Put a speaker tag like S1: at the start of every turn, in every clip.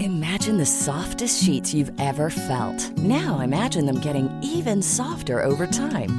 S1: Imagine the softest sheets you've ever felt. Now imagine them getting even softer over time.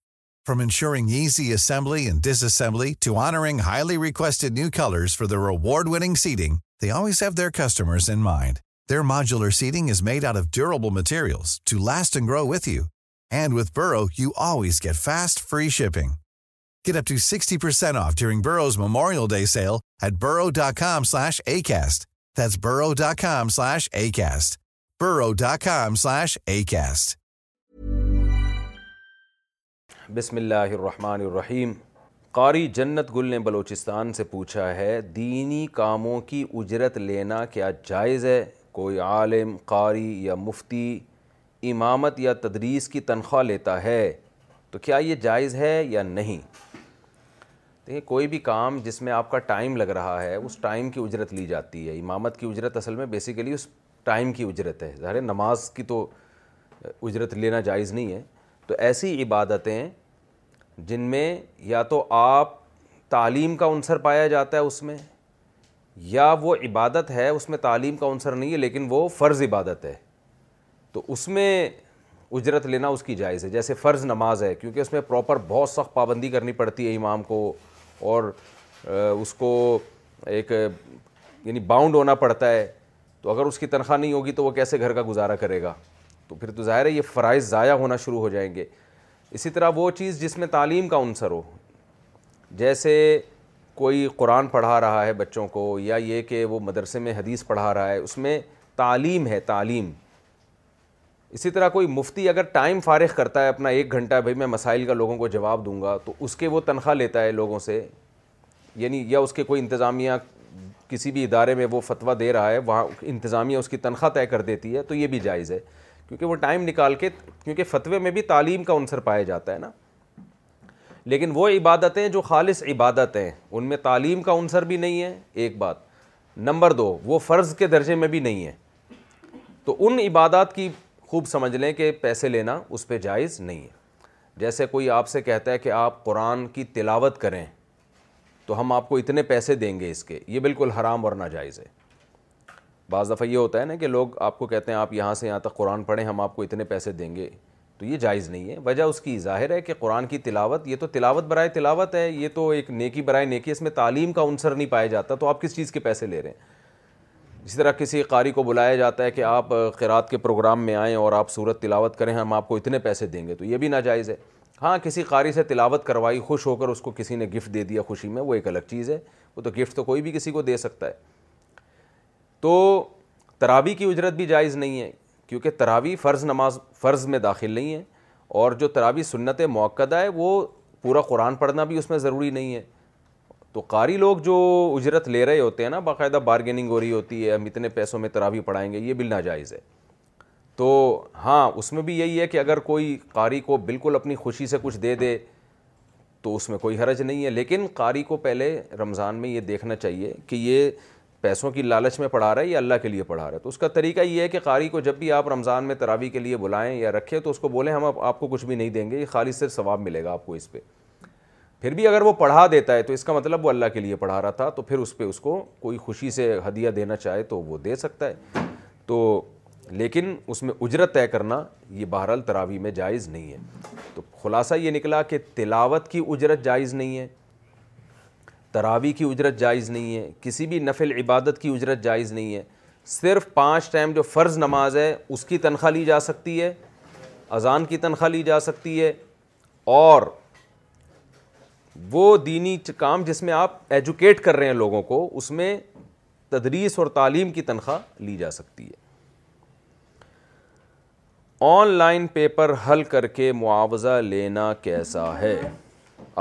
S2: From insured seeding get fast free ship to سکسٹیل brought
S3: بسم اللہ الرحمن الرحیم قاری جنت گل نے بلوچستان سے پوچھا ہے دینی کاموں کی اجرت لینا کیا جائز ہے کوئی عالم قاری یا مفتی امامت یا تدریس کی تنخواہ لیتا ہے تو کیا یہ جائز ہے یا نہیں دیکھیے کوئی بھی کام جس میں آپ کا ٹائم لگ رہا ہے اس ٹائم کی اجرت لی جاتی ہے امامت کی اجرت اصل میں بیسیکلی اس ٹائم کی اجرت ہے ظاہر نماز کی تو اجرت لینا جائز نہیں ہے تو ایسی عبادتیں جن میں یا تو آپ تعلیم کا عنصر پایا جاتا ہے اس میں یا وہ عبادت ہے اس میں تعلیم کا عنصر نہیں ہے لیکن وہ فرض عبادت ہے تو اس میں اجرت لینا اس کی جائز ہے جیسے فرض نماز ہے کیونکہ اس میں پراپر بہت سخت پابندی کرنی پڑتی ہے امام کو اور اس کو ایک یعنی باؤنڈ ہونا پڑتا ہے تو اگر اس کی تنخواہ نہیں ہوگی تو وہ کیسے گھر کا گزارا کرے گا تو پھر تو ظاہر ہے یہ فرائض ضائع ہونا شروع ہو جائیں گے اسی طرح وہ چیز جس میں تعلیم کا عنصر ہو جیسے کوئی قرآن پڑھا رہا ہے بچوں کو یا یہ کہ وہ مدرسے میں حدیث پڑھا رہا ہے اس میں تعلیم ہے تعلیم اسی طرح کوئی مفتی اگر ٹائم فارغ کرتا ہے اپنا ایک گھنٹہ بھائی میں مسائل کا لوگوں کو جواب دوں گا تو اس کے وہ تنخواہ لیتا ہے لوگوں سے یعنی یا اس کے کوئی انتظامیہ کسی بھی ادارے میں وہ فتویٰ دے رہا ہے وہاں انتظامیہ اس کی تنخواہ طے کر دیتی ہے تو یہ بھی جائز ہے کیونکہ وہ ٹائم نکال کے کیونکہ فتوے میں بھی تعلیم کا عنصر پایا جاتا ہے نا لیکن وہ عبادتیں جو خالص عبادتیں ان میں تعلیم کا عنصر بھی نہیں ہے ایک بات نمبر دو وہ فرض کے درجے میں بھی نہیں ہے تو ان عبادات کی خوب سمجھ لیں کہ پیسے لینا اس پہ جائز نہیں ہے جیسے کوئی آپ سے کہتا ہے کہ آپ قرآن کی تلاوت کریں تو ہم آپ کو اتنے پیسے دیں گے اس کے یہ بالکل حرام اور ناجائز ہے بعض دفعہ یہ ہوتا ہے نا کہ لوگ آپ کو کہتے ہیں آپ یہاں سے یہاں تک قرآن پڑھیں ہم آپ کو اتنے پیسے دیں گے تو یہ جائز نہیں ہے وجہ اس کی ظاہر ہے کہ قرآن کی تلاوت یہ تو تلاوت برائے تلاوت ہے یہ تو ایک نیکی برائے نیکی اس میں تعلیم کا عنصر نہیں پایا جاتا تو آپ کس چیز کے پیسے لے رہے ہیں اسی طرح کسی قاری کو بلایا جاتا ہے کہ آپ خیرات کے پروگرام میں آئیں اور آپ صورت تلاوت کریں ہم آپ کو اتنے پیسے دیں گے تو یہ بھی ناجائز ہے ہاں کسی قاری سے تلاوت کروائی خوش ہو کر اس کو کسی نے گفٹ دے دیا خوشی میں وہ ایک الگ چیز ہے وہ تو گفٹ تو کوئی بھی کسی کو دے سکتا ہے تو تراوی کی اجرت بھی جائز نہیں ہے کیونکہ تراوی فرض نماز فرض میں داخل نہیں ہے اور جو تراوی سنت موقع ہے وہ پورا قرآن پڑھنا بھی اس میں ضروری نہیں ہے تو قاری لوگ جو اجرت لے رہے ہوتے ہیں نا باقاعدہ بارگیننگ ہو رہی ہوتی ہے ہم اتنے پیسوں میں تراوی پڑھائیں گے یہ بل ناجائز ہے تو ہاں اس میں بھی یہی ہے کہ اگر کوئی قاری کو بالکل اپنی خوشی سے کچھ دے دے تو اس میں کوئی حرج نہیں ہے لیکن قاری کو پہلے رمضان میں یہ دیکھنا چاہیے کہ یہ پیسوں کی لالچ میں پڑھا رہا ہے یا اللہ کے لیے پڑھا رہا ہے تو اس کا طریقہ یہ ہے کہ قاری کو جب بھی آپ رمضان میں تراوی کے لیے بلائیں یا رکھیں تو اس کو بولیں ہم آپ کو کچھ بھی نہیں دیں گے یہ خالی صرف ثواب ملے گا آپ کو اس پہ پھر بھی اگر وہ پڑھا دیتا ہے تو اس کا مطلب وہ اللہ کے لیے پڑھا رہا تھا تو پھر اس پہ اس کو کوئی خوشی سے ہدیہ دینا چاہے تو وہ دے سکتا ہے تو لیکن اس میں اجرت طے کرنا یہ بہرحال تراوی میں جائز نہیں ہے تو خلاصہ یہ نکلا کہ تلاوت کی اجرت جائز نہیں ہے تراوی کی اجرت جائز نہیں ہے کسی بھی نفل عبادت کی اجرت جائز نہیں ہے صرف پانچ ٹائم جو فرض نماز ہے اس کی تنخواہ لی جا سکتی ہے اذان کی تنخواہ لی جا سکتی ہے اور وہ دینی کام جس میں آپ ایجوکیٹ کر رہے ہیں لوگوں کو اس میں تدریس اور تعلیم کی تنخواہ لی جا سکتی ہے آن لائن پیپر حل کر کے معاوضہ لینا کیسا ہے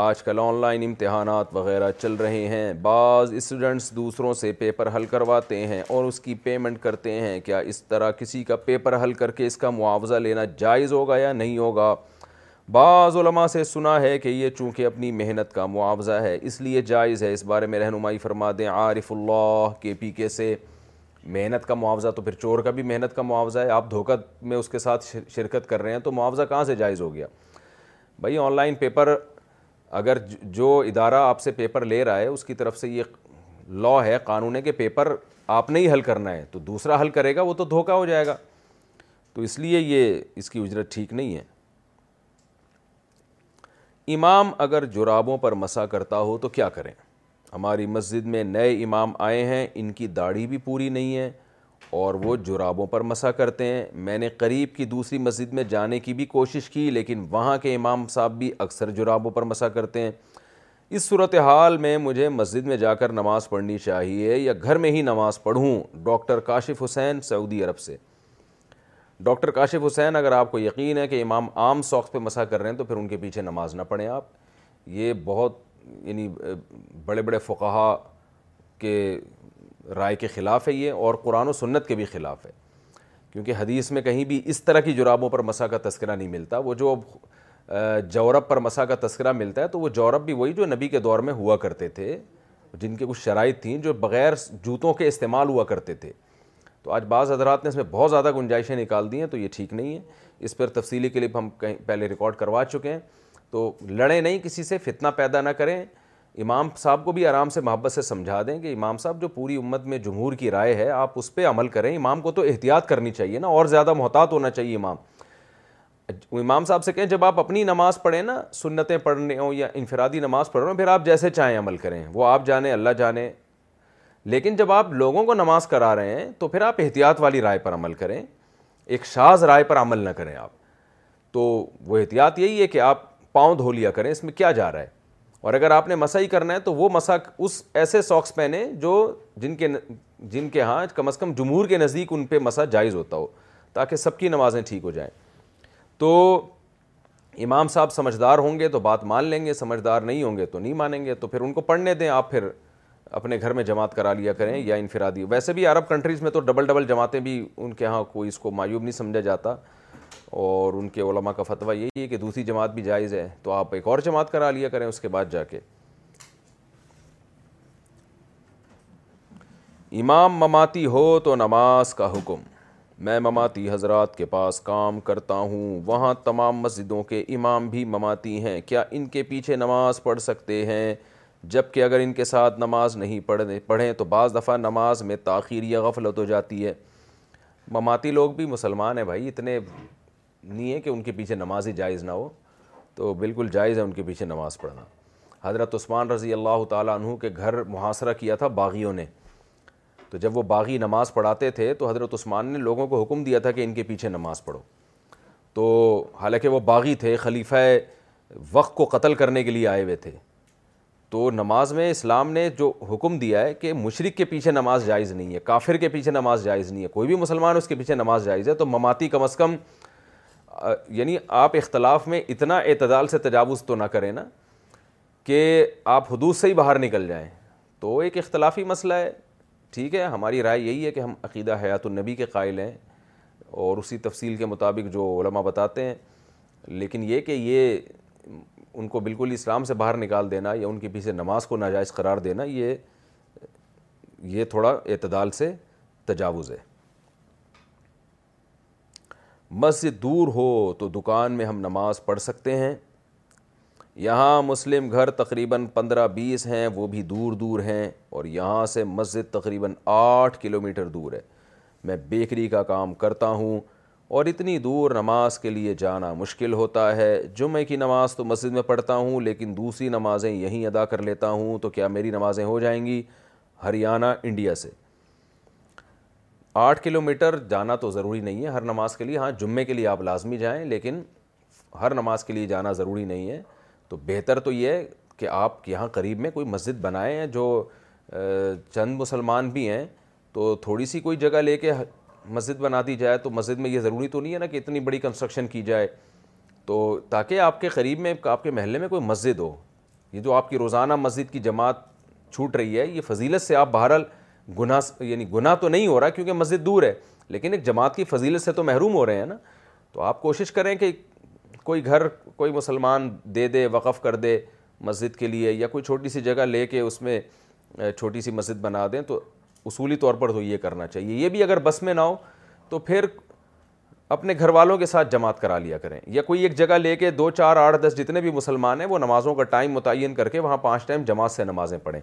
S3: آج کل آن لائن امتحانات وغیرہ چل رہے ہیں بعض اسٹوڈنٹس دوسروں سے پیپر حل کرواتے ہیں اور اس کی پیمنٹ کرتے ہیں کیا اس طرح کسی کا پیپر حل کر کے اس کا معاوضہ لینا جائز ہوگا یا نہیں ہوگا بعض علماء سے سنا ہے کہ یہ چونکہ اپنی محنت کا معاوضہ ہے اس لیے جائز ہے اس بارے میں رہنمائی فرما دیں عارف اللہ کے پی کے سے محنت کا معاوضہ تو پھر چور کا بھی محنت کا معاوضہ ہے آپ دھوکہ میں اس کے ساتھ شرکت کر رہے ہیں تو معاوضہ کہاں سے جائز ہو گیا بھائی آن لائن پیپر اگر جو ادارہ آپ سے پیپر لے رہا ہے اس کی طرف سے یہ لا ہے قانون ہے کہ پیپر آپ نے ہی حل کرنا ہے تو دوسرا حل کرے گا وہ تو دھوکہ ہو جائے گا تو اس لیے یہ اس کی اجرت ٹھیک نہیں ہے امام اگر جرابوں پر مسا کرتا ہو تو کیا کریں ہماری مسجد میں نئے امام آئے ہیں ان کی داڑھی بھی پوری نہیں ہے اور وہ جرابوں پر مسا کرتے ہیں میں نے قریب کی دوسری مسجد میں جانے کی بھی کوشش کی لیکن وہاں کے امام صاحب بھی اکثر جرابوں پر مسا کرتے ہیں اس صورتحال میں مجھے مسجد میں جا کر نماز پڑھنی چاہیے یا گھر میں ہی نماز پڑھوں ڈاکٹر کاشف حسین سعودی عرب سے ڈاکٹر کاشف حسین اگر آپ کو یقین ہے کہ امام عام سوخت پہ مسا کر رہے ہیں تو پھر ان کے پیچھے نماز نہ پڑھیں آپ یہ بہت یعنی بڑے بڑے فقہا کے رائے کے خلاف ہے یہ اور قرآن و سنت کے بھی خلاف ہے کیونکہ حدیث میں کہیں بھی اس طرح کی جرابوں پر مسا کا تذکرہ نہیں ملتا وہ جو جورب پر مسا کا تذکرہ ملتا ہے تو وہ جورب بھی وہی جو نبی کے دور میں ہوا کرتے تھے جن کے کچھ شرائط تھیں جو بغیر جوتوں کے استعمال ہوا کرتے تھے تو آج بعض حضرات نے اس میں بہت زیادہ گنجائشیں نکال دی ہیں تو یہ ٹھیک نہیں ہے اس پر تفصیلی کلپ ہم کہیں پہلے ریکارڈ کروا چکے ہیں تو لڑیں نہیں کسی سے فتنہ پیدا نہ کریں امام صاحب کو بھی آرام سے محبت سے سمجھا دیں کہ امام صاحب جو پوری امت میں جمہور کی رائے ہے آپ اس پہ عمل کریں امام کو تو احتیاط کرنی چاہیے نا اور زیادہ محتاط ہونا چاہیے امام امام صاحب سے کہیں جب آپ اپنی نماز پڑھیں نا سنتیں پڑھنے ہوں یا انفرادی نماز پڑھ رہے ہوں پھر آپ جیسے چاہیں عمل کریں وہ آپ جانیں اللہ جانے لیکن جب آپ لوگوں کو نماز کرا رہے ہیں تو پھر آپ احتیاط والی رائے پر عمل کریں ایک شاز رائے پر عمل نہ کریں آپ تو وہ احتیاط یہی ہے کہ آپ پاؤں دھو لیا کریں اس میں کیا جا رہا ہے اور اگر آپ نے مسا ہی کرنا ہے تو وہ مسا اس ایسے ساکس پہنے جو جن کے جن کے ہاں کم از کم جمہور کے نزدیک ان پہ مسا جائز ہوتا ہو تاکہ سب کی نمازیں ٹھیک ہو جائیں تو امام صاحب سمجھدار ہوں گے تو بات مان لیں گے سمجھدار نہیں ہوں گے تو نہیں مانیں گے تو پھر ان کو پڑھنے دیں آپ پھر اپنے گھر میں جماعت کرا لیا کریں یا انفرادی ویسے بھی عرب کنٹریز میں تو ڈبل ڈبل جماعتیں بھی ان کے ہاں کوئی اس کو معیوب نہیں سمجھا جاتا اور ان کے علماء کا فتویٰ یہی ہے کہ دوسری جماعت بھی جائز ہے تو آپ ایک اور جماعت کرا لیا کریں اس کے بعد جا کے امام مماتی ہو تو نماز کا حکم میں مماتی حضرات کے پاس کام کرتا ہوں وہاں تمام مسجدوں کے امام بھی مماتی ہیں کیا ان کے پیچھے نماز پڑھ سکتے ہیں جب کہ اگر ان کے ساتھ نماز نہیں پڑھنے پڑھیں تو بعض دفعہ نماز میں تاخیر یا غفلت ہو جاتی ہے مماتی لوگ بھی مسلمان ہیں بھائی اتنے نہیں ہے کہ ان کے پیچھے نماز ہی جائز نہ ہو تو بالکل جائز ہے ان کے پیچھے نماز پڑھنا حضرت عثمان رضی اللہ تعالیٰ عنہ کے گھر محاصرہ کیا تھا باغیوں نے تو جب وہ باغی نماز پڑھاتے تھے تو حضرت عثمان نے لوگوں کو حکم دیا تھا کہ ان کے پیچھے نماز پڑھو تو حالانکہ وہ باغی تھے خلیفہ وقت کو قتل کرنے کے لیے آئے ہوئے تھے تو نماز میں اسلام نے جو حکم دیا ہے کہ مشرق کے پیچھے نماز جائز نہیں ہے کافر کے پیچھے نماز جائز نہیں ہے کوئی بھی مسلمان اس کے پیچھے نماز جائز ہے تو مماتی کم از کم یعنی آپ اختلاف میں اتنا اعتدال سے تجاوز تو نہ کریں نا کہ آپ حدود سے ہی باہر نکل جائیں تو ایک اختلافی مسئلہ ہے ٹھیک ہے ہماری رائے یہی ہے کہ ہم عقیدہ حیات النبی کے قائل ہیں اور اسی تفصیل کے مطابق جو علماء بتاتے ہیں لیکن یہ کہ یہ ان کو بالکل اسلام سے باہر نکال دینا یا ان کے پیچھے نماز کو ناجائز قرار دینا یہ یہ تھوڑا اعتدال سے تجاوز ہے مسجد دور ہو تو دکان میں ہم نماز پڑھ سکتے ہیں یہاں مسلم گھر تقریباً پندرہ بیس ہیں وہ بھی دور دور ہیں اور یہاں سے مسجد تقریباً آٹھ کلومیٹر دور ہے میں بیکری کا کام کرتا ہوں اور اتنی دور نماز کے لیے جانا مشکل ہوتا ہے جمعے کی نماز تو مسجد میں پڑھتا ہوں لیکن دوسری نمازیں یہیں ادا کر لیتا ہوں تو کیا میری نمازیں ہو جائیں گی ہریانہ انڈیا سے آٹھ کلو میٹر جانا تو ضروری نہیں ہے ہر نماز کے لیے ہاں جمعے کے لیے آپ لازمی جائیں لیکن ہر نماز کے لیے جانا ضروری نہیں ہے تو بہتر تو یہ ہے کہ آپ یہاں قریب میں کوئی مسجد بنائیں جو چند مسلمان بھی ہیں تو تھوڑی سی کوئی جگہ لے کے مسجد بنا دی جائے تو مسجد میں یہ ضروری تو نہیں ہے نا کہ اتنی بڑی کنسٹرکشن کی جائے تو تاکہ آپ کے قریب میں آپ کے محلے میں کوئی مسجد ہو یہ جو آپ کی روزانہ مسجد کی جماعت چھوٹ رہی ہے یہ فضیلت سے آپ بہرحال گناہ یعنی گناہ تو نہیں ہو رہا کیونکہ مسجد دور ہے لیکن ایک جماعت کی فضیلت سے تو محروم ہو رہے ہیں نا تو آپ کوشش کریں کہ کوئی گھر کوئی مسلمان دے دے وقف کر دے مسجد کے لیے یا کوئی چھوٹی سی جگہ لے کے اس میں چھوٹی سی مسجد بنا دیں تو اصولی طور پر تو یہ کرنا چاہیے یہ بھی اگر بس میں نہ ہو تو پھر اپنے گھر والوں کے ساتھ جماعت کرا لیا کریں یا کوئی ایک جگہ لے کے دو چار آٹھ دس جتنے بھی مسلمان ہیں وہ نمازوں کا ٹائم متعین کر کے وہاں پانچ ٹائم جماعت سے نمازیں پڑھیں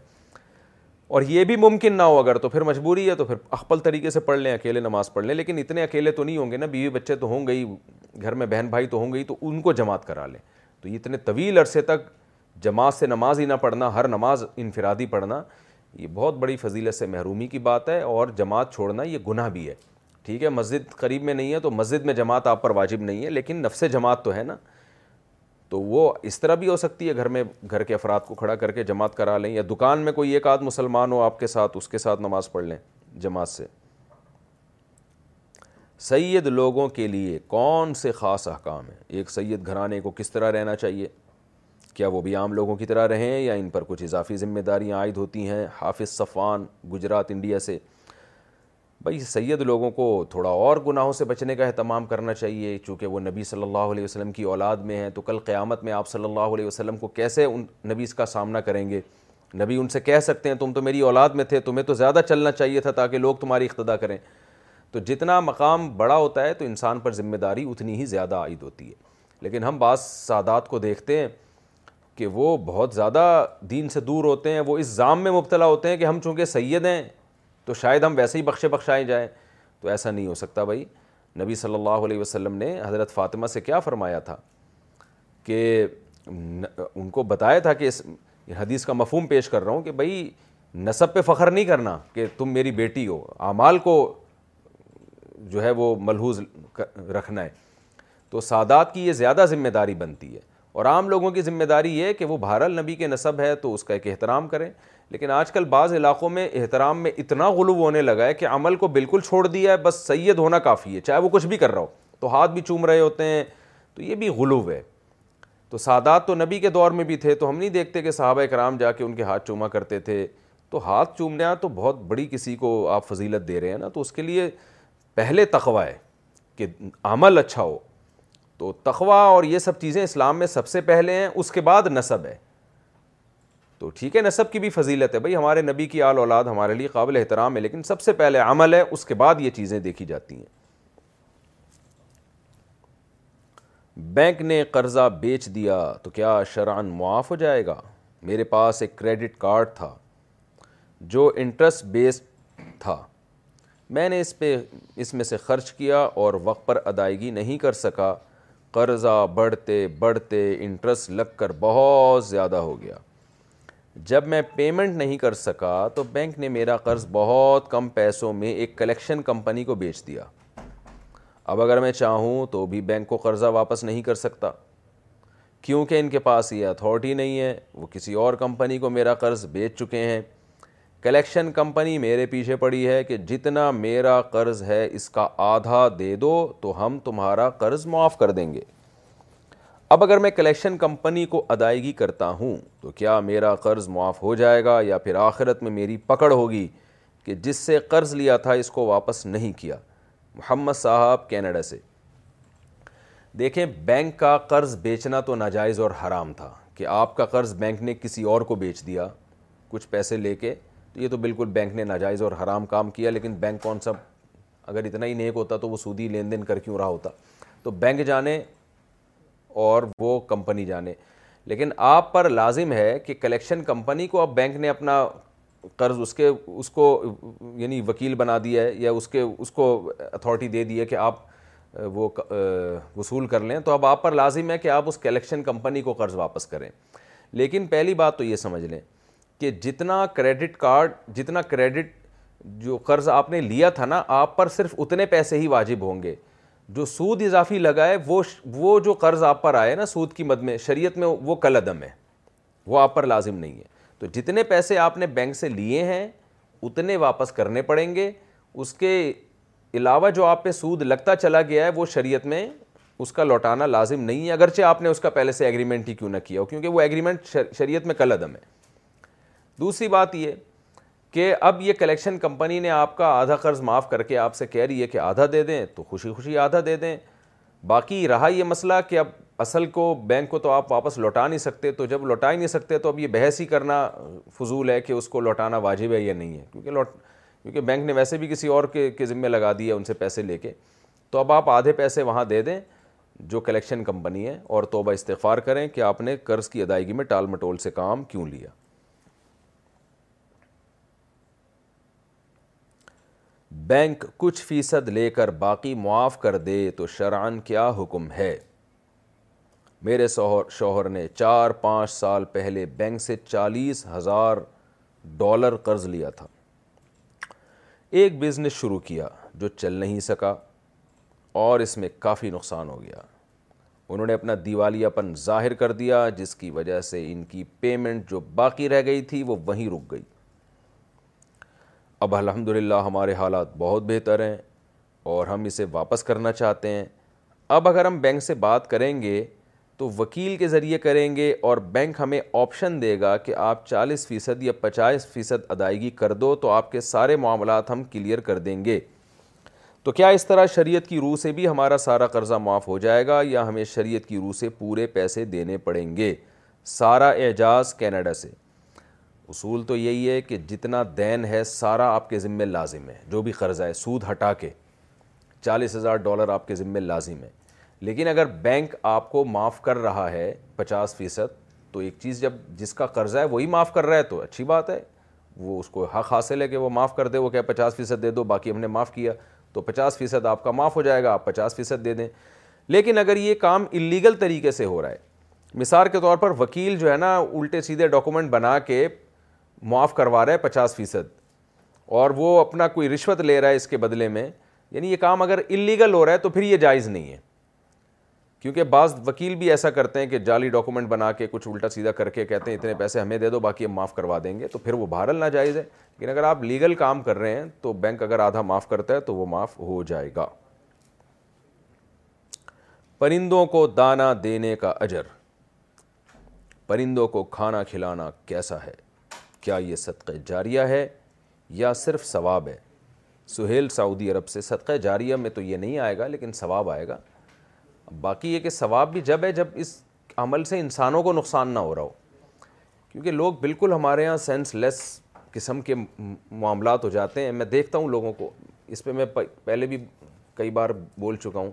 S3: اور یہ بھی ممکن نہ ہو اگر تو پھر مجبوری ہے تو پھر اخپل طریقے سے پڑھ لیں اکیلے نماز پڑھ لیں لیکن اتنے اکیلے تو نہیں ہوں گے نا بیوی بچے تو ہوں گئی گھر میں بہن بھائی تو ہوں گئی تو ان کو جماعت کرا لیں تو یہ اتنے طویل عرصے تک جماعت سے نماز ہی نہ پڑھنا ہر نماز انفرادی پڑھنا یہ بہت بڑی فضیلت سے محرومی کی بات ہے اور جماعت چھوڑنا یہ گناہ بھی ہے ٹھیک ہے مسجد قریب میں نہیں ہے تو مسجد میں جماعت آپ پر واجب نہیں ہے لیکن نفس جماعت تو ہے نا تو وہ اس طرح بھی ہو سکتی ہے گھر میں گھر کے افراد کو کھڑا کر کے جماعت کرا لیں یا دکان میں کوئی ایک آدھ مسلمان ہو آپ کے ساتھ اس کے ساتھ نماز پڑھ لیں جماعت سے سید لوگوں کے لیے کون سے خاص احکام ہیں ایک سید گھرانے کو کس طرح رہنا چاہیے کیا وہ بھی عام لوگوں کی طرح رہیں یا ان پر کچھ اضافی ذمہ داریاں عائد ہوتی ہیں حافظ صفان گجرات انڈیا سے بھائی سید لوگوں کو تھوڑا اور گناہوں سے بچنے کا اہتمام کرنا چاہیے چونکہ وہ نبی صلی اللہ علیہ وسلم کی اولاد میں ہیں تو کل قیامت میں آپ صلی اللہ علیہ وسلم کو کیسے ان نبی اس کا سامنا کریں گے نبی ان سے کہہ سکتے ہیں تم تو میری اولاد میں تھے تمہیں تو زیادہ چلنا چاہیے تھا تاکہ لوگ تمہاری اقتدا کریں تو جتنا مقام بڑا ہوتا ہے تو انسان پر ذمہ داری اتنی ہی زیادہ عائد ہوتی ہے لیکن ہم بعض سادات کو دیکھتے ہیں کہ وہ بہت زیادہ دین سے دور ہوتے ہیں وہ اس زام میں مبتلا ہوتے ہیں کہ ہم چونکہ سید ہیں تو شاید ہم ویسے ہی بخشے بخشائے جائیں تو ایسا نہیں ہو سکتا بھائی نبی صلی اللہ علیہ وسلم نے حضرت فاطمہ سے کیا فرمایا تھا کہ ان کو بتایا تھا کہ اس حدیث کا مفہوم پیش کر رہا ہوں کہ بھائی نصب پہ فخر نہیں کرنا کہ تم میری بیٹی ہو اعمال کو جو ہے وہ ملحوظ رکھنا ہے تو سادات کی یہ زیادہ ذمہ داری بنتی ہے اور عام لوگوں کی ذمہ داری ہے کہ وہ بھارل نبی کے نصب ہے تو اس کا ایک احترام کریں لیکن آج کل بعض علاقوں میں احترام میں اتنا غلو ہونے لگا ہے کہ عمل کو بالکل چھوڑ دیا ہے بس سید ہونا کافی ہے چاہے وہ کچھ بھی کر رہا ہو تو ہاتھ بھی چوم رہے ہوتے ہیں تو یہ بھی غلو ہے تو سادات تو نبی کے دور میں بھی تھے تو ہم نہیں دیکھتے کہ صحابہ اکرام جا کے ان کے ہاتھ چوما کرتے تھے تو ہاتھ چومنا تو بہت بڑی کسی کو آپ فضیلت دے رہے ہیں نا تو اس کے لیے پہلے تخوہ ہے کہ عمل اچھا ہو تو تخوہ اور یہ سب چیزیں اسلام میں سب سے پہلے ہیں اس کے بعد نصب ہے تو ٹھیک ہے نصب کی بھی فضیلت ہے بھائی ہمارے نبی کی آل اولاد ہمارے لیے قابل احترام ہے لیکن سب سے پہلے عمل ہے اس کے بعد یہ چیزیں دیکھی جاتی ہیں بینک نے قرضہ بیچ دیا تو کیا شرعن معاف ہو جائے گا میرے پاس ایک کریڈٹ کارڈ تھا جو انٹرسٹ بیس تھا میں نے اس پہ اس میں سے خرچ کیا اور وقت پر ادائیگی نہیں کر سکا قرضہ بڑھتے بڑھتے انٹرسٹ لگ کر بہت زیادہ ہو گیا جب میں پیمنٹ نہیں کر سکا تو بینک نے میرا قرض بہت کم پیسوں میں ایک کلیکشن کمپنی کو بیچ دیا اب اگر میں چاہوں تو بھی بینک کو قرضہ واپس نہیں کر سکتا کیونکہ ان کے پاس یہ اتھارٹی نہیں ہے وہ کسی اور کمپنی کو میرا قرض بیچ چکے ہیں کلیکشن کمپنی میرے پیچھے پڑی ہے کہ جتنا میرا قرض ہے اس کا آدھا دے دو تو ہم تمہارا قرض معاف کر دیں گے اب اگر میں کلیکشن کمپنی کو ادائیگی کرتا ہوں تو کیا میرا قرض معاف ہو جائے گا یا پھر آخرت میں میری پکڑ ہوگی کہ جس سے قرض لیا تھا اس کو واپس نہیں کیا محمد صاحب کینیڈا سے دیکھیں بینک کا قرض بیچنا تو ناجائز اور حرام تھا کہ آپ کا قرض بینک نے کسی اور کو بیچ دیا کچھ پیسے لے کے تو یہ تو بالکل بینک نے ناجائز اور حرام کام کیا لیکن بینک کون سا اگر اتنا ہی نیک ہوتا تو وہ سودی لین دین کر کیوں رہا ہوتا تو بینک جانے اور وہ کمپنی جانے لیکن آپ پر لازم ہے کہ کلیکشن کمپنی کو اب بینک نے اپنا قرض اس کے اس کو یعنی وکیل بنا دیا ہے یا اس کے اس کو اتھارٹی دے دی ہے کہ آپ وہ وصول کر لیں تو اب آپ پر لازم ہے کہ آپ اس کلیکشن کمپنی کو قرض واپس کریں لیکن پہلی بات تو یہ سمجھ لیں کہ جتنا کریڈٹ کارڈ جتنا کریڈٹ جو قرض آپ نے لیا تھا نا آپ پر صرف اتنے پیسے ہی واجب ہوں گے جو سود اضافی لگا ہے وہ وہ جو قرض آپ پر آئے نا سود کی مد میں شریعت میں وہ کل عدم ہے وہ آپ پر لازم نہیں ہے تو جتنے پیسے آپ نے بینک سے لیے ہیں اتنے واپس کرنے پڑیں گے اس کے علاوہ جو آپ پہ سود لگتا چلا گیا ہے وہ شریعت میں اس کا لوٹانا لازم نہیں ہے اگرچہ آپ نے اس کا پہلے سے ایگریمنٹ ہی کیوں نہ کیا ہو کیونکہ وہ ایگریمنٹ شریعت میں کل عدم ہے دوسری بات یہ کہ اب یہ کلیکشن کمپنی نے آپ کا آدھا قرض معاف کر کے آپ سے کہہ رہی ہے کہ آدھا دے دیں تو خوشی خوشی آدھا دے دیں باقی رہا یہ مسئلہ کہ اب اصل کو بینک کو تو آپ واپس لوٹا نہیں سکتے تو جب لوٹا ہی نہیں سکتے تو اب یہ بحث ہی کرنا فضول ہے کہ اس کو لوٹانا واجب ہے یا نہیں ہے کیونکہ لوٹ کیونکہ بینک نے ویسے بھی کسی اور کے کے ذمہ لگا دیا ان سے پیسے لے کے تو اب آپ آدھے پیسے وہاں دے دیں جو کلیکشن کمپنی ہے اور توبہ استغفار کریں کہ آپ نے قرض کی ادائیگی میں ٹال مٹول سے کام کیوں لیا بینک کچھ فیصد لے کر باقی معاف کر دے تو شرعن کیا حکم ہے میرے شوہر شوہر نے چار پانچ سال پہلے بینک سے چالیس ہزار ڈالر قرض لیا تھا ایک بزنس شروع کیا جو چل نہیں سکا اور اس میں کافی نقصان ہو گیا انہوں نے اپنا دیوالیہ پن ظاہر کر دیا جس کی وجہ سے ان کی پیمنٹ جو باقی رہ گئی تھی وہ وہیں رک گئی اب الحمد ہمارے حالات بہت بہتر ہیں اور ہم اسے واپس کرنا چاہتے ہیں اب اگر ہم بینک سے بات کریں گے تو وکیل کے ذریعے کریں گے اور بینک ہمیں آپشن دے گا کہ آپ چالیس فیصد یا پچاس فیصد ادائیگی کر دو تو آپ کے سارے معاملات ہم کلیئر کر دیں گے تو کیا اس طرح شریعت کی روح سے بھی ہمارا سارا قرضہ معاف ہو جائے گا یا ہمیں شریعت کی روح سے پورے پیسے دینے پڑیں گے سارا اعجاز کینیڈا سے اصول تو یہی ہے کہ جتنا دین ہے سارا آپ کے ذمے لازم ہے جو بھی قرضہ ہے سود ہٹا کے چالیس ہزار ڈالر آپ کے ذمے لازم ہے لیکن اگر بینک آپ کو معاف کر رہا ہے پچاس فیصد تو ایک چیز جب جس کا قرضہ ہے وہی معاف کر رہا ہے تو اچھی بات ہے وہ اس کو حق حاصل ہے کہ وہ معاف کر دے وہ کہ پچاس فیصد دے دو باقی ہم نے معاف کیا تو پچاس فیصد آپ کا معاف ہو جائے گا آپ پچاس فیصد دے دیں لیکن اگر یہ کام اللیگل طریقے سے ہو رہا ہے مثال کے طور پر وکیل جو ہے نا الٹے سیدھے ڈاکومنٹ بنا کے معاف کروا رہا ہے پچاس فیصد اور وہ اپنا کوئی رشوت لے رہا ہے اس کے بدلے میں یعنی یہ کام اگر انلیگل ہو رہا ہے تو پھر یہ جائز نہیں ہے کیونکہ بعض وکیل بھی ایسا کرتے ہیں کہ جعلی ڈاکومنٹ بنا کے کچھ الٹا سیدھا کر کے کہتے ہیں اتنے پیسے ہمیں دے دو باقی ہم معاف کروا دیں گے تو پھر وہ بہرحال ناجائز جائز ہے لیکن اگر آپ لیگل کام کر رہے ہیں تو بینک اگر آدھا معاف کرتا ہے تو وہ معاف ہو جائے گا پرندوں کو دانہ دینے کا اجر پرندوں کو کھانا کھلانا کیسا ہے کیا یہ صدقہ جاریہ ہے یا صرف ثواب ہے سہیل سعودی عرب سے صدقہ جاریہ میں تو یہ نہیں آئے گا لیکن ثواب آئے گا باقی یہ کہ ثواب بھی جب ہے جب اس عمل سے انسانوں کو نقصان نہ ہو رہا ہو کیونکہ لوگ بالکل ہمارے ہاں سینس لیس قسم کے معاملات ہو جاتے ہیں میں دیکھتا ہوں لوگوں کو اس پہ میں پہلے بھی کئی بار بول چکا ہوں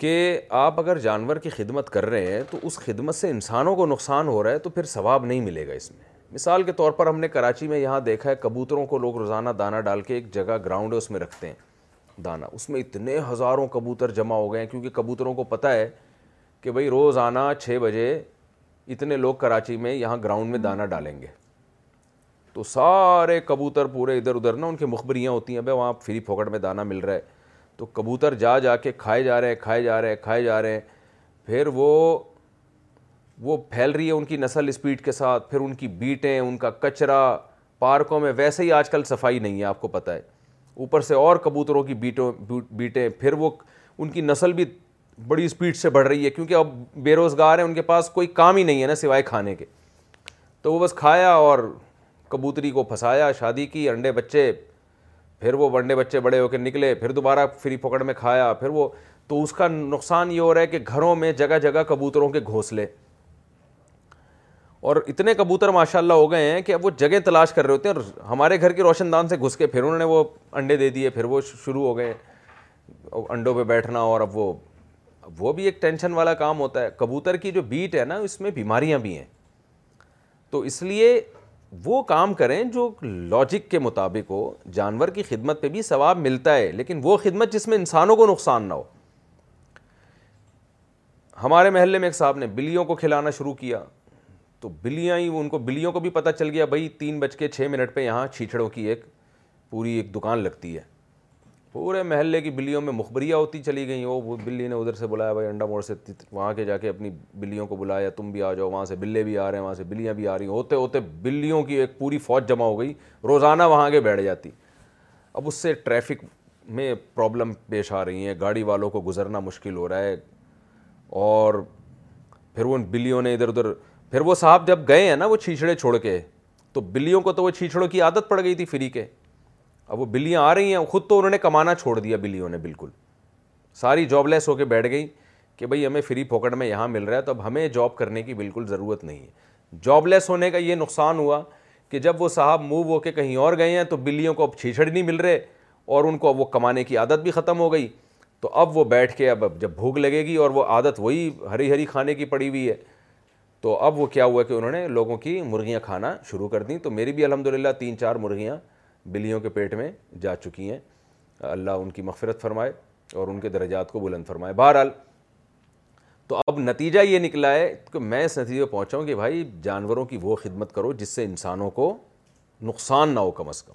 S3: کہ آپ اگر جانور کی خدمت کر رہے ہیں تو اس خدمت سے انسانوں کو نقصان ہو رہا ہے تو پھر ثواب نہیں ملے گا اس میں مثال کے طور پر ہم نے کراچی میں یہاں دیکھا ہے کبوتروں کو لوگ روزانہ دانہ ڈال کے ایک جگہ گراؤنڈ ہے اس میں رکھتے ہیں دانہ اس میں اتنے ہزاروں کبوتر جمع ہو گئے ہیں کیونکہ کبوتروں کو پتہ ہے کہ بھائی روزانہ چھ بجے اتنے لوگ کراچی میں یہاں گراؤنڈ میں دانہ ڈالیں گے تو سارے کبوتر پورے ادھر ادھر نا ان کی مخبریاں ہوتی ہیں بھائی وہاں فری پھوکٹ میں دانہ مل رہا ہے تو کبوتر جا جا کے کھائے جا رہے ہیں کھائے جا رہے ہیں کھائے جا رہے ہیں پھر وہ وہ پھیل رہی ہے ان کی نسل اسپیڈ کے ساتھ پھر ان کی بیٹیں ان کا کچرا پارکوں میں ویسے ہی آج کل صفائی نہیں ہے آپ کو پتہ ہے اوپر سے اور کبوتروں کی بیٹوں بیٹیں پھر وہ ان کی نسل بھی بڑی اسپیڈ سے بڑھ رہی ہے کیونکہ اب بے روزگار ہیں ان کے پاس کوئی کام ہی نہیں ہے نا سوائے کھانے کے تو وہ بس کھایا اور کبوتری کو پھنسایا شادی کی انڈے بچے پھر وہ بنڈے بچے بڑے ہو کے نکلے پھر دوبارہ فری پکڑ میں کھایا پھر وہ تو اس کا نقصان یہ ہو رہا ہے کہ گھروں میں جگہ جگہ کبوتروں کے گھونسلے لے اور اتنے کبوتر ماشاء اللہ ہو گئے ہیں کہ اب وہ جگہ تلاش کر رہے ہوتے ہیں اور ہمارے گھر کے روشن دان سے گھس کے پھر انہوں نے وہ انڈے دے دیے پھر وہ شروع ہو گئے انڈوں پہ بیٹھنا اور اب وہ بھی ایک ٹینشن والا کام ہوتا ہے کبوتر کی جو بیٹ ہے نا اس میں بیماریاں بھی ہیں تو اس لیے وہ کام کریں جو لاجک کے مطابق ہو جانور کی خدمت پہ بھی ثواب ملتا ہے لیکن وہ خدمت جس میں انسانوں کو نقصان نہ ہو ہمارے محلے میں ایک صاحب نے بلیوں کو کھلانا شروع کیا تو بلیاں ہی ان کو بلیوں کو بھی پتہ چل گیا بھائی تین بج کے چھ منٹ پہ یہاں چھیچڑوں کی ایک پوری ایک دکان لگتی ہے پورے محلے کی بلیوں میں مخبریاں ہوتی چلی گئیں وہ بلی نے ادھر سے بلایا بھائی انڈا موڑ سے وہاں کے جا کے اپنی بلیوں کو بلایا تم بھی آ جاؤ وہاں سے بلے بھی آ رہے ہیں وہاں سے بلیاں بھی آ رہی ہیں ہوتے ہوتے بلیوں کی ایک پوری فوج جمع ہو گئی روزانہ وہاں کے بیٹھ جاتی اب اس سے ٹریفک میں پرابلم پیش آ رہی ہیں گاڑی والوں کو گزرنا مشکل ہو رہا ہے اور پھر وہ ان بلیوں نے ادھر ادھر پھر وہ صاحب جب گئے ہیں نا وہ چھیچھڑے چھوڑ کے تو بلیوں کو تو وہ چھیچڑوں کی عادت پڑ گئی تھی فری کے اب وہ بلیاں آ رہی ہیں خود تو انہوں نے کمانا چھوڑ دیا بلیوں نے بالکل ساری جاب لیس ہو کے بیٹھ گئی کہ بھئی ہمیں فری پھوکٹ میں یہاں مل رہا ہے تو اب ہمیں جاب کرنے کی بالکل ضرورت نہیں ہے جاب لیس ہونے کا یہ نقصان ہوا کہ جب وہ صاحب موو ہو کے کہیں اور گئے ہیں تو بلیوں کو اب چھیچھڑ نہیں مل رہے اور ان کو اب وہ کمانے کی عادت بھی ختم ہو گئی تو اب وہ بیٹھ کے اب اب جب بھوک لگے گی اور وہ عادت وہی ہری ہری کھانے کی پڑی ہوئی ہے تو اب وہ کیا ہوا کہ انہوں نے لوگوں کی مرغیاں کھانا شروع کر دیں تو میری بھی الحمد للہ تین چار مرغیاں بلیوں کے پیٹ میں جا چکی ہیں اللہ ان کی مغفرت فرمائے اور ان کے درجات کو بلند فرمائے بہرحال تو اب نتیجہ یہ نکلا ہے کہ میں اس نتیجے پہ پہنچا ہوں کہ بھائی جانوروں کی وہ خدمت کرو جس سے انسانوں کو نقصان نہ ہو کم از کم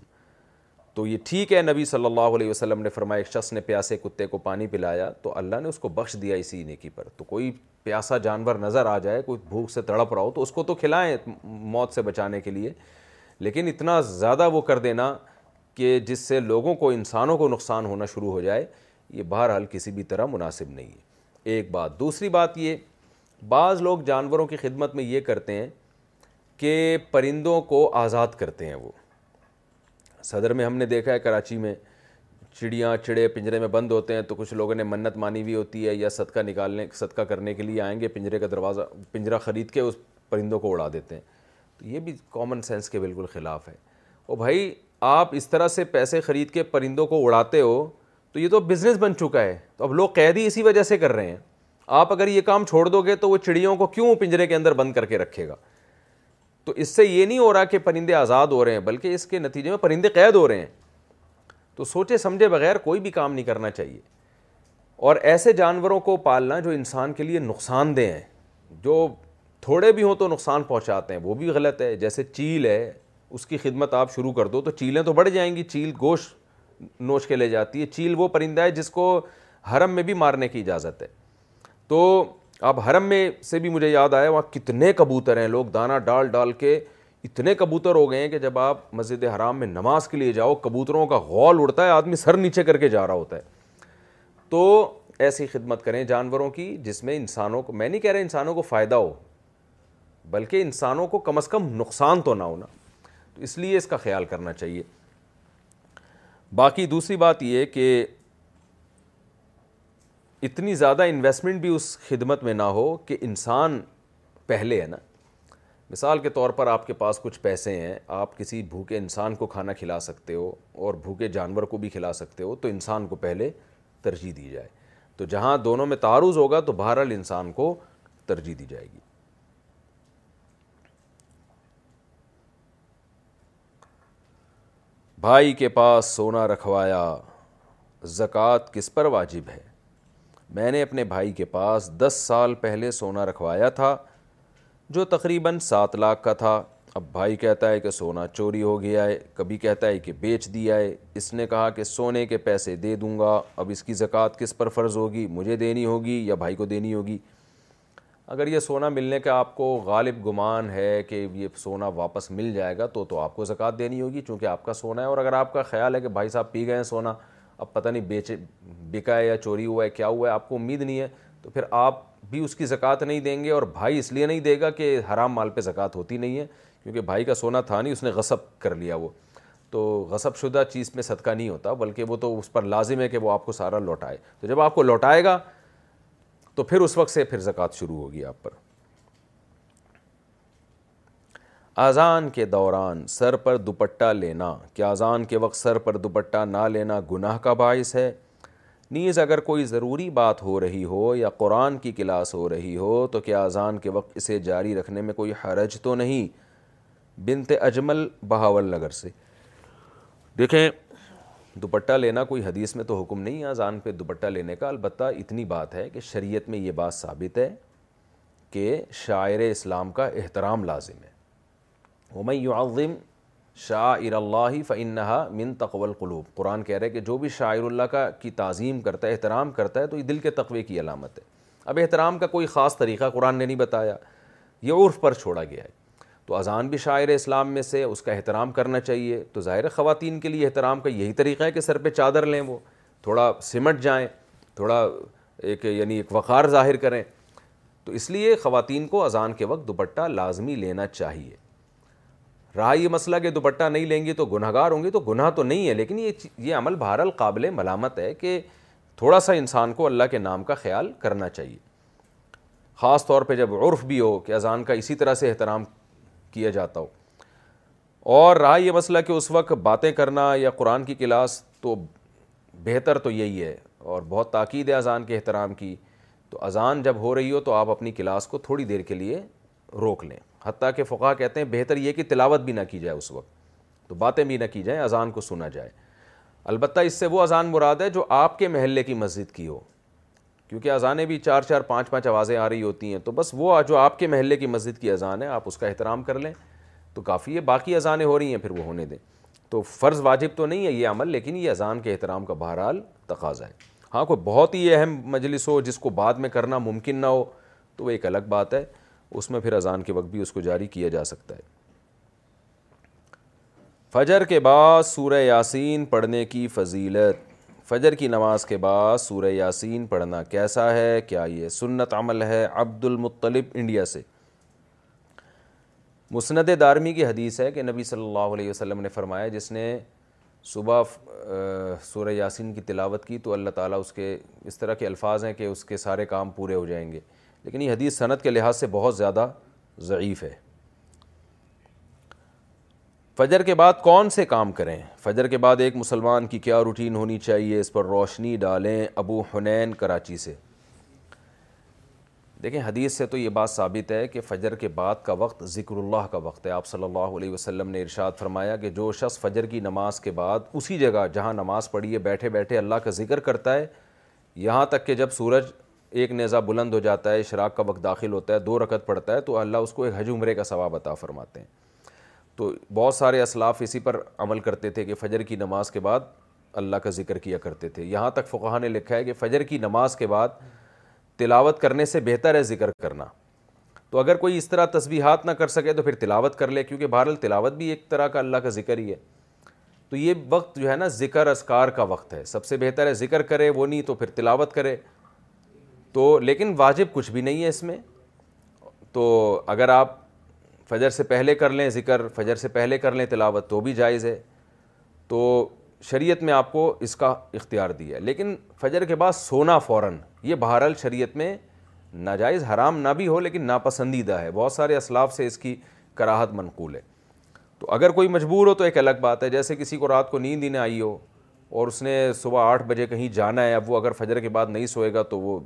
S3: تو یہ ٹھیک ہے نبی صلی اللہ علیہ وسلم نے فرمایا ایک شخص نے پیاسے کتے کو پانی پلایا تو اللہ نے اس کو بخش دیا اسی نیکی پر تو کوئی پیاسا جانور نظر آ جائے کوئی بھوک سے تڑپ رہا ہو تو اس کو تو کھلائیں موت سے بچانے کے لیے لیکن اتنا زیادہ وہ کر دینا کہ جس سے لوگوں کو انسانوں کو نقصان ہونا شروع ہو جائے یہ بہرحال کسی بھی طرح مناسب نہیں ہے ایک بات دوسری بات یہ بعض لوگ جانوروں کی خدمت میں یہ کرتے ہیں کہ پرندوں کو آزاد کرتے ہیں وہ صدر میں ہم نے دیکھا ہے کراچی میں چڑیاں چڑے پنجرے میں بند ہوتے ہیں تو کچھ لوگوں نے منت مانی ہوئی ہوتی ہے یا صدقہ نکالنے صدقہ کرنے کے لیے آئیں گے پنجرے کا دروازہ پنجرہ خرید کے اس پرندوں کو اڑا دیتے ہیں تو یہ بھی کامن سینس کے بالکل خلاف ہے اور بھائی آپ اس طرح سے پیسے خرید کے پرندوں کو اڑاتے ہو تو یہ تو بزنس بن چکا ہے تو اب لوگ قیدی اسی وجہ سے کر رہے ہیں آپ اگر یہ کام چھوڑ دو گے تو وہ چڑیوں کو کیوں پنجرے کے اندر بند کر کے رکھے گا تو اس سے یہ نہیں ہو رہا کہ پرندے آزاد ہو رہے ہیں بلکہ اس کے نتیجے میں پرندے قید ہو رہے ہیں تو سوچے سمجھے بغیر کوئی بھی کام نہیں کرنا چاہیے اور ایسے جانوروں کو پالنا جو انسان کے لیے نقصان دہ ہیں جو تھوڑے بھی ہوں تو نقصان پہنچاتے ہیں وہ بھی غلط ہے جیسے چیل ہے اس کی خدمت آپ شروع کر دو تو چیلیں تو بڑھ جائیں گی چیل گوشت نوش کے لے جاتی ہے چیل وہ پرندہ ہے جس کو حرم میں بھی مارنے کی اجازت ہے تو اب حرم میں سے بھی مجھے یاد آیا وہاں کتنے کبوتر ہیں لوگ دانہ ڈال ڈال کے اتنے کبوتر ہو گئے ہیں کہ جب آپ مسجد حرام میں نماز کے لیے جاؤ کبوتروں کا غول اڑتا ہے آدمی سر نیچے کر کے جا رہا ہوتا ہے تو ایسی خدمت کریں جانوروں کی جس میں انسانوں کو میں نہیں کہہ رہا انسانوں کو فائدہ ہو بلکہ انسانوں کو کم از کم نقصان تو نہ ہونا تو اس لیے اس کا خیال کرنا چاہیے باقی دوسری بات یہ کہ اتنی زیادہ انویسٹمنٹ بھی اس خدمت میں نہ ہو کہ انسان پہلے ہے نا مثال کے طور پر آپ کے پاس کچھ پیسے ہیں آپ کسی بھوکے انسان کو کھانا کھلا سکتے ہو اور بھوکے جانور کو بھی کھلا سکتے ہو تو انسان کو پہلے ترجیح دی جائے تو جہاں دونوں میں تعارض ہوگا تو بہرحال انسان کو ترجیح دی جائے گی بھائی کے پاس سونا رکھوایا زکوٰۃ کس پر واجب ہے میں نے اپنے بھائی کے پاس دس سال پہلے سونا رکھوایا تھا جو تقریباً سات لاکھ کا تھا اب بھائی کہتا ہے کہ سونا چوری ہو گیا ہے کبھی کہتا ہے کہ بیچ دیا ہے اس نے کہا کہ سونے کے پیسے دے دوں گا اب اس کی زکوٰۃ کس پر فرض ہوگی مجھے دینی ہوگی یا بھائی کو دینی ہوگی اگر یہ سونا ملنے کا آپ کو غالب گمان ہے کہ یہ سونا واپس مل جائے گا تو تو آپ کو زکاة دینی ہوگی چونکہ آپ کا سونا ہے اور اگر آپ کا خیال ہے کہ بھائی صاحب پی گئے ہیں سونا اب پتہ نہیں بیچے بکا ہے یا چوری ہوا ہے کیا ہوا ہے آپ کو امید نہیں ہے تو پھر آپ بھی اس کی زکوٰۃ نہیں دیں گے اور بھائی اس لیے نہیں دے گا کہ حرام مال پہ زکوٰۃ ہوتی نہیں ہے کیونکہ بھائی کا سونا تھا نہیں اس نے غصب کر لیا وہ تو غصب شدہ چیز میں صدقہ نہیں ہوتا بلکہ وہ تو اس پر لازم ہے کہ وہ آپ کو سارا لوٹائے تو جب آپ کو لوٹائے گا تو پھر اس وقت سے پھر زکوٰۃ شروع ہوگی آپ پر اذان کے دوران سر پر دوپٹہ لینا کیا اذان کے وقت سر پر دوپٹہ نہ لینا گناہ کا باعث ہے نیز اگر کوئی ضروری بات ہو رہی ہو یا قرآن کی کلاس ہو رہی ہو تو کیا اذان کے وقت اسے جاری رکھنے میں کوئی حرج تو نہیں بنت اجمل بہاول نگر سے دیکھیں دوپٹہ لینا کوئی حدیث میں تو حکم نہیں ہے اذان پہ دوپٹہ لینے کا البتہ اتنی بات ہے کہ شریعت میں یہ بات ثابت ہے کہ شاعر اسلام کا احترام لازم ہے ومن يعظم شاعر اللہ فنحا من تقوى القلوب قرآن کہہ رہے کہ جو بھی شاعر اللہ کا کی تعظیم کرتا ہے احترام کرتا ہے تو یہ دل کے تقوی کی علامت ہے اب احترام کا کوئی خاص طریقہ قرآن نے نہیں بتایا یہ عرف پر چھوڑا گیا ہے تو اذان بھی شاعر اسلام میں سے اس کا احترام کرنا چاہیے تو ظاہر خواتین کے لیے احترام کا یہی طریقہ ہے کہ سر پہ چادر لیں وہ تھوڑا سمٹ جائیں تھوڑا ایک یعنی ایک وقار ظاہر کریں تو اس لیے خواتین کو اذان کے وقت دوپٹہ لازمی لینا چاہیے رہا یہ مسئلہ کہ دوپٹہ نہیں لیں گی تو گناہ گار ہوں گے تو گناہ تو نہیں ہے لیکن یہ یہ عمل بہرحال القابل ملامت ہے کہ تھوڑا سا انسان کو اللہ کے نام کا خیال کرنا چاہیے خاص طور پہ جب عرف بھی ہو کہ اذان کا اسی طرح سے احترام کیا جاتا ہو اور رہا یہ مسئلہ کہ اس وقت باتیں کرنا یا قرآن کی کلاس تو بہتر تو یہی ہے اور بہت تاکید ہے اذان کے احترام کی تو اذان جب ہو رہی ہو تو آپ اپنی کلاس کو تھوڑی دیر کے لیے روک لیں حتیٰ کہ فقہ کہتے ہیں بہتر یہ کہ تلاوت بھی نہ کی جائے اس وقت تو باتیں بھی نہ کی جائیں اذان کو سنا جائے البتہ اس سے وہ اذان مراد ہے جو آپ کے محلے کی مسجد کی ہو کیونکہ اذانیں بھی چار چار پانچ پانچ آوازیں آ رہی ہوتی ہیں تو بس وہ جو آپ کے محلے کی مسجد کی اذان ہے آپ اس کا احترام کر لیں تو کافی ہے باقی اذانیں ہو رہی ہیں پھر وہ ہونے دیں تو فرض واجب تو نہیں ہے یہ عمل لیکن یہ اذان کے احترام کا بہرحال تقاضا ہے ہاں کوئی بہت ہی اہم مجلس ہو جس کو بعد میں کرنا ممکن نہ ہو تو وہ ایک الگ بات ہے اس میں پھر اذان کے وقت بھی اس کو جاری کیا جا سکتا ہے فجر کے بعد سورہ یاسین پڑھنے کی فضیلت فجر کی نماز کے بعد سورہ یاسین پڑھنا کیسا ہے کیا یہ سنت عمل ہے عبد المطلب انڈیا سے مسند دارمی کی حدیث ہے کہ نبی صلی اللہ علیہ وسلم نے فرمایا جس نے صبح سورہ یاسین کی تلاوت کی تو اللہ تعالیٰ اس کے اس طرح کے الفاظ ہیں کہ اس کے سارے کام پورے ہو جائیں گے لیکن یہ حدیث صنعت کے لحاظ سے بہت زیادہ ضعیف ہے فجر کے بعد کون سے کام کریں فجر کے بعد ایک مسلمان کی کیا روٹین ہونی چاہیے اس پر روشنی ڈالیں ابو حنین کراچی سے دیکھیں حدیث سے تو یہ بات ثابت ہے کہ فجر کے بعد کا وقت ذکر اللہ کا وقت ہے آپ صلی اللہ علیہ وسلم نے ارشاد فرمایا کہ جو شخص فجر کی نماز کے بعد اسی جگہ جہاں نماز پڑھی ہے بیٹھے بیٹھے اللہ کا ذکر کرتا ہے یہاں تک کہ جب سورج ایک نیزہ بلند ہو جاتا ہے اشراق کا وقت داخل ہوتا ہے دو رکعت پڑتا ہے تو اللہ اس کو ایک حج عمرے کا ثواب عطا فرماتے ہیں تو بہت سارے اسلاف اسی پر عمل کرتے تھے کہ فجر کی نماز کے بعد اللہ کا ذکر کیا کرتے تھے یہاں تک فقہ نے لکھا ہے کہ فجر کی نماز کے بعد تلاوت کرنے سے بہتر ہے ذکر کرنا تو اگر کوئی اس طرح تسبیحات نہ کر سکے تو پھر تلاوت کر لے کیونکہ بہرحال تلاوت بھی ایک طرح کا اللہ کا ذکر ہی ہے تو یہ وقت جو ہے نا ذکر اسکار کا وقت ہے سب سے بہتر ہے ذکر کرے وہ نہیں تو پھر تلاوت کرے تو لیکن واجب کچھ بھی نہیں ہے اس میں تو اگر آپ فجر سے پہلے کر لیں ذکر فجر سے پہلے کر لیں تلاوت تو بھی جائز ہے تو شریعت میں آپ کو اس کا اختیار دیا لیکن فجر کے بعد سونا فوراً یہ بہرحال شریعت میں ناجائز حرام نہ بھی ہو لیکن ناپسندیدہ ہے بہت سارے اسلاف سے اس کی کراہت منقول ہے تو اگر کوئی مجبور ہو تو ایک الگ بات ہے جیسے کسی کو رات کو نیند ہی نہ آئی ہو اور اس نے صبح آٹھ بجے کہیں جانا ہے اب وہ اگر فجر کے بعد نہیں سوئے گا تو وہ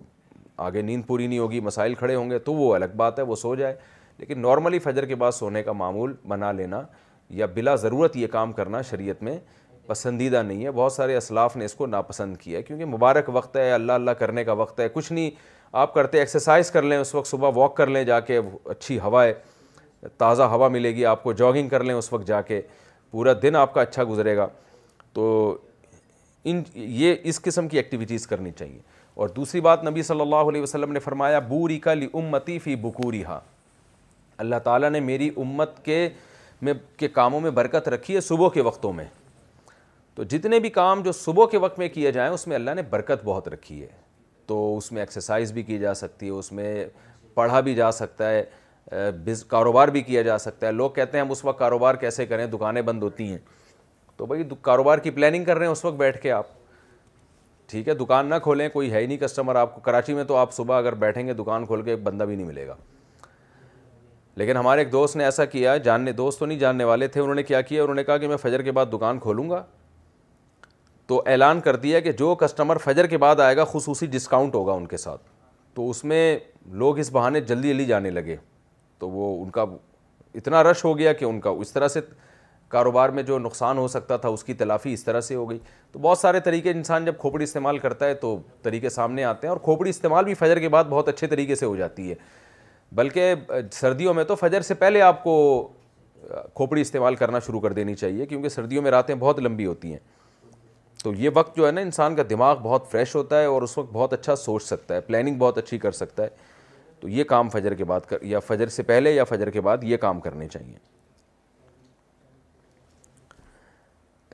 S3: آگے نیند پوری نہیں ہوگی مسائل کھڑے ہوں گے تو وہ الگ بات ہے وہ سو جائے لیکن نارملی فجر کے بعد سونے کا معمول بنا لینا یا بلا ضرورت یہ کام کرنا شریعت میں پسندیدہ نہیں ہے بہت سارے اسلاف نے اس کو ناپسند کیا ہے کیونکہ مبارک وقت ہے اللہ اللہ کرنے کا وقت ہے کچھ نہیں آپ کرتے ایکسرسائز کر لیں اس وقت صبح واک کر لیں جا کے اچھی ہوا ہے تازہ ہوا ملے گی آپ کو جاگنگ کر لیں اس وقت جا کے پورا دن آپ کا اچھا گزرے گا تو ان یہ اس قسم کی ایکٹیویٹیز کرنی چاہیے اور دوسری بات نبی صلی اللہ علیہ وسلم نے فرمایا بوری کا لی امتی فی بکوری ہاں اللہ تعالیٰ نے میری امت کے میں کے کاموں میں برکت رکھی ہے صبح کے وقتوں میں تو جتنے بھی کام جو صبح کے وقت میں کیے جائیں اس میں اللہ نے برکت بہت رکھی ہے تو اس میں ایکسرسائز بھی کی جا سکتی ہے اس میں پڑھا بھی جا سکتا ہے کاروبار بھی کیا جا سکتا ہے لوگ کہتے ہیں ہم اس وقت کاروبار کیسے کریں دکانیں بند ہوتی ہیں تو بھائی کاروبار کی پلاننگ کر رہے ہیں اس وقت بیٹھ کے آپ ٹھیک ہے دکان نہ کھولیں کوئی ہے ہی نہیں کسٹمر آپ کو کراچی میں تو آپ صبح اگر بیٹھیں گے دکان کھول کے بندہ بھی نہیں ملے گا لیکن ہمارے ایک دوست نے ایسا کیا جاننے دوست تو نہیں جاننے والے تھے انہوں نے کیا کیا انہوں نے کہا کہ میں فجر کے بعد دکان کھولوں گا تو اعلان کر دیا کہ جو کسٹمر فجر کے بعد آئے گا خصوصی ڈسکاؤنٹ ہوگا ان کے ساتھ تو اس میں لوگ اس بہانے جلدی جلدی جانے لگے تو وہ ان کا اتنا رش ہو گیا کہ ان کا اس طرح سے کاروبار میں جو نقصان ہو سکتا تھا اس کی تلافی اس طرح سے ہو گئی تو بہت سارے طریقے انسان جب کھوپڑی استعمال کرتا ہے تو طریقے سامنے آتے ہیں اور کھوپڑی استعمال بھی فجر کے بعد بہت اچھے طریقے سے ہو جاتی ہے بلکہ سردیوں میں تو فجر سے پہلے آپ کو کھوپڑی استعمال کرنا شروع کر دینی چاہیے کیونکہ سردیوں میں راتیں بہت لمبی ہوتی ہیں تو یہ وقت جو ہے نا انسان کا دماغ بہت فریش ہوتا ہے اور اس وقت بہت اچھا سوچ سکتا ہے پلاننگ بہت اچھی کر سکتا ہے تو یہ کام فجر کے بعد کر یا فجر سے پہلے یا فجر کے بعد یہ کام کرنے چاہیے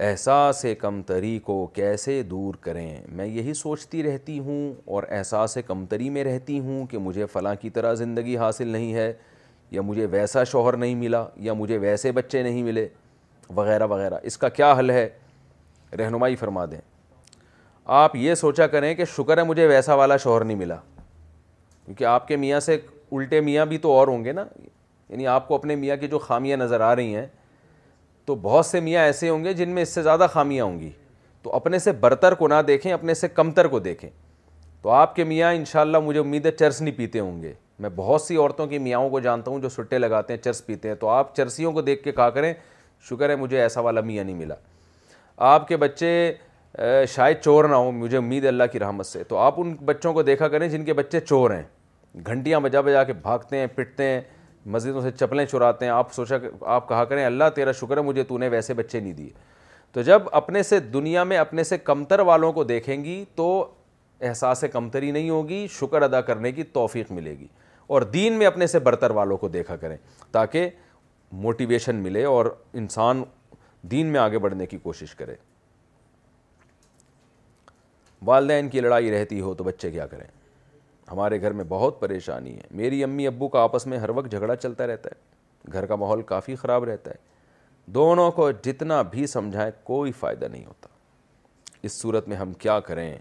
S3: احساس کمتری کو کیسے دور کریں میں یہی سوچتی رہتی ہوں اور احساس کمتری میں رہتی ہوں کہ مجھے فلاں کی طرح زندگی حاصل نہیں ہے یا مجھے ویسا شوہر نہیں ملا یا مجھے ویسے بچے نہیں ملے وغیرہ وغیرہ اس کا کیا حل ہے رہنمائی فرما دیں آپ یہ سوچا کریں کہ شکر ہے مجھے ویسا والا شوہر نہیں ملا کیونکہ آپ کے میاں سے الٹے میاں بھی تو اور ہوں گے نا یعنی آپ کو اپنے میاں کی جو خامیاں نظر آ رہی ہیں تو بہت سے میاں ایسے ہوں گے جن میں اس سے زیادہ خامیاں ہوں گی تو اپنے سے برتر کو نہ دیکھیں اپنے سے کمتر کو دیکھیں تو آپ کے میاں انشاءاللہ مجھے امید ہے چرس نہیں پیتے ہوں گے میں بہت سی عورتوں کی میاں کو جانتا ہوں جو سٹے لگاتے ہیں چرس پیتے ہیں تو آپ چرسیوں کو دیکھ کے کہا کریں شکر ہے مجھے ایسا والا میاں نہیں ملا آپ کے بچے شاید چور نہ ہوں مجھے امید ہے اللہ کی رحمت سے تو آپ ان بچوں کو دیکھا کریں جن کے بچے چور ہیں گھنٹیاں بجا بجا کے بھاگتے ہیں پٹتے ہیں مسجدوں سے چپلیں چراتے ہیں آپ سوچا آپ کہا کریں اللہ تیرا شکر ہے مجھے تو نے ویسے بچے نہیں دیے تو جب اپنے سے دنیا میں اپنے سے کمتر والوں کو دیکھیں گی تو احساس کمتری نہیں ہوگی شکر ادا کرنے کی توفیق ملے گی اور دین میں اپنے سے برتر والوں کو دیکھا کریں تاکہ موٹیویشن ملے اور انسان دین میں آگے بڑھنے کی کوشش کرے والدین کی لڑائی رہتی ہو تو بچے کیا کریں ہمارے گھر میں بہت پریشانی ہے میری امی ابو کا آپس میں ہر وقت جھگڑا چلتا رہتا ہے گھر کا ماحول کافی خراب رہتا ہے دونوں کو جتنا بھی سمجھائیں کوئی فائدہ نہیں ہوتا اس صورت میں ہم کیا کریں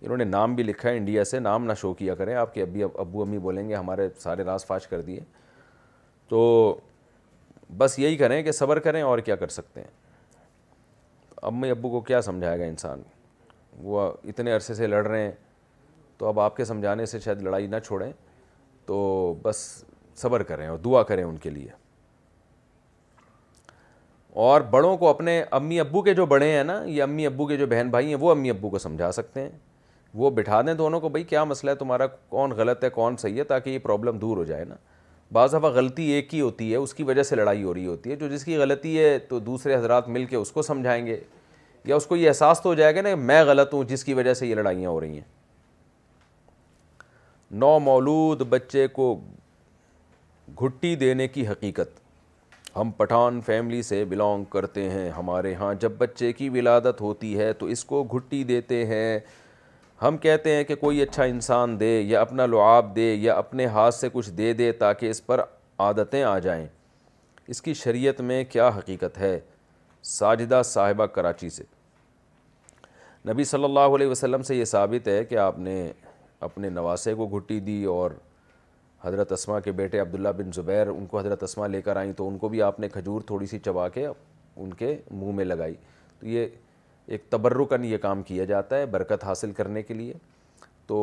S3: انہوں نے نام بھی لکھا ہے انڈیا سے نام نہ شو کیا کریں آپ کے ابھی ابو امی بولیں گے ہمارے سارے راز فاش کر دیے تو بس یہی کریں کہ صبر کریں اور کیا کر سکتے ہیں امی ابو کو کیا سمجھائے گا انسان وہ اتنے عرصے سے لڑ رہے ہیں تو اب آپ کے سمجھانے سے شاید لڑائی نہ چھوڑیں تو بس صبر کریں اور دعا کریں ان کے لیے اور بڑوں کو اپنے امی ابو کے جو بڑے ہیں نا یہ امی ابو کے جو بہن بھائی ہیں وہ امی ابو کو سمجھا سکتے ہیں وہ بٹھا دیں دونوں کو بھائی کیا مسئلہ ہے تمہارا کون غلط ہے کون صحیح ہے تاکہ یہ پرابلم دور ہو جائے نا بعض دفعہ غلطی ایک ہی ہوتی ہے اس کی وجہ سے لڑائی ہو رہی ہوتی ہے جو جس کی غلطی ہے تو دوسرے حضرات مل کے اس کو سمجھائیں گے یا اس کو یہ احساس تو ہو جائے گا نا میں غلط ہوں جس کی وجہ سے یہ لڑائیاں ہو رہی ہیں نو مولود بچے کو گھٹی دینے کی حقیقت ہم پٹھان فیملی سے بلانگ کرتے ہیں ہمارے ہاں جب بچے کی ولادت ہوتی ہے تو اس کو گھٹی دیتے ہیں ہم کہتے ہیں کہ کوئی اچھا انسان دے یا اپنا لعاب دے یا اپنے ہاتھ سے کچھ دے دے تاکہ اس پر عادتیں آ جائیں اس کی شریعت میں کیا حقیقت ہے ساجدہ صاحبہ کراچی سے نبی صلی اللہ علیہ وسلم سے یہ ثابت ہے کہ آپ نے اپنے نواسے کو گھٹی دی اور حضرت اسما کے بیٹے عبداللہ بن زبیر ان کو حضرت اسما لے کر آئیں تو ان کو بھی آپ نے کھجور تھوڑی سی چبا کے ان کے منہ میں لگائی تو یہ ایک تبرکن یہ کام کیا جاتا ہے برکت حاصل کرنے کے لیے تو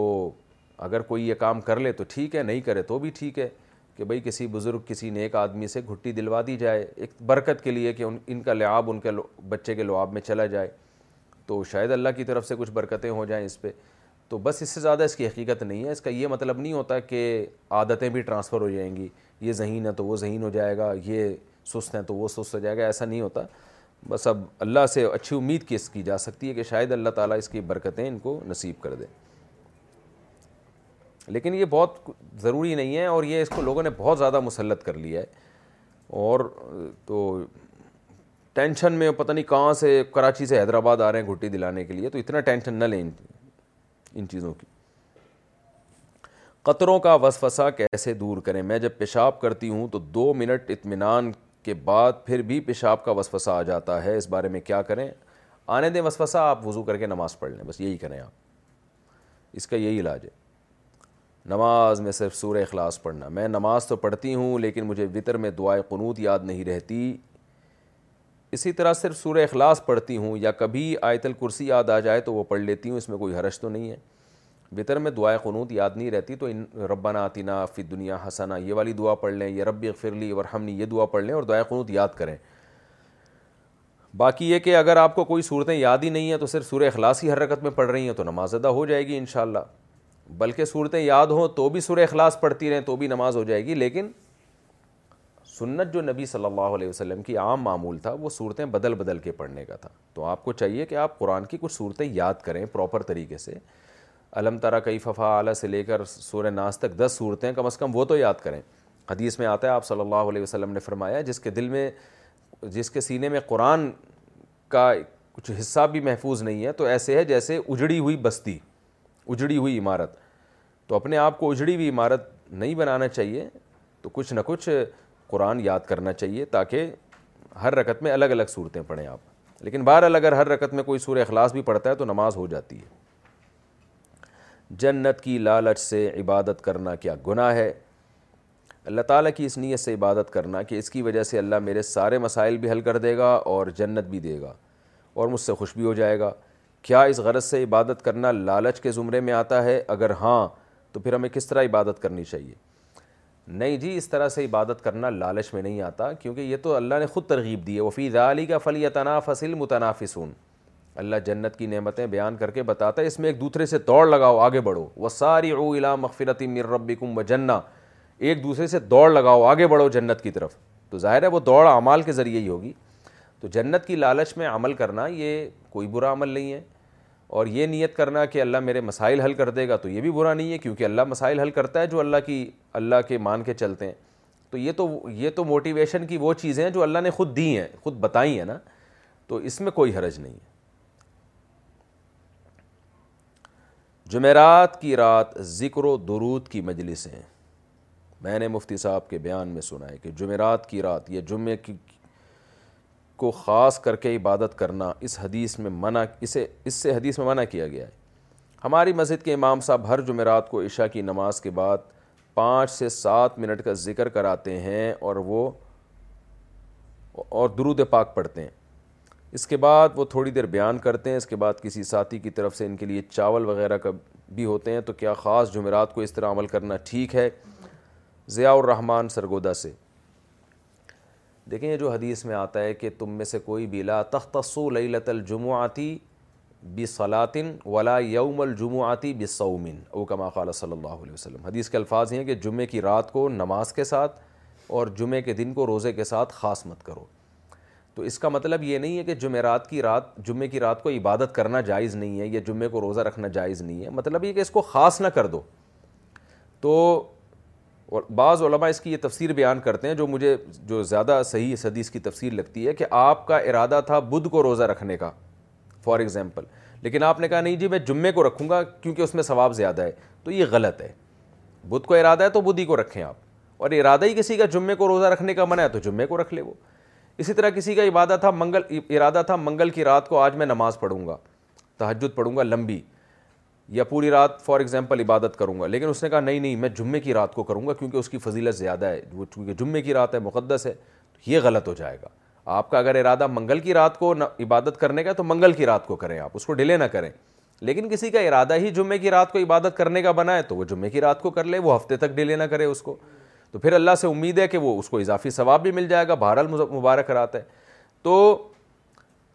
S3: اگر کوئی یہ کام کر لے تو ٹھیک ہے نہیں کرے تو بھی ٹھیک ہے کہ بھئی کسی بزرگ کسی نیک آدمی سے گھٹی دلوا دی جائے ایک برکت کے لیے کہ ان کا لعاب ان کے بچے کے لعاب میں چلا جائے تو شاید اللہ کی طرف سے کچھ برکتیں ہو جائیں اس پہ تو بس اس سے زیادہ اس کی حقیقت نہیں ہے اس کا یہ مطلب نہیں ہوتا کہ عادتیں بھی ٹرانسفر ہو جائیں گی یہ ذہین ہے تو وہ ذہین ہو جائے گا یہ سست ہیں تو وہ سست ہو جائے گا ایسا نہیں ہوتا بس اب اللہ سے اچھی امید کی اس کی جا سکتی ہے کہ شاید اللہ تعالیٰ اس کی برکتیں ان کو نصیب کر دیں لیکن یہ بہت ضروری نہیں ہے اور یہ اس کو لوگوں نے بہت زیادہ مسلط کر لیا ہے اور تو ٹینشن میں پتہ نہیں کہاں سے کراچی سے حیدرآباد آ رہے ہیں گھٹی دلانے کے لیے تو اتنا ٹینشن نہ لیں ان چیزوں کی قطروں کا وسوسہ کیسے دور کریں میں جب پیشاب کرتی ہوں تو دو منٹ اطمینان کے بعد پھر بھی پیشاب کا وسوسہ آ جاتا ہے اس بارے میں کیا کریں آنے دیں وسوسہ آپ وضو کر کے نماز پڑھ لیں بس یہی کریں آپ اس کا یہی علاج ہے نماز میں صرف سورہ اخلاص پڑھنا میں نماز تو پڑھتی ہوں لیکن مجھے وطر میں دعائے قنوت یاد نہیں رہتی اسی طرح صرف سورہ اخلاص پڑھتی ہوں یا کبھی آیت الکرسی یاد آ جائے تو وہ پڑھ لیتی ہوں اس میں کوئی حرش تو نہیں ہے بطر میں دعا خنوط یاد نہیں رہتی تو ان ربنا نعتینہ فی دنیا حسنا یہ والی دعا پڑھ لیں یہ رب فرلی ورحمنی یہ دعا پڑھ لیں اور دعا خنوط یاد کریں باقی یہ کہ اگر آپ کو کوئی صورتیں یاد ہی نہیں ہیں تو صرف سورہ اخلاص ہی حرکت میں پڑھ رہی ہیں تو نماز ادا ہو جائے گی انشاءاللہ بلکہ صورتیں یاد ہوں تو بھی سورہ اخلاص پڑھتی رہیں تو بھی نماز ہو جائے گی لیکن سنت جو نبی صلی اللہ علیہ وسلم کی عام معمول تھا وہ صورتیں بدل بدل کے پڑھنے کا تھا تو آپ کو چاہیے کہ آپ قرآن کی کچھ صورتیں یاد کریں پراپر طریقے سے علم طرح کئی ففا اعلیٰ سے لے کر سورہ تک دس صورتیں کم از کم وہ تو یاد کریں حدیث میں آتا ہے آپ صلی اللہ علیہ وسلم نے فرمایا جس کے دل میں جس کے سینے میں قرآن کا کچھ حصہ بھی محفوظ نہیں ہے تو ایسے ہے جیسے اجڑی ہوئی بستی اجڑی ہوئی عمارت تو اپنے آپ کو اجڑی ہوئی عمارت نہیں بنانا چاہیے تو کچھ نہ کچھ قرآن یاد کرنا چاہیے تاکہ ہر رکت میں الگ الگ صورتیں پڑھیں آپ لیکن بہرحال اگر ہر رکت میں کوئی سور اخلاص بھی پڑھتا ہے تو نماز ہو جاتی ہے جنت کی لالچ سے عبادت کرنا کیا گناہ ہے اللہ تعالیٰ کی اس نیت سے عبادت کرنا کہ اس کی وجہ سے اللہ میرے سارے مسائل بھی حل کر دے گا اور جنت بھی دے گا اور مجھ سے خوش بھی ہو جائے گا کیا اس غرض سے عبادت کرنا لالچ کے زمرے میں آتا ہے اگر ہاں تو پھر ہمیں کس طرح عبادت کرنی چاہیے نہیں جی اس طرح سے عبادت کرنا لالچ میں نہیں آتا کیونکہ یہ تو اللہ نے خود ترغیب دی ہے وفی فیضا علی کا فلی تناف متنافسون اللہ جنت کی نعمتیں بیان کر کے بتاتا ہے اس میں ایک دوسرے سے دوڑ لگاؤ آگے بڑھو وہ ساری او الا مغفرت مر ربکم کم و جنا ایک دوسرے سے دوڑ لگاؤ آگے بڑھو جنت کی طرف تو ظاہر ہے وہ دوڑ اعمال کے ذریعے ہی ہوگی تو جنت کی لالچ میں عمل کرنا یہ کوئی برا عمل نہیں ہے اور یہ نیت کرنا کہ اللہ میرے مسائل حل کر دے گا تو یہ بھی برا نہیں ہے کیونکہ اللہ مسائل حل کرتا ہے جو اللہ کی اللہ کے مان کے چلتے ہیں تو یہ تو یہ تو موٹیویشن کی وہ چیزیں ہیں جو اللہ نے خود دی ہیں خود بتائی ہیں نا تو اس میں کوئی حرج نہیں ہے جمعرات کی رات ذکر و درود کی مجلسیں میں نے مفتی صاحب کے بیان میں سنا ہے کہ جمعرات کی رات یا جمعے کو خاص کر کے عبادت کرنا اس حدیث میں منع اسے اس سے حدیث میں منع کیا گیا ہے ہماری مسجد کے امام صاحب ہر جمعرات کو عشاء کی نماز کے بعد پانچ سے سات منٹ کا ذکر کراتے ہیں اور وہ اور درود پاک پڑھتے ہیں اس کے بعد وہ تھوڑی دیر بیان کرتے ہیں اس کے بعد کسی ساتھی کی طرف سے ان کے لیے چاول وغیرہ کا بھی ہوتے ہیں تو کیا خاص جمعرات کو اس طرح عمل کرنا ٹھیک ہے ضیاء الرحمٰن سرگودا سے دیکھیں یہ جو حدیث میں آتا ہے کہ تم میں سے کوئی بھی لا تختصو لیلت الجمعاتی بصلاطن ولا یوم الجمعاتی بصومن او کما قال صلی اللہ علیہ وسلم حدیث کے الفاظ ہیں کہ جمعے کی رات کو نماز کے ساتھ اور جمعہ کے دن کو روزے کے ساتھ خاص مت کرو تو اس کا مطلب یہ نہیں ہے کہ جمعرات کی رات جمعے کی رات کو عبادت کرنا جائز نہیں ہے یا جمعے کو روزہ رکھنا جائز نہیں ہے مطلب یہ کہ اس کو خاص نہ کر دو تو اور بعض علماء اس کی یہ تفسیر بیان کرتے ہیں جو مجھے جو زیادہ صحیح اس حدیث کی تفسیر لگتی ہے کہ آپ کا ارادہ تھا بدھ کو روزہ رکھنے کا فار ایگزامپل لیکن آپ نے کہا نہیں جی میں جمعے کو رکھوں گا کیونکہ اس میں ثواب زیادہ ہے تو یہ غلط ہے بدھ کو ارادہ ہے تو بدھ ہی کو رکھیں آپ اور ارادہ ہی کسی کا جمعے کو روزہ رکھنے کا منع ہے تو جمعے کو رکھ لے وہ اسی طرح کسی کا ارادہ تھا منگل ارادہ تھا منگل کی رات کو آج میں نماز پڑھوں گا تحجد پڑھوں گا لمبی یا پوری رات فار ایگزامپل عبادت کروں گا لیکن اس نے کہا نہیں نہیں میں جمعے کی رات کو کروں گا کیونکہ اس کی فضیلت زیادہ ہے وہ چونکہ جمعے کی رات ہے مقدس ہے تو یہ غلط ہو جائے گا آپ کا اگر ارادہ منگل کی رات کو عبادت کرنے کا تو منگل کی رات کو کریں آپ اس کو ڈیلے نہ کریں لیکن کسی کا ارادہ ہی جمعے کی رات کو عبادت کرنے کا بنا ہے تو وہ جمعے کی رات کو کر لے وہ ہفتے تک ڈیلے نہ کرے اس کو تو پھر اللہ سے امید ہے کہ وہ اس کو اضافی ثواب بھی مل جائے گا بہرحال مبارک رات ہے تو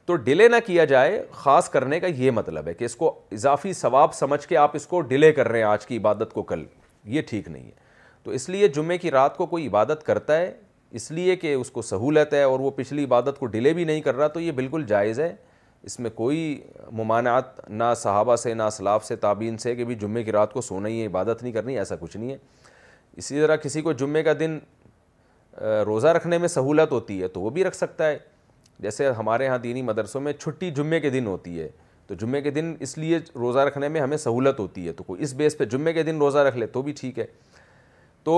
S3: تو ڈیلے نہ کیا جائے خاص کرنے کا یہ مطلب ہے کہ اس کو اضافی ثواب سمجھ کے آپ اس کو ڈیلے کر رہے ہیں آج کی عبادت کو کل یہ ٹھیک نہیں ہے تو اس لیے جمعے کی رات کو کوئی عبادت کرتا ہے اس لیے کہ اس کو سہولت ہے اور وہ پچھلی عبادت کو ڈیلے بھی نہیں کر رہا تو یہ بالکل جائز ہے اس میں کوئی ممانعت نہ صحابہ سے نہ اسلاف سے تعبین سے کہ بھی جمعے کی رات کو سونا ہی ہے عبادت نہیں کرنی ایسا کچھ نہیں ہے اسی طرح کسی کو جمعے کا دن روزہ رکھنے میں سہولت ہوتی ہے تو وہ بھی رکھ سکتا ہے جیسے ہمارے ہاں دینی مدرسوں میں چھٹی جمعے کے دن ہوتی ہے تو جمعے کے دن اس لیے روزہ رکھنے میں ہمیں سہولت ہوتی ہے تو کوئی اس بیس پہ جمعے کے دن روزہ رکھ لے تو بھی ٹھیک ہے تو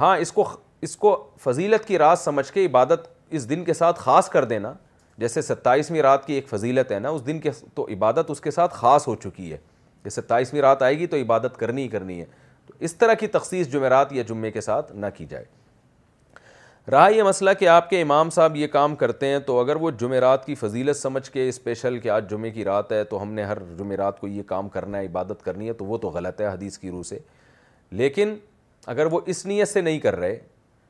S3: ہاں اس کو اس کو فضیلت کی رات سمجھ کے عبادت اس دن کے ساتھ خاص کر دینا جیسے ستائیسویں رات کی ایک فضیلت ہے نا اس دن کے تو عبادت اس کے ساتھ خاص ہو چکی ہے کہ ستائیسویں رات آئے گی تو عبادت کرنی ہی کرنی ہے تو اس طرح کی تخصیص جمعرات یا جمعے کے ساتھ نہ کی جائے رہا یہ مسئلہ کہ آپ کے امام صاحب یہ کام کرتے ہیں تو اگر وہ جمعرات کی فضیلت سمجھ کے اسپیشل کہ آج جمعے کی رات ہے تو ہم نے ہر جمعرات کو یہ کام کرنا ہے عبادت کرنی ہے تو وہ تو غلط ہے حدیث کی روح سے لیکن اگر وہ اس نیت سے نہیں کر رہے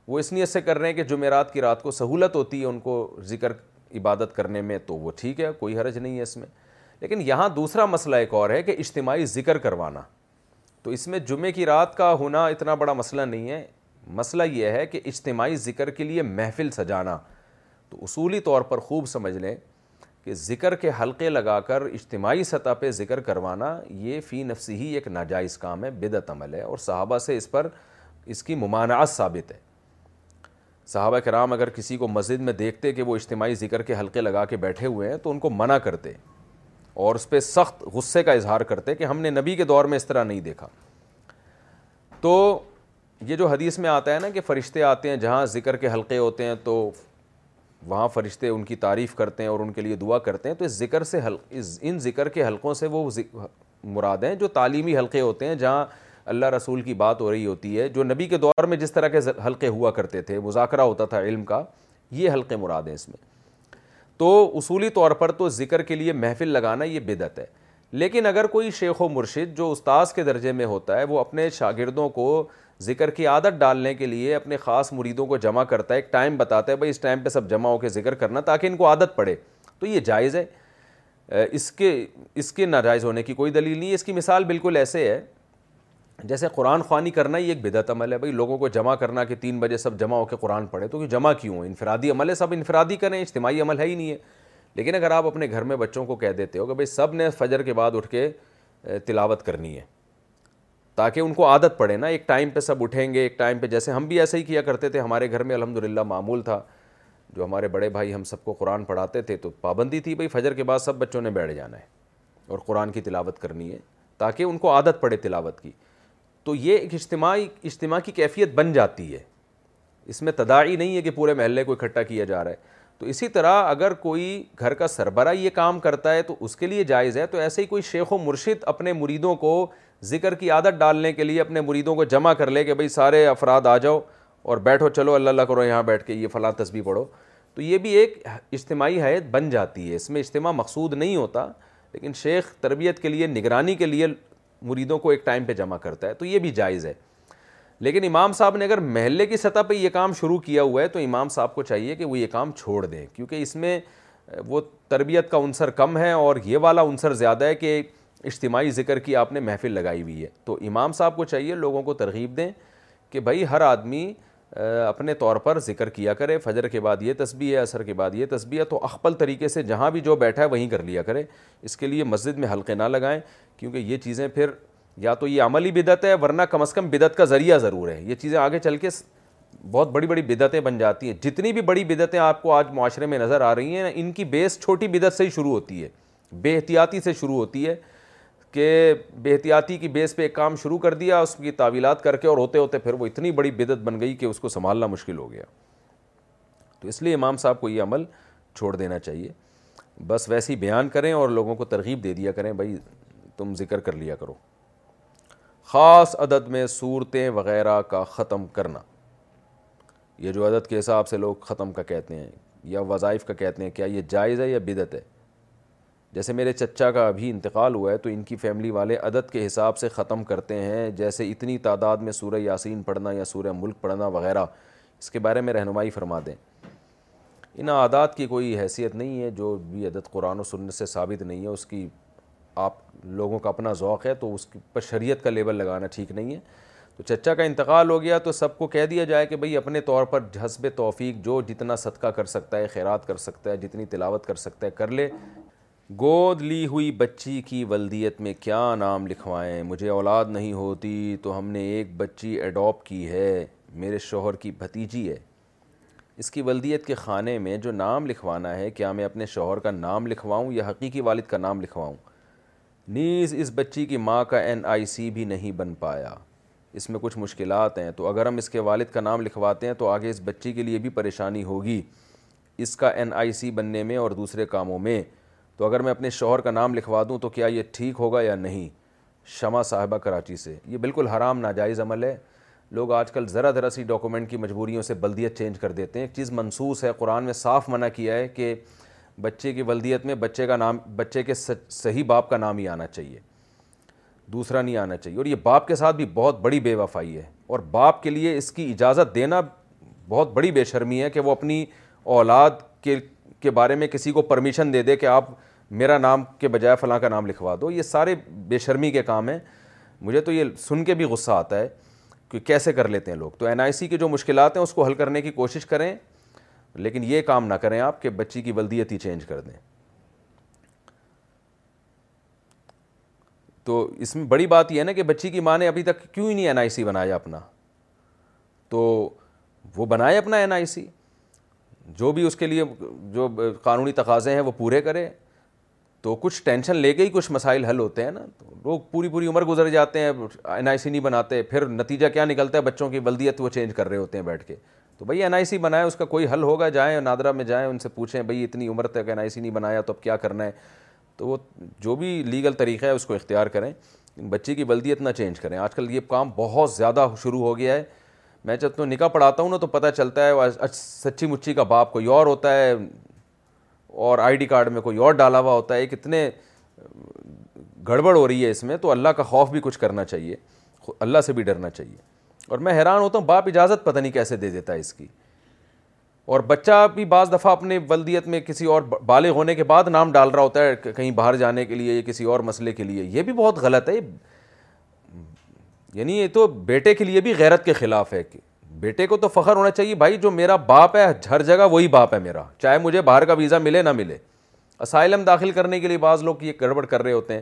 S3: وہ اس نیت سے کر رہے ہیں کہ جمعرات کی رات کو سہولت ہوتی ہے ان کو ذکر عبادت کرنے میں تو وہ ٹھیک ہے کوئی حرج نہیں ہے اس میں لیکن یہاں دوسرا مسئلہ ایک اور ہے کہ اجتماعی ذکر کروانا تو اس میں جمعہ کی رات کا ہونا اتنا بڑا مسئلہ نہیں ہے مسئلہ یہ ہے کہ اجتماعی ذکر کے لیے محفل سجانا تو اصولی طور پر خوب سمجھ لیں کہ ذکر کے حلقے لگا کر اجتماعی سطح پہ ذکر کروانا یہ فی نفسی ہی ایک ناجائز کام ہے بدعت عمل ہے اور صحابہ سے اس پر اس کی ممانعات ثابت ہے صحابہ کرام اگر کسی کو مسجد میں دیکھتے کہ وہ اجتماعی ذکر کے حلقے لگا کے بیٹھے ہوئے ہیں تو ان کو منع کرتے اور اس پہ سخت غصے کا اظہار کرتے کہ ہم نے نبی کے دور میں اس طرح نہیں دیکھا تو یہ جو حدیث میں آتا ہے نا کہ فرشتے آتے ہیں جہاں ذکر کے حلقے ہوتے ہیں تو وہاں فرشتے ان کی تعریف کرتے ہیں اور ان کے لیے دعا کرتے ہیں تو اس ذکر سے حل ان ذکر کے حلقوں سے وہ مراد ہیں جو تعلیمی حلقے ہوتے ہیں جہاں اللہ رسول کی بات ہو رہی ہوتی ہے جو نبی کے دور میں جس طرح کے حلقے ہوا کرتے تھے مذاکرہ ہوتا تھا علم کا یہ حلقے مراد ہیں اس میں تو اصولی طور پر تو ذکر کے لیے محفل لگانا یہ بدعت ہے لیکن اگر کوئی شیخ و مرشد جو استاذ کے درجے میں ہوتا ہے وہ اپنے شاگردوں کو ذکر کی عادت ڈالنے کے لیے اپنے خاص مریدوں کو جمع کرتا ہے ایک ٹائم بتاتا ہے بھائی اس ٹائم پہ سب جمع ہو کے ذکر کرنا تاکہ ان کو عادت پڑے تو یہ جائز ہے اس کے اس کے ناجائز ہونے کی کوئی دلیل نہیں ہے اس کی مثال بالکل ایسے ہے جیسے قرآن خوانی کرنا یہ ایک بدعت عمل ہے بھائی لوگوں کو جمع کرنا کہ تین بجے سب جمع ہو کے قرآن پڑھے تو جمع کیوں ہے انفرادی عمل ہے سب انفرادی کریں اجتماعی عمل ہے ہی نہیں ہے لیکن اگر آپ اپنے گھر میں بچوں کو کہہ دیتے ہو کہ بھائی سب نے فجر کے بعد اٹھ کے تلاوت کرنی ہے تاکہ ان کو عادت پڑے نا ایک ٹائم پہ سب اٹھیں گے ایک ٹائم پہ جیسے ہم بھی ایسے ہی کیا کرتے تھے ہمارے گھر میں الحمد للہ معمول تھا جو ہمارے بڑے بھائی ہم سب کو قرآن پڑھاتے تھے تو پابندی تھی بھائی فجر کے بعد سب بچوں نے بیٹھ جانا ہے اور قرآن کی تلاوت کرنی ہے تاکہ ان کو عادت پڑے تلاوت کی تو یہ ایک اجتماعی اجتماع کی کیفیت بن جاتی ہے اس میں تدائی نہیں ہے کہ پورے محلے کو اکٹھا کیا جا رہا ہے تو اسی طرح اگر کوئی گھر کا سربراہ یہ کام کرتا ہے تو اس کے لیے جائز ہے تو ایسے ہی کوئی شیخ و مرشد اپنے مریدوں کو ذکر کی عادت ڈالنے کے لیے اپنے مریدوں کو جمع کر لے کہ بھائی سارے افراد آ جاؤ اور بیٹھو چلو اللہ اللہ کرو یہاں بیٹھ کے یہ فلاں تسبیح پڑھو تو یہ بھی ایک اجتماعی حیت بن جاتی ہے اس میں اجتماع مقصود نہیں ہوتا لیکن شیخ تربیت کے لیے نگرانی کے لیے مریدوں کو ایک ٹائم پہ جمع کرتا ہے تو یہ بھی جائز ہے لیکن امام صاحب نے اگر محلے کی سطح پہ یہ کام شروع کیا ہوا ہے تو امام صاحب کو چاہیے کہ وہ یہ کام چھوڑ دیں کیونکہ اس میں وہ تربیت کا عنصر کم ہے اور یہ والا عنصر زیادہ ہے کہ اجتماعی ذکر کی آپ نے محفل لگائی ہوئی ہے تو امام صاحب کو چاہیے لوگوں کو ترغیب دیں کہ بھائی ہر آدمی اپنے طور پر ذکر کیا کرے فجر کے بعد یہ تسبیح ہے عصر کے بعد یہ تسبیح ہے تو اخپل طریقے سے جہاں بھی جو بیٹھا ہے وہیں کر لیا کرے اس کے لیے مسجد میں حلقے نہ لگائیں کیونکہ یہ چیزیں پھر یا تو یہ عملی بدت ہے ورنہ کم از کم بدعت کا ذریعہ ضرور ہے یہ چیزیں آگے چل کے بہت بڑی بڑی بدعتیں بن جاتی ہیں جتنی بھی بڑی بدعتیں آپ کو آج معاشرے میں نظر آ رہی ہیں ان کی بیس چھوٹی بدت سے ہی شروع ہوتی ہے بے احتیاطی سے شروع ہوتی ہے کہ احتیاطی کی بیس پہ ایک کام شروع کر دیا اس کی تعویلات کر کے اور ہوتے ہوتے پھر وہ اتنی بڑی بدت بن گئی کہ اس کو سنبھالنا مشکل ہو گیا تو اس لیے امام صاحب کو یہ عمل چھوڑ دینا چاہیے بس ویسے ہی بیان کریں اور لوگوں کو ترغیب دے دیا کریں بھائی تم ذکر کر لیا کرو خاص عدد میں صورتیں وغیرہ کا ختم کرنا یہ جو عدد کے حساب سے لوگ ختم کا کہتے ہیں یا وظائف کا کہتے ہیں کیا یہ جائز ہے یا بدت ہے جیسے میرے چچا کا ابھی انتقال ہوا ہے تو ان کی فیملی والے عدد کے حساب سے ختم کرتے ہیں جیسے اتنی تعداد میں سورہ یاسین پڑھنا یا سورہ ملک پڑھنا وغیرہ اس کے بارے میں رہنمائی فرما دیں ان عادات کی کوئی حیثیت نہیں ہے جو بھی عدد قرآن و سنت سے ثابت نہیں ہے اس کی آپ لوگوں کا اپنا ذوق ہے تو اس پر شریعت کا لیبل لگانا ٹھیک نہیں ہے تو چچا کا انتقال ہو گیا تو سب کو کہہ دیا جائے کہ بھئی اپنے طور پر حسب توفیق جو جتنا صدقہ کر سکتا ہے خیرات کر سکتا ہے جتنی تلاوت کر سکتا ہے کر لے گود لی ہوئی بچی کی ولدیت میں کیا نام لکھوائیں مجھے اولاد نہیں ہوتی تو ہم نے ایک بچی ایڈاپ کی ہے میرے شوہر کی بھتیجی ہے اس کی ولدیت کے خانے میں جو نام لکھوانا ہے کیا میں اپنے شوہر کا نام لکھواؤں یا حقیقی والد کا نام لکھواؤں نیز اس بچی کی ماں کا این آئی سی بھی نہیں بن پایا اس میں کچھ مشکلات ہیں تو اگر ہم اس کے والد کا نام لکھواتے ہیں تو آگے اس بچی کے لیے بھی پریشانی ہوگی اس کا این آئی سی بننے میں اور دوسرے کاموں میں تو اگر میں اپنے شوہر کا نام لکھوا دوں تو کیا یہ ٹھیک ہوگا یا نہیں شمع صاحبہ کراچی سے یہ بالکل حرام ناجائز عمل ہے لوگ آج کل ذرا ذرا سی ڈاکومنٹ کی مجبوریوں سے بلدیت چینج کر دیتے ہیں ایک چیز منصوص ہے قرآن میں صاف منع کیا ہے کہ بچے کی بلدیت میں بچے کا نام بچے کے صحیح باپ کا نام ہی آنا چاہیے دوسرا نہیں آنا چاہیے اور یہ باپ کے ساتھ بھی بہت بڑی بے وفائی ہے اور باپ کے لیے اس کی اجازت دینا بہت بڑی بے شرمی ہے کہ وہ اپنی اولاد کے کے بارے میں کسی کو پرمیشن دے دے کہ آپ میرا نام کے بجائے فلاں کا نام لکھوا دو یہ سارے بے شرمی کے کام ہیں مجھے تو یہ سن کے بھی غصہ آتا ہے کہ کیسے کر لیتے ہیں لوگ تو این آئی سی کی جو مشکلات ہیں اس کو حل کرنے کی کوشش کریں لیکن یہ کام نہ کریں آپ کہ بچی کی ہی چینج کر دیں تو اس میں بڑی بات یہ ہے نا کہ بچی کی ماں نے ابھی تک کیوں ہی نہیں این آئی سی بنایا اپنا تو وہ بنائے اپنا این آئی سی جو بھی اس کے لیے جو قانونی تقاضے ہیں وہ پورے کرے تو کچھ ٹینشن لے کے ہی کچھ مسائل حل ہوتے ہیں نا تو لوگ پوری پوری عمر گزر جاتے ہیں این آئی سی نہیں بناتے پھر نتیجہ کیا نکلتا ہے بچوں کی بلدیت وہ چینج کر رہے ہوتے ہیں بیٹھ کے تو بھائی این آئی سی بنائے اس کا کوئی حل ہوگا جائیں نادرا میں جائیں ان سے پوچھیں بھائی اتنی عمر تک این آئی سی نہیں بنایا تو اب کیا کرنا ہے تو وہ جو بھی لیگل طریقہ ہے اس کو اختیار کریں بچے کی بلدیت نہ چینج کریں آج کل یہ کام بہت زیادہ شروع ہو گیا ہے میں جب تو نکاح پڑھاتا ہوں نا تو پتہ چلتا ہے سچی مچی کا باپ کوئی اور ہوتا ہے اور آئی ڈی کارڈ میں کوئی اور ڈالا ہوا ہوتا ہے کتنے گڑبڑ ہو رہی ہے اس میں تو اللہ کا خوف بھی کچھ کرنا چاہیے اللہ سے بھی ڈرنا چاہیے اور میں حیران ہوتا ہوں باپ اجازت پتہ نہیں کیسے دے دیتا ہے اس کی اور بچہ بھی بعض دفعہ اپنے ولدیت میں کسی اور بالغ ہونے کے بعد نام ڈال رہا ہوتا ہے کہیں باہر جانے کے لیے یا کسی اور مسئلے کے لیے یہ بھی بہت غلط ہے یعنی یہ تو بیٹے کے لیے بھی غیرت کے خلاف ہے کہ بیٹے کو تو فخر ہونا چاہیے بھائی جو میرا باپ ہے ہر جگہ وہی باپ ہے میرا چاہے مجھے باہر کا ویزا ملے نہ ملے اسائلم داخل کرنے کے لیے بعض لوگ یہ گڑبڑ کر رہے ہوتے ہیں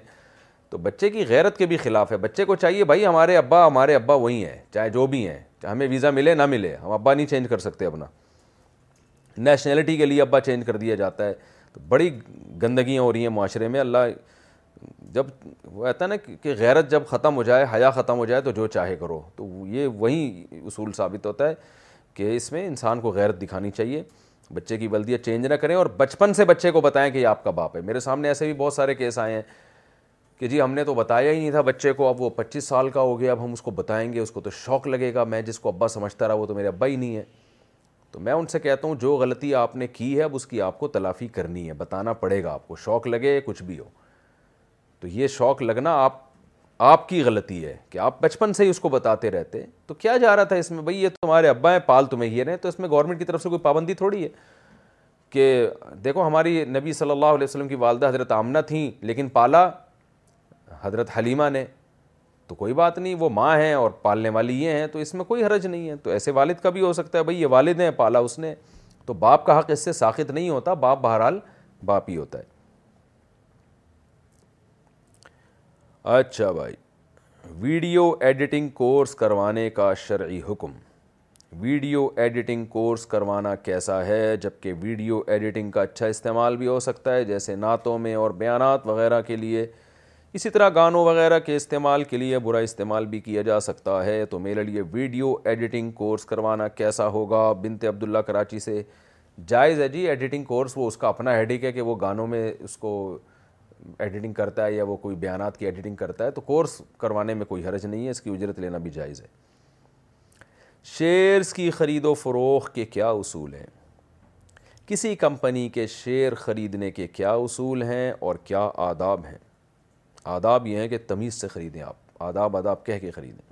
S3: تو بچے کی غیرت کے بھی خلاف ہے بچے کو چاہیے بھائی ہمارے ابا ہمارے ابا وہی ہیں چاہے جو بھی ہیں چاہے ہمیں ویزا ملے نہ ملے ہم ابا نہیں چینج کر سکتے اپنا نیشنلٹی کے لیے ابا چینج کر دیا جاتا ہے تو بڑی گندگیاں ہو رہی ہیں معاشرے میں اللہ جب وہ رہتا ہے نا کہ غیرت جب ختم ہو جائے حیا ختم ہو جائے تو جو چاہے کرو تو یہ وہیں اصول ثابت ہوتا ہے کہ اس میں انسان کو غیرت دکھانی چاہیے بچے کی بلدیاں چینج نہ کریں اور بچپن سے بچے کو بتائیں کہ یہ آپ کا باپ ہے میرے سامنے ایسے بھی بہت سارے کیس آئے ہیں کہ جی ہم نے تو بتایا ہی نہیں تھا بچے کو اب وہ پچیس سال کا ہو گیا اب ہم اس کو بتائیں گے اس کو تو شوق لگے گا میں جس کو ابا سمجھتا رہا وہ تو میرے ابا ہی نہیں ہے تو میں ان سے کہتا ہوں جو غلطی آپ نے کی ہے اب اس کی آپ کو تلافی کرنی ہے بتانا پڑے گا آپ کو شوق لگے کچھ بھی ہو تو یہ شوق لگنا آپ آپ کی غلطی ہے کہ آپ بچپن سے ہی اس کو بتاتے رہتے تو کیا جا رہا تھا اس میں بھائی یہ تمہارے ابا ہیں پال تمہیں یہ رہے تو اس میں گورنمنٹ کی طرف سے کوئی پابندی تھوڑی ہے کہ دیکھو ہماری نبی صلی اللہ علیہ وسلم کی والدہ حضرت آمنہ تھیں لیکن پالا حضرت حلیمہ نے تو کوئی بات نہیں وہ ماں ہیں اور پالنے والی یہ ہیں تو اس میں کوئی حرج نہیں ہے تو ایسے والد کا بھی ہو سکتا ہے بھائی یہ والد ہیں پالا اس نے تو باپ کا حق اس سے ساخت نہیں ہوتا باپ بہرحال باپ ہی ہوتا ہے اچھا بھائی ویڈیو ایڈیٹنگ کورس کروانے کا شرعی حکم ویڈیو ایڈیٹنگ کورس کروانا کیسا ہے جبکہ ویڈیو ایڈیٹنگ کا اچھا استعمال بھی ہو سکتا ہے جیسے نعتوں میں اور بیانات وغیرہ کے لیے اسی طرح گانوں وغیرہ کے استعمال کے لیے برا استعمال بھی کیا جا سکتا ہے تو میرے لیے ویڈیو ایڈیٹنگ کورس کروانا کیسا ہوگا بنت عبداللہ کراچی سے جائز ہے جی ایڈیٹنگ کورس وہ اس کا اپنا ہیڈک ہے کہ وہ گانوں میں اس کو ایڈیٹنگ کرتا ہے یا وہ کوئی بیانات کی ایڈیٹنگ کرتا ہے تو کورس کروانے میں کوئی حرج نہیں ہے اس کی اجرت لینا بھی جائز ہے شیئرز کی خرید و فروغ کے کیا اصول ہیں کسی کمپنی کے شیئر خریدنے کے کیا اصول ہیں اور کیا آداب ہیں آداب یہ ہیں کہ تمیز سے خریدیں آپ آداب آداب کہہ کے خریدیں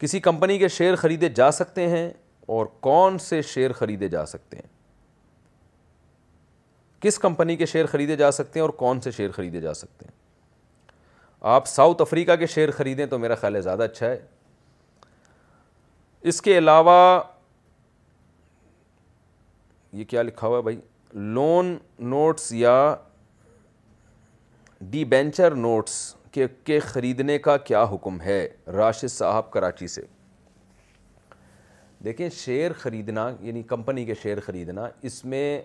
S3: کسی کمپنی کے شیئر خریدے جا سکتے ہیں اور کون سے شیئر خریدے جا سکتے ہیں کس کمپنی کے شیئر خریدے جا سکتے ہیں اور کون سے شیئر خریدے جا سکتے ہیں آپ ساؤتھ افریقہ کے شیئر خریدیں تو میرا خیال ہے زیادہ اچھا ہے اس کے علاوہ یہ کیا لکھا ہوا ہے بھائی لون نوٹس یا ڈی بینچر نوٹس کے کے خریدنے کا کیا حکم ہے راشد صاحب کراچی سے دیکھیں شیئر خریدنا یعنی کمپنی کے شیئر خریدنا اس میں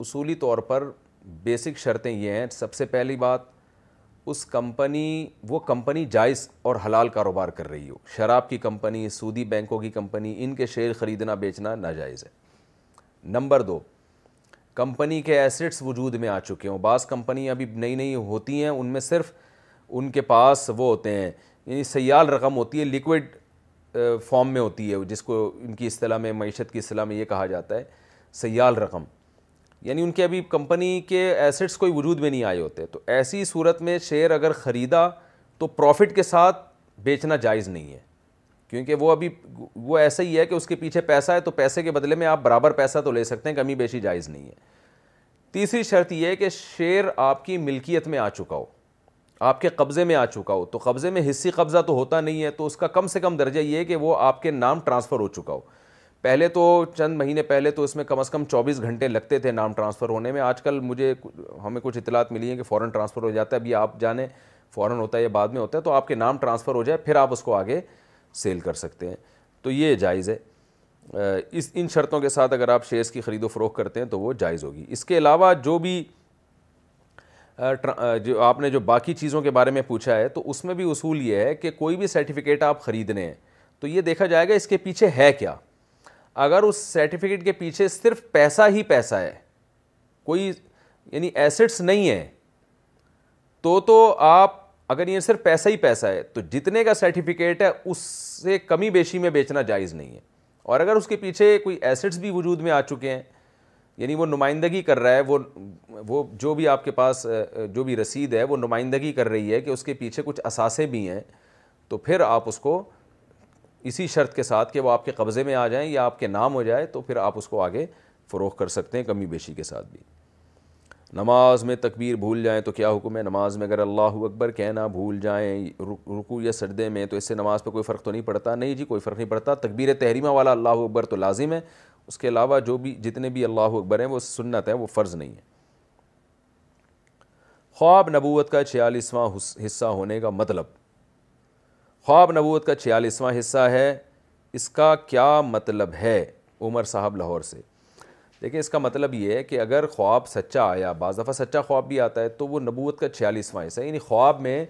S3: اصولی طور پر بیسک شرطیں یہ ہیں سب سے پہلی بات اس کمپنی وہ کمپنی جائز اور حلال کاروبار کر رہی ہو شراب کی کمپنی سودی بینکوں کی کمپنی ان کے شیئر خریدنا بیچنا ناجائز ہے نمبر دو کمپنی کے ایسٹس وجود میں آ چکے ہوں بعض کمپنیاں ابھی نئی نئی ہوتی ہیں ان میں صرف ان کے پاس وہ ہوتے ہیں یعنی سیال رقم ہوتی ہے لیکوڈ فارم میں ہوتی ہے جس کو ان کی اصطلاح میں معیشت کی اصطلاح میں یہ کہا جاتا ہے سیال رقم یعنی ان کے ابھی کمپنی کے ایسٹس کوئی وجود میں نہیں آئے ہوتے تو ایسی صورت میں شیئر اگر خریدا تو پروفٹ کے ساتھ بیچنا جائز نہیں ہے کیونکہ وہ ابھی وہ ایسا ہی ہے کہ اس کے پیچھے پیسہ ہے تو پیسے کے بدلے میں آپ برابر پیسہ تو لے سکتے ہیں کمی بیشی جائز نہیں ہے تیسری شرط یہ ہے کہ شیئر آپ کی ملکیت میں آ چکا ہو آپ کے قبضے میں آ چکا ہو تو قبضے میں حصی قبضہ تو ہوتا نہیں ہے تو اس کا کم سے کم درجہ یہ ہے کہ وہ آپ کے نام ٹرانسفر ہو چکا ہو پہلے تو چند مہینے پہلے تو اس میں کم از کم چوبیس گھنٹے لگتے تھے نام ٹرانسفر ہونے میں آج کل مجھے ہمیں کچھ اطلاعات ملی ہیں کہ فوراً ٹرانسفر ہو جاتا ہے ابھی آپ جانے فوراً ہوتا ہے یا بعد میں ہوتا ہے تو آپ کے نام ٹرانسفر ہو جائے پھر آپ اس کو آگے سیل کر سکتے ہیں تو یہ جائز ہے اس ان شرطوں کے ساتھ اگر آپ شیئرس کی خرید و فروغ کرتے ہیں تو وہ جائز ہوگی اس کے علاوہ جو بھی جو آپ نے جو باقی چیزوں کے بارے میں پوچھا ہے تو اس میں بھی اصول یہ ہے کہ کوئی بھی سرٹیفکیٹ آپ خریدنے ہیں تو یہ دیکھا جائے گا اس کے پیچھے ہے کیا اگر اس سرٹیفکیٹ کے پیچھے صرف پیسہ ہی پیسہ ہے کوئی یعنی ایسٹس نہیں ہیں تو تو آپ اگر یہ صرف پیسہ ہی پیسہ ہے تو جتنے کا سرٹیفکیٹ ہے اس سے کمی بیشی میں بیچنا جائز نہیں ہے اور اگر اس کے پیچھے کوئی ایسٹس بھی وجود میں آ چکے ہیں یعنی وہ نمائندگی کر رہا ہے وہ وہ جو بھی آپ کے پاس جو بھی رسید ہے وہ نمائندگی کر رہی ہے کہ اس کے پیچھے کچھ اثاثے بھی ہیں تو پھر آپ اس کو اسی شرط کے ساتھ کہ وہ آپ کے قبضے میں آ جائیں یا آپ کے نام ہو جائے تو پھر آپ اس کو آگے فروغ کر سکتے ہیں کمی بیشی کے ساتھ بھی نماز میں تکبیر بھول جائیں تو کیا حکم ہے نماز میں اگر اللہ اکبر کہنا بھول جائیں رکو یا سردے میں تو اس سے نماز پہ کوئی فرق تو نہیں پڑتا نہیں جی کوئی فرق نہیں پڑتا تکبیر تحریمہ والا اللہ اکبر تو لازم ہے اس کے علاوہ جو بھی جتنے بھی اللہ اکبر ہیں وہ سنت ہے وہ فرض نہیں ہے خواب نبوت کا چھیالیسواں حصہ ہونے کا مطلب خواب نبوت کا چھیالیسواں حصہ ہے اس کا کیا مطلب ہے عمر صاحب لاہور سے دیکھیں اس کا مطلب یہ ہے کہ اگر خواب سچا آیا بعض دفعہ سچا خواب بھی آتا ہے تو وہ نبوت کا چھیالیسواں حصہ ہے یعنی خواب میں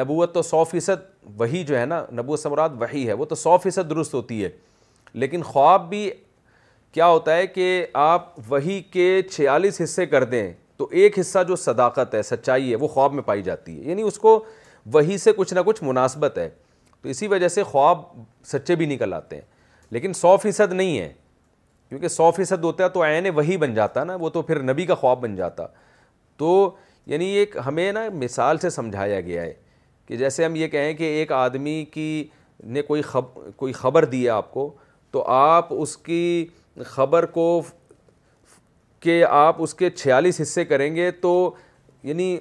S3: نبوت تو سو فیصد وہی جو ہے نا نبوت ثمراط وہی ہے وہ تو سو فیصد درست ہوتی ہے لیکن خواب بھی کیا ہوتا ہے کہ آپ وہی کے چھیالیس حصے کر دیں تو ایک حصہ جو صداقت ہے سچائی ہے وہ خواب میں پائی جاتی ہے یعنی اس کو وہی سے کچھ نہ کچھ مناسبت ہے تو اسی وجہ سے خواب سچے بھی نکل آتے ہیں لیکن سو فیصد نہیں ہے کیونکہ سو فیصد ہوتا ہے تو عین وہی بن جاتا نا وہ تو پھر نبی کا خواب بن جاتا تو یعنی ایک ہمیں نا مثال سے سمجھایا گیا ہے کہ جیسے ہم یہ کہیں کہ ایک آدمی کی نے کوئی خب کوئی خبر دی ہے آپ کو تو آپ اس کی خبر کو کہ آپ اس کے چھیالیس حصے کریں گے تو یعنی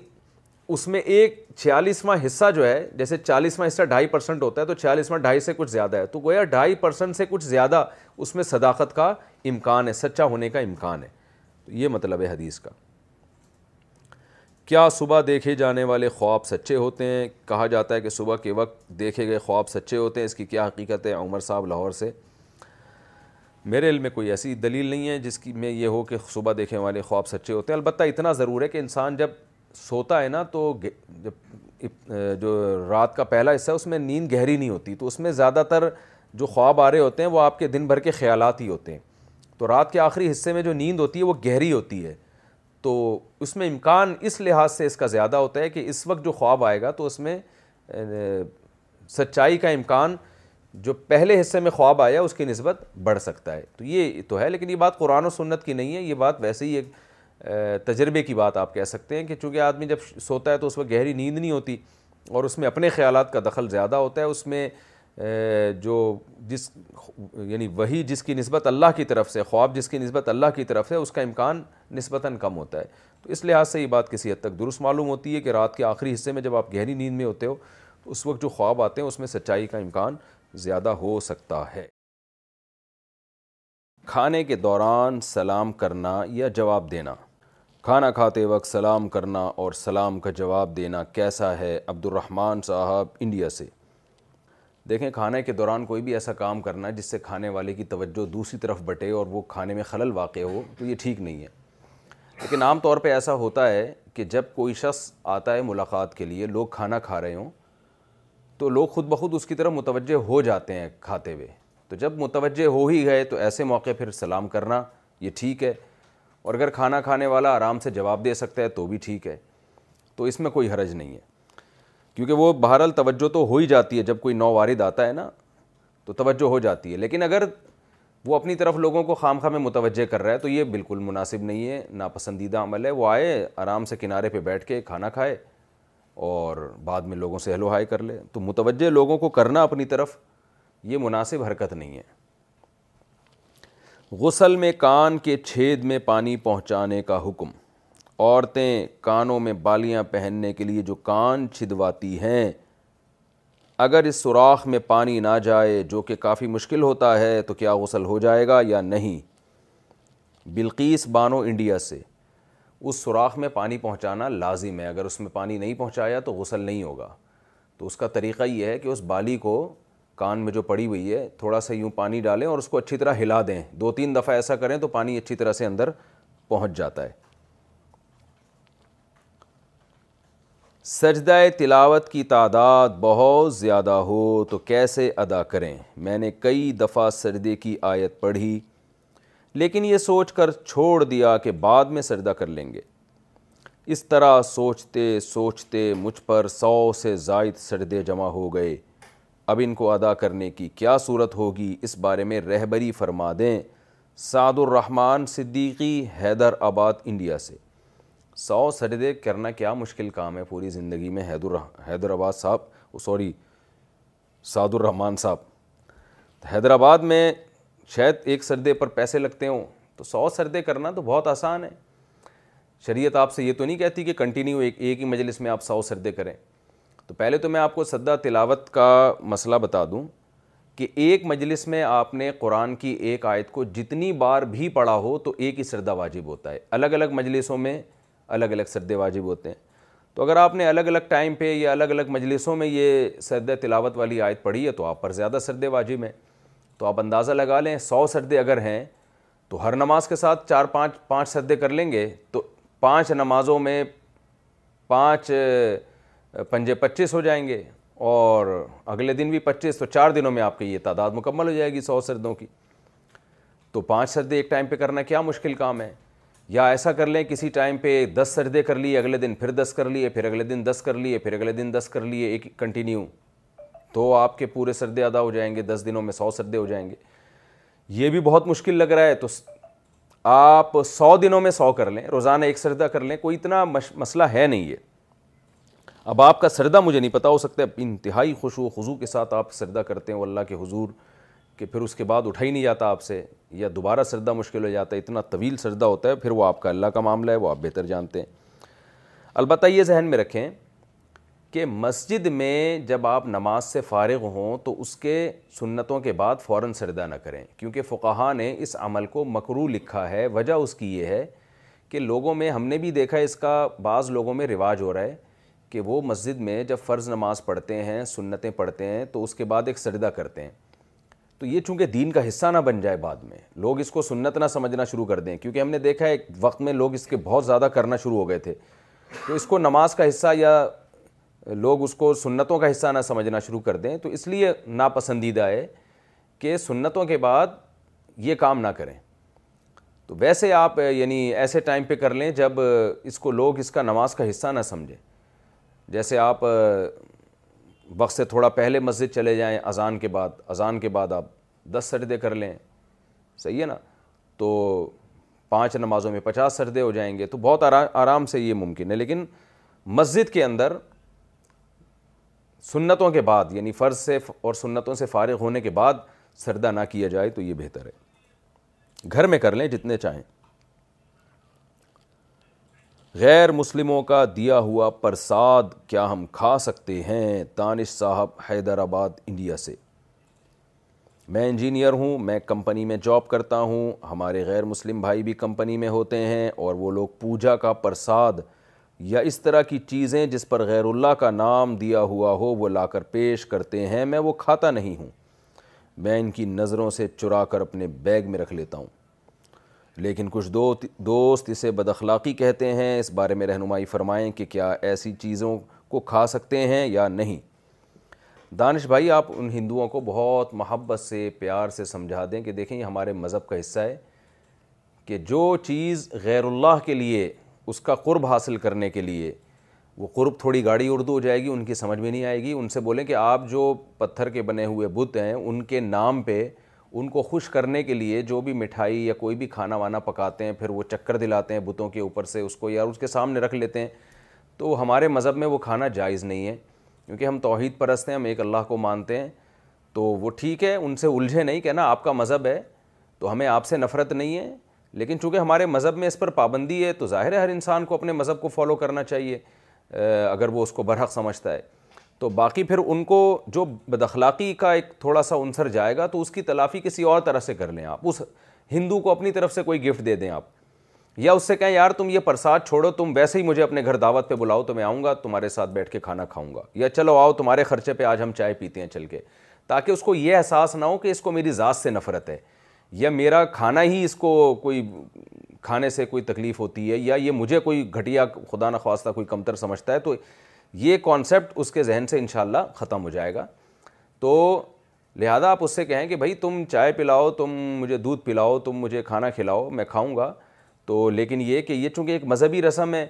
S3: اس میں ایک چھیالیسواں حصہ جو ہے جیسے چالیسواں حصہ ڈھائی پرسنٹ ہوتا ہے تو چھیالیسواں ڈھائی سے کچھ زیادہ ہے تو گویا ڈھائی پرسنٹ سے کچھ زیادہ اس میں صداقت کا امکان ہے سچا ہونے کا امکان ہے تو یہ مطلب ہے حدیث کا کیا صبح دیکھے جانے والے خواب سچے ہوتے ہیں کہا جاتا ہے کہ صبح کے وقت دیکھے گئے خواب سچے ہوتے ہیں اس کی کیا حقیقت ہے عمر صاحب لاہور سے میرے علم میں کوئی ایسی دلیل نہیں ہے جس کی میں یہ ہو کہ صبح دیکھنے والے خواب سچے ہوتے ہیں البتہ اتنا ضرور ہے کہ انسان جب سوتا ہے نا تو جب جو رات کا پہلا حصہ ہے اس میں نیند گہری نہیں ہوتی تو اس میں زیادہ تر جو خواب آ رہے ہوتے ہیں وہ آپ کے دن بھر کے خیالات ہی ہوتے ہیں تو رات کے آخری حصے میں جو نیند ہوتی ہے وہ گہری ہوتی ہے تو اس میں امکان اس لحاظ سے اس کا زیادہ ہوتا ہے کہ اس وقت جو خواب آئے گا تو اس میں سچائی کا امکان جو پہلے حصے میں خواب آیا اس کی نسبت بڑھ سکتا ہے تو یہ تو ہے لیکن یہ بات قرآن و سنت کی نہیں ہے یہ بات ویسے ہی ایک تجربے کی بات آپ کہہ سکتے ہیں کہ چونکہ آدمی جب سوتا ہے تو اس میں گہری نیند نہیں ہوتی اور اس میں اپنے خیالات کا دخل زیادہ ہوتا ہے اس میں جو جس یعنی وہی جس کی نسبت اللہ کی طرف سے خواب جس کی نسبت اللہ کی طرف سے اس کا امکان نسبتاً کم ہوتا ہے تو اس لحاظ سے یہ بات کسی حد تک درست معلوم ہوتی ہے کہ رات کے آخری حصے میں جب آپ گہری نیند میں ہوتے ہو تو اس وقت جو خواب آتے ہیں اس میں سچائی کا امکان زیادہ ہو سکتا ہے کھانے کے دوران سلام کرنا یا جواب دینا کھانا کھاتے وقت سلام کرنا اور سلام کا جواب دینا کیسا ہے عبد الرحمن صاحب انڈیا سے دیکھیں کھانے کے دوران کوئی بھی ایسا کام کرنا جس سے کھانے والے کی توجہ دوسری طرف بٹے اور وہ کھانے میں خلل واقع ہو تو یہ ٹھیک نہیں ہے لیکن عام طور پہ ایسا ہوتا ہے کہ جب کوئی شخص آتا ہے ملاقات کے لیے لوگ کھانا کھا رہے ہوں تو لوگ خود بخود اس کی طرف متوجہ ہو جاتے ہیں کھاتے ہوئے تو جب متوجہ ہو ہی گئے تو ایسے موقع پھر سلام کرنا یہ ٹھیک ہے اور اگر کھانا کھانے والا آرام سے جواب دے سکتا ہے تو بھی ٹھیک ہے تو اس میں کوئی حرج نہیں ہے کیونکہ وہ بہرحال توجہ تو ہو ہی جاتی ہے جب کوئی نو وارد آتا ہے نا تو توجہ ہو جاتی ہے لیکن اگر وہ اپنی طرف لوگوں کو خام خواہ میں متوجہ کر رہا ہے تو یہ بالکل مناسب نہیں ہے ناپسندیدہ عمل ہے وہ آئے آرام سے کنارے پہ بیٹھ کے کھانا کھائے اور بعد میں لوگوں سے ہلو ہائی ہائے کر لے تو متوجہ لوگوں کو کرنا اپنی طرف یہ مناسب حرکت نہیں ہے غسل میں کان کے چھید میں پانی پہنچانے کا حکم عورتیں کانوں میں بالیاں پہننے کے لیے جو کان چھدواتی ہیں اگر اس سوراخ میں پانی نہ جائے جو کہ کافی مشکل ہوتا ہے تو کیا غسل ہو جائے گا یا نہیں بلقیس بانو انڈیا سے اس سوراخ میں پانی پہنچانا لازم ہے اگر اس میں پانی نہیں پہنچایا تو غسل نہیں ہوگا تو اس کا طریقہ یہ ہے کہ اس بالی کو کان میں جو پڑی ہوئی ہے تھوڑا سا یوں پانی ڈالیں اور اس کو اچھی طرح ہلا دیں دو تین دفعہ ایسا کریں تو پانی اچھی طرح سے اندر پہنچ جاتا ہے سجدہ تلاوت کی تعداد بہت زیادہ ہو تو کیسے ادا کریں میں نے کئی دفعہ سجدے کی آیت پڑھی لیکن یہ سوچ کر چھوڑ دیا کہ بعد میں سجدہ کر لیں گے اس طرح سوچتے سوچتے مجھ پر سو سے زائد سجدے جمع ہو گئے اب ان کو ادا کرنے کی کیا صورت ہوگی اس بارے میں رہبری فرما دیں سعد الرحمن صدیقی حیدر آباد انڈیا سے سو سجدے کرنا کیا مشکل کام ہے پوری زندگی میں حیدر آباد صاحب سوری سعد الرحمن صاحب حیدر حیدرآباد میں شاید ایک سردے پر پیسے لگتے ہوں تو سو سردے کرنا تو بہت آسان ہے شریعت آپ سے یہ تو نہیں کہتی کہ کنٹینیو ایک ایک ہی مجلس میں آپ سو سردے کریں تو پہلے تو میں آپ کو سدا تلاوت کا مسئلہ بتا دوں کہ ایک مجلس میں آپ نے قرآن کی ایک آیت کو جتنی بار بھی پڑھا ہو تو ایک ہی سردہ واجب ہوتا ہے الگ الگ مجلسوں میں الگ الگ سردے واجب ہوتے ہیں تو اگر آپ نے الگ الگ ٹائم پہ یا الگ الگ مجلسوں میں یہ سرد تلاوت والی آیت پڑھی ہے تو آپ پر زیادہ سردے واجب ہیں تو آپ اندازہ لگا لیں سو سردے اگر ہیں تو ہر نماز کے ساتھ چار پانچ پانچ سردے کر لیں گے تو پانچ نمازوں میں پانچ پنجے پچیس ہو جائیں گے اور اگلے دن بھی پچیس تو چار دنوں میں آپ کی یہ تعداد مکمل ہو جائے گی سو سردوں کی تو پانچ سردے ایک ٹائم پہ کرنا کیا مشکل کام ہے یا ایسا کر لیں کسی ٹائم پہ دس سردے کر لیے اگلے دن پھر دس کر لیے پھر اگلے دن دس کر لیے پھر اگلے دن دس کر لیے ایک کنٹینیو تو آپ کے پورے سردے ادا ہو جائیں گے دس دنوں میں سو سردے ہو جائیں گے یہ بھی بہت مشکل لگ رہا ہے تو آپ سو دنوں میں سو کر لیں روزانہ ایک سردہ کر لیں کوئی اتنا مسئلہ ہے نہیں ہے اب آپ کا سردہ مجھے نہیں پتہ ہو سکتا ہے انتہائی خوش و خضو کے ساتھ آپ سردہ کرتے ہیں وہ اللہ کے حضور کہ پھر اس کے بعد اٹھا ہی نہیں جاتا آپ سے یا دوبارہ سردہ مشکل ہو جاتا ہے اتنا طویل سردہ ہوتا ہے پھر وہ آپ کا اللہ کا معاملہ ہے وہ آپ بہتر جانتے ہیں البتہ یہ ذہن میں رکھیں کہ مسجد میں جب آپ نماز سے فارغ ہوں تو اس کے سنتوں کے بعد فوراً سردہ نہ کریں کیونکہ فقہا نے اس عمل کو مکرو لکھا ہے وجہ اس کی یہ ہے کہ لوگوں میں ہم نے بھی دیکھا اس کا بعض لوگوں میں رواج ہو رہا ہے کہ وہ مسجد میں جب فرض نماز پڑھتے ہیں سنتیں پڑھتے ہیں تو اس کے بعد ایک سجدہ کرتے ہیں تو یہ چونکہ دین کا حصہ نہ بن جائے بعد میں لوگ اس کو سنت نہ سمجھنا شروع کر دیں کیونکہ ہم نے دیکھا ایک وقت میں لوگ اس کے بہت زیادہ کرنا شروع ہو گئے تھے تو اس کو نماز کا حصہ یا لوگ اس کو سنتوں کا حصہ نہ سمجھنا شروع کر دیں تو اس لیے ناپسندیدہ ہے کہ سنتوں کے بعد یہ کام نہ کریں تو ویسے آپ یعنی ایسے ٹائم پہ کر لیں جب اس کو لوگ اس کا نماز کا حصہ نہ سمجھیں جیسے آپ وقت سے تھوڑا پہلے مسجد چلے جائیں اذان کے بعد اذان کے بعد آپ دس سردے کر لیں صحیح ہے نا تو پانچ نمازوں میں پچاس سردے ہو جائیں گے تو بہت آرام آرام سے یہ ممکن ہے لیکن مسجد کے اندر سنتوں کے بعد یعنی فرض سے اور سنتوں سے فارغ ہونے کے بعد سردہ نہ کیا جائے تو یہ بہتر ہے گھر میں کر لیں جتنے چاہیں غیر مسلموں کا دیا ہوا پرساد کیا ہم کھا سکتے ہیں دانش صاحب حیدرآباد انڈیا سے میں انجینئر ہوں میں کمپنی میں جاب کرتا ہوں ہمارے غیر مسلم بھائی بھی کمپنی میں ہوتے ہیں اور وہ لوگ پوجا کا پرساد یا اس طرح کی چیزیں جس پر غیر اللہ کا نام دیا ہوا ہو وہ لا کر پیش کرتے ہیں میں وہ کھاتا نہیں ہوں میں ان کی نظروں سے چرا کر اپنے بیگ میں رکھ لیتا ہوں لیکن کچھ دو دوست اسے بد اخلاقی کہتے ہیں اس بارے میں رہنمائی فرمائیں کہ کیا ایسی چیزوں کو کھا سکتے ہیں یا نہیں دانش بھائی آپ ان ہندوؤں کو بہت محبت سے پیار سے سمجھا دیں کہ دیکھیں یہ ہمارے مذہب کا حصہ ہے کہ جو چیز غیر اللہ کے لیے اس کا قرب حاصل کرنے کے لیے وہ قرب تھوڑی گاڑی اردو ہو جائے گی ان کی سمجھ میں نہیں آئے گی ان سے بولیں کہ آپ جو پتھر کے بنے ہوئے بت ہیں ان کے نام پہ ان کو خوش کرنے کے لیے جو بھی مٹھائی یا کوئی بھی کھانا وانا پکاتے ہیں پھر وہ چکر دلاتے ہیں بتوں کے اوپر سے اس کو یا اس کے سامنے رکھ لیتے ہیں تو ہمارے مذہب میں وہ کھانا جائز نہیں ہے کیونکہ ہم توحید پرست ہیں ہم ایک اللہ کو مانتے ہیں تو وہ ٹھیک ہے ان سے الجھے نہیں کہنا آپ کا مذہب ہے تو ہمیں آپ سے نفرت نہیں ہے لیکن چونکہ ہمارے مذہب میں اس پر پابندی ہے تو ظاہر ہے ہر انسان کو اپنے مذہب کو فالو کرنا چاہیے اگر وہ اس کو برحق سمجھتا ہے تو باقی پھر ان کو جو بدخلاقی کا ایک تھوڑا سا عنصر جائے گا تو اس کی تلافی کسی اور طرح سے کر لیں آپ اس ہندو کو اپنی طرف سے کوئی گفٹ دے دیں آپ یا اس سے کہیں یار تم یہ پرساد چھوڑو تم ویسے ہی مجھے اپنے گھر دعوت پہ بلاؤ تو میں آؤں گا تمہارے ساتھ بیٹھ کے کھانا کھاؤں گا یا چلو آؤ تمہارے خرچے پہ آج ہم چائے پیتے ہیں چل کے تاکہ اس کو یہ احساس نہ ہو کہ اس کو میری ذات سے نفرت ہے یا میرا کھانا ہی اس کو کوئی کھانے سے کوئی تکلیف ہوتی ہے یا یہ مجھے کوئی گھٹیا خدا نخواستہ کوئی کمتر سمجھتا ہے تو یہ کانسیپٹ اس کے ذہن سے انشاءاللہ ختم ہو جائے گا تو لہٰذا آپ اس سے کہیں کہ بھائی تم چائے پلاؤ تم مجھے دودھ پلاؤ تم مجھے کھانا کھلاؤ میں کھاؤں گا تو لیکن یہ کہ یہ چونکہ ایک مذہبی رسم ہے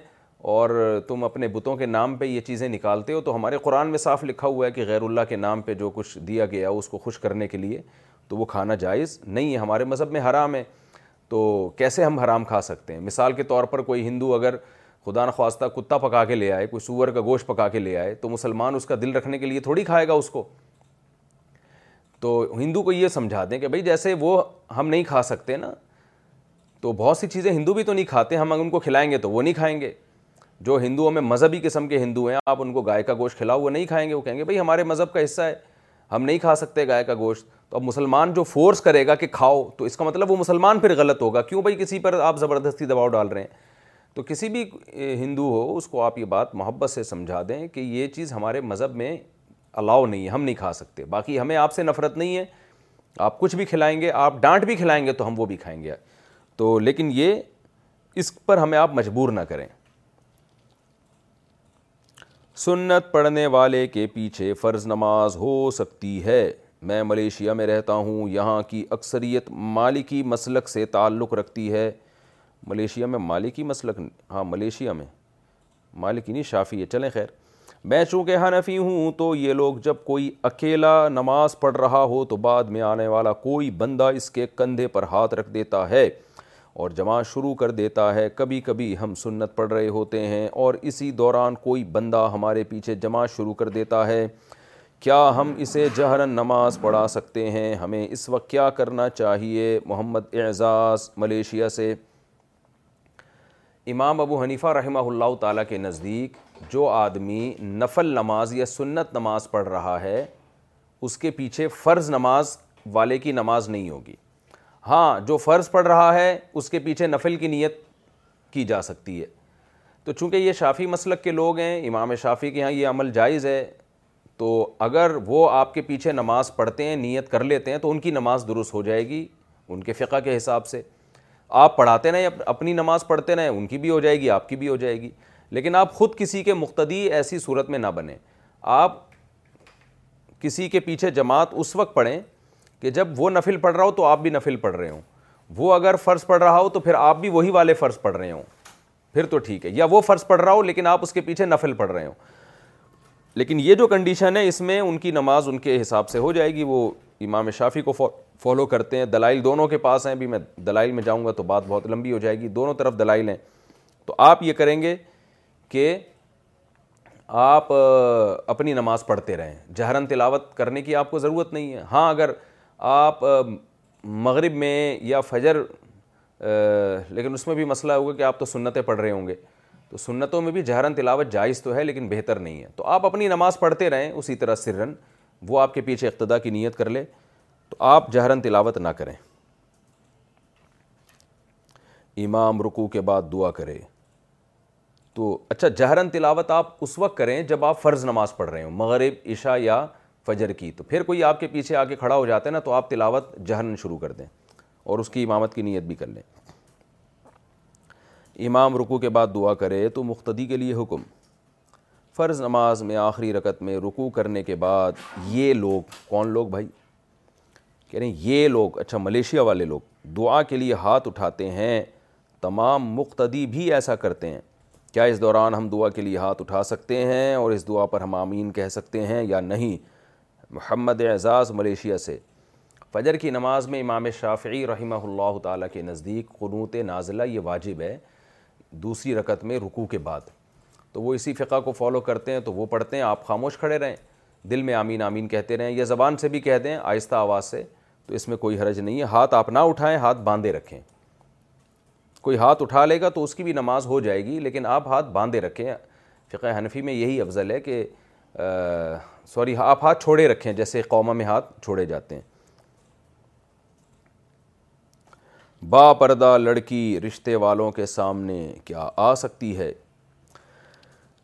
S3: اور تم اپنے بتوں کے نام پہ یہ چیزیں نکالتے ہو تو ہمارے قرآن میں صاف لکھا ہوا ہے کہ غیر اللہ کے نام پہ جو کچھ دیا گیا اس کو خوش کرنے کے لیے تو وہ کھانا جائز نہیں ہے ہمارے مذہب میں حرام ہے تو کیسے ہم حرام کھا سکتے ہیں مثال کے طور پر کوئی ہندو اگر خدا نخواستہ کتا پکا کے لے آئے کوئی سور کا گوشت پکا کے لے آئے تو مسلمان اس کا دل رکھنے کے لیے تھوڑی کھائے گا اس کو تو ہندو کو یہ سمجھا دیں کہ بھائی جیسے وہ ہم نہیں کھا سکتے نا تو بہت سی چیزیں ہندو بھی تو نہیں کھاتے ہم ان کو کھلائیں گے تو وہ نہیں کھائیں گے جو ہندوؤں میں مذہبی قسم کے ہندو ہیں آپ ان کو گائے کا گوشت کھلاؤ وہ نہیں کھائیں گے وہ کہیں گے بھائی ہمارے مذہب کا حصہ ہے ہم نہیں کھا سکتے گائے کا گوشت تو اب مسلمان جو فورس کرے گا کہ کھاؤ تو اس کا مطلب وہ مسلمان پھر غلط ہوگا کیوں بھائی کسی پر آپ زبردستی دباؤ ڈال رہے ہیں تو کسی بھی ہندو ہو اس کو آپ یہ بات محبت سے سمجھا دیں کہ یہ چیز ہمارے مذہب میں الاؤ نہیں ہے ہم نہیں کھا سکتے باقی ہمیں آپ سے نفرت نہیں ہے آپ کچھ بھی کھلائیں گے آپ ڈانٹ بھی کھلائیں گے تو ہم وہ بھی کھائیں گے تو لیکن یہ اس پر ہمیں آپ مجبور نہ کریں سنت پڑھنے والے کے پیچھے فرض نماز ہو سکتی ہے میں ملیشیا میں رہتا ہوں یہاں کی اکثریت مالکی مسلک سے تعلق رکھتی ہے ملیشیا میں مالکی مسلک ہاں ملیشیا میں مالکی نہیں شافی ہے چلیں خیر میں چونکہ حنفی ہوں تو یہ لوگ جب کوئی اکیلا نماز پڑھ رہا ہو تو بعد میں آنے والا کوئی بندہ اس کے کندھے پر ہاتھ رکھ دیتا ہے اور جمع شروع کر دیتا ہے کبھی کبھی ہم سنت پڑھ رہے ہوتے ہیں اور اسی دوران کوئی بندہ ہمارے پیچھے جمع شروع کر دیتا ہے کیا ہم اسے جہرن نماز پڑھا سکتے ہیں ہمیں اس وقت کیا کرنا چاہیے محمد اعزاز ملیشیا سے امام ابو حنیفہ رحمہ اللہ تعالیٰ کے نزدیک جو آدمی نفل نماز یا سنت نماز پڑھ رہا ہے اس کے پیچھے فرض نماز والے کی نماز نہیں ہوگی ہاں جو فرض پڑھ رہا ہے اس کے پیچھے نفل کی نیت کی جا سکتی ہے تو چونکہ یہ شافی مسلک کے لوگ ہیں امام شافی کے ہاں یہ عمل جائز ہے تو اگر وہ آپ کے پیچھے نماز پڑھتے ہیں نیت کر لیتے ہیں تو ان کی نماز درست ہو جائے گی ان کے فقہ کے حساب سے آپ پڑھاتے رہیں اپنی نماز پڑھتے رہیں ان کی بھی ہو جائے گی آپ کی بھی ہو جائے گی لیکن آپ خود کسی کے مقتدی ایسی صورت میں نہ بنیں آپ کسی کے پیچھے جماعت اس وقت پڑھیں کہ جب وہ نفل پڑھ رہا ہو تو آپ بھی نفل پڑھ رہے ہوں وہ اگر فرض پڑھ رہا ہو تو پھر آپ بھی وہی والے فرض پڑھ رہے ہوں پھر تو ٹھیک ہے یا وہ فرض پڑھ رہا ہو لیکن آپ اس کے پیچھے نفل پڑھ رہے ہوں لیکن یہ جو کنڈیشن ہے اس میں ان کی نماز ان کے حساب سے ہو جائے گی وہ امام شافی کو فالو کرتے ہیں دلائل دونوں کے پاس ہیں بھی میں دلائل میں جاؤں گا تو بات بہت لمبی ہو جائے گی دونوں طرف دلائل ہیں تو آپ یہ کریں گے کہ آپ اپنی نماز پڑھتے رہیں جہرن تلاوت کرنے کی آپ کو ضرورت نہیں ہے ہاں اگر آپ مغرب میں یا فجر لیکن اس میں بھی مسئلہ ہوگا کہ آپ تو سنتیں پڑھ رہے ہوں گے تو سنتوں میں بھی جہرن تلاوت جائز تو ہے لیکن بہتر نہیں ہے تو آپ اپنی نماز پڑھتے رہیں اسی طرح سرن وہ آپ کے پیچھے اقتدا کی نیت کر لے تو آپ جہرن تلاوت نہ کریں امام رکو کے بعد دعا کرے تو اچھا جہرن تلاوت آپ اس وقت کریں جب آپ فرض نماز پڑھ رہے ہوں مغرب عشاء یا فجر کی تو پھر کوئی آپ کے پیچھے کے کھڑا ہو جاتا ہے نا تو آپ تلاوت جہرن شروع کر دیں اور اس کی امامت کی نیت بھی کر لیں امام رکو کے بعد دعا کرے تو مختدی کے لیے حکم فرض نماز میں آخری رکت میں رکو کرنے کے بعد یہ لوگ کون لوگ بھائی کہہ رہے ہیں یہ لوگ اچھا ملیشیا والے لوگ دعا کے لیے ہاتھ اٹھاتے ہیں تمام مقتدی بھی ایسا کرتے ہیں کیا اس دوران ہم دعا کے لیے ہاتھ اٹھا سکتے ہیں اور اس دعا پر ہم آمین کہہ سکتے ہیں یا نہیں محمد اعزاز ملیشیا سے فجر کی نماز میں امام شافعی رحمہ اللہ تعالیٰ کے نزدیک قنوت نازلہ یہ واجب ہے دوسری رکت میں رکو کے بعد تو وہ اسی فقہ کو فالو کرتے ہیں تو وہ پڑھتے ہیں آپ خاموش کھڑے رہیں دل میں آمین آمین کہتے رہیں یا زبان سے بھی کہہ دیں آہستہ آواز سے تو اس میں کوئی حرج نہیں ہے ہاتھ آپ نہ اٹھائیں ہاتھ باندھے رکھیں کوئی ہاتھ اٹھا لے گا تو اس کی بھی نماز ہو جائے گی لیکن آپ ہاتھ باندھے رکھیں فقہ حنفی میں یہی افضل ہے کہ سوری آپ ہاتھ چھوڑے رکھیں جیسے قومہ میں ہاتھ چھوڑے جاتے ہیں با پردہ لڑکی رشتے والوں کے سامنے کیا آ سکتی ہے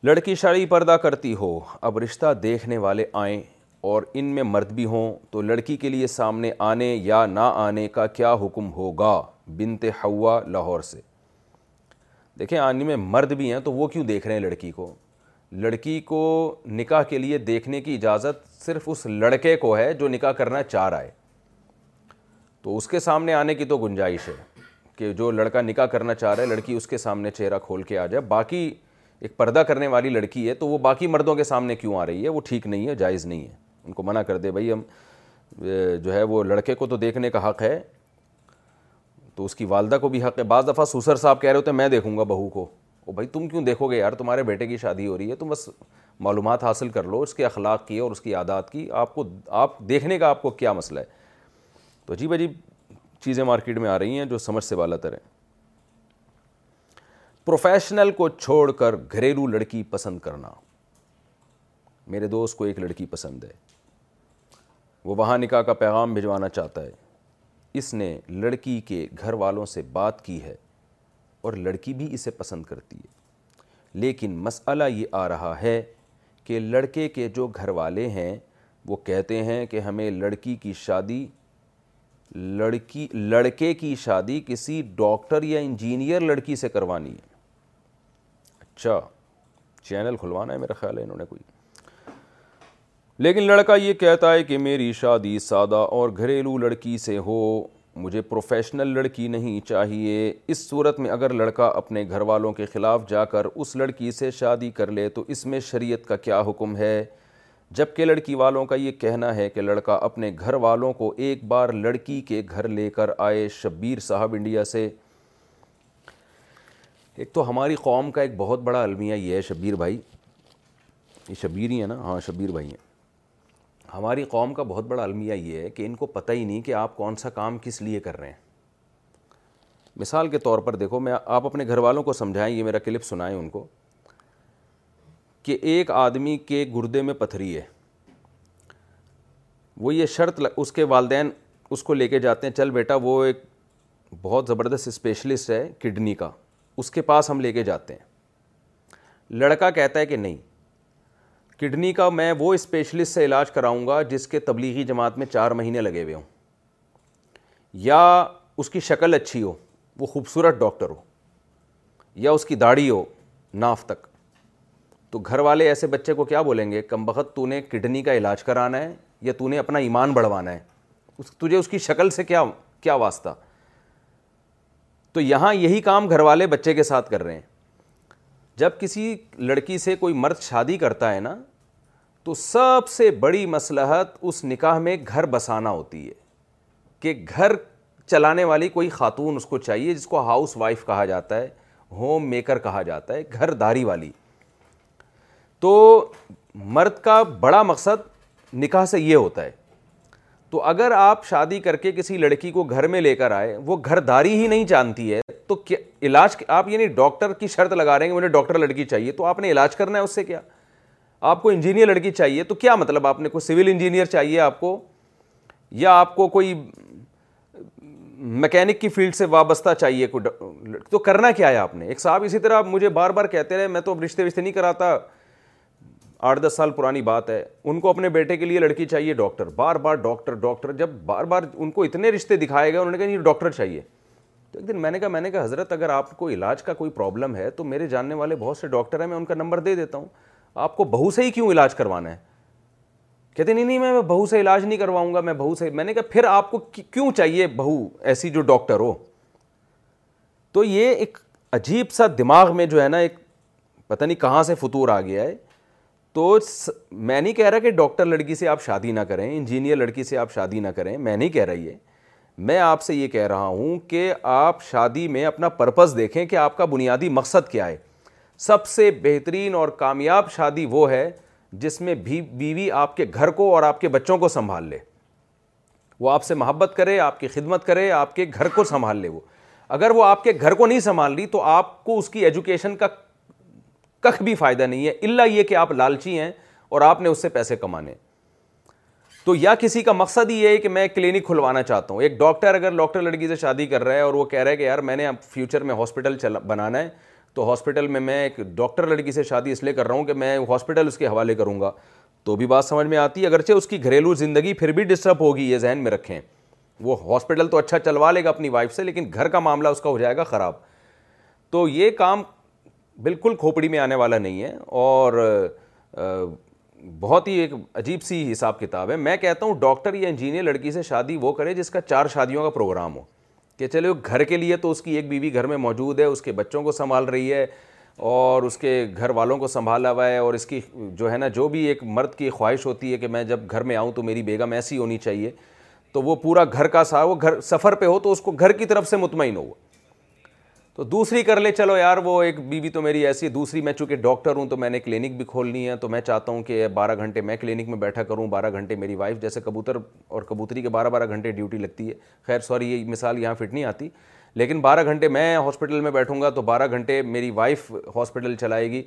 S3: لڑکی شرعی پردہ کرتی ہو اب رشتہ دیکھنے والے آئیں اور ان میں مرد بھی ہوں تو لڑکی کے لیے سامنے آنے یا نہ آنے کا کیا حکم ہوگا بنت ہوا لاہور سے دیکھیں آنے میں مرد بھی ہیں تو وہ کیوں دیکھ رہے ہیں لڑکی کو لڑکی کو نکاح کے لیے دیکھنے کی اجازت صرف اس لڑکے کو ہے جو نکاح کرنا چاہ رہا ہے تو اس کے سامنے آنے کی تو گنجائش ہے کہ جو لڑکا نکاح کرنا چاہ رہا ہے لڑکی اس کے سامنے چہرہ کھول کے آ جائے باقی ایک پردہ کرنے والی لڑکی ہے تو وہ باقی مردوں کے سامنے کیوں آ رہی ہے وہ ٹھیک نہیں ہے جائز نہیں ہے ان کو منع کر دے بھائی ہم جو ہے وہ لڑکے کو تو دیکھنے کا حق ہے تو اس کی والدہ کو بھی حق ہے بعض دفعہ سوسر صاحب کہہ رہے ہوتے ہیں میں دیکھوں گا بہو کو وہ بھائی تم کیوں دیکھو گے یار تمہارے بیٹے کی شادی ہو رہی ہے تم بس معلومات حاصل کر لو اس کے اخلاق کی اور اس کی عادات کی آپ کو آپ دیکھنے کا آپ کو کیا مسئلہ ہے تو عجیب عجیب چیزیں مارکیٹ میں آ رہی ہیں جو سمجھ سے والا تر ہیں پروفیشنل کو چھوڑ کر گھریلو لڑکی پسند کرنا میرے دوست کو ایک لڑکی پسند ہے وہ وہاں نکاح کا پیغام بھجوانا چاہتا ہے اس نے لڑکی کے گھر والوں سے بات کی ہے اور لڑکی بھی اسے پسند کرتی ہے لیکن مسئلہ یہ آ رہا ہے کہ لڑکے کے جو گھر والے ہیں وہ کہتے ہیں کہ ہمیں لڑکی کی شادی لڑکی لڑکے کی شادی کسی ڈاکٹر یا انجینئر لڑکی سے کروانی ہے اچھا چینل کھلوانا ہے میرا خیال ہے انہوں نے کوئی لیکن لڑکا یہ کہتا ہے کہ میری شادی سادہ اور گھریلو لڑکی سے ہو مجھے پروفیشنل لڑکی نہیں چاہیے اس صورت میں اگر لڑکا اپنے گھر والوں کے خلاف جا کر اس لڑکی سے شادی کر لے تو اس میں شریعت کا کیا حکم ہے جبکہ لڑکی والوں کا یہ کہنا ہے کہ لڑکا اپنے گھر والوں کو ایک بار لڑکی کے گھر لے کر آئے شبیر صاحب انڈیا سے ایک تو ہماری قوم کا ایک بہت بڑا المیہ یہ ہے شبیر بھائی یہ شبیر ہی ہیں نا ہاں شبیر بھائی ہیں ہماری قوم کا بہت بڑا المیہ یہ ہے کہ ان کو پتہ ہی نہیں کہ آپ کون سا کام کس لیے کر رہے ہیں مثال کے طور پر دیکھو میں آپ اپنے گھر والوں کو سمجھائیں یہ میرا کلپ سنائیں ان کو کہ ایک آدمی کے گردے میں پتھری ہے وہ یہ شرط اس کے والدین اس کو لے کے جاتے ہیں چل بیٹا وہ ایک بہت زبردست اسپیشلسٹ ہے کڈنی کا اس کے پاس ہم لے کے جاتے ہیں لڑکا کہتا ہے کہ نہیں کڈنی کا میں وہ اسپیشلسٹ سے علاج کراؤں گا جس کے تبلیغی جماعت میں چار مہینے لگے ہوئے ہوں یا اس کی شکل اچھی ہو وہ خوبصورت ڈاکٹر ہو یا اس کی داڑھی ہو ناف تک تو گھر والے ایسے بچے کو کیا بولیں گے کم بخت تو نے کڈنی کا علاج کرانا ہے یا تو نے اپنا ایمان بڑھوانا ہے اس تجھے اس کی شکل سے کیا کیا واسطہ تو یہاں یہی کام گھر والے بچے کے ساتھ کر رہے ہیں جب کسی لڑکی سے کوئی مرد شادی کرتا ہے نا تو سب سے بڑی مسلحت اس نکاح میں گھر بسانا ہوتی ہے کہ گھر چلانے والی کوئی خاتون اس کو چاہیے جس کو ہاؤس وائف کہا جاتا ہے ہوم میکر کہا جاتا ہے گھر داری والی تو مرد کا بڑا مقصد نکاح سے یہ ہوتا ہے تو اگر آپ شادی کر کے کسی لڑکی کو گھر میں لے کر آئے وہ گھر داری ہی نہیں جانتی ہے تو علاج آپ یعنی ڈاکٹر کی شرط لگا رہے ہیں کہ مجھے ڈاکٹر لڑکی چاہیے تو آپ نے علاج کرنا ہے اس سے کیا آپ کو انجینئر لڑکی چاہیے تو کیا مطلب آپ نے کوئی سول انجینئر چاہیے آپ کو یا آپ کو کوئی مکینک کی فیلڈ سے وابستہ چاہیے کوئی تو کرنا کیا ہے آپ نے ایک صاحب اسی طرح مجھے بار بار کہتے رہے میں تو اب رشتے وشتے نہیں کراتا آٹھ دس سال پرانی بات ہے ان کو اپنے بیٹے کے لیے لڑکی چاہیے ڈاکٹر بار بار ڈاکٹر ڈاکٹر جب بار بار ان کو اتنے رشتے دکھائے گئے انہوں نے کہا یہ ڈاکٹر چاہیے تو ایک دن میں نے کہا میں نے کہا حضرت اگر آپ کو علاج کا کوئی پرابلم ہے تو میرے جاننے والے بہت سے ڈاکٹر ہیں میں ان کا نمبر دے دیتا ہوں آپ کو بہو سے ہی کیوں علاج کروانا ہے کہتے نہیں نہیں میں بہو سے علاج نہیں کرواؤں گا میں بہو سے میں نے کہا پھر آپ کو کیوں چاہیے بہو ایسی جو ڈاکٹر ہو تو یہ ایک عجیب سا دماغ میں جو ہے نا ایک پتہ نہیں کہاں سے فطور آ گیا ہے تو میں نہیں کہہ رہا کہ ڈاکٹر لڑکی سے آپ شادی نہ کریں انجینئر لڑکی سے آپ شادی نہ کریں میں نہیں کہہ رہا یہ میں آپ سے یہ کہہ رہا ہوں کہ آپ شادی میں اپنا پرپز دیکھیں کہ آپ کا بنیادی مقصد کیا ہے سب سے بہترین اور کامیاب شادی وہ ہے جس میں بھی بیوی آپ کے گھر کو اور آپ کے بچوں کو سنبھال لے وہ آپ سے محبت کرے آپ کی خدمت کرے آپ کے گھر کو سنبھال لے وہ اگر وہ آپ کے گھر کو نہیں سنبھال رہی تو آپ کو اس کی ایجوکیشن کا کخ بھی فائدہ نہیں ہے اللہ یہ کہ آپ لالچی ہیں اور آپ نے اس سے پیسے کمانے تو یا کسی کا مقصد ہی ہے کہ میں کلینک کھلوانا چاہتا ہوں ایک ڈاکٹر اگر ڈاکٹر لڑکی سے شادی کر رہا ہے اور وہ کہہ رہا ہے کہ یار میں نے اب فیوچر میں ہاسپٹل بنانا ہے تو ہاسپٹل میں میں ایک ڈاکٹر لڑکی سے شادی اس لیے کر رہا ہوں کہ میں ہاسپٹل اس کے حوالے کروں گا تو بھی بات سمجھ میں آتی ہے اگرچہ اس کی گھریلو زندگی پھر بھی ڈسٹرب ہوگی یہ ذہن میں رکھیں وہ ہاسپٹل تو اچھا چلوا لے گا اپنی وائف سے لیکن گھر کا معاملہ اس کا ہو جائے گا خراب تو یہ کام بالکل کھوپڑی میں آنے والا نہیں ہے اور بہت ہی ایک عجیب سی حساب کتاب ہے میں کہتا ہوں ڈاکٹر یا انجینئر لڑکی سے شادی وہ کرے جس کا چار شادیوں کا پروگرام ہو کہ چلے گھر کے لیے تو اس کی ایک بیوی گھر میں موجود ہے اس کے بچوں کو سنبھال رہی ہے اور اس کے گھر والوں کو سنبھالا ہوا ہے اور اس کی جو ہے نا جو بھی ایک مرد کی خواہش ہوتی ہے کہ میں جب گھر میں آؤں تو میری بیگم ایسی ہونی چاہیے تو وہ پورا گھر کا سا وہ گھر سفر پہ ہو تو اس کو گھر کی طرف سے مطمئن ہو تو دوسری کر لے چلو یار وہ ایک بیوی تو میری ایسی ہے دوسری میں چونکہ ڈاکٹر ہوں تو میں نے کلینک بھی کھولنی ہے تو میں چاہتا ہوں کہ بارہ گھنٹے میں کلینک میں بیٹھا کروں بارہ گھنٹے میری وائف جیسے کبوتر اور کبوتری کے بارہ بارہ گھنٹے ڈیوٹی لگتی ہے خیر سوری یہ مثال یہاں فٹ نہیں آتی لیکن بارہ گھنٹے میں ہاسپٹل میں بیٹھوں گا تو بارہ گھنٹے میری وائف ہاسپٹل چلائے گی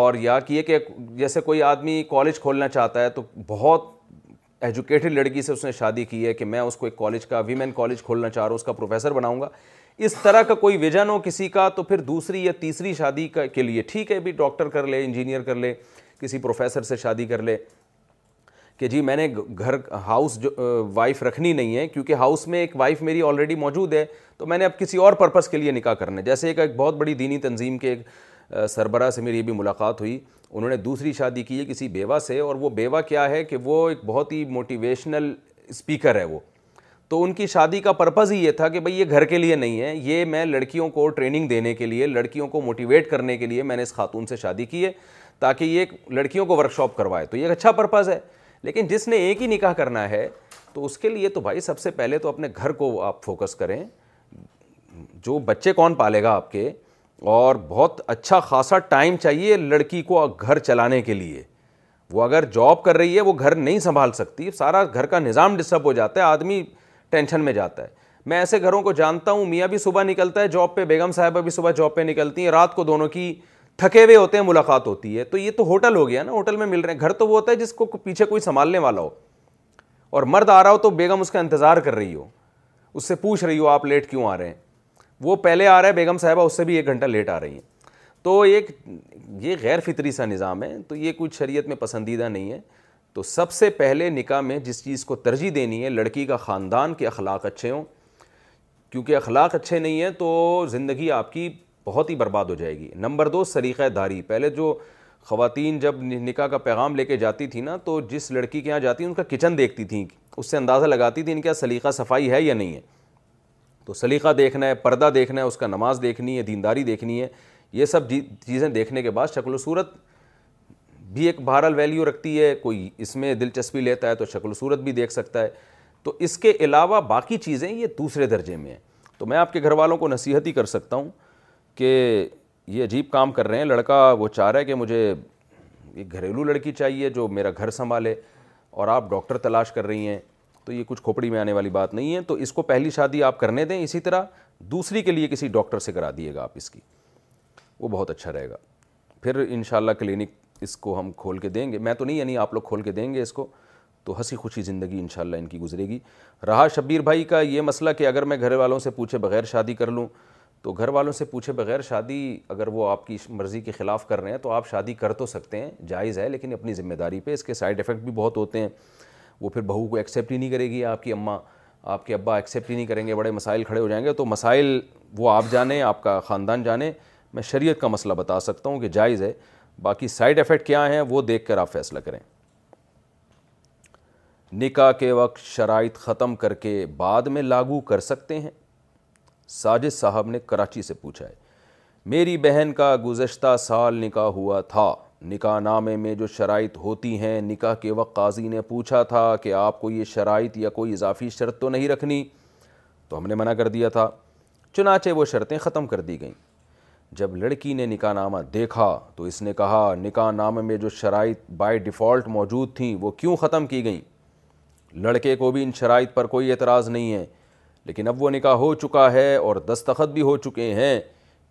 S3: اور یا کیے کہ جیسے کوئی آدمی کالج کھولنا چاہتا ہے تو بہت ایجوکیٹڈ لڑکی سے اس نے شادی کی ہے کہ میں اس کو ایک کالج کا ویمین کالج کھولنا چاہ رہا ہوں اس کا پروفیسر بناؤں گا اس طرح کا کوئی ویژن ہو کسی کا تو پھر دوسری یا تیسری شادی کے لیے ٹھیک ہے بھی ڈاکٹر کر لے انجینئر کر لے کسی پروفیسر سے شادی کر لے کہ جی میں نے گھر ہاؤس جو وائف رکھنی نہیں ہے کیونکہ ہاؤس میں ایک وائف میری آلریڈی موجود ہے تو میں نے اب کسی اور پرپس کے لیے نکاح کرنے جیسے ایک بہت بڑی دینی تنظیم کے ایک سربراہ سے میری بھی ملاقات ہوئی انہوں نے دوسری شادی کی ہے کسی بیوہ سے اور وہ بیوہ کیا ہے کہ وہ ایک بہت ہی موٹیویشنل اسپیکر ہے وہ تو ان کی شادی کا پرپز ہی یہ تھا کہ بھائی یہ گھر کے لیے نہیں ہے یہ میں لڑکیوں کو ٹریننگ دینے کے لیے لڑکیوں کو موٹیویٹ کرنے کے لیے میں نے اس خاتون سے شادی کی ہے تاکہ یہ لڑکیوں کو ورکشاپ کروائے تو یہ ایک اچھا پرپز ہے لیکن جس نے ایک ہی نکاح کرنا ہے تو اس کے لیے تو بھائی سب سے پہلے تو اپنے گھر کو آپ فوکس کریں جو بچے کون پالے گا آپ کے اور بہت اچھا خاصا ٹائم چاہیے لڑکی کو گھر چلانے کے لیے وہ اگر جاب کر رہی ہے وہ گھر نہیں سنبھال سکتی سارا گھر کا نظام ڈسٹرب ہو جاتا ہے آدمی ٹینشن میں جاتا ہے میں ایسے گھروں کو جانتا ہوں میاں بھی صبح نکلتا ہے جاب پہ بیگم صاحبہ بھی صبح جاب پہ نکلتی ہیں رات کو دونوں کی تھکے ہوئے ہوتے ہیں ملاقات ہوتی ہے تو یہ تو ہوٹل ہو گیا نا ہوٹل میں مل رہے ہیں گھر تو وہ ہوتا ہے جس کو پیچھے کوئی سنبھالنے والا ہو اور مرد آ رہا ہو تو بیگم اس کا انتظار کر رہی ہو اس سے پوچھ رہی ہو آپ لیٹ کیوں آ رہے ہیں وہ پہلے آ رہا ہے بیگم صاحبہ اس سے بھی ایک گھنٹہ لیٹ آ رہی ہیں تو ایک یہ غیر فطری سا نظام ہے تو یہ کچھ شریعت میں پسندیدہ نہیں ہے تو سب سے پہلے نکاح میں جس چیز کو ترجیح دینی ہے لڑکی کا خاندان کے اخلاق اچھے ہوں کیونکہ اخلاق اچھے نہیں ہیں تو زندگی آپ کی بہت ہی برباد ہو جائے گی نمبر دو سلیقہ داری پہلے جو خواتین جب نکاح کا پیغام لے کے جاتی تھی نا تو جس لڑکی کے یہاں جاتی ہیں ان کا کچن دیکھتی تھیں اس سے اندازہ لگاتی تھیں ان کا سلیقہ صفائی ہے یا نہیں ہے تو سلیقہ دیکھنا ہے پردہ دیکھنا ہے اس کا نماز دیکھنی ہے دینداری دیکھنی ہے یہ سب جی- چیزیں دیکھنے کے بعد شکل و صورت بھی ایک بہرحال ویلیو رکھتی ہے کوئی اس میں دلچسپی لیتا ہے تو شکل و صورت بھی دیکھ سکتا ہے تو اس کے علاوہ باقی چیزیں یہ دوسرے درجے میں ہیں تو میں آپ کے گھر والوں کو نصیحت ہی کر سکتا ہوں کہ یہ عجیب کام کر رہے ہیں لڑکا وہ چاہ رہا ہے کہ مجھے ایک گھریلو لڑکی چاہیے جو میرا گھر سنبھالے اور آپ ڈاکٹر تلاش کر رہی ہیں تو یہ کچھ کھوپڑی میں آنے والی بات نہیں ہے تو اس کو پہلی شادی آپ کرنے دیں اسی طرح دوسری کے لیے کسی ڈاکٹر سے کرا دیے گا آپ اس کی وہ بہت اچھا رہے گا پھر انشاءاللہ کلینک اس کو ہم کھول کے دیں گے میں تو نہیں یعنی آپ لوگ کھول کے دیں گے اس کو تو ہنسی خوشی زندگی انشاءاللہ ان کی گزرے گی رہا شبیر بھائی کا یہ مسئلہ کہ اگر میں گھر والوں سے پوچھے بغیر شادی کر لوں تو گھر والوں سے پوچھے بغیر شادی اگر وہ آپ کی مرضی کے خلاف کر رہے ہیں تو آپ شادی کر تو سکتے ہیں جائز ہے لیکن اپنی ذمہ داری پہ اس کے سائڈ افیکٹ بھی بہت ہوتے ہیں وہ پھر بہو کو ایکسیپٹ ہی نہیں کرے گی آپ کی اماں آپ کے ابا ایکسیپٹ ہی نہیں کریں گے بڑے مسائل کھڑے ہو جائیں گے تو مسائل وہ آپ جانیں آپ کا خاندان جانیں میں شریعت کا مسئلہ بتا سکتا ہوں کہ جائز ہے باقی سائڈ افیکٹ کیا ہیں وہ دیکھ کر آپ فیصلہ کریں نکاح کے وقت شرائط ختم کر کے بعد میں لاگو کر سکتے ہیں ساجد صاحب نے کراچی سے پوچھا ہے میری بہن کا گزشتہ سال نکاح ہوا تھا نکاح نامے میں جو شرائط ہوتی ہیں نکاح کے وقت قاضی نے پوچھا تھا کہ آپ کو یہ شرائط یا کوئی اضافی شرط تو نہیں رکھنی تو ہم نے منع کر دیا تھا چنانچہ وہ شرطیں ختم کر دی گئیں جب لڑکی نے نکاح نامہ دیکھا تو اس نے کہا نکاح نامہ میں جو شرائط بائی ڈیفالٹ موجود تھیں وہ کیوں ختم کی گئیں لڑکے کو بھی ان شرائط پر کوئی اعتراض نہیں ہے لیکن اب وہ نکاح ہو چکا ہے اور دستخط بھی ہو چکے ہیں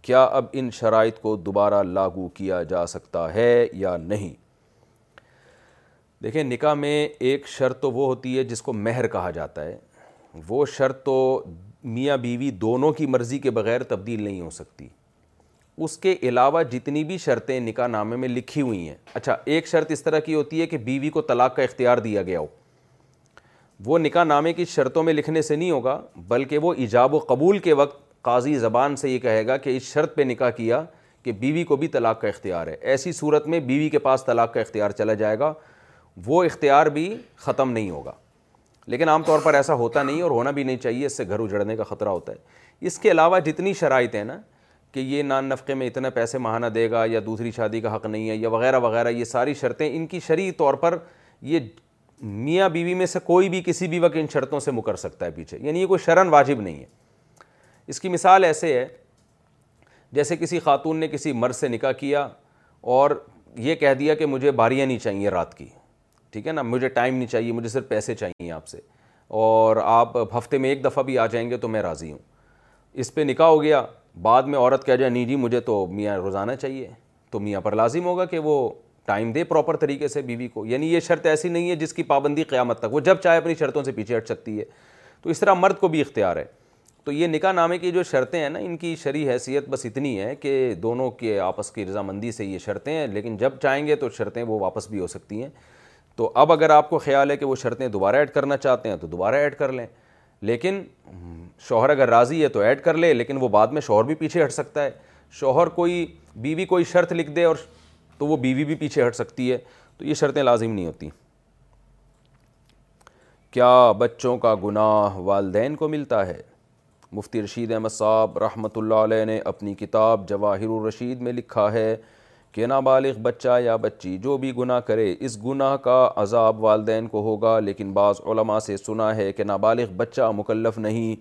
S3: کیا اب ان شرائط کو دوبارہ لاگو کیا جا سکتا ہے یا نہیں دیکھیں نکاح میں ایک شرط تو وہ ہوتی ہے جس کو مہر کہا جاتا ہے وہ شرط تو میاں بیوی دونوں کی مرضی کے بغیر تبدیل نہیں ہو سکتی اس کے علاوہ جتنی بھی شرطیں نکاح نامے میں لکھی ہوئی ہیں اچھا ایک شرط اس طرح کی ہوتی ہے کہ بیوی کو طلاق کا اختیار دیا گیا ہو وہ نکاح نامے کی شرطوں میں لکھنے سے نہیں ہوگا بلکہ وہ ایجاب و قبول کے وقت قاضی زبان سے یہ کہے گا کہ اس شرط پہ نکاح کیا کہ بیوی کو بھی طلاق کا اختیار ہے ایسی صورت میں بیوی کے پاس طلاق کا اختیار چلا جائے گا وہ اختیار بھی ختم نہیں ہوگا لیکن عام طور پر ایسا ہوتا نہیں اور ہونا بھی نہیں چاہیے اس سے گھر اجڑنے کا خطرہ ہوتا ہے اس کے علاوہ جتنی شرائط ہیں نا کہ یہ نان نفقے میں اتنا پیسے ماہانہ دے گا یا دوسری شادی کا حق نہیں ہے یا وغیرہ وغیرہ یہ ساری شرطیں ان کی شرعی طور پر یہ میاں بیوی میں سے کوئی بھی کسی بھی وقت ان شرطوں سے مکر سکتا ہے پیچھے یعنی یہ کوئی شرن واجب نہیں ہے اس کی مثال ایسے ہے جیسے کسی خاتون نے کسی مرد سے نکاح کیا اور یہ کہہ دیا کہ مجھے باریاں نہیں چاہیے رات کی ٹھیک ہے نا مجھے ٹائم نہیں چاہیے مجھے صرف پیسے چاہیے آپ سے اور آپ ہفتے میں ایک دفعہ بھی آ جائیں گے تو میں راضی ہوں اس پہ نکاح ہو گیا بعد میں عورت کہہ جائے نہیں جی مجھے تو میاں روزانہ چاہیے تو میاں پر لازم ہوگا کہ وہ ٹائم دے پراپر طریقے سے بیوی کو یعنی یہ شرط ایسی نہیں ہے جس کی پابندی قیامت تک وہ جب چاہے اپنی شرطوں سے پیچھے ہٹ سکتی ہے تو اس طرح مرد کو بھی اختیار ہے تو یہ نکاح نامے کی جو شرطیں ہیں نا ان کی شرع حیثیت بس اتنی ہے کہ دونوں کے آپس کی رضامندی سے یہ شرطیں ہیں لیکن جب چاہیں گے تو شرطیں وہ واپس بھی ہو سکتی ہیں تو اب اگر آپ کو خیال ہے کہ وہ شرطیں دوبارہ ایڈ کرنا چاہتے ہیں تو دوبارہ ایڈ کر لیں لیکن شوہر اگر راضی ہے تو ایڈ کر لے لیکن وہ بعد میں شوہر بھی پیچھے ہٹ سکتا ہے شوہر کوئی بیوی کوئی شرط لکھ دے اور تو وہ بیوی بھی پیچھے ہٹ سکتی ہے تو یہ شرطیں لازم نہیں ہوتی کیا بچوں کا گناہ والدین کو ملتا ہے مفتی رشید احمد صاحب رحمۃ اللہ علیہ نے اپنی کتاب جواہر الرشید میں لکھا ہے کہ نابالغ بچہ یا بچی جو بھی گناہ کرے اس گناہ کا عذاب والدین کو ہوگا لیکن بعض علماء سے سنا ہے کہ نابالغ بچہ مکلف نہیں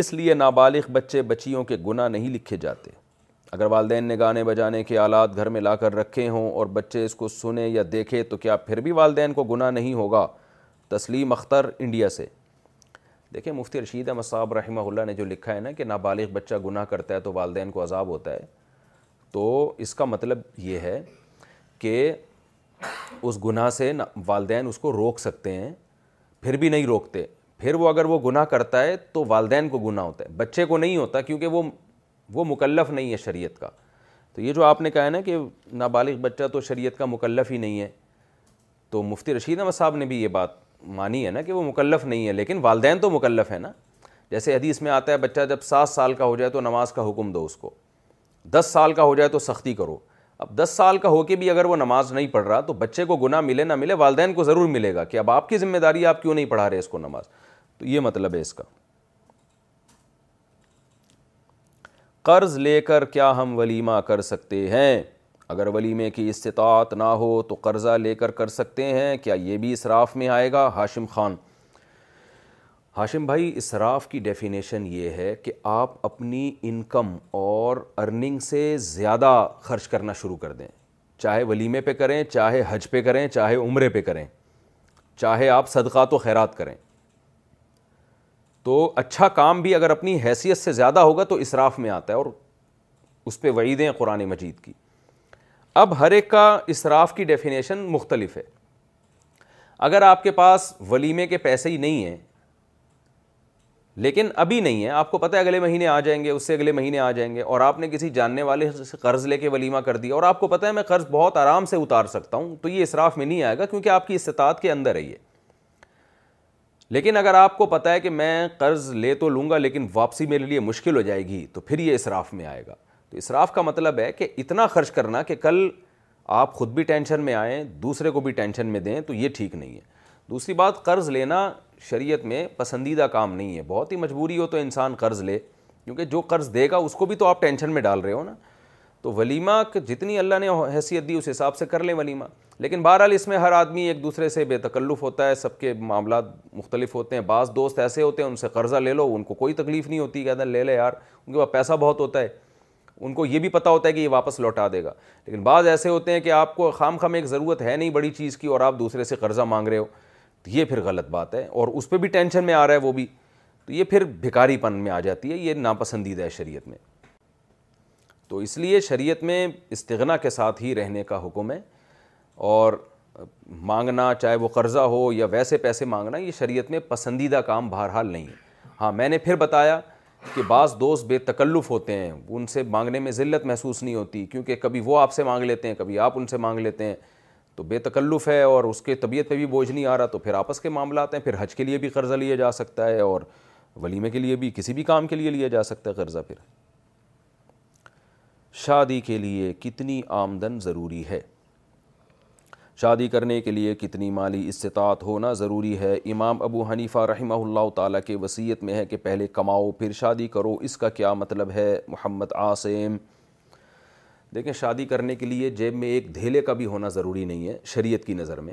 S3: اس لیے نابالغ بچے بچیوں کے گناہ نہیں لکھے جاتے اگر والدین نے گانے بجانے کے آلات گھر میں لا کر رکھے ہوں اور بچے اس کو سنے یا دیکھے تو کیا پھر بھی والدین کو گناہ نہیں ہوگا تسلیم اختر انڈیا سے دیکھیں مفتی رشید احمد صاحب رحمہ اللہ نے جو لکھا ہے نا کہ نابالغ بچہ گناہ کرتا ہے تو والدین کو عذاب ہوتا ہے تو اس کا مطلب یہ ہے کہ اس گناہ سے والدین اس کو روک سکتے ہیں پھر بھی نہیں روکتے پھر وہ اگر وہ گناہ کرتا ہے تو والدین کو گناہ ہوتا ہے بچے کو نہیں ہوتا کیونکہ وہ وہ مکلف نہیں ہے شریعت کا تو یہ جو آپ نے کہا ہے نا کہ نابالغ بچہ تو شریعت کا مکلف ہی نہیں ہے تو مفتی رشید احمد صاحب نے بھی یہ بات مانی ہے نا کہ وہ مکلف نہیں ہے لیکن والدین تو مکلف ہے نا جیسے حدیث میں آتا ہے بچہ جب سات سال کا ہو جائے تو نماز کا حکم دو اس کو دس سال کا ہو جائے تو سختی کرو اب دس سال کا ہو کے بھی اگر وہ نماز نہیں پڑھ رہا تو بچے کو گناہ ملے نہ ملے والدین کو ضرور ملے گا کہ اب آپ کی ذمہ داری آپ کیوں نہیں پڑھا رہے اس کو نماز تو یہ مطلب ہے اس کا قرض لے کر کیا ہم ولیمہ کر سکتے ہیں اگر ولیمے کی استطاعت نہ ہو تو قرضہ لے کر کر سکتے ہیں کیا یہ بھی اسراف میں آئے گا ہاشم خان ہاشم بھائی اسراف کی ڈیفینیشن یہ ہے کہ آپ اپنی انکم اور ارننگ سے زیادہ خرچ کرنا شروع کر دیں چاہے ولیمے پہ کریں چاہے حج پہ کریں چاہے عمرے پہ کریں چاہے آپ صدقات و خیرات کریں تو اچھا کام بھی اگر اپنی حیثیت سے زیادہ ہوگا تو اسراف میں آتا ہے اور اس پہ وعیدیں قرآن مجید کی اب ہر ایک کا اسراف کی ڈیفینیشن مختلف ہے اگر آپ کے پاس ولیمے کے پیسے ہی نہیں ہیں لیکن ابھی نہیں ہے آپ کو پتہ ہے اگلے مہینے آ جائیں گے اس سے اگلے مہینے آ جائیں گے اور آپ نے کسی جاننے والے سے قرض لے کے ولیمہ کر دیا اور آپ کو پتہ ہے میں قرض بہت آرام سے اتار سکتا ہوں تو یہ اصراف میں نہیں آئے گا کیونکہ آپ کی استطاعت کے اندر ہے ہے لیکن اگر آپ کو پتہ ہے کہ میں قرض لے تو لوں گا لیکن واپسی میرے لیے مشکل ہو جائے گی تو پھر یہ اصراف میں آئے گا تو اصراف کا مطلب ہے کہ اتنا خرچ کرنا کہ کل آپ خود بھی ٹینشن میں آئیں دوسرے کو بھی ٹینشن میں دیں تو یہ ٹھیک نہیں ہے دوسری بات قرض لینا شریعت میں پسندیدہ کام نہیں ہے بہت ہی مجبوری ہو تو انسان قرض لے کیونکہ جو قرض دے گا اس کو بھی تو آپ ٹینشن میں ڈال رہے ہو نا تو ولیمہ جتنی اللہ نے حیثیت دی اس حساب سے کر لیں ولیمہ لیکن بہرحال اس میں ہر آدمی ایک دوسرے سے بے تکلف ہوتا ہے سب کے معاملات مختلف ہوتے ہیں بعض دوست ایسے ہوتے ہیں ان سے قرضہ لے لو ان کو کوئی تکلیف نہیں ہوتی کہتے ہیں لے لے یار ان کے پاس پیسہ بہت ہوتا ہے ان کو یہ بھی پتہ ہوتا ہے کہ یہ واپس لوٹا دے گا لیکن بعض ایسے ہوتے ہیں کہ آپ کو خام خام ایک ضرورت ہے نہیں بڑی چیز کی اور آپ دوسرے سے قرضہ مانگ رہے ہو یہ پھر غلط بات ہے اور اس پہ بھی ٹینشن میں آ رہا ہے وہ بھی تو یہ پھر بھکاری پن میں آ جاتی ہے یہ ناپسندیدہ ہے شریعت میں تو اس لیے شریعت میں استغنا کے ساتھ ہی رہنے کا حکم ہے اور مانگنا چاہے وہ قرضہ ہو یا ویسے پیسے مانگنا یہ شریعت میں پسندیدہ کام بہرحال نہیں ہے ہاں میں نے پھر بتایا کہ بعض دوست بے تکلف ہوتے ہیں ان سے مانگنے میں ذلت محسوس نہیں ہوتی کیونکہ کبھی وہ آپ سے مانگ لیتے ہیں کبھی آپ ان سے مانگ لیتے ہیں تو بے تکلف ہے اور اس کے طبیعت پہ بھی بوجھ نہیں آ رہا تو پھر آپس کے معاملات ہیں پھر حج کے لیے بھی قرضہ لیا جا سکتا ہے اور ولیمے کے لیے بھی کسی بھی کام کے لیے لیا جا سکتا ہے قرضہ پھر شادی کے لیے کتنی آمدن ضروری ہے شادی کرنے کے لیے کتنی مالی استطاعت ہونا ضروری ہے امام ابو حنیفہ رحمہ اللہ تعالیٰ کے وصیت میں ہے کہ پہلے کماؤ پھر شادی کرو اس کا کیا مطلب ہے محمد عاصم دیکھیں شادی کرنے کے لیے جیب میں ایک دھیلے کا بھی ہونا ضروری نہیں ہے شریعت کی نظر میں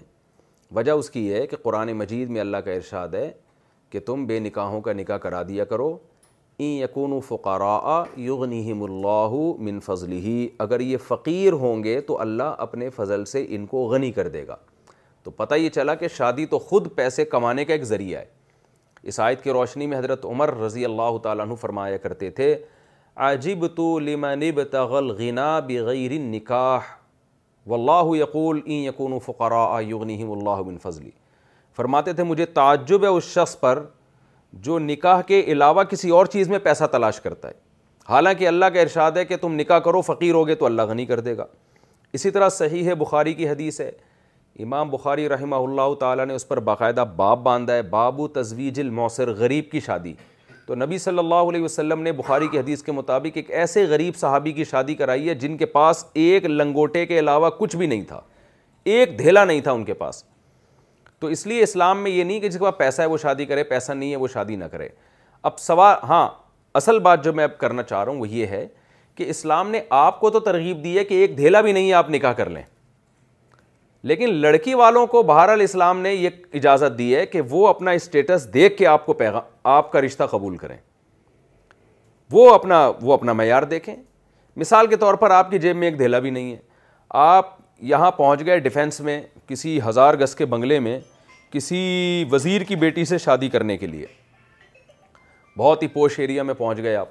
S3: وجہ اس کی ہے کہ قرآن مجید میں اللہ کا ارشاد ہے کہ تم بے نکاحوں کا نکاح کرا دیا کرو این یقون و فقارا یغنیم اللہ من فضل ہی اگر یہ فقیر ہوں گے تو اللہ اپنے فضل سے ان کو غنی کر دے گا تو پتہ یہ چلا کہ شادی تو خود پیسے کمانے کا ایک ذریعہ ہے آیت کی روشنی میں حضرت عمر رضی اللہ تعالیٰ عنہ فرمایا کرتے تھے جب تغل غنا بغیر نکاح و اللہ یقول این اللہ بن فضلی فرماتے تھے مجھے تعجب ہے اس شخص پر جو نکاح کے علاوہ کسی اور چیز میں پیسہ تلاش کرتا ہے حالانکہ اللہ کا ارشاد ہے کہ تم نکاح کرو فقیر ہوگے تو اللہ غنی کر دے گا اسی طرح صحیح ہے بخاری کی حدیث ہے امام بخاری رحمہ اللہ تعالیٰ نے اس پر باقاعدہ باب باندھا ہے باب و تضویج غریب کی شادی تو نبی صلی اللہ علیہ وسلم نے بخاری کی حدیث کے مطابق ایک ایسے غریب صحابی کی شادی کرائی ہے جن کے پاس ایک لنگوٹے کے علاوہ کچھ بھی نہیں تھا ایک دھیلا نہیں تھا ان کے پاس تو اس لیے اسلام میں یہ نہیں کہ جس کے پاس پیسہ ہے وہ شادی کرے پیسہ نہیں ہے وہ شادی نہ کرے اب سوا ہاں اصل بات جو میں اب کرنا چاہ رہا ہوں وہ یہ ہے کہ اسلام نے آپ کو تو ترغیب دی ہے کہ ایک دھیلا بھی نہیں ہے آپ نکاح کر لیں لیکن لڑکی والوں کو بہر الاسلام نے یہ اجازت دی ہے کہ وہ اپنا اسٹیٹس دیکھ کے آپ کو پیغام آپ کا رشتہ قبول کریں وہ اپنا وہ اپنا معیار دیکھیں مثال کے طور پر آپ کی جیب میں ایک دھیلا بھی نہیں ہے آپ یہاں پہنچ گئے ڈیفینس میں کسی ہزار گز کے بنگلے میں کسی وزیر کی بیٹی سے شادی کرنے کے لیے بہت ہی پوش ایریا میں پہنچ گئے آپ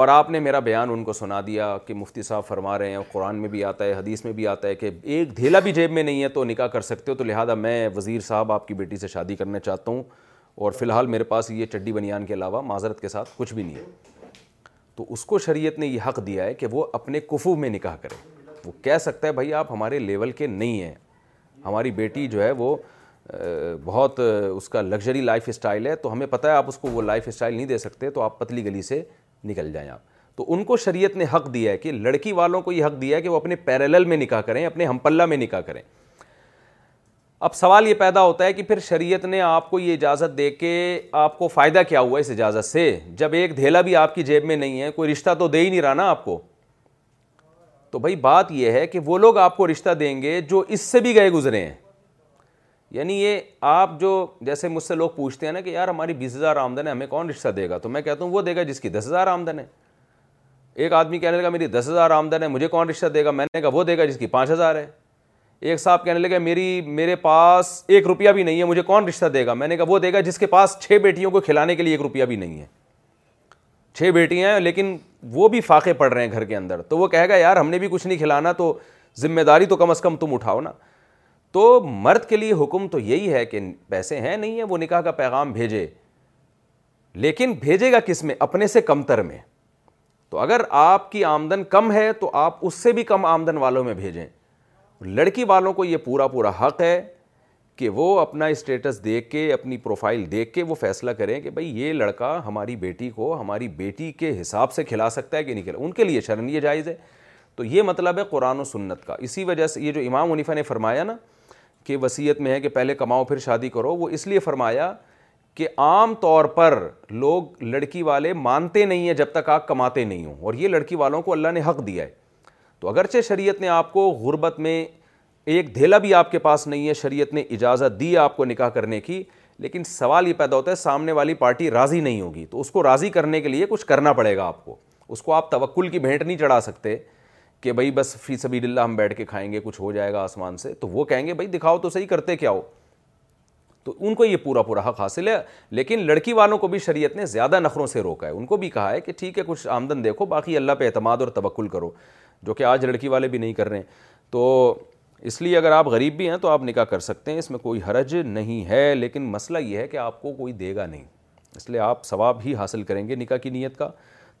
S3: اور آپ نے میرا بیان ان کو سنا دیا کہ مفتی صاحب فرما رہے ہیں قرآن میں بھی آتا ہے حدیث میں بھی آتا ہے کہ ایک دھیلا بھی جیب میں نہیں ہے تو نکاح کر سکتے ہو تو لہٰذا میں وزیر صاحب آپ کی بیٹی سے شادی کرنا چاہتا ہوں اور فی الحال میرے پاس یہ چڈی بنیان کے علاوہ معذرت کے ساتھ کچھ بھی نہیں ہے تو اس کو شریعت نے یہ حق دیا ہے کہ وہ اپنے کفو میں نکاح کرے وہ کہہ سکتا ہے بھائی آپ ہمارے لیول کے نہیں ہیں ہماری بیٹی جو ہے وہ بہت اس کا لگژری لائف اسٹائل ہے تو ہمیں پتہ ہے آپ اس کو وہ لائف اسٹائل نہیں دے سکتے تو آپ پتلی گلی سے نکل جائیں آپ تو ان کو شریعت نے حق دیا ہے کہ لڑکی والوں کو یہ حق دیا ہے کہ وہ اپنے پیرلل میں نکاح کریں اپنے ہمپلہ میں نکاح کریں اب سوال یہ پیدا ہوتا ہے کہ پھر شریعت نے آپ کو یہ اجازت دے کے آپ کو فائدہ کیا ہوا اس اجازت سے جب ایک دھیلا بھی آپ کی جیب میں نہیں ہے کوئی رشتہ تو دے ہی نہیں رہا نا آپ کو تو بھائی بات یہ ہے کہ وہ لوگ آپ کو رشتہ دیں گے جو اس سے بھی گئے گزرے ہیں یعنی یہ آپ جو جیسے مجھ سے لوگ پوچھتے ہیں نا کہ یار ہماری بیس ہزار آمدن ہے ہمیں کون رشتہ دے گا تو میں کہتا ہوں وہ دے گا جس کی دس ہزار آمدن ہے ایک آدمی کہنے لگا میری دس ہزار آمدن ہے مجھے کون رشتہ دے گا میں نے کہا وہ دے گا جس کی پانچ ہزار ہے ایک صاحب کہنے لگا میری میرے پاس ایک روپیہ بھی نہیں ہے مجھے کون رشتہ دے گا میں نے کہا وہ دے گا جس کے پاس چھ بیٹیوں کو کھلانے کے لیے ایک روپیہ بھی نہیں ہے چھ بیٹیاں ہیں لیکن وہ بھی فاقے پڑ رہے ہیں گھر کے اندر تو وہ کہے گا یار ہم نے بھی کچھ نہیں کھلانا تو ذمہ داری تو کم از کم تم اٹھاؤ نا تو مرد کے لیے حکم تو یہی ہے کہ پیسے ہیں نہیں ہیں وہ نکاح کا پیغام بھیجے لیکن بھیجے گا کس میں اپنے سے کم تر میں تو اگر آپ کی آمدن کم ہے تو آپ اس سے بھی کم آمدن والوں میں بھیجیں لڑکی والوں کو یہ پورا پورا حق ہے کہ وہ اپنا اسٹیٹس دیکھ کے اپنی پروفائل دیکھ کے وہ فیصلہ کریں کہ بھائی یہ لڑکا ہماری بیٹی کو ہماری بیٹی کے حساب سے کھلا سکتا ہے کہ نہیں کھلا ان کے لیے شرن یہ جائز ہے تو یہ مطلب ہے قرآن و سنت کا اسی وجہ سے یہ جو امام منیفا نے فرمایا نا کہ وصیت میں ہے کہ پہلے کماؤ پھر شادی کرو وہ اس لیے فرمایا کہ عام طور پر لوگ لڑکی والے مانتے نہیں ہیں جب تک آپ کماتے نہیں ہوں اور یہ لڑکی والوں کو اللہ نے حق دیا ہے تو اگرچہ شریعت نے آپ کو غربت میں ایک دھیلا بھی آپ کے پاس نہیں ہے شریعت نے اجازت دی آپ کو نکاح کرنے کی لیکن سوال یہ پیدا ہوتا ہے سامنے والی پارٹی راضی نہیں ہوگی تو اس کو راضی کرنے کے لیے کچھ کرنا پڑے گا آپ کو اس کو آپ توکل کی بھینٹ نہیں چڑھا سکتے کہ بھائی بس فی سبیل اللہ ہم بیٹھ کے کھائیں گے کچھ ہو جائے گا آسمان سے تو وہ کہیں گے بھائی دکھاؤ تو صحیح کرتے کیا ہو تو ان کو یہ پورا پورا حق حاصل ہے لیکن لڑکی والوں کو بھی شریعت نے زیادہ نخروں سے روکا ہے ان کو بھی کہا ہے کہ ٹھیک ہے کچھ آمدن دیکھو باقی اللہ پہ اعتماد اور توکل کرو جو کہ آج لڑکی والے بھی نہیں کر رہے ہیں تو اس لیے اگر آپ غریب بھی ہیں تو آپ نکاح کر سکتے ہیں اس میں کوئی حرج نہیں ہے لیکن مسئلہ یہ ہے کہ آپ کو کوئی دے گا نہیں اس لیے آپ ثواب ہی حاصل کریں گے نکاح کی نیت کا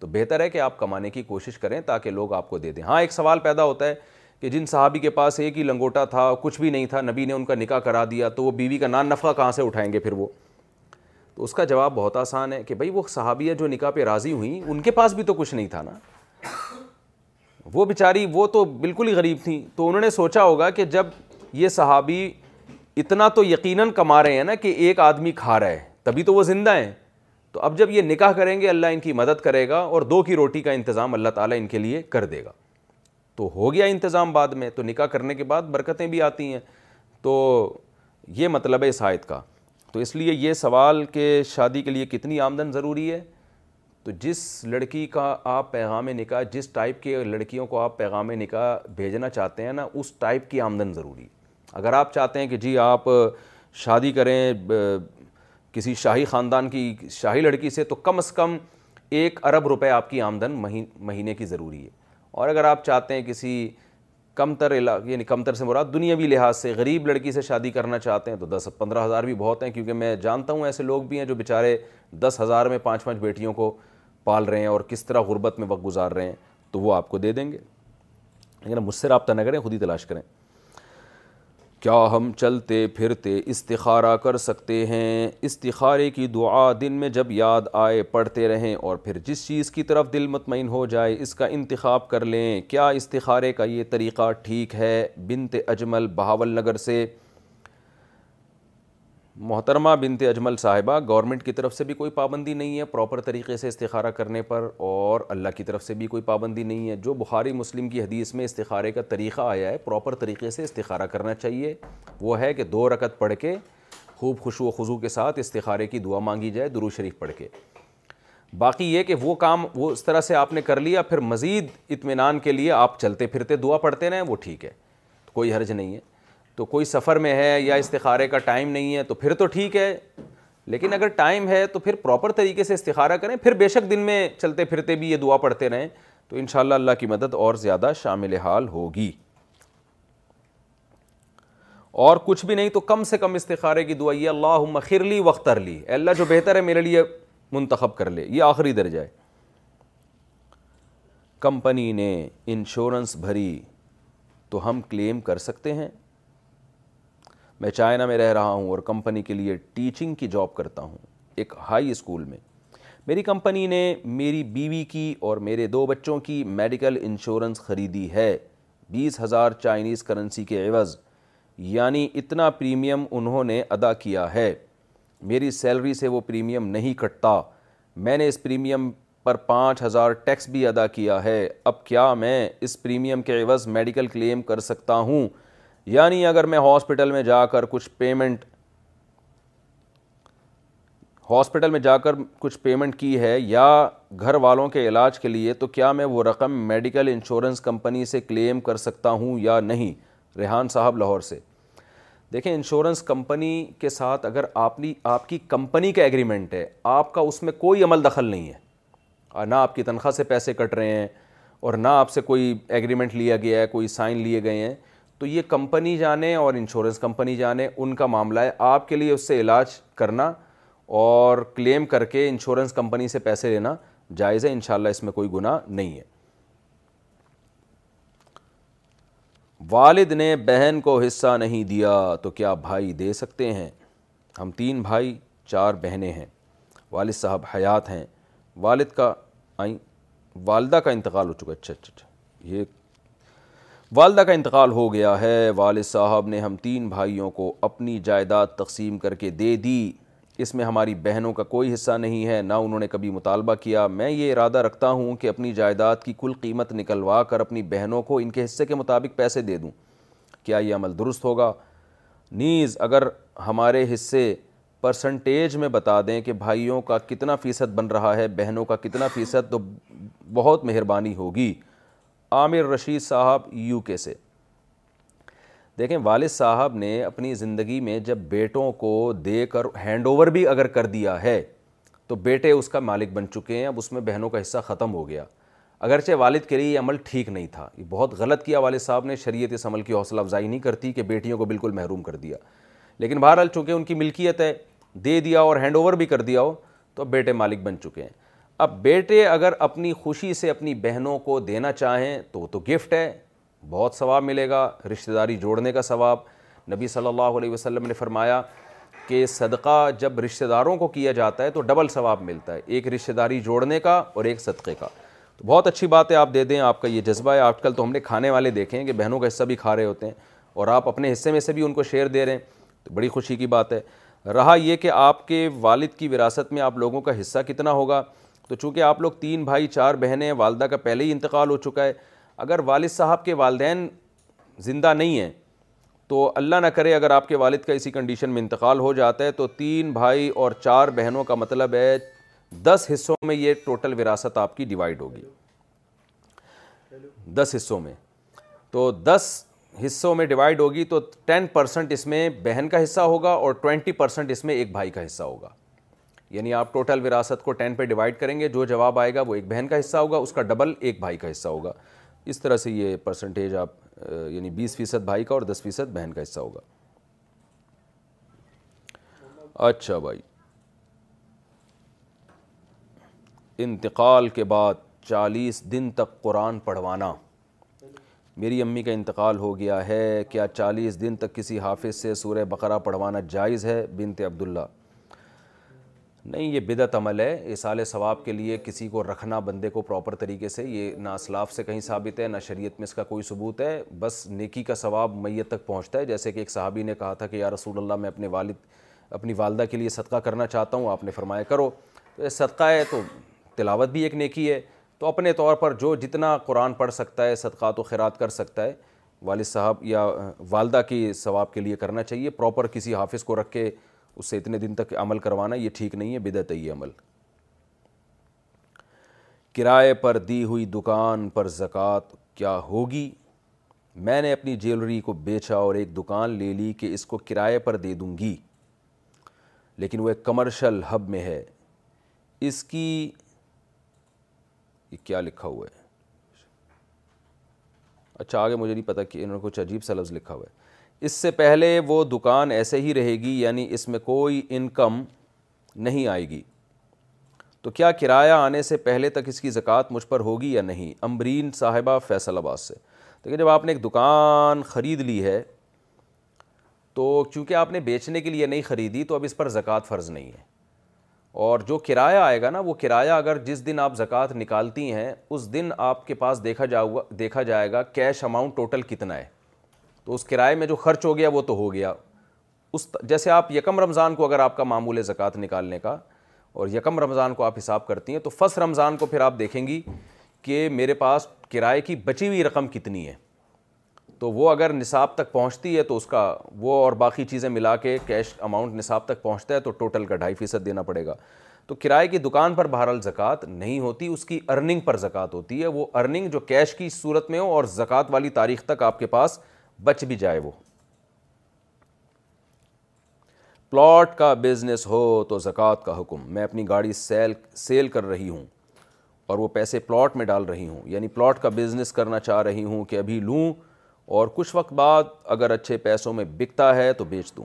S3: تو بہتر ہے کہ آپ کمانے کی کوشش کریں تاکہ لوگ آپ کو دے دیں ہاں ایک سوال پیدا ہوتا ہے کہ جن صحابی کے پاس ایک ہی لنگوٹا تھا کچھ بھی نہیں تھا نبی نے ان کا نکاح کرا دیا تو وہ بیوی کا نان نفع کہاں سے اٹھائیں گے پھر وہ تو اس کا جواب بہت آسان ہے کہ بھائی وہ صحابیہ جو نکاح پہ راضی ہوئیں ان کے پاس بھی تو کچھ نہیں تھا نا وہ بیچاری وہ تو بالکل ہی غریب تھیں تو انہوں نے سوچا ہوگا کہ جب یہ صحابی اتنا تو یقیناً کما رہے ہیں نا کہ ایک آدمی کھا رہا ہے تبھی تو وہ زندہ ہیں تو اب جب یہ نکاح کریں گے اللہ ان کی مدد کرے گا اور دو کی روٹی کا انتظام اللہ تعالیٰ ان کے لیے کر دے گا تو ہو گیا انتظام بعد میں تو نکاح کرنے کے بعد برکتیں بھی آتی ہیں تو یہ مطلب ہے اس آیت کا تو اس لیے یہ سوال کہ شادی کے لیے کتنی آمدن ضروری ہے تو جس لڑکی کا آپ پیغام نکاح جس ٹائپ کے لڑکیوں کو آپ پیغام نکاح بھیجنا چاہتے ہیں نا اس ٹائپ کی آمدن ضروری ہے اگر آپ چاہتے ہیں کہ جی آپ شادی کریں کسی شاہی خاندان کی شاہی لڑکی سے تو کم از کم ایک ارب روپے آپ کی آمدن مہینے کی ضروری ہے اور اگر آپ چاہتے ہیں کسی کم تر علاقے یعنی کم تر سے مراد دنیاوی لحاظ سے غریب لڑکی سے شادی کرنا چاہتے ہیں تو دس پندرہ ہزار بھی بہت ہیں کیونکہ میں جانتا ہوں ایسے لوگ بھی ہیں جو بیچارے دس ہزار میں پانچ پانچ بیٹیوں کو پال رہے ہیں اور کس طرح غربت میں وقت گزار رہے ہیں تو وہ آپ کو دے دیں گے لیکن مجھ سے رابطہ نہ کریں خود ہی تلاش کریں کیا ہم چلتے پھرتے استخارہ کر سکتے ہیں استخارے کی دعا دن میں جب یاد آئے پڑھتے رہیں اور پھر جس چیز کی طرف دل مطمئن ہو جائے اس کا انتخاب کر لیں کیا استخارے کا یہ طریقہ ٹھیک ہے بنت اجمل بہاول نگر سے محترمہ بنت اجمل صاحبہ گورنمنٹ کی طرف سے بھی کوئی پابندی نہیں ہے پراپر طریقے سے استخارہ کرنے پر اور اللہ کی طرف سے بھی کوئی پابندی نہیں ہے جو بخاری مسلم کی حدیث میں استخارے کا طریقہ آیا ہے پراپر طریقے سے استخارہ کرنا چاہیے وہ ہے کہ دو رکت پڑھ کے خوب خوشو و خضو کے ساتھ استخارے کی دعا مانگی جائے درو شریف پڑھ کے باقی یہ کہ وہ کام وہ اس طرح سے آپ نے کر لیا پھر مزید اطمینان کے لیے آپ چلتے پھرتے دعا پڑھتے رہیں وہ ٹھیک ہے کوئی حرج نہیں ہے تو کوئی سفر میں ہے یا استخارے کا ٹائم نہیں ہے تو پھر تو ٹھیک ہے لیکن اگر ٹائم ہے تو پھر پراپر طریقے سے استخارہ کریں پھر بے شک دن میں چلتے پھرتے بھی یہ دعا پڑھتے رہیں تو انشاءاللہ اللہ کی مدد اور زیادہ شامل حال ہوگی اور کچھ بھی نہیں تو کم سے کم استخارے کی دعا یہ اللہ مخرلی وختر لی اللہ جو بہتر ہے میرے لیے منتخب کر لے یہ آخری درجہ ہے کمپنی نے انشورنس بھری تو ہم کلیم کر سکتے ہیں میں چائنا میں رہ رہا ہوں اور کمپنی کے لیے ٹیچنگ کی جاب کرتا ہوں ایک ہائی اسکول میں میری کمپنی نے میری بیوی کی اور میرے دو بچوں کی میڈیکل انشورنس خریدی ہے بیس ہزار چائنیز کرنسی کے عوض یعنی اتنا پریمیم انہوں نے ادا کیا ہے میری سیلری سے وہ پریمیم نہیں کٹتا میں نے اس پریمیم پر پانچ ہزار ٹیکس بھی ادا کیا ہے اب کیا میں اس پریمیم کے عوض میڈیکل کلیم کر سکتا ہوں یعنی اگر میں ہاسپٹل میں جا کر کچھ پیمنٹ ہاسپٹل میں جا کر کچھ پیمنٹ کی ہے یا گھر والوں کے علاج کے لیے تو کیا میں وہ رقم میڈیکل انشورنس کمپنی سے کلیم کر سکتا ہوں یا نہیں ریحان صاحب لاہور سے دیکھیں انشورنس کمپنی کے ساتھ اگر آپ نے آپ کی کمپنی کا ایگریمنٹ ہے آپ کا اس میں کوئی عمل دخل نہیں ہے نہ آپ کی تنخواہ سے پیسے کٹ رہے ہیں اور نہ آپ سے کوئی ایگریمنٹ لیا گیا ہے کوئی سائن لیے گئے ہیں تو یہ کمپنی جانے اور انشورنس کمپنی جانے ان کا معاملہ ہے آپ کے لیے اس سے علاج کرنا اور کلیم کر کے انشورنس کمپنی سے پیسے لینا جائز ہے انشاءاللہ اس میں کوئی گناہ نہیں ہے والد نے بہن کو حصہ نہیں دیا تو کیا بھائی دے سکتے ہیں ہم تین بھائی چار بہنیں ہیں والد صاحب حیات ہیں والد کا آئیں والدہ کا انتقال ہو چکا اچھا اچھا اچھا یہ والدہ کا انتقال ہو گیا ہے والد صاحب نے ہم تین بھائیوں کو اپنی جائیداد تقسیم کر کے دے دی اس میں ہماری بہنوں کا کوئی حصہ نہیں ہے نہ انہوں نے کبھی مطالبہ کیا میں یہ ارادہ رکھتا ہوں کہ اپنی جائیداد کی کل قیمت نکلوا کر اپنی بہنوں کو ان کے حصے کے مطابق پیسے دے دوں کیا یہ عمل درست ہوگا نیز اگر ہمارے حصے پرسنٹیج میں بتا دیں کہ بھائیوں کا کتنا فیصد بن رہا ہے بہنوں کا کتنا فیصد تو بہت مہربانی ہوگی عامر رشید صاحب یو کے سے دیکھیں والد صاحب نے اپنی زندگی میں جب بیٹوں کو دے کر ہینڈ اوور بھی اگر کر دیا ہے تو بیٹے اس کا مالک بن چکے ہیں اب اس میں بہنوں کا حصہ ختم ہو گیا اگرچہ والد کے لیے یہ عمل ٹھیک نہیں تھا یہ بہت غلط کیا والد صاحب نے شریعت اس عمل کی حوصلہ افزائی نہیں کرتی کہ بیٹیوں کو بالکل محروم کر دیا لیکن بہرحال چونکہ ان کی ملکیت ہے دے دیا اور ہینڈ اوور بھی کر دیا ہو تو اب بیٹے مالک بن چکے ہیں اب بیٹے اگر اپنی خوشی سے اپنی بہنوں کو دینا چاہیں تو وہ تو گفٹ ہے بہت ثواب ملے گا رشتہ داری جوڑنے کا ثواب نبی صلی اللہ علیہ وسلم نے فرمایا کہ صدقہ جب رشتہ داروں کو کیا جاتا ہے تو ڈبل ثواب ملتا ہے ایک رشتہ داری جوڑنے کا اور ایک صدقے کا تو بہت اچھی بات ہے آپ دے دیں آپ کا یہ جذبہ ہے آج کل تو ہم نے کھانے والے دیکھے ہیں کہ بہنوں کا حصہ بھی کھا رہے ہوتے ہیں اور آپ اپنے حصے میں سے بھی ان کو شیئر دے رہے ہیں تو بڑی خوشی کی بات ہے رہا یہ کہ آپ کے والد کی وراثت میں آپ لوگوں کا حصہ کتنا ہوگا تو چونکہ آپ لوگ تین بھائی چار بہنیں والدہ کا پہلے ہی انتقال ہو چکا ہے اگر والد صاحب کے والدین زندہ نہیں ہیں تو اللہ نہ کرے اگر آپ کے والد کا اسی کنڈیشن میں انتقال ہو جاتا ہے تو تین بھائی اور چار بہنوں کا مطلب ہے دس حصوں میں یہ ٹوٹل وراثت آپ کی ڈیوائیڈ ہوگی دس حصوں میں تو دس حصوں میں ڈیوائڈ ہوگی تو ٹین پرسنٹ اس میں بہن کا حصہ ہوگا اور ٹوینٹی پرسنٹ اس میں ایک بھائی کا حصہ ہوگا یعنی آپ ٹوٹل وراثت کو ٹین پہ ڈیوائڈ کریں گے جو جواب آئے گا وہ ایک بہن کا حصہ ہوگا اس کا ڈبل ایک بھائی کا حصہ ہوگا اس طرح سے یہ پرسنٹیج آپ یعنی بیس فیصد بھائی کا اور دس فیصد بہن کا حصہ ہوگا اچھا بھائی انتقال کے بعد چالیس دن تک قرآن پڑھوانا میری امی کا انتقال ہو گیا ہے کیا چالیس دن تک کسی حافظ سے سورہ بقرہ پڑھوانا جائز ہے بنت عبداللہ نہیں یہ بدعت عمل ہے اصال ثواب کے لیے کسی کو رکھنا بندے کو پراپر طریقے سے یہ نہ اسلاف سے کہیں ثابت ہے نہ شریعت میں اس کا کوئی ثبوت ہے بس نیکی کا ثواب میت تک پہنچتا ہے جیسے کہ ایک صحابی نے کہا تھا کہ یا رسول اللہ میں اپنے والد اپنی والدہ کے لیے صدقہ کرنا چاہتا ہوں آپ نے فرمایا کرو تو یہ صدقہ ہے تو تلاوت بھی ایک نیکی ہے تو اپنے طور پر جو جتنا قرآن پڑھ سکتا ہے صدقہ تو خیرات کر سکتا ہے والد صاحب یا والدہ کی ثواب کے لیے کرنا چاہیے پراپر کسی حافظ کو رکھ کے اس سے اتنے دن تک عمل کروانا یہ ٹھیک نہیں ہے بدعت یہ عمل کرائے پر دی ہوئی دکان پر زکوٰۃ کیا ہوگی میں نے اپنی جیلری کو بیچا اور ایک دکان لے لی کہ اس کو کرائے پر دے دوں گی لیکن وہ ایک کمرشل ہب میں ہے اس کی یہ کیا لکھا ہوا ہے اچھا آگے مجھے نہیں پتا کہ انہوں نے کچھ عجیب سا لفظ لکھا ہوا ہے اس سے پہلے وہ دکان ایسے ہی رہے گی یعنی اس میں کوئی انکم نہیں آئے گی تو کیا کرایہ آنے سے پہلے تک اس کی زکوٰۃ مجھ پر ہوگی یا نہیں امبرین صاحبہ فیصل آباد سے دیکھیے جب آپ نے ایک دکان خرید لی ہے تو چونکہ آپ نے بیچنے کے لیے نہیں خریدی تو اب اس پر زکوٰۃ فرض نہیں ہے اور جو کرایہ آئے گا نا وہ کرایہ اگر جس دن آپ زکوٰۃ نکالتی ہیں اس دن آپ کے پاس دیکھا جاؤ دیکھا جائے گا کیش اماؤنٹ ٹوٹل کتنا ہے تو اس کرائے میں جو خرچ ہو گیا وہ تو ہو گیا اس جیسے آپ یکم رمضان کو اگر آپ کا معمول زکوٰۃ نکالنے کا اور یکم رمضان کو آپ حساب کرتی ہیں تو فسٹ رمضان کو پھر آپ دیکھیں گی کہ میرے پاس کرائے کی بچی ہوئی رقم کتنی ہے تو وہ اگر نصاب تک پہنچتی ہے تو اس کا وہ اور باقی چیزیں ملا کے کیش اماؤنٹ نصاب تک پہنچتا ہے تو ٹوٹل کا ڈھائی فیصد دینا پڑے گا تو کرائے کی دکان پر بہرحال زکوٰۃ نہیں ہوتی اس کی ارننگ پر زکوٰۃ ہوتی ہے وہ ارننگ جو کیش کی صورت میں ہو اور زکوٰۃ والی تاریخ تک آپ کے پاس بچ بھی جائے وہ پلاٹ کا بزنس ہو تو زکوٰۃ کا حکم میں اپنی گاڑی سیل سیل کر رہی ہوں اور وہ پیسے پلاٹ میں ڈال رہی ہوں یعنی پلاٹ کا بزنس کرنا چاہ رہی ہوں کہ ابھی لوں اور کچھ وقت بعد اگر اچھے پیسوں میں بکتا ہے تو بیچ دوں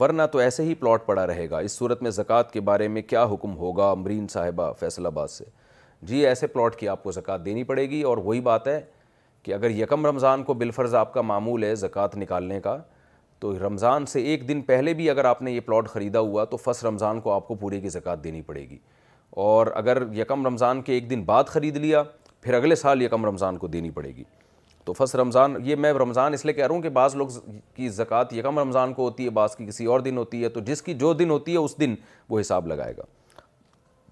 S3: ورنہ تو ایسے ہی پلاٹ پڑا رہے گا اس صورت میں زکوٰۃ کے بارے میں کیا حکم ہوگا امرین صاحبہ فیصل آباد سے جی ایسے پلاٹ کی آپ کو زکوٰۃ دینی پڑے گی اور وہی بات ہے کہ اگر یکم رمضان کو بالفرض آپ کا معمول ہے زکوٰۃ نکالنے کا تو رمضان سے ایک دن پہلے بھی اگر آپ نے یہ پلاٹ خریدا ہوا تو فس رمضان کو آپ کو پورے کی زکوٰۃ دینی پڑے گی اور اگر یکم رمضان کے ایک دن بعد خرید لیا پھر اگلے سال یکم رمضان کو دینی پڑے گی تو فس رمضان یہ میں رمضان اس لیے کہہ رہا ہوں کہ بعض لوگ کی زکوٰۃ یکم رمضان کو ہوتی ہے بعض کی کسی اور دن ہوتی ہے تو جس کی جو دن ہوتی ہے اس دن وہ حساب لگائے گا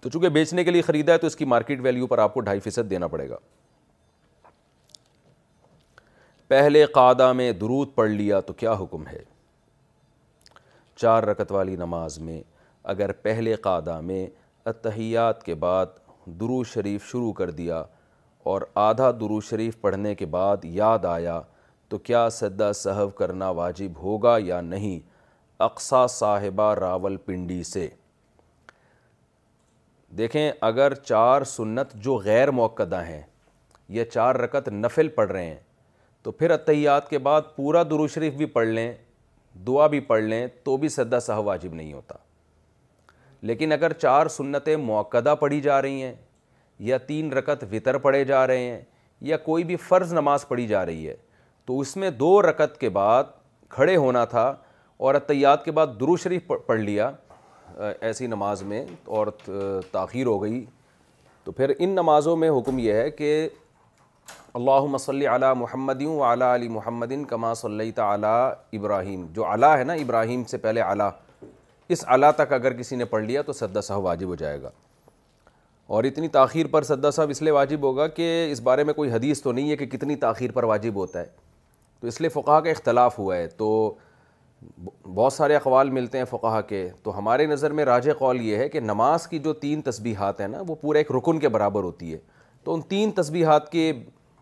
S3: تو چونکہ بیچنے کے لیے خریدا ہے تو اس کی مارکیٹ ویلیو پر آپ کو ڈھائی فیصد دینا پڑے گا پہلے قادہ میں درود پڑھ لیا تو کیا حکم ہے چار رکت والی نماز میں اگر پہلے قادہ میں اتحیات کے بعد درو شریف شروع کر دیا اور آدھا شریف پڑھنے کے بعد یاد آیا تو کیا سدا صحب کرنا واجب ہوگا یا نہیں اقسا صاحبہ راول پنڈی سے دیکھیں اگر چار سنت جو غیر غیرمعقدہ ہیں یا چار رکت نفل پڑھ رہے ہیں تو پھر اتحیات کے بعد پورا درو شریف بھی پڑھ لیں دعا بھی پڑھ لیں تو بھی سدا سہ واجب نہیں ہوتا لیکن اگر چار سنتیں معقدہ پڑھی جا رہی ہیں یا تین رکت وطر پڑھے جا رہے ہیں یا کوئی بھی فرض نماز پڑھی جا رہی ہے تو اس میں دو رکت کے بعد کھڑے ہونا تھا اور اطّیات کے بعد درو شریف پڑھ لیا ایسی نماز میں اور تاخیر ہو گئی تو پھر ان نمازوں میں حکم یہ ہے کہ اللہم صلی علی محمد و علی علی محمد کما صلی اللہ تعلیٰ ابراہیم جو علی ہے نا ابراہیم سے پہلے علی اس علی تک اگر کسی نے پڑھ لیا تو سدا صاحب واجب ہو جائے گا اور اتنی تاخیر پر سدا صاحب اس لیے واجب ہوگا کہ اس بارے میں کوئی حدیث تو نہیں ہے کہ کتنی تاخیر پر واجب ہوتا ہے تو اس لیے فقہ کا اختلاف ہوا ہے تو بہت سارے اقوال ملتے ہیں فقہ کے تو ہمارے نظر میں راج قول یہ ہے کہ نماز کی جو تین تسبیحات ہیں نا وہ پورے ایک رکن کے برابر ہوتی ہے تو ان تین تسبیحات کے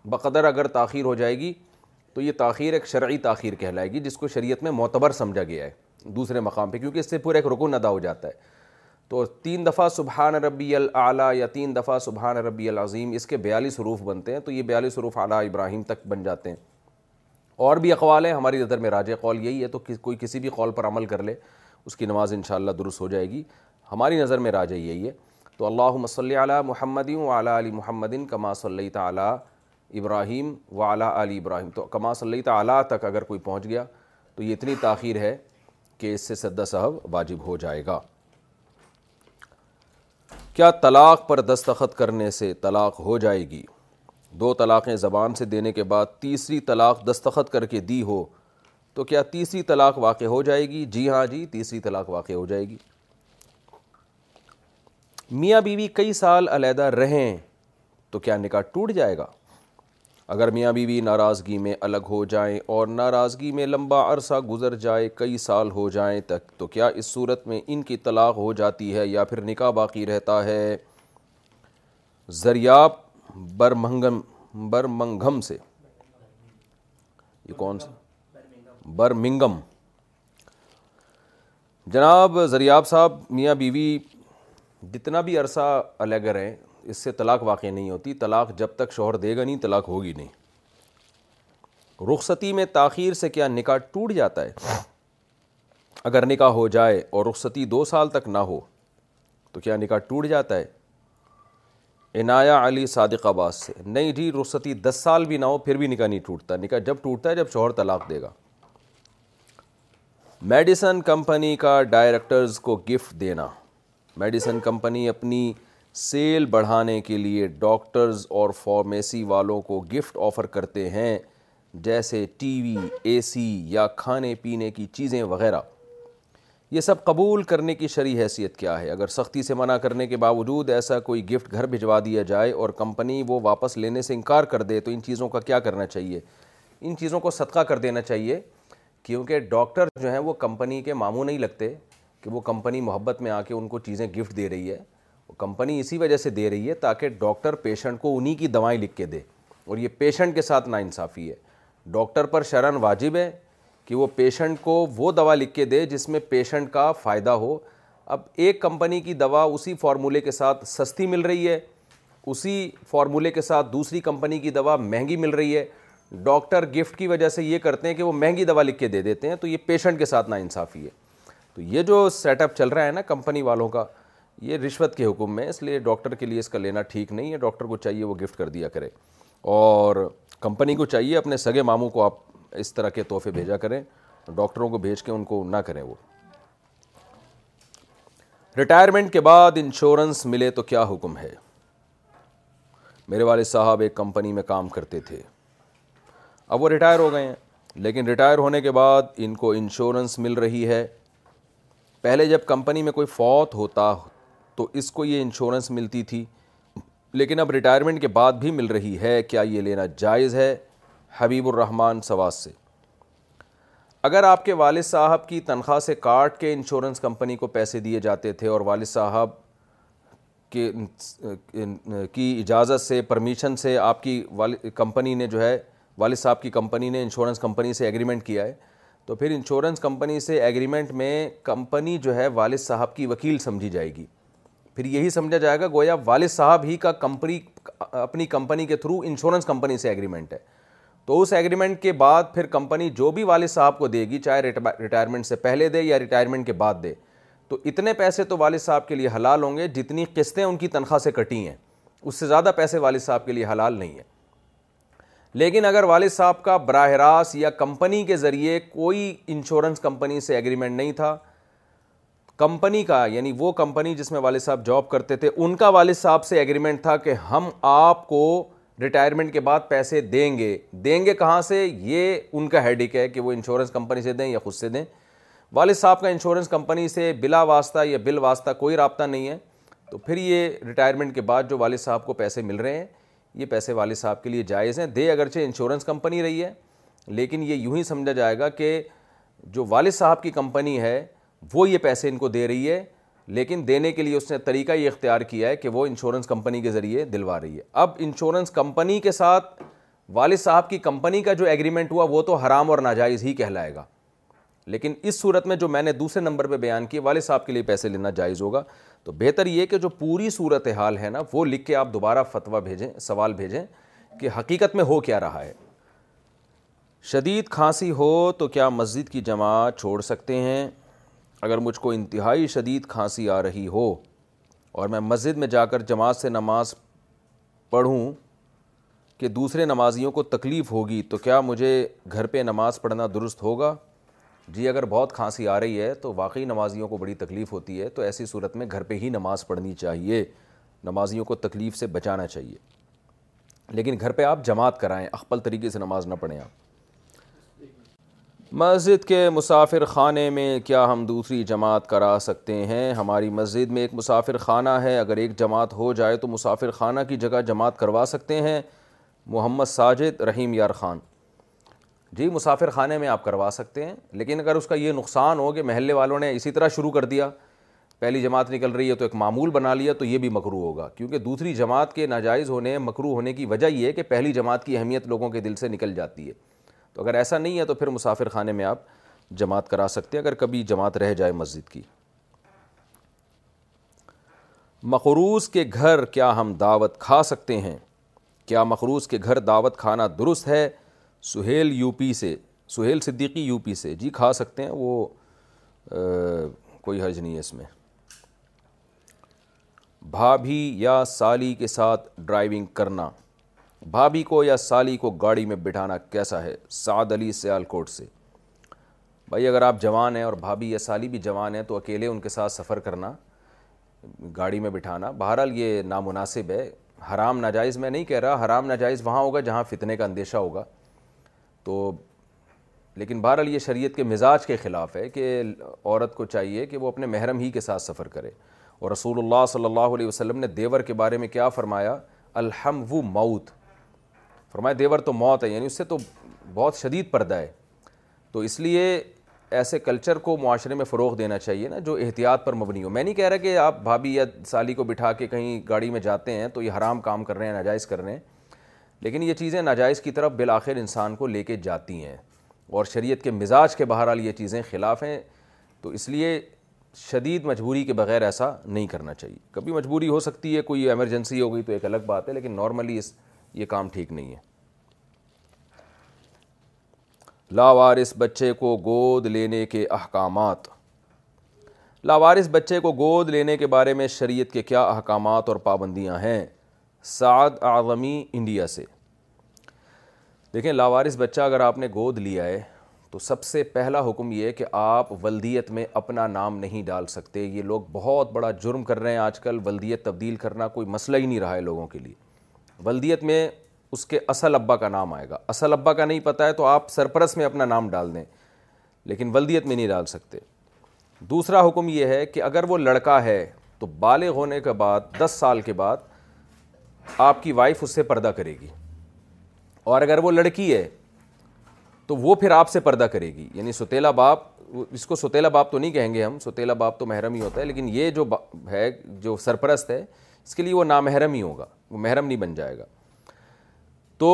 S3: بقدر اگر تاخیر ہو جائے گی تو یہ تاخیر ایک شرعی تاخیر کہلائے گی جس کو شریعت میں معتبر سمجھا گیا ہے دوسرے مقام پہ کیونکہ اس سے پورا ایک رکن ادا ہو جاتا ہے تو تین دفعہ سبحان ربی العلیٰ یا تین دفعہ سبحان ربی العظیم اس کے بیالیس حروف بنتے ہیں تو یہ بیالیس حروف اعلیٰ ابراہیم تک بن جاتے ہیں اور بھی اقوال ہیں ہماری نظر میں راج قول یہی ہے تو کوئی کسی بھی قول پر عمل کر لے اس کی نماز ان شاء اللہ درست ہو جائے گی ہماری نظر میں راج یہی ہے تو اللہ مصلی علیٰ محمد و علی محمدین کما صلی تعلیٰ تعالیٰ ابراہیم و علیٰ علی ابراہیم تو کما صلی تعلیٰ تک اگر کوئی پہنچ گیا تو یہ اتنی تاخیر ہے کہ اس سے سدہ صاحب واجب ہو جائے گا کیا طلاق پر دستخط کرنے سے طلاق ہو جائے گی دو طلاقیں زبان سے دینے کے بعد تیسری طلاق دستخط کر کے دی ہو تو کیا تیسری طلاق واقع ہو جائے گی جی ہاں جی تیسری طلاق واقع ہو جائے گی میاں بیوی کئی سال علیحدہ رہیں تو کیا نکاح ٹوٹ جائے گا اگر میاں بیوی ناراضگی میں الگ ہو جائیں اور ناراضگی میں لمبا عرصہ گزر جائے کئی سال ہو جائیں تک تو کیا اس صورت میں ان کی طلاق ہو جاتی ہے یا پھر نکاح باقی رہتا ہے زریاب برمنگم برمنگم سے یہ کون سا برمنگم جناب زریاب صاحب میاں بیوی جتنا بھی عرصہ الگ رہیں اس سے طلاق واقع نہیں ہوتی طلاق جب تک شوہر دے گا نہیں طلاق ہوگی نہیں رخصتی میں تاخیر سے کیا نکاح ٹوٹ جاتا ہے اگر نکاح ہو جائے اور رخصتی دو سال تک نہ ہو تو کیا نکاح ٹوٹ جاتا ہے علی صادق سے نہیں جی رخصتی دس سال بھی نہ ہو پھر بھی نکاح نہیں ٹوٹتا نکاح جب ٹوٹتا ہے جب شوہر طلاق دے گا میڈیسن کمپنی کا ڈائریکٹرز کو گفٹ دینا میڈیسن کمپنی اپنی سیل بڑھانے کے لیے ڈاکٹرز اور فارمیسی والوں کو گفٹ آفر کرتے ہیں جیسے ٹی وی اے سی یا کھانے پینے کی چیزیں وغیرہ یہ سب قبول کرنے کی شرعی حیثیت کیا ہے اگر سختی سے منع کرنے کے باوجود ایسا کوئی گفٹ گھر بھجوا دیا جائے اور کمپنی وہ واپس لینے سے انکار کر دے تو ان چیزوں کا کیا کرنا چاہیے ان چیزوں کو صدقہ کر دینا چاہیے کیونکہ ڈاکٹر جو ہیں وہ کمپنی کے ماموں نہیں لگتے کہ وہ کمپنی محبت میں آ کے ان کو چیزیں گفٹ دے رہی ہے کمپنی اسی وجہ سے دے رہی ہے تاکہ ڈاکٹر پیشنٹ کو انہی کی دوائیں لکھ کے دے اور یہ پیشنٹ کے ساتھ ناانصافی ہے ڈاکٹر پر شرن واجب ہے کہ وہ پیشنٹ کو وہ دوا لکھ کے دے جس میں پیشنٹ کا فائدہ ہو اب ایک کمپنی کی دوا اسی فارمولے کے ساتھ سستی مل رہی ہے اسی فارمولے کے ساتھ دوسری کمپنی کی دوا مہنگی مل رہی ہے ڈاکٹر گفٹ کی وجہ سے یہ کرتے ہیں کہ وہ مہنگی دوا لکھ کے دے دیتے ہیں تو یہ پیشنٹ کے ساتھ ناانصافی ہے تو یہ جو سیٹ اپ چل رہا ہے نا کمپنی والوں کا یہ رشوت کے حکم میں اس لیے ڈاکٹر کے لیے اس کا لینا ٹھیک نہیں ہے ڈاکٹر کو چاہیے وہ گفٹ کر دیا کرے اور کمپنی کو چاہیے اپنے سگے ماموں کو آپ اس طرح کے تحفے بھیجا کریں ڈاکٹروں کو بھیج کے ان کو نہ کریں وہ ریٹائرمنٹ کے بعد انشورنس ملے تو کیا حکم ہے میرے والد صاحب ایک کمپنی میں کام کرتے تھے اب وہ ریٹائر ہو گئے ہیں لیکن ریٹائر ہونے کے بعد ان کو انشورنس مل رہی ہے پہلے جب کمپنی میں کوئی فوت ہوتا تو اس کو یہ انشورنس ملتی تھی لیکن اب ریٹائرمنٹ کے بعد بھی مل رہی ہے کیا یہ لینا جائز ہے حبیب الرحمن سواس سے اگر آپ کے والد صاحب کی تنخواہ سے کاٹ کے انشورنس کمپنی کو پیسے دیے جاتے تھے اور والد صاحب کے کی اجازت سے پرمیشن سے آپ کی والد کمپنی نے جو ہے والد صاحب کی کمپنی نے انشورنس کمپنی سے ایگریمنٹ کیا ہے تو پھر انشورنس کمپنی سے ایگریمنٹ میں کمپنی جو ہے والد صاحب کی وکیل سمجھی جائے گی پھر یہی سمجھا جائے گا گویا والد صاحب ہی کا کمپنی اپنی کمپنی کے تھرو انشورنس کمپنی سے ایگریمنٹ ہے تو اس ایگریمنٹ کے بعد پھر کمپنی جو بھی والد صاحب کو دے گی چاہے ریٹائرمنٹ سے پہلے دے یا ریٹائرمنٹ کے بعد دے تو اتنے پیسے تو والد صاحب کے لیے حلال ہوں گے جتنی قسطیں ان کی تنخواہ سے کٹی ہیں اس سے زیادہ پیسے والد صاحب کے لیے حلال نہیں ہیں لیکن اگر والد صاحب کا براہ راست یا کمپنی کے ذریعے کوئی انشورنس کمپنی سے ایگریمنٹ نہیں تھا کمپنی کا یعنی وہ کمپنی جس میں والد صاحب جاب کرتے تھے ان کا والد صاحب سے ایگریمنٹ تھا کہ ہم آپ کو ریٹائرمنٹ کے بعد پیسے دیں گے دیں گے کہاں سے یہ ان کا ہیڈک ہے کہ وہ انشورنس کمپنی سے دیں یا خود سے دیں والد صاحب کا انشورنس کمپنی سے بلا واسطہ یا بل واسطہ کوئی رابطہ نہیں ہے تو پھر یہ ریٹائرمنٹ کے بعد جو والد صاحب کو پیسے مل رہے ہیں یہ پیسے والد صاحب کے لیے جائز ہیں دے اگرچہ انشورنس کمپنی رہی ہے لیکن یہ یوں ہی سمجھا جائے گا کہ جو والد صاحب کی کمپنی ہے وہ یہ پیسے ان کو دے رہی ہے لیکن دینے کے لیے اس نے طریقہ یہ اختیار کیا ہے کہ وہ انشورنس کمپنی کے ذریعے دلوا رہی ہے اب انشورنس کمپنی کے ساتھ والد صاحب کی کمپنی کا جو ایگریمنٹ ہوا وہ تو حرام اور ناجائز ہی کہلائے گا لیکن اس صورت میں جو میں نے دوسرے نمبر پہ بیان کی والد صاحب کے لیے پیسے لینا جائز ہوگا تو بہتر یہ کہ جو پوری صورت حال ہے نا وہ لکھ کے آپ دوبارہ فتویٰ بھیجیں سوال بھیجیں کہ حقیقت میں ہو کیا رہا ہے شدید کھانسی ہو تو کیا مسجد کی جماعت چھوڑ سکتے ہیں اگر مجھ کو انتہائی شدید کھانسی آ رہی ہو اور میں مسجد میں جا کر جماعت سے نماز پڑھوں کہ دوسرے نمازیوں کو تکلیف ہوگی تو کیا مجھے گھر پہ نماز پڑھنا درست ہوگا جی اگر بہت کھانسی آ رہی ہے تو واقعی نمازیوں کو بڑی تکلیف ہوتی ہے تو ایسی صورت میں گھر پہ ہی نماز پڑھنی چاہیے نمازیوں کو تکلیف سے بچانا چاہیے لیکن گھر پہ آپ جماعت کرائیں اخپل طریقے سے نماز نہ پڑھیں آپ مسجد کے مسافر خانے میں کیا ہم دوسری جماعت کرا سکتے ہیں ہماری مسجد میں ایک مسافر خانہ ہے اگر ایک جماعت ہو جائے تو مسافر خانہ کی جگہ جماعت کروا سکتے ہیں محمد ساجد رحیم یار خان جی مسافر خانے میں آپ کروا سکتے ہیں لیکن اگر اس کا یہ نقصان ہو کہ محلے والوں نے اسی طرح شروع کر دیا پہلی جماعت نکل رہی ہے تو ایک معمول بنا لیا تو یہ بھی مکرو ہوگا کیونکہ دوسری جماعت کے ناجائز ہونے مکرو ہونے کی وجہ یہ ہے کہ پہلی جماعت کی اہمیت لوگوں کے دل سے نکل جاتی ہے تو اگر ایسا نہیں ہے تو پھر مسافر خانے میں آپ جماعت کرا سکتے ہیں اگر کبھی جماعت رہ جائے مسجد کی مقروض کے گھر کیا ہم دعوت کھا سکتے ہیں کیا مقروض کے گھر دعوت کھانا درست ہے سہیل یو پی سے سہیل صدیقی یو پی سے جی کھا سکتے ہیں وہ کوئی حرج نہیں ہے اس میں بھابھی یا سالی کے ساتھ ڈرائیونگ کرنا بھابھی کو یا سالی کو گاڑی میں بٹھانا کیسا ہے سعد علی سیالکوٹ سے بھائی اگر آپ جوان ہیں اور بھابھی یا سالی بھی جوان ہیں تو اکیلے ان کے ساتھ سفر کرنا گاڑی میں بٹھانا بہرحال یہ نامناسب ہے حرام ناجائز میں نہیں کہہ رہا حرام ناجائز وہاں ہوگا جہاں فتنے کا اندیشہ ہوگا تو لیکن بہرحال یہ شریعت کے مزاج کے خلاف ہے کہ عورت کو چاہیے کہ وہ اپنے محرم ہی کے ساتھ سفر کرے اور رسول اللہ صلی اللہ علیہ وسلم نے دیور کے بارے میں کیا فرمایا الحم و موت فرمایا دیور تو موت ہے یعنی اس سے تو بہت شدید پردہ ہے تو اس لیے ایسے کلچر کو معاشرے میں فروغ دینا چاہیے نا جو احتیاط پر مبنی ہو میں نہیں کہہ رہا کہ آپ بھابھی یا سالی کو بٹھا کے کہیں گاڑی میں جاتے ہیں تو یہ حرام کام کر رہے ہیں ناجائز کر رہے ہیں لیکن یہ چیزیں ناجائز کی طرف بالآخر انسان کو لے کے جاتی ہیں اور شریعت کے مزاج کے بہرحال یہ چیزیں خلاف ہیں تو اس لیے شدید مجبوری کے بغیر ایسا نہیں کرنا چاہیے کبھی مجبوری ہو سکتی ہے کوئی ایمرجنسی ہو گئی تو ایک الگ بات ہے لیکن نارملی اس یہ کام ٹھیک نہیں ہے لاوارس بچے کو گود لینے کے احکامات لاوارس بچے کو گود لینے کے بارے میں شریعت کے کیا احکامات اور پابندیاں ہیں سعد اعظمی انڈیا سے دیکھیں لاوارس بچہ اگر آپ نے گود لیا ہے تو سب سے پہلا حکم یہ ہے کہ آپ ولدیت میں اپنا نام نہیں ڈال سکتے یہ لوگ بہت بڑا جرم کر رہے ہیں آج کل ولدیت تبدیل کرنا کوئی مسئلہ ہی نہیں رہا ہے لوگوں کے لیے ولدیت میں اس کے اصل ابا کا نام آئے گا اصل ابا کا نہیں پتہ ہے تو آپ سرپرست میں اپنا نام ڈال دیں لیکن ولدیت میں نہیں ڈال سکتے دوسرا حکم یہ ہے کہ اگر وہ لڑکا ہے تو بالغ ہونے کے بعد دس سال کے بعد آپ کی وائف اس سے پردہ کرے گی اور اگر وہ لڑکی ہے تو وہ پھر آپ سے پردہ کرے گی یعنی ستیلا باپ اس کو ستیلا باپ تو نہیں کہیں گے ہم ستیلا باپ تو محرم ہی ہوتا ہے لیکن یہ جو ہے جو سرپرست ہے اس کے لیے وہ نامحرم ہی ہوگا وہ محرم نہیں بن جائے گا تو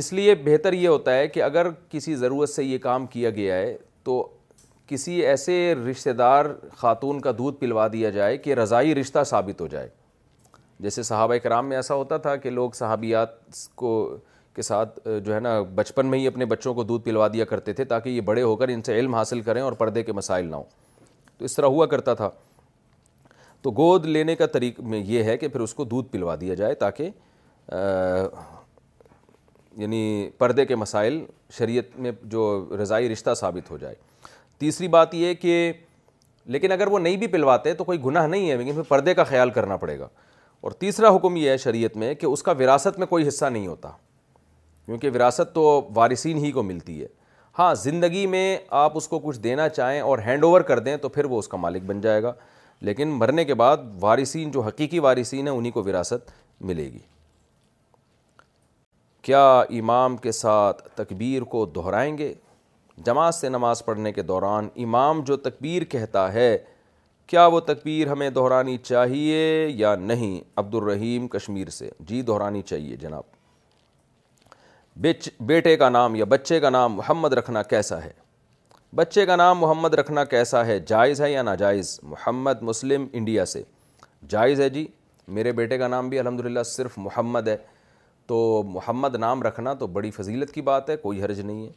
S3: اس لیے بہتر یہ ہوتا ہے کہ اگر کسی ضرورت سے یہ کام کیا گیا ہے تو کسی ایسے رشتہ دار خاتون کا دودھ پلوا دیا جائے کہ رضائی رشتہ ثابت ہو جائے جیسے صحابہ کرام میں ایسا ہوتا تھا کہ لوگ صحابیات کو کے ساتھ جو ہے نا بچپن میں ہی اپنے بچوں کو دودھ پلوا دیا کرتے تھے تاکہ یہ بڑے ہو کر ان سے علم حاصل کریں اور پردے کے مسائل نہ ہوں تو اس طرح ہوا کرتا تھا تو گود لینے کا طریق میں یہ ہے کہ پھر اس کو دودھ پلوا دیا جائے تاکہ یعنی پردے کے مسائل شریعت میں جو رضائی رشتہ ثابت ہو جائے تیسری بات یہ کہ لیکن اگر وہ نہیں بھی پلواتے تو کوئی گناہ نہیں ہے لیکن پھر پردے کا خیال کرنا پڑے گا اور تیسرا حکم یہ ہے شریعت میں کہ اس کا وراثت میں کوئی حصہ نہیں ہوتا کیونکہ وراثت تو وارثین ہی کو ملتی ہے ہاں زندگی میں آپ اس کو کچھ دینا چاہیں اور ہینڈ اوور کر دیں تو پھر وہ اس کا مالک بن جائے گا لیکن مرنے کے بعد وارثین جو حقیقی وارثین ہیں انہیں کو وراثت ملے گی کیا امام کے ساتھ تکبیر کو دہرائیں گے جماعت سے نماز پڑھنے کے دوران امام جو تکبیر کہتا ہے کیا وہ تکبیر ہمیں دہرانی چاہیے یا نہیں عبد الرحیم کشمیر سے جی دہرانی چاہیے جناب بیٹے کا نام یا بچے کا نام محمد رکھنا کیسا ہے بچے کا نام محمد رکھنا کیسا ہے جائز ہے یا ناجائز محمد مسلم انڈیا سے جائز ہے جی میرے بیٹے کا نام بھی الحمدللہ صرف محمد ہے تو محمد نام رکھنا تو بڑی فضیلت کی بات ہے کوئی حرج نہیں ہے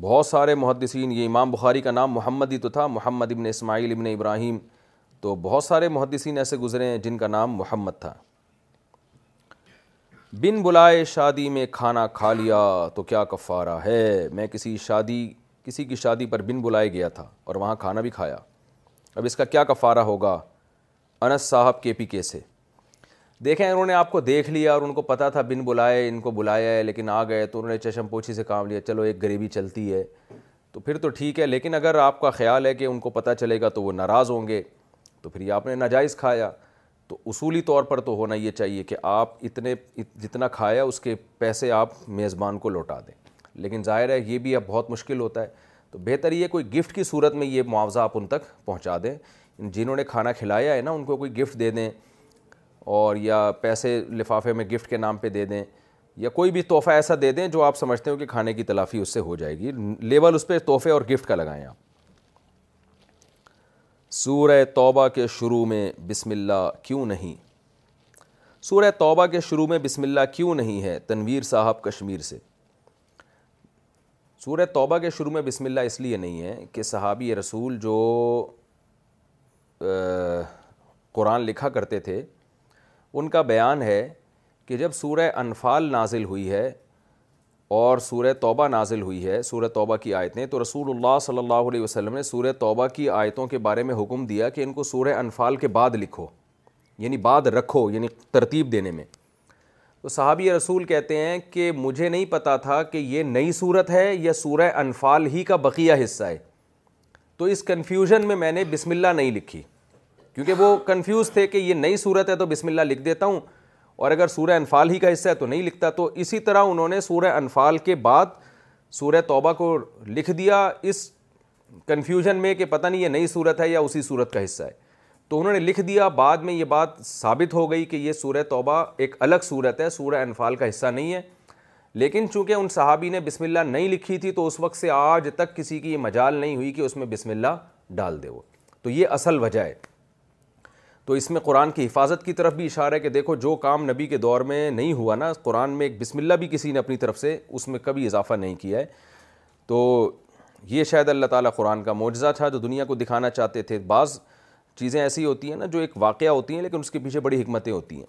S3: بہت سارے محدثین یہ امام بخاری کا نام محمد ہی تو تھا محمد ابن اسماعیل ابن ابراہیم تو بہت سارے محدثین ایسے گزرے ہیں جن کا نام محمد تھا بن بلائے شادی میں کھانا کھا لیا تو کیا کفارہ ہے میں کسی شادی کسی کی شادی پر بن بلائے گیا تھا اور وہاں کھانا بھی کھایا اب اس کا کیا کفارہ ہوگا انس صاحب کے پی کے سے دیکھیں انہوں نے آپ کو دیکھ لیا اور ان کو پتہ تھا بن بلائے ان کو بلایا ہے لیکن آ گئے تو انہوں نے چشم پوچھی سے کام لیا چلو ایک غریبی چلتی ہے تو پھر تو ٹھیک ہے لیکن اگر آپ کا خیال ہے کہ ان کو پتہ چلے گا تو وہ ناراض ہوں گے تو پھر یہ آپ نے ناجائز کھایا تو اصولی طور پر تو ہونا یہ چاہیے کہ آپ اتنے جتنا کھایا اس کے پیسے آپ میزبان کو لوٹا دیں لیکن ظاہر ہے یہ بھی اب بہت مشکل ہوتا ہے تو بہتر یہ کوئی گفٹ کی صورت میں یہ معاوضہ آپ ان تک پہنچا دیں جنہوں نے کھانا کھلایا ہے نا ان کو کوئی گفٹ دے دیں اور یا پیسے لفافے میں گفٹ کے نام پہ دے دیں یا کوئی بھی تحفہ ایسا دے دیں جو آپ سمجھتے ہو کہ کھانے کی تلافی اس سے ہو جائے گی لیول اس پہ تحفے اور گفٹ کا لگائیں آپ سورہ توبہ کے شروع میں بسم اللہ کیوں نہیں سورہ توبہ کے شروع میں بسم اللہ کیوں نہیں ہے تنویر صاحب کشمیر سے سورہ توبہ کے شروع میں بسم اللہ اس لیے نہیں ہے کہ صحابی رسول جو قرآن لکھا کرتے تھے ان کا بیان ہے کہ جب سورہ انفال نازل ہوئی ہے اور سورہ توبہ نازل ہوئی ہے سورہ توبہ کی آیتیں تو رسول اللہ صلی اللہ علیہ وسلم نے سورہ توبہ کی آیتوں کے بارے میں حکم دیا کہ ان کو سورہ انفال کے بعد لکھو یعنی بعد رکھو یعنی ترتیب دینے میں تو صحابی رسول کہتے ہیں کہ مجھے نہیں پتا تھا کہ یہ نئی صورت ہے یا سورہ انفال ہی کا بقیہ حصہ ہے تو اس کنفیوژن میں میں نے بسم اللہ نہیں لکھی کیونکہ وہ کنفیوز تھے کہ یہ نئی صورت ہے تو بسم اللہ لکھ دیتا ہوں اور اگر سورہ انفال ہی کا حصہ ہے تو نہیں لکھتا تو اسی طرح انہوں نے سورہ انفال کے بعد سورہ توبہ کو لکھ دیا اس کنفیوژن میں کہ پتہ نہیں یہ نئی صورت ہے یا اسی صورت کا حصہ ہے تو انہوں نے لکھ دیا بعد میں یہ بات ثابت ہو گئی کہ یہ سورہ توبہ ایک الگ صورت ہے سورہ انفال کا حصہ نہیں ہے لیکن چونکہ ان صحابی نے بسم اللہ نہیں لکھی تھی تو اس وقت سے آج تک کسی کی یہ مجال نہیں ہوئی کہ اس میں بسم اللہ ڈال دے وہ تو یہ اصل وجہ ہے تو اس میں قرآن کی حفاظت کی طرف بھی اشارہ ہے کہ دیکھو جو کام نبی کے دور میں نہیں ہوا نا قرآن میں ایک بسم اللہ بھی کسی نے اپنی طرف سے اس میں کبھی اضافہ نہیں کیا ہے تو یہ شاید اللہ تعالیٰ قرآن کا معجزہ تھا جو دنیا کو دکھانا چاہتے تھے بعض چیزیں ایسی ہوتی ہیں نا جو ایک واقعہ ہوتی ہیں لیکن اس کے پیچھے بڑی حکمتیں ہوتی ہیں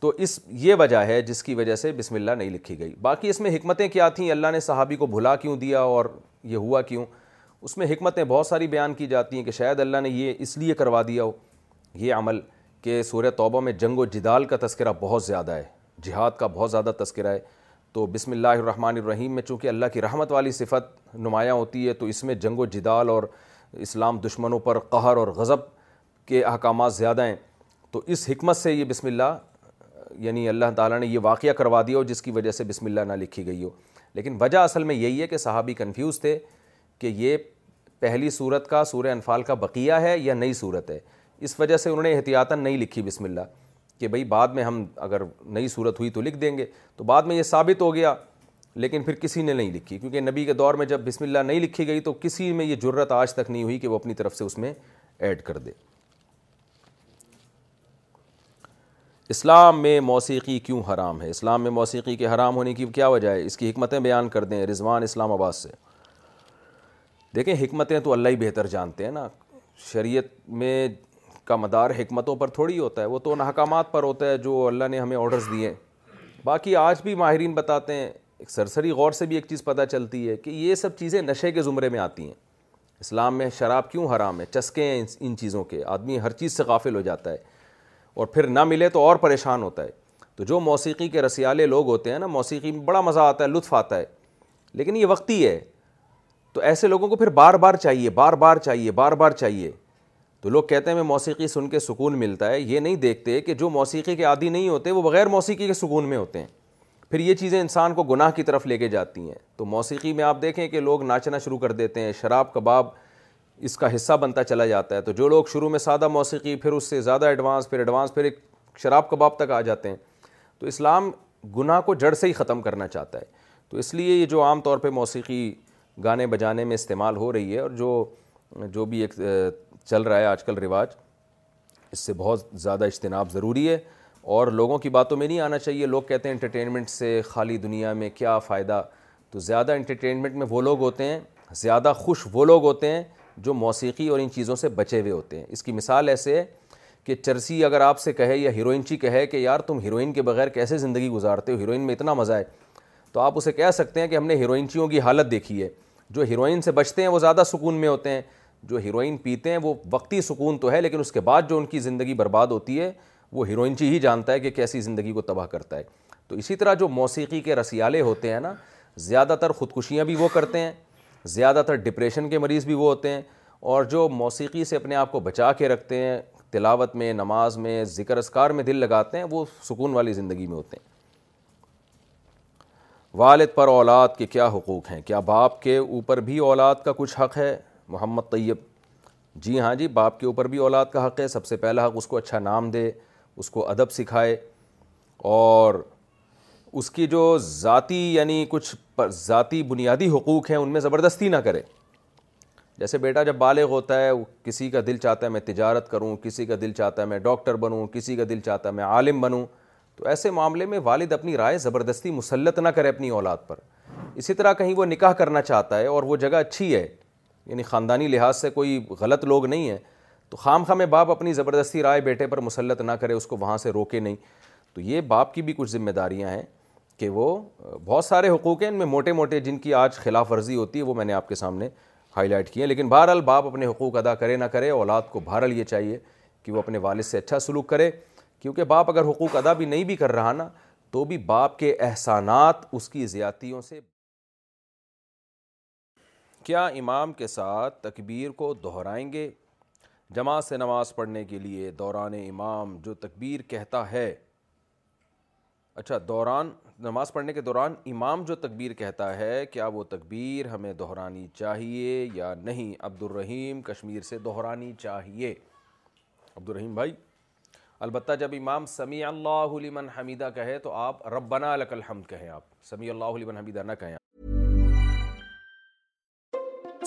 S3: تو اس یہ وجہ ہے جس کی وجہ سے بسم اللہ نہیں لکھی گئی باقی اس میں حکمتیں کیا تھیں اللہ نے صحابی کو بھلا کیوں دیا اور یہ ہوا کیوں اس میں حکمتیں بہت ساری بیان کی جاتی ہیں کہ شاید اللہ نے یہ اس لیے کروا دیا ہو یہ عمل کہ سورہ توبہ میں جنگ و جدال کا تذکرہ بہت زیادہ ہے جہاد کا بہت زیادہ تذکرہ ہے تو بسم اللہ الرحمن الرحیم میں چونکہ اللہ کی رحمت والی صفت نمایاں ہوتی ہے تو اس میں جنگ و جدال اور اسلام دشمنوں پر قہر اور غضب کے احکامات زیادہ ہیں تو اس حکمت سے یہ بسم اللہ یعنی اللہ تعالیٰ نے یہ واقعہ کروا دیا ہو جس کی وجہ سے بسم اللہ نہ لکھی گئی ہو لیکن وجہ اصل میں یہی ہے کہ صحابی کنفیوز تھے کہ یہ پہلی صورت کا سورہ انفال کا بقیہ ہے یا نئی صورت ہے اس وجہ سے انہوں نے احتیاطاً نہیں لکھی بسم اللہ کہ بھئی بعد میں ہم اگر نئی صورت ہوئی تو لکھ دیں گے تو بعد میں یہ ثابت ہو گیا لیکن پھر کسی نے نہیں لکھی کیونکہ نبی کے دور میں جب بسم اللہ نہیں لکھی گئی تو کسی میں یہ جرت آج تک نہیں ہوئی کہ وہ اپنی طرف سے اس میں ایڈ کر دے اسلام میں موسیقی کیوں حرام ہے اسلام میں موسیقی کے حرام ہونے کی کیا وجہ ہے اس کی حکمتیں بیان کر دیں رضوان اسلام آباد سے دیکھیں حکمتیں تو اللہ ہی بہتر جانتے ہیں نا شریعت میں کا مدار حکمتوں پر تھوڑی ہوتا ہے وہ تو ان احکامات پر ہوتا ہے جو اللہ نے ہمیں آرڈرز دیے باقی آج بھی ماہرین بتاتے ہیں ایک سرسری غور سے بھی ایک چیز پتہ چلتی ہے کہ یہ سب چیزیں نشے کے زمرے میں آتی ہیں اسلام میں شراب کیوں حرام ہے چسکے ہیں ان چیزوں کے آدمی ہر چیز سے غافل ہو جاتا ہے اور پھر نہ ملے تو اور پریشان ہوتا ہے تو جو موسیقی کے رسیالے لوگ ہوتے ہیں نا موسیقی میں بڑا مزہ آتا ہے لطف آتا ہے لیکن یہ وقتی ہے تو ایسے لوگوں کو پھر بار بار چاہیے بار بار چاہیے بار بار چاہیے تو لوگ کہتے ہیں میں موسیقی سن کے سکون ملتا ہے یہ نہیں دیکھتے کہ جو موسیقی کے عادی نہیں ہوتے وہ بغیر موسیقی کے سکون میں ہوتے ہیں پھر یہ چیزیں انسان کو گناہ کی طرف لے کے جاتی ہیں تو موسیقی میں آپ دیکھیں کہ لوگ ناچنا شروع کر دیتے ہیں شراب کباب اس کا حصہ بنتا چلا جاتا ہے تو جو لوگ شروع میں سادہ موسیقی پھر اس سے زیادہ ایڈوانس پھر ایڈوانس پھر ایک شراب کباب تک آ جاتے ہیں تو اسلام گناہ کو جڑ سے ہی ختم کرنا چاہتا ہے تو اس لیے یہ جو عام طور پہ موسیقی گانے بجانے میں استعمال ہو رہی ہے اور جو جو بھی ایک چل رہا ہے آج کل رواج اس سے بہت زیادہ اجتناب ضروری ہے اور لوگوں کی باتوں میں نہیں آنا چاہیے لوگ کہتے ہیں انٹرٹینمنٹ سے خالی دنیا میں کیا فائدہ تو زیادہ انٹرٹینمنٹ میں وہ لوگ ہوتے ہیں زیادہ خوش وہ لوگ ہوتے ہیں جو موسیقی اور ان چیزوں سے بچے ہوئے ہوتے ہیں اس کی مثال ایسے ہے کہ چرسی اگر آپ سے کہے یا ہیروئن چی جی کہے کہ یار تم ہیروئن کے بغیر کیسے زندگی گزارتے ہو ہیروئن میں اتنا مزہ ہے تو آپ اسے کہہ سکتے ہیں کہ ہم نے ہیروئنچیوں کی حالت دیکھی ہے جو ہیروئن سے بچتے ہیں وہ زیادہ سکون میں ہوتے ہیں جو ہیروئن پیتے ہیں وہ وقتی سکون تو ہے لیکن اس کے بعد جو ان کی زندگی برباد ہوتی ہے وہ ہیروئن جی ہی جانتا ہے کہ کیسی زندگی کو تباہ کرتا ہے تو اسی طرح جو موسیقی کے رسیالے ہوتے ہیں نا زیادہ تر خودکشیاں بھی وہ کرتے ہیں زیادہ تر ڈپریشن کے مریض بھی وہ ہوتے ہیں اور جو موسیقی سے اپنے آپ کو بچا کے رکھتے ہیں تلاوت میں نماز میں ذکر اسکار میں دل لگاتے ہیں وہ سکون والی زندگی میں ہوتے ہیں والد پر اولاد کے کیا حقوق ہیں کیا باپ کے اوپر بھی اولاد کا کچھ حق ہے محمد طیب جی ہاں جی باپ کے اوپر بھی اولاد کا حق ہے سب سے پہلا حق اس کو اچھا نام دے اس کو ادب سکھائے اور اس کی جو ذاتی یعنی کچھ ذاتی بنیادی حقوق ہیں ان میں زبردستی نہ کرے جیسے بیٹا جب بالغ ہوتا ہے وہ کسی کا دل چاہتا ہے میں تجارت کروں کسی کا دل چاہتا ہے میں ڈاکٹر بنوں کسی کا دل چاہتا ہے میں عالم بنوں تو ایسے معاملے میں والد اپنی رائے زبردستی مسلط نہ کرے اپنی اولاد پر اسی طرح کہیں وہ نکاح کرنا چاہتا ہے اور وہ جگہ اچھی ہے یعنی خاندانی لحاظ سے کوئی غلط لوگ نہیں ہیں تو خام خام باپ اپنی زبردستی رائے بیٹے پر مسلط نہ کرے اس کو وہاں سے روکے نہیں تو یہ باپ کی بھی کچھ ذمہ داریاں ہیں کہ وہ بہت سارے حقوق ہیں ان میں موٹے موٹے جن کی آج خلاف ورزی ہوتی ہے وہ میں نے آپ کے سامنے ہائی لائٹ کی ہیں لیکن بہرحال باپ اپنے حقوق ادا کرے نہ کرے اولاد کو بہرحال یہ چاہیے کہ وہ اپنے والد سے اچھا سلوک کرے کیونکہ باپ اگر حقوق ادا بھی نہیں بھی کر رہا نا تو بھی باپ کے احسانات اس کی زیادتیوں سے کیا امام کے ساتھ تکبیر کو دہرائیں گے جماعت سے نماز پڑھنے کے لیے دوران امام جو تکبیر کہتا ہے اچھا دوران نماز پڑھنے کے دوران امام جو تکبیر کہتا ہے کیا وہ تکبیر ہمیں دہرانی چاہیے یا نہیں عبد الرحیم کشمیر سے دہرانی چاہیے عبد الرحیم بھائی البتہ جب امام سمیع اللہ لمن حمیدہ کہے تو آپ ربنا الحمد کہیں آپ سمیع اللہ لمن حمیدہ نہ کہیں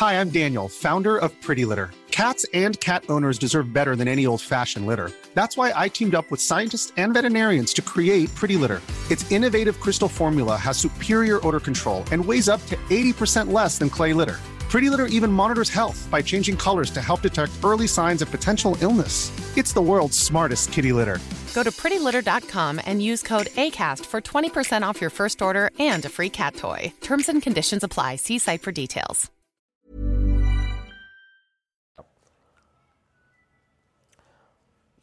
S4: Hi, I'm Daniel, founder of Pretty Litter. Cats and cat owners deserve better than any old-fashioned litter. That's why I teamed up with scientists and veterinarians to create Pretty Litter. Its innovative crystal formula has superior odor control and weighs up to 80% less than clay litter. Pretty Litter even monitors health by changing colors to help detect early signs of potential illness. It's the world's smartest kitty litter.
S5: Go to prettylitter.com and use code ACAST for 20% off your first order and a free cat toy. Terms and conditions apply. See site for details.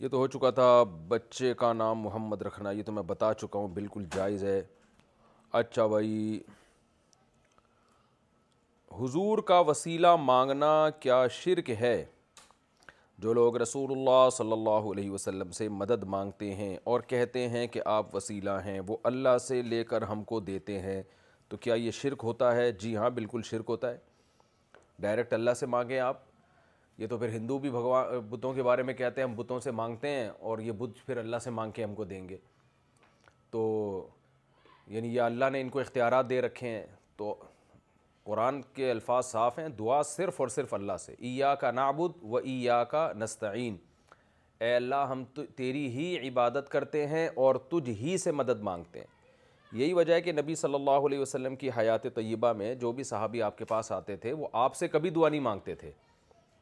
S3: یہ تو ہو چکا تھا بچے کا نام محمد رکھنا یہ تو میں بتا چکا ہوں بالکل جائز ہے اچھا بھائی حضور کا وسیلہ مانگنا کیا شرک ہے جو لوگ رسول اللہ صلی اللہ علیہ وسلم سے مدد مانگتے ہیں اور کہتے ہیں کہ آپ وسیلہ ہیں وہ اللہ سے لے کر ہم کو دیتے ہیں تو کیا یہ شرک ہوتا ہے جی ہاں بالکل شرک ہوتا ہے ڈائریکٹ اللہ سے مانگیں آپ یہ تو پھر ہندو بھی بھگوان بتوں کے بارے میں کہتے ہیں ہم بتوں سے مانگتے ہیں اور یہ بت پھر اللہ سے مانگ کے ہم کو دیں گے تو یعنی یہ اللہ نے ان کو اختیارات دے رکھے ہیں تو قرآن کے الفاظ صاف ہیں دعا صرف اور صرف اللہ سے ای کا نابد و ای کا نستعین اے اللہ ہم تیری ہی عبادت کرتے ہیں اور تجھ ہی سے مدد مانگتے ہیں یہی وجہ ہے کہ نبی صلی اللہ علیہ وسلم کی حیات طیبہ میں جو بھی صحابی آپ کے پاس آتے تھے وہ آپ سے کبھی دعا نہیں مانگتے تھے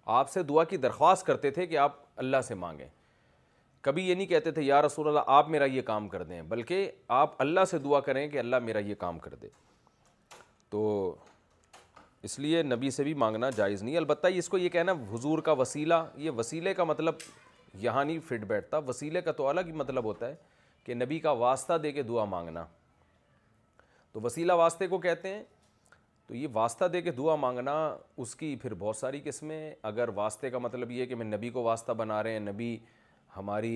S3: آپ سے دعا کی درخواست کرتے تھے کہ آپ اللہ سے مانگیں کبھی یہ نہیں کہتے تھے یا رسول اللہ آپ میرا یہ کام کر دیں بلکہ آپ اللہ سے دعا کریں کہ اللہ میرا یہ کام کر دے تو اس لیے نبی سے بھی مانگنا جائز نہیں البتہ اس کو یہ کہنا حضور کا وسیلہ یہ وسیلے کا مطلب یہاں نہیں فٹ بیٹھتا وسیلے کا تو الگ ہی مطلب ہوتا ہے کہ نبی کا واسطہ دے کے دعا مانگنا تو وسیلہ واسطے کو کہتے ہیں تو یہ واسطہ دے کے دعا مانگنا اس کی پھر بہت ساری قسمیں اگر واسطے کا مطلب یہ کہ میں نبی کو واسطہ بنا رہے ہیں نبی ہماری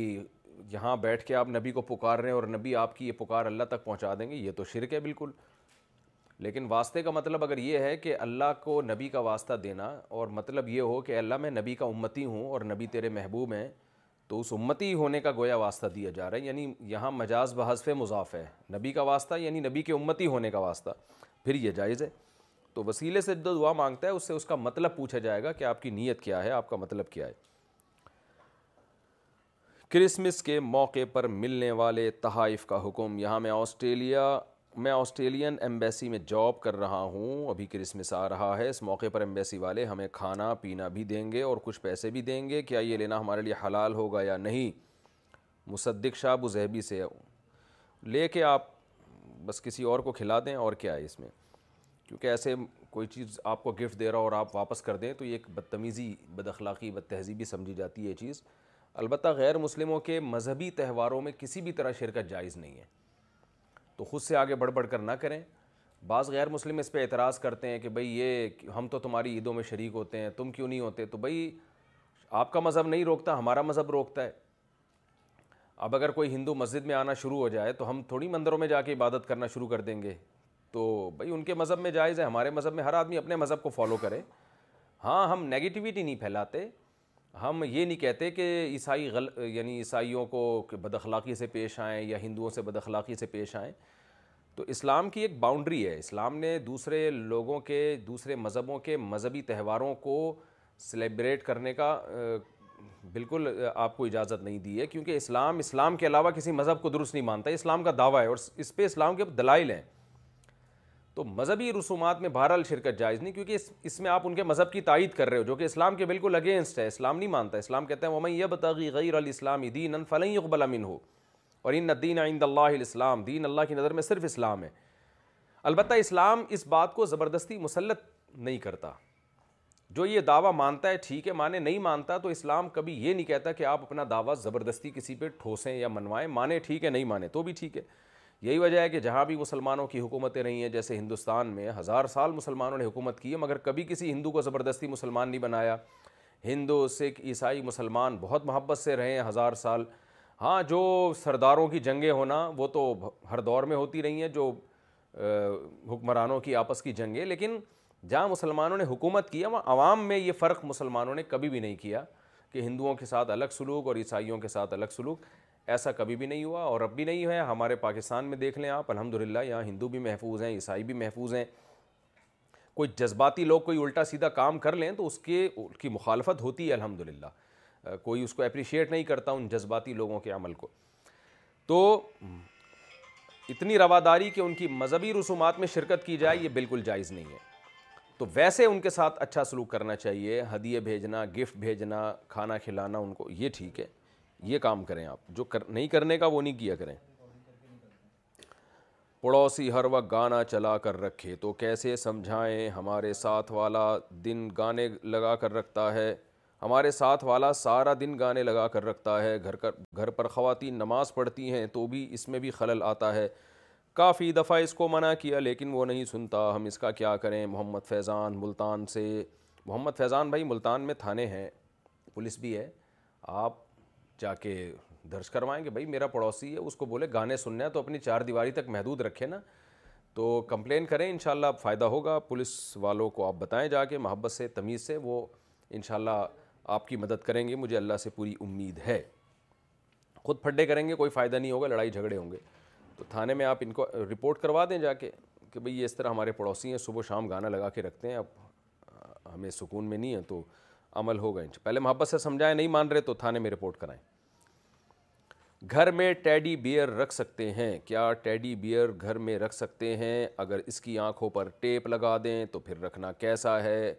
S3: یہاں بیٹھ کے آپ نبی کو پکار رہے ہیں اور نبی آپ کی یہ پکار اللہ تک پہنچا دیں گے یہ تو شرک ہے بالکل لیکن واسطے کا مطلب اگر یہ ہے کہ اللہ کو نبی کا واسطہ دینا اور مطلب یہ ہو کہ اللہ میں نبی کا امتی ہوں اور نبی تیرے محبوب ہیں تو اس امتی ہونے کا گویا واسطہ دیا جا رہا ہے یعنی یہاں مجاز بحث مضاف ہے نبی کا واسطہ یعنی نبی کے امتی ہونے کا واسطہ پھر یہ جائز ہے تو وسیلے سے جو دعا مانگتا ہے اس سے اس کا مطلب پوچھا جائے گا کہ آپ کی نیت کیا ہے آپ کا مطلب کیا ہے کرسمس کے موقع پر ملنے والے تحائف کا حکم یہاں میں آسٹریلیا میں آسٹریلین ایمبیسی میں جاب کر رہا ہوں ابھی کرسمس آ رہا ہے اس موقع پر ایمبیسی والے ہمیں کھانا پینا بھی دیں گے اور کچھ پیسے بھی دیں گے کیا یہ لینا ہمارے لیے حلال ہوگا یا نہیں مصدق شاہ بزہبی سے لے کے آپ بس کسی اور کو کھلا دیں اور کیا ہے اس میں کیونکہ ایسے کوئی چیز آپ کو گفٹ دے رہا اور آپ واپس کر دیں تو یہ ایک بدتمیزی بد اخلاقی بد تہذیبی سمجھی جاتی ہے یہ چیز البتہ غیر مسلموں کے مذہبی تہواروں میں کسی بھی طرح شرکت جائز نہیں ہے تو خود سے آگے بڑھ بڑھ کر نہ کریں بعض غیر مسلم اس پہ اعتراض کرتے ہیں کہ بھئی یہ ہم تو تمہاری عیدوں میں شریک ہوتے ہیں تم کیوں نہیں ہوتے تو بھئی آپ کا مذہب نہیں روکتا ہمارا مذہب روکتا ہے اب اگر کوئی ہندو مسجد میں آنا شروع ہو جائے تو ہم تھوڑی مندروں میں جا کے عبادت کرنا شروع کر دیں گے تو بھائی ان کے مذہب میں جائز ہے ہمارے مذہب میں ہر آدمی اپنے مذہب کو فالو کرے ہاں ہم نگیٹیوٹی نہیں پھیلاتے ہم یہ نہیں کہتے کہ عیسائی غل یعنی عیسائیوں کو بد اخلاقی سے پیش آئیں یا ہندوؤں سے بد اخلاقی سے پیش آئیں تو اسلام کی ایک باؤنڈری ہے اسلام نے دوسرے لوگوں کے دوسرے مذہبوں کے مذہبی تہواروں کو سیلیبریٹ کرنے کا بالکل آپ کو اجازت نہیں دی ہے کیونکہ اسلام اسلام کے علاوہ کسی مذہب کو درست نہیں مانتا اسلام کا دعویٰ ہے اور اس پہ اسلام کے دلائل ہیں تو مذہبی رسومات میں بہرحال شرکت جائز نہیں کیونکہ اس اس میں آپ ان کے مذہب کی تائید کر رہے ہو جو کہ اسلام کے بالکل اگینسٹ ہے اسلام نہیں مانتا اسلام کہتے ہیں وہ میں یہ بتاؤں غیر الاسلام دین ان فلاں اقبال ہو اور ان دین اللہ الاسلام دین اللہ کی نظر میں صرف اسلام ہے البتہ اسلام اس بات کو زبردستی مسلط نہیں کرتا جو یہ دعویٰ مانتا ہے ٹھیک ہے مانے نہیں مانتا تو اسلام کبھی یہ نہیں کہتا کہ آپ اپنا دعویٰ زبردستی کسی پہ ٹھوسیں یا منوائیں مانے ٹھیک ہے نہیں مانے تو بھی ٹھیک ہے یہی وجہ ہے کہ جہاں بھی مسلمانوں کی حکومتیں رہی ہیں جیسے ہندوستان میں ہزار سال مسلمانوں نے حکومت کی ہے مگر کبھی کسی ہندو کو زبردستی مسلمان نہیں بنایا ہندو سکھ عیسائی مسلمان بہت محبت سے رہے ہیں ہزار سال ہاں جو سرداروں کی جنگیں ہونا وہ تو ہر دور میں ہوتی رہی ہیں جو حکمرانوں کی آپس کی جنگیں لیکن جہاں مسلمانوں نے حکومت کی ہے وہاں عوام میں یہ فرق مسلمانوں نے کبھی بھی نہیں کیا کہ ہندوؤں کے ساتھ الگ سلوک اور عیسائیوں کے ساتھ الگ سلوک ایسا کبھی بھی نہیں ہوا اور اب بھی نہیں ہے ہمارے پاکستان میں دیکھ لیں آپ الحمد للہ یہاں ہندو بھی محفوظ ہیں عیسائی بھی محفوظ ہیں کوئی جذباتی لوگ کوئی الٹا سیدھا کام کر لیں تو اس کے مخالفت ہوتی ہے الحمد للہ کوئی اس کو اپریشیٹ نہیں کرتا ان جذباتی لوگوں کے عمل کو تو اتنی رواداری کہ ان کی مذہبی رسومات میں شرکت کی جائے یہ بالکل جائز نہیں ہے تو ویسے ان کے ساتھ اچھا سلوک کرنا چاہیے ہدیے بھیجنا گفٹ بھیجنا کھانا کھلانا ان کو یہ ٹھیک ہے یہ کام کریں آپ جو کر نہیں کرنے کا وہ نہیں کیا کریں پڑوسی ہر وقت گانا چلا کر رکھے تو کیسے سمجھائیں ہمارے ساتھ والا دن گانے لگا کر رکھتا ہے ہمارے ساتھ والا سارا دن گانے لگا کر رکھتا ہے گھر کر گھر پر خواتین نماز پڑھتی ہیں تو بھی اس میں بھی خلل آتا ہے کافی دفعہ اس کو منع کیا لیکن وہ نہیں سنتا ہم اس کا کیا کریں محمد فیضان ملتان سے محمد فیضان بھائی ملتان میں تھانے ہیں پولیس بھی ہے آپ جا کے درج کروائیں گے بھائی میرا پڑوسی ہے اس کو بولے گانے سننا ہے تو اپنی چار دیواری تک محدود رکھے نا تو کمپلین کریں انشاءاللہ آپ فائدہ ہوگا پولیس والوں کو آپ بتائیں جا کے محبت سے تمیز سے وہ انشاءاللہ آپ کی مدد کریں گے مجھے اللہ سے پوری امید ہے خود پھڈے کریں گے کوئی فائدہ نہیں ہوگا لڑائی جھگڑے ہوں گے تو تھانے میں آپ ان کو رپورٹ کروا دیں جا کے کہ بھئی یہ اس طرح ہمارے پڑوسی ہیں صبح شام گانا لگا کے رکھتے ہیں اب ہمیں سکون میں نہیں ہے تو عمل ہو گئے پہلے محبت سے سمجھائیں نہیں مان رہے تو تھانے میں رپورٹ کرائیں گھر میں ٹیڈی بیئر رکھ سکتے ہیں کیا ٹیڈی بیئر گھر میں رکھ سکتے ہیں اگر اس کی آنکھوں پر ٹیپ لگا دیں تو پھر رکھنا کیسا ہے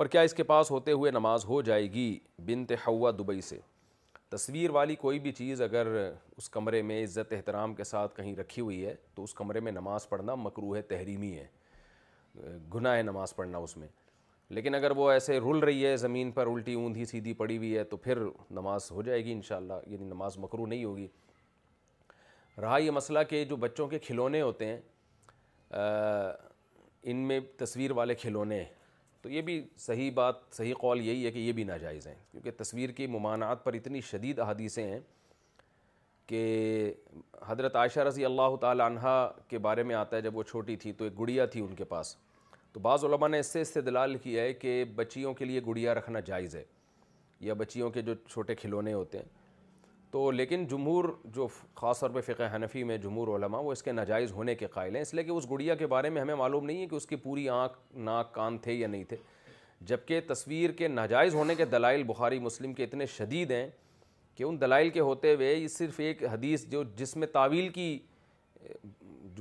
S3: اور کیا اس کے پاس ہوتے ہوئے نماز ہو جائے گی بنت ہوا دبئی سے تصویر والی کوئی بھی چیز اگر اس کمرے میں عزت احترام کے ساتھ کہیں رکھی ہوئی ہے تو اس کمرے میں نماز پڑھنا مکروح تحریمی ہے گناہ ہے نماز پڑھنا اس میں لیکن اگر وہ ایسے رل رہی ہے زمین پر الٹی اوندھی سیدھی پڑی ہوئی ہے تو پھر نماز ہو جائے گی انشاءاللہ یعنی نماز مکرو نہیں ہوگی رہا یہ مسئلہ کہ جو بچوں کے کھلونے ہوتے ہیں ان میں تصویر والے کھلونے ہیں تو یہ بھی صحیح بات صحیح قول یہی ہے کہ یہ بھی ناجائز ہیں کیونکہ تصویر کی ممانعات پر اتنی شدید احادیثیں ہیں کہ حضرت عائشہ رضی اللہ تعالی عنہ کے بارے میں آتا ہے جب وہ چھوٹی تھی تو ایک گڑیا تھی ان کے پاس تو بعض علماء نے اس سے استدلال کیا ہے کہ بچیوں کے لیے گڑیا رکھنا جائز ہے یا بچیوں کے جو چھوٹے کھلونے ہوتے ہیں تو لیکن جمہور جو خاص طور پہ فقہ حنفی میں جمہور علماء وہ اس کے ناجائز ہونے کے قائل ہیں اس لیے کہ اس گڑیا کے بارے میں ہمیں معلوم نہیں ہے کہ اس کی پوری آنکھ ناک کان تھے یا نہیں تھے جبکہ تصویر کے ناجائز ہونے کے دلائل بخاری مسلم کے اتنے شدید ہیں کہ ان دلائل کے ہوتے ہوئے یہ صرف ایک حدیث جو جس میں تعویل کی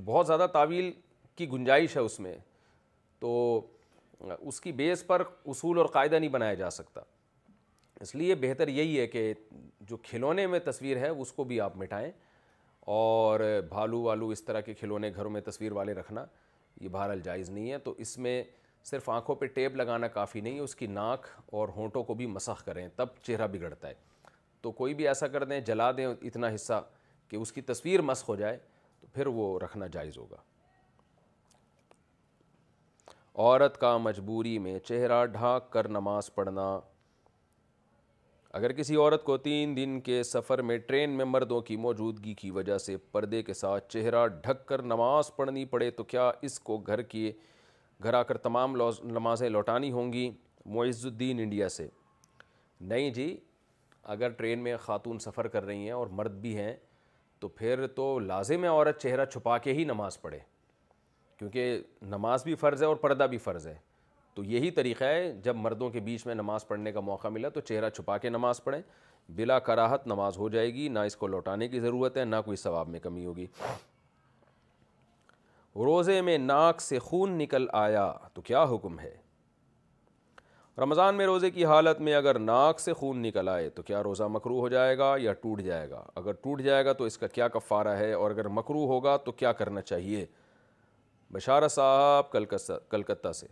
S3: بہت زیادہ تعویل کی گنجائش ہے اس میں تو اس کی بیس پر اصول اور قاعدہ نہیں بنایا جا سکتا اس لیے بہتر یہی ہے کہ جو کھلونے میں تصویر ہے اس کو بھی آپ مٹائیں اور بھالو والو اس طرح کے کھلونے گھروں میں تصویر والے رکھنا یہ بہرحال جائز نہیں ہے تو اس میں صرف آنکھوں پہ ٹیپ لگانا کافی نہیں ہے اس کی ناک اور ہونٹوں کو بھی مسخ کریں تب چہرہ بگڑتا ہے تو کوئی بھی ایسا کر دیں جلا دیں اتنا حصہ کہ اس کی تصویر مسخ ہو جائے تو پھر وہ رکھنا جائز ہوگا عورت کا مجبوری میں چہرہ ڈھاک کر نماز پڑھنا اگر کسی عورت کو تین دن کے سفر میں ٹرین میں مردوں کی موجودگی کی وجہ سے پردے کے ساتھ چہرہ ڈھک کر نماز پڑھنی پڑے تو کیا اس کو گھر کی گھر آ کر تمام نمازیں لوٹانی ہوں گی معز الدین انڈیا سے نہیں جی اگر ٹرین میں خاتون سفر کر رہی ہیں اور مرد بھی ہیں تو پھر تو لازم ہے عورت چہرہ چھپا کے ہی نماز پڑھے کیونکہ نماز بھی فرض ہے اور پردہ بھی فرض ہے تو یہی طریقہ ہے جب مردوں کے بیچ میں نماز پڑھنے کا موقع ملا تو چہرہ چھپا کے نماز پڑھیں بلا کراہت نماز ہو جائے گی نہ اس کو لوٹانے کی ضرورت ہے نہ کوئی ثواب میں کمی ہوگی روزے میں ناک سے خون نکل آیا تو کیا حکم ہے رمضان میں روزے کی حالت میں اگر ناک سے خون نکل آئے تو کیا روزہ مکرو ہو جائے گا یا ٹوٹ جائے گا اگر ٹوٹ جائے گا تو اس کا کیا کفارہ ہے اور اگر مکرو ہوگا تو کیا کرنا چاہیے بشارہ صاحب کلکتہ سے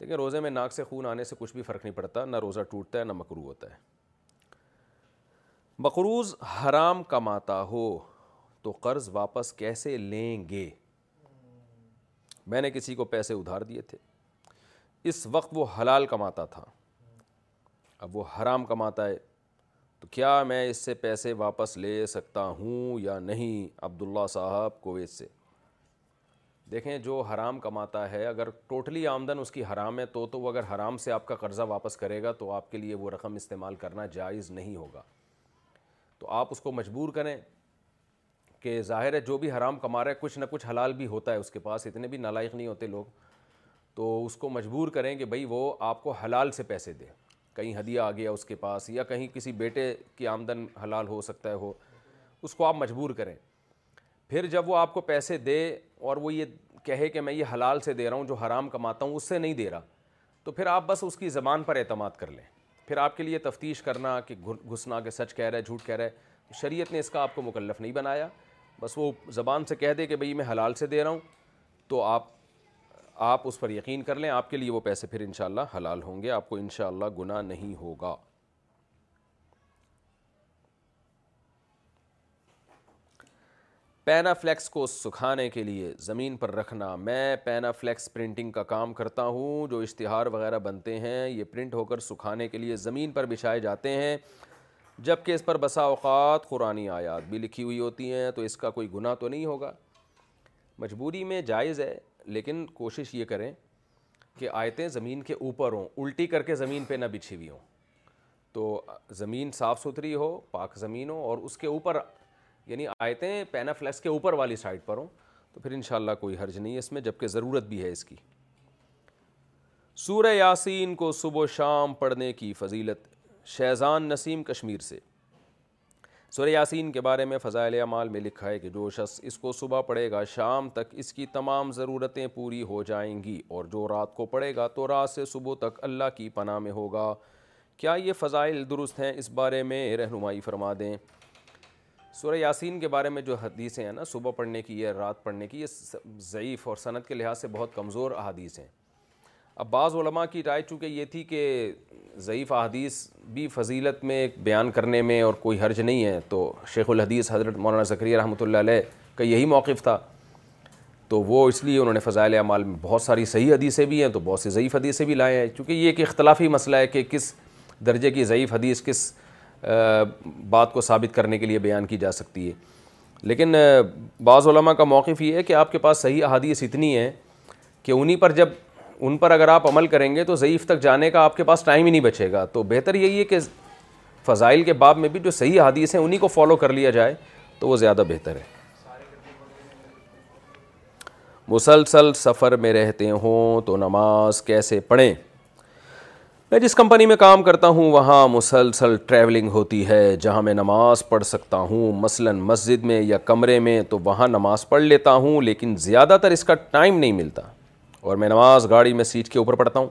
S3: دیکھیں روزے میں ناک سے خون آنے سے کچھ بھی فرق نہیں پڑتا نہ روزہ ٹوٹتا ہے نہ مکرو ہوتا ہے مقروض حرام کماتا ہو تو قرض واپس کیسے لیں گے میں نے کسی کو پیسے ادھار دیے تھے اس وقت وہ حلال کماتا تھا اب وہ حرام کماتا ہے تو کیا میں اس سے پیسے واپس لے سکتا ہوں یا نہیں عبداللہ صاحب کویت سے دیکھیں جو حرام کماتا ہے اگر ٹوٹلی آمدن اس کی حرام ہے تو تو وہ اگر حرام سے آپ کا قرضہ واپس کرے گا تو آپ کے لیے وہ رقم استعمال کرنا جائز نہیں ہوگا تو آپ اس کو مجبور کریں کہ ظاہر ہے جو بھی حرام کما رہے ہے کچھ نہ کچھ حلال بھی ہوتا ہے اس کے پاس اتنے بھی نالائق نہیں ہوتے لوگ تو اس کو مجبور کریں کہ بھائی وہ آپ کو حلال سے پیسے دے کہیں ہدیہ آ گیا اس کے پاس یا کہیں کسی بیٹے کی آمدن حلال ہو سکتا ہے ہو اس کو آپ مجبور کریں پھر جب وہ آپ کو پیسے دے اور وہ یہ کہے کہ میں یہ حلال سے دے رہا ہوں جو حرام کماتا ہوں اس سے نہیں دے رہا تو پھر آپ بس اس کی زبان پر اعتماد کر لیں پھر آپ کے لیے تفتیش کرنا کہ گھسنا کہ سچ کہہ رہا ہے جھوٹ کہہ رہا ہے شریعت نے اس کا آپ کو مکلف نہیں بنایا بس وہ زبان سے کہہ دے کہ بھئی میں حلال سے دے رہا ہوں تو آپ آپ اس پر یقین کر لیں آپ کے لیے وہ پیسے پھر انشاءاللہ حلال ہوں گے آپ کو انشاءاللہ گناہ نہیں ہوگا پینا فلیکس کو سکھانے کے لیے زمین پر رکھنا میں پینا فلیکس پرنٹنگ کا کام کرتا ہوں جو اشتہار وغیرہ بنتے ہیں یہ پرنٹ ہو کر سکھانے کے لیے زمین پر بچھائے جاتے ہیں جب کہ اس پر بسا اوقات قرآن آیات بھی لکھی ہوئی ہوتی ہیں تو اس کا کوئی گناہ تو نہیں ہوگا مجبوری میں جائز ہے لیکن کوشش یہ کریں کہ آیتیں زمین کے اوپر ہوں الٹی کر کے زمین پہ نہ بچھی ہوئی ہوں تو زمین صاف ستھری ہو پاک زمین ہو اور اس کے اوپر یعنی آیتیں پینا فلیس کے اوپر والی سائڈ پر ہوں تو پھر انشاءاللہ کوئی حرج نہیں ہے اس میں جبکہ ضرورت بھی ہے اس کی سورہ یاسین کو صبح و شام پڑھنے کی فضیلت شہزان نسیم کشمیر سے سورہ یاسین کے بارے میں فضائل اعمال میں لکھا ہے کہ جو شخص اس کو صبح پڑھے گا شام تک اس کی تمام ضرورتیں پوری ہو جائیں گی اور جو رات کو پڑھے گا تو رات سے صبح تک اللہ کی پناہ میں ہوگا کیا یہ فضائل درست ہیں اس بارے میں رہنمائی فرما دیں سورہ یاسین کے بارے میں جو حدیثیں ہیں نا صبح پڑھنے کی یا رات پڑھنے کی یہ ضعیف اور صنعت کے لحاظ سے بہت کمزور احادیث ہیں اب بعض علماء کی رائے چونکہ یہ تھی کہ ضعیف احادیث بھی فضیلت میں بیان کرنے میں اور کوئی حرج نہیں ہے تو شیخ الحدیث حضرت مولانا زکری رحمۃ اللہ علیہ کا یہی موقف تھا تو وہ اس لیے انہوں نے فضائل اعمال میں بہت ساری صحیح حدیثیں بھی ہیں تو بہت سی ضعیف حدیثیں بھی لائے ہیں چونکہ یہ ایک اختلافی مسئلہ ہے کہ کس درجے کی ضعیف حدیث کس بات کو ثابت کرنے کے لیے بیان کی جا سکتی ہے لیکن بعض علماء کا موقف یہ ہے کہ آپ کے پاس صحیح احادیث اتنی ہیں کہ انہی پر جب ان پر اگر آپ عمل کریں گے تو ضعیف تک جانے کا آپ کے پاس ٹائم ہی نہیں بچے گا تو بہتر یہی ہے کہ فضائل کے باب میں بھی جو صحیح حادیث ہیں انہی کو فالو کر لیا جائے تو وہ زیادہ بہتر ہے مسلسل سفر میں رہتے ہوں تو نماز کیسے پڑھیں میں جس کمپنی میں کام کرتا ہوں وہاں مسلسل ٹریولنگ ہوتی ہے جہاں میں نماز پڑھ سکتا ہوں مثلا مسجد میں یا کمرے میں تو وہاں نماز پڑھ لیتا ہوں لیکن زیادہ تر اس کا ٹائم نہیں ملتا اور میں نماز گاڑی میں سیٹ کے اوپر پڑھتا ہوں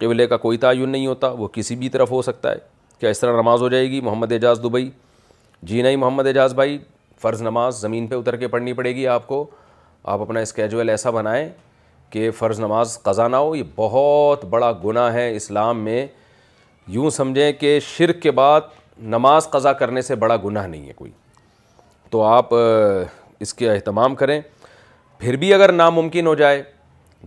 S3: قبلے کا کوئی تعین نہیں ہوتا وہ کسی بھی طرف ہو سکتا ہے کیا اس طرح نماز ہو جائے گی محمد اعجاز دبئی جی نہیں محمد اعجاز بھائی فرض نماز زمین پہ اتر کے پڑھنی پڑے گی آپ کو آپ اپنا اسکیجول ایسا بنائیں کہ فرض نماز قضا نہ ہو یہ بہت بڑا گناہ ہے اسلام میں یوں سمجھیں کہ شرک کے بعد نماز قضا کرنے سے بڑا گناہ نہیں ہے کوئی تو آپ اس کے اہتمام کریں پھر بھی اگر ناممکن ہو جائے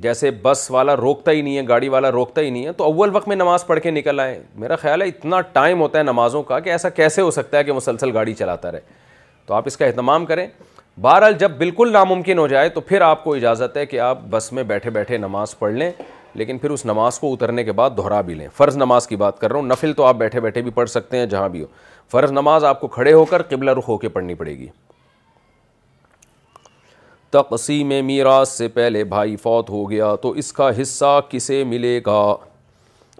S3: جیسے بس والا روکتا ہی نہیں ہے گاڑی والا روکتا ہی نہیں ہے تو اول وقت میں نماز پڑھ کے نکل آئیں میرا خیال ہے اتنا ٹائم ہوتا ہے نمازوں کا کہ ایسا کیسے ہو سکتا ہے کہ مسلسل گاڑی چلاتا رہے تو آپ اس کا اہتمام کریں بہرحال جب بالکل ناممکن ہو جائے تو پھر آپ کو اجازت ہے کہ آپ بس میں بیٹھے بیٹھے نماز پڑھ لیں لیکن پھر اس نماز کو اترنے کے بعد دہرا بھی لیں فرض نماز کی بات کر رہا ہوں نفل تو آپ بیٹھے بیٹھے بھی پڑھ سکتے ہیں جہاں بھی ہو فرض نماز آپ کو کھڑے ہو کر قبلہ رخ ہو کے پڑھنی پڑے گی تقسیم میراث سے پہلے بھائی فوت ہو گیا تو اس کا حصہ کسے ملے گا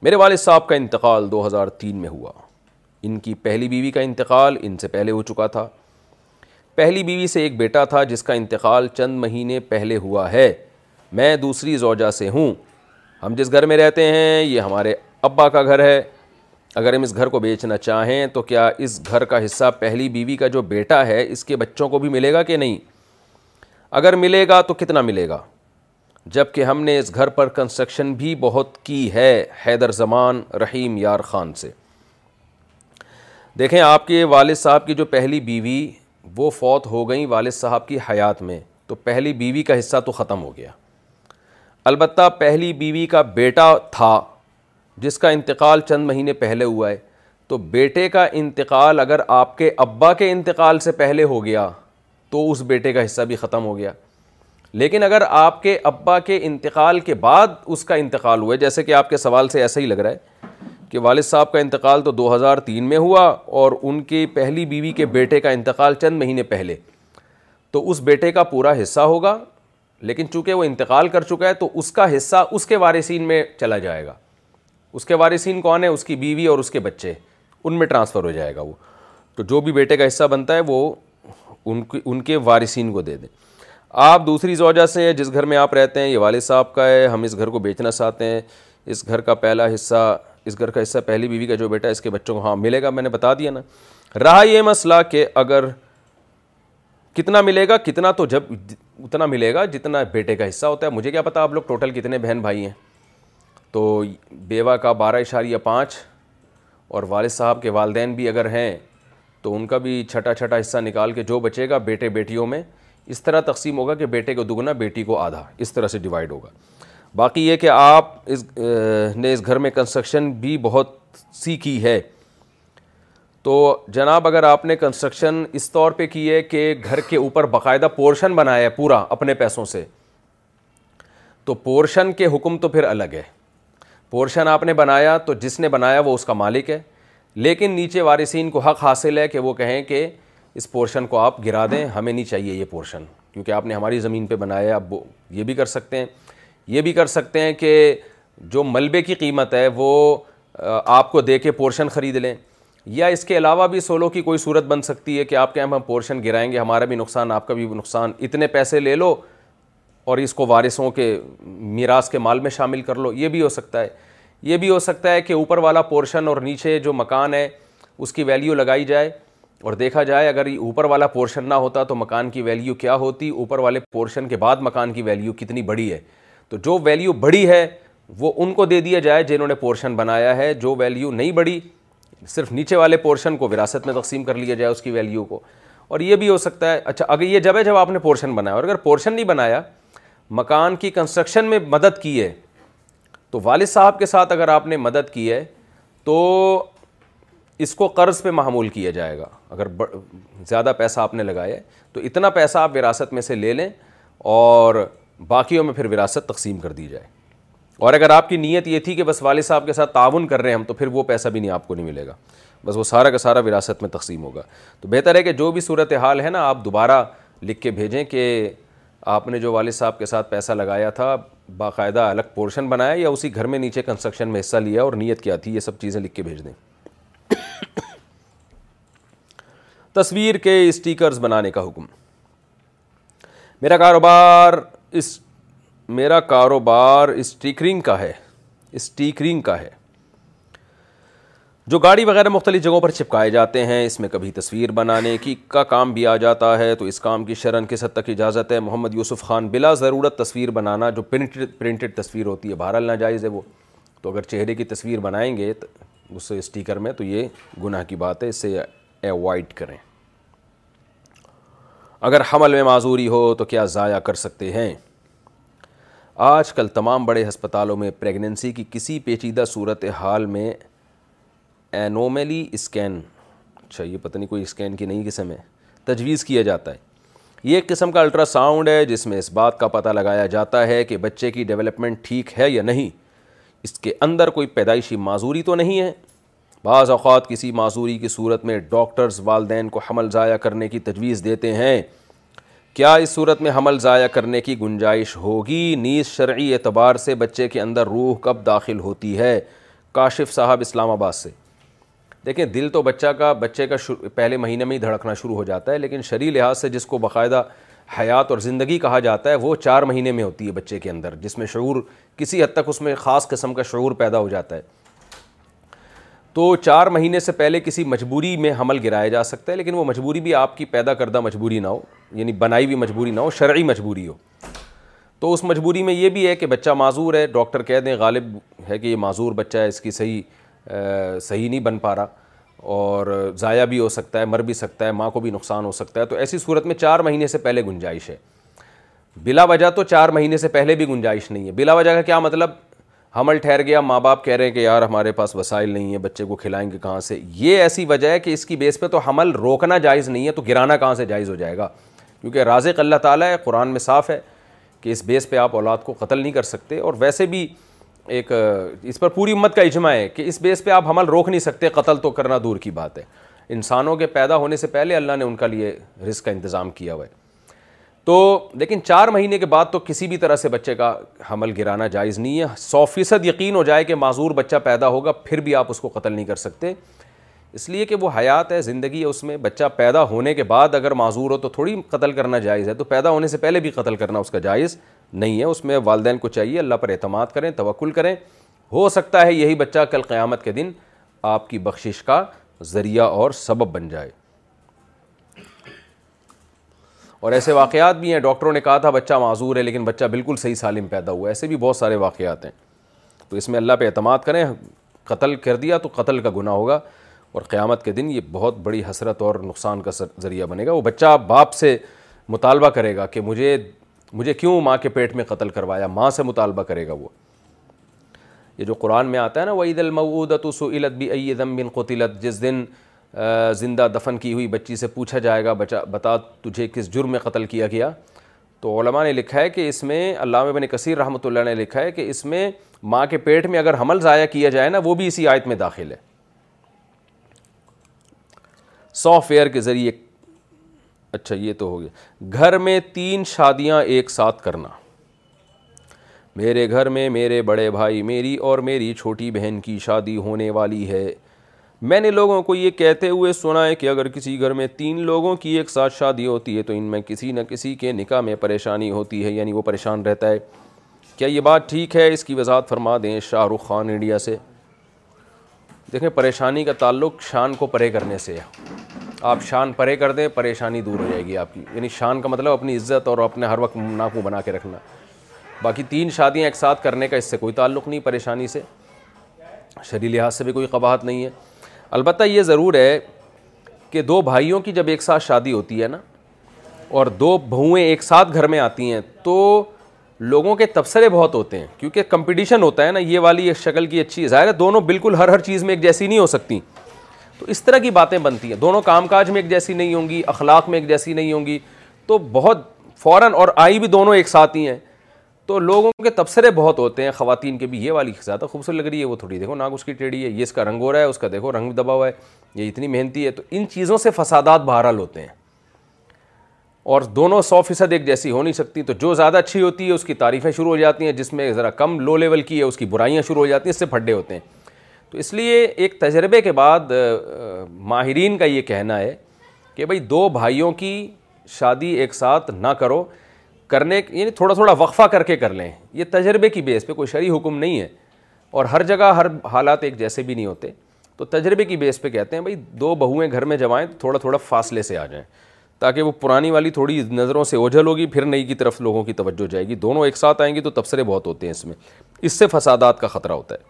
S3: میرے والد صاحب کا انتقال دو ہزار تین میں ہوا ان کی پہلی بیوی کا انتقال ان سے پہلے ہو چکا تھا پہلی بیوی سے ایک بیٹا تھا جس کا انتقال چند مہینے پہلے ہوا ہے میں دوسری زوجہ سے ہوں ہم جس گھر میں رہتے ہیں یہ ہمارے ابا کا گھر ہے اگر ہم اس گھر کو بیچنا چاہیں تو کیا اس گھر کا حصہ پہلی بیوی کا جو بیٹا ہے اس کے بچوں کو بھی ملے گا کہ نہیں اگر ملے گا تو کتنا ملے گا جب کہ ہم نے اس گھر پر کنسٹرکشن بھی بہت کی ہے حیدر زمان رحیم یار خان سے دیکھیں آپ کے والد صاحب کی جو پہلی بیوی وہ فوت ہو گئیں والد صاحب کی حیات میں تو پہلی بیوی کا حصہ تو ختم ہو گیا البتہ پہلی بیوی کا بیٹا تھا جس کا انتقال چند مہینے پہلے ہوا ہے تو بیٹے کا انتقال اگر آپ کے ابا کے انتقال سے پہلے ہو گیا تو اس بیٹے کا حصہ بھی ختم ہو گیا لیکن اگر آپ کے ابا کے انتقال کے بعد اس کا انتقال ہوا ہے جیسے کہ آپ کے سوال سے ایسا ہی لگ رہا ہے کہ والد صاحب کا انتقال تو دو ہزار تین میں ہوا اور ان کی پہلی بیوی کے بیٹے کا انتقال چند مہینے پہلے تو اس بیٹے کا پورا حصہ ہوگا لیکن چونکہ وہ انتقال کر چکا ہے تو اس کا حصہ اس کے وارثین میں چلا جائے گا اس کے وارثین کون ہے اس کی بیوی اور اس کے بچے ان میں ٹرانسفر ہو جائے گا وہ تو جو بھی بیٹے کا حصہ بنتا ہے وہ ان کے ان کے وارثین کو دے دیں آپ دوسری زوجہ سے سے جس گھر میں آپ رہتے ہیں یہ والد صاحب کا ہے ہم اس گھر کو بیچنا چاہتے ہیں اس گھر کا پہلا حصہ اس گھر کا حصہ پہلی بیوی کا جو بیٹا ہے اس کے بچوں کو ہاں ملے گا میں نے بتا دیا نا رہا یہ مسئلہ کہ اگر کتنا ملے گا کتنا تو جب اتنا ملے گا جتنا بیٹے کا حصہ ہوتا ہے مجھے کیا پتا آپ لوگ ٹوٹل کتنے بہن بھائی ہیں تو بیوہ کا بارہ اشاریہ پانچ اور والد صاحب کے والدین بھی اگر ہیں تو ان کا بھی چھٹا چھٹا حصہ نکال کے جو بچے گا بیٹے بیٹیوں میں اس طرح تقسیم ہوگا کہ بیٹے کو دگنا بیٹی کو آدھا اس طرح سے ڈیوائڈ ہوگا باقی یہ کہ آپ اس نے اس گھر میں کنسٹرکشن بھی بہت سی کی ہے تو جناب اگر آپ نے کنسٹرکشن اس طور پہ کی ہے کہ گھر کے اوپر باقاعدہ پورشن بنایا ہے پورا اپنے پیسوں سے تو پورشن کے حکم تو پھر الگ ہے پورشن آپ نے بنایا تو جس نے بنایا وہ اس کا مالک ہے لیکن نیچے وارثین کو حق حاصل ہے کہ وہ کہیں کہ اس پورشن کو آپ گرا دیں ہمیں نہیں چاہیے یہ پورشن کیونکہ آپ نے ہماری زمین پہ بنایا ہے آپ یہ بھی کر سکتے ہیں یہ بھی کر سکتے ہیں کہ جو ملبے کی قیمت ہے وہ آپ کو دے کے پورشن خرید لیں یا اس کے علاوہ بھی سولو کی کوئی صورت بن سکتی ہے کہ آپ کے ہم پورشن گرائیں گے ہمارا بھی نقصان آپ کا بھی نقصان اتنے پیسے لے لو اور اس کو وارثوں کے میراث کے مال میں شامل کر لو یہ بھی ہو سکتا ہے یہ بھی ہو سکتا ہے کہ اوپر والا پورشن اور نیچے جو مکان ہے اس کی ویلیو لگائی جائے اور دیکھا جائے اگر یہ اوپر والا پورشن نہ ہوتا تو مکان کی ویلیو کیا ہوتی اوپر والے پورشن کے بعد مکان کی ویلیو کتنی بڑی ہے تو جو ویلیو بڑی ہے وہ ان کو دے دیا جائے جنہوں نے پورشن بنایا ہے جو ویلیو نہیں بڑی صرف نیچے والے پورشن کو وراثت میں تقسیم کر لیا جائے اس کی ویلیو کو اور یہ بھی ہو سکتا ہے اچھا اگر یہ جب ہے جب آپ نے پورشن بنایا اور اگر پورشن نہیں بنایا مکان کی کنسٹرکشن میں مدد کی ہے تو والد صاحب کے ساتھ اگر آپ نے مدد کی ہے تو اس کو قرض پہ معمول کیا جائے گا اگر زیادہ پیسہ آپ نے لگایا تو اتنا پیسہ آپ وراثت میں سے لے لیں اور باقیوں میں پھر وراثت تقسیم کر دی جائے اور اگر آپ کی نیت یہ تھی کہ بس والد صاحب کے ساتھ تعاون کر رہے ہیں ہم تو پھر وہ پیسہ بھی نہیں آپ کو نہیں ملے گا بس وہ سارا کا سارا وراثت میں تقسیم ہوگا تو بہتر ہے کہ جو بھی صورت حال ہے نا آپ دوبارہ لکھ کے بھیجیں کہ آپ نے جو والد صاحب کے ساتھ پیسہ لگایا تھا باقاعدہ الگ پورشن بنایا یا اسی گھر میں نیچے کنسٹرکشن میں حصہ لیا اور نیت کیا تھی یہ سب چیزیں لکھ کے بھیج دیں تصویر کے اسٹیکرز بنانے کا حکم میرا کاروبار اس میرا کاروبار اسٹیکرنگ کا ہے اسٹیکرنگ کا ہے جو گاڑی وغیرہ مختلف جگہوں پر چھپکائے جاتے ہیں اس میں کبھی تصویر بنانے کی کا کام بھی آ جاتا ہے تو اس کام کی شرن کس حد تک اجازت ہے محمد یوسف خان بلا ضرورت تصویر بنانا جو پرنٹڈ پرنٹڈ تصویر ہوتی ہے بہرحال ناجائز ہے وہ تو اگر چہرے کی تصویر بنائیں گے اس اسٹیکر میں تو یہ گناہ کی بات ہے اسے اوائڈ کریں اگر حمل میں معذوری ہو تو کیا ضائع کر سکتے ہیں آج کل تمام بڑے ہسپتالوں میں پریگننسی کی کسی پیچیدہ صورت حال میں اینوملی اسکین اچھا یہ پتہ نہیں کوئی اسکین کی نہیں قسم ہے تجویز کیا جاتا ہے یہ ایک قسم کا الٹرا ساؤنڈ ہے جس میں اس بات کا پتہ لگایا جاتا ہے کہ بچے کی ڈیولپمنٹ ٹھیک ہے یا نہیں اس کے اندر کوئی پیدائشی معذوری تو نہیں ہے بعض اوقات کسی معذوری کی صورت میں ڈاکٹرز والدین کو حمل ضائع کرنے کی تجویز دیتے ہیں کیا اس صورت میں حمل ضائع کرنے کی گنجائش ہوگی نیز شرعی اعتبار سے بچے کے اندر روح کب داخل ہوتی ہے کاشف صاحب اسلام آباد سے دیکھیں دل تو بچہ کا بچے کا پہلے مہینے میں ہی دھڑکنا شروع ہو جاتا ہے لیکن شرعی لحاظ سے جس کو باقاعدہ حیات اور زندگی کہا جاتا ہے وہ چار مہینے میں ہوتی ہے بچے کے اندر جس میں شعور کسی حد تک اس میں خاص قسم کا شعور پیدا ہو جاتا ہے تو چار مہینے سے پہلے کسی مجبوری میں حمل گرایا جا سکتا ہے لیکن وہ مجبوری بھی آپ کی پیدا کردہ مجبوری نہ ہو یعنی بنائی ہوئی مجبوری نہ ہو شرعی مجبوری ہو تو اس مجبوری میں یہ بھی ہے کہ بچہ معذور ہے ڈاکٹر کہہ دیں غالب ہے کہ یہ معذور بچہ ہے اس کی صحیح صحیح نہیں بن پا رہا اور ضائع بھی ہو سکتا ہے مر بھی سکتا ہے ماں کو بھی نقصان ہو سکتا ہے تو ایسی صورت میں چار مہینے سے پہلے گنجائش ہے بلا وجہ تو چار مہینے سے پہلے بھی گنجائش نہیں ہے بلا وجہ کا کیا مطلب حمل ٹھہر گیا ماں باپ کہہ رہے ہیں کہ یار ہمارے پاس وسائل نہیں ہے بچے کو کھلائیں گے کہاں سے یہ ایسی وجہ ہے کہ اس کی بیس پہ تو حمل روکنا جائز نہیں ہے تو گرانا کہاں سے جائز ہو جائے گا کیونکہ رازق اللہ تعالیٰ ہے قرآن میں صاف ہے کہ اس بیس پہ آپ اولاد کو قتل نہیں کر سکتے اور ویسے بھی ایک اس پر پوری امت کا اجماع ہے کہ اس بیس پہ آپ حمل روک نہیں سکتے قتل تو کرنا دور کی بات ہے انسانوں کے پیدا ہونے سے پہلے اللہ نے ان کا لیے رزق کا انتظام کیا ہوا ہے تو لیکن چار مہینے کے بعد تو کسی بھی طرح سے بچے کا حمل گرانا جائز نہیں ہے سو فیصد یقین ہو جائے کہ معذور بچہ پیدا ہوگا پھر بھی آپ اس کو قتل نہیں کر سکتے اس لیے کہ وہ حیات ہے زندگی ہے اس میں بچہ پیدا ہونے کے بعد اگر معذور ہو تو تھوڑی قتل کرنا جائز ہے تو پیدا ہونے سے پہلے بھی قتل کرنا اس کا جائز نہیں ہے اس میں والدین کو چاہیے اللہ پر اعتماد کریں توکل کریں ہو سکتا ہے یہی بچہ کل قیامت کے دن آپ کی بخشش کا ذریعہ اور سبب بن جائے اور ایسے واقعات بھی ہیں ڈاکٹروں نے کہا تھا بچہ معذور ہے لیکن بچہ بالکل صحیح سالم پیدا ہوا ایسے بھی بہت سارے واقعات ہیں تو اس میں اللہ پہ اعتماد کریں قتل کر دیا تو قتل کا گناہ ہوگا اور قیامت کے دن یہ بہت بڑی حسرت اور نقصان کا ذریعہ بنے گا وہ بچہ باپ سے مطالبہ کرے گا کہ مجھے مجھے کیوں ماں کے پیٹ میں قتل کروایا ماں سے مطالبہ کرے گا وہ یہ جو قرآن میں آتا ہے نا وہ عید المعود سعیلت بھی ائی دم بن قطلت جس دن زندہ دفن کی ہوئی بچی سے پوچھا جائے گا بچا بتا تجھے کس جرم میں قتل کیا گیا تو علماء نے لکھا ہے کہ اس میں علامہ بنِ کثیر رحمۃ اللہ نے لکھا ہے کہ اس میں ماں کے پیٹ میں اگر حمل ضائع کیا جائے نا وہ بھی اسی آیت میں داخل ہے سافٹ ویئر کے ذریعے اچھا یہ تو ہو گیا گھر میں تین شادیاں ایک ساتھ کرنا میرے گھر میں میرے بڑے بھائی میری اور میری چھوٹی بہن کی شادی ہونے والی ہے میں نے لوگوں کو یہ کہتے ہوئے سنا ہے کہ اگر کسی گھر میں تین لوگوں کی ایک ساتھ شادی ہوتی ہے تو ان میں کسی نہ کسی کے نکاح میں پریشانی ہوتی ہے یعنی وہ پریشان رہتا ہے کیا یہ بات ٹھیک ہے اس کی وضاحت فرما دیں شاہ رخ خان انڈیا سے دیکھیں پریشانی کا تعلق شان کو پرے کرنے سے ہے آپ شان پرے کر دیں پریشانی دور ہو جائے گی آپ کی یعنی شان کا مطلب اپنی عزت اور اپنے ہر وقت ناکو بنا کے رکھنا باقی تین شادیاں ایک ساتھ کرنے کا اس سے کوئی تعلق نہیں پریشانی سے شریع لحاظ سے بھی کوئی قباحت نہیں ہے البتہ یہ ضرور ہے کہ دو بھائیوں کی جب ایک ساتھ شادی ہوتی ہے نا اور دو بہوئیں ایک ساتھ گھر میں آتی ہیں تو لوگوں کے تبصرے بہت ہوتے ہیں کیونکہ کمپٹیشن ہوتا ہے نا یہ والی یہ شکل کی اچھی ظاہر ہے دونوں بالکل ہر ہر چیز میں ایک جیسی نہیں ہو سکتی تو اس طرح کی باتیں بنتی ہیں دونوں کام کاج میں ایک جیسی نہیں ہوں گی اخلاق میں ایک جیسی نہیں ہوں گی تو بہت فوراً اور آئی بھی دونوں ایک ساتھ ہی ہیں تو لوگوں کے تبصرے بہت ہوتے ہیں خواتین کے بھی یہ والی زیادہ خوبصورت لگ رہی ہے وہ تھوڑی دیکھو ناک اس کی ٹیڑھی ہے یہ اس کا رنگ ہو رہا ہے اس کا دیکھو رنگ دبا ہوا ہے یہ اتنی محنتی ہے تو ان چیزوں سے فسادات بہرحال ہوتے ہیں اور دونوں سو فیصد ایک جیسی ہو نہیں سکتی تو جو زیادہ اچھی ہوتی ہے اس کی تعریفیں شروع ہو جاتی ہیں جس میں ذرا کم لو لیول کی ہے اس کی برائیاں شروع ہو جاتی ہیں اس سے پھڈے ہوتے ہیں تو اس لیے ایک تجربے کے بعد ماہرین کا یہ کہنا ہے کہ بھائی دو بھائیوں کی شادی ایک ساتھ نہ کرو کرنے یعنی تھوڑا تھوڑا وقفہ کر کے کر لیں یہ تجربے کی بیس پہ کوئی شرعی حکم نہیں ہے اور ہر جگہ ہر حالات ایک جیسے بھی نہیں ہوتے تو تجربے کی بیس پہ کہتے ہیں بھائی دو بہویں گھر میں آئیں تو تھوڑا تھوڑا فاصلے سے آ جائیں تاکہ وہ پرانی والی تھوڑی نظروں سے اوجھل ہوگی پھر نئی کی طرف لوگوں کی توجہ جائے گی دونوں ایک ساتھ آئیں گی تو تبصرے بہت ہوتے ہیں اس میں اس سے فسادات کا خطرہ ہوتا ہے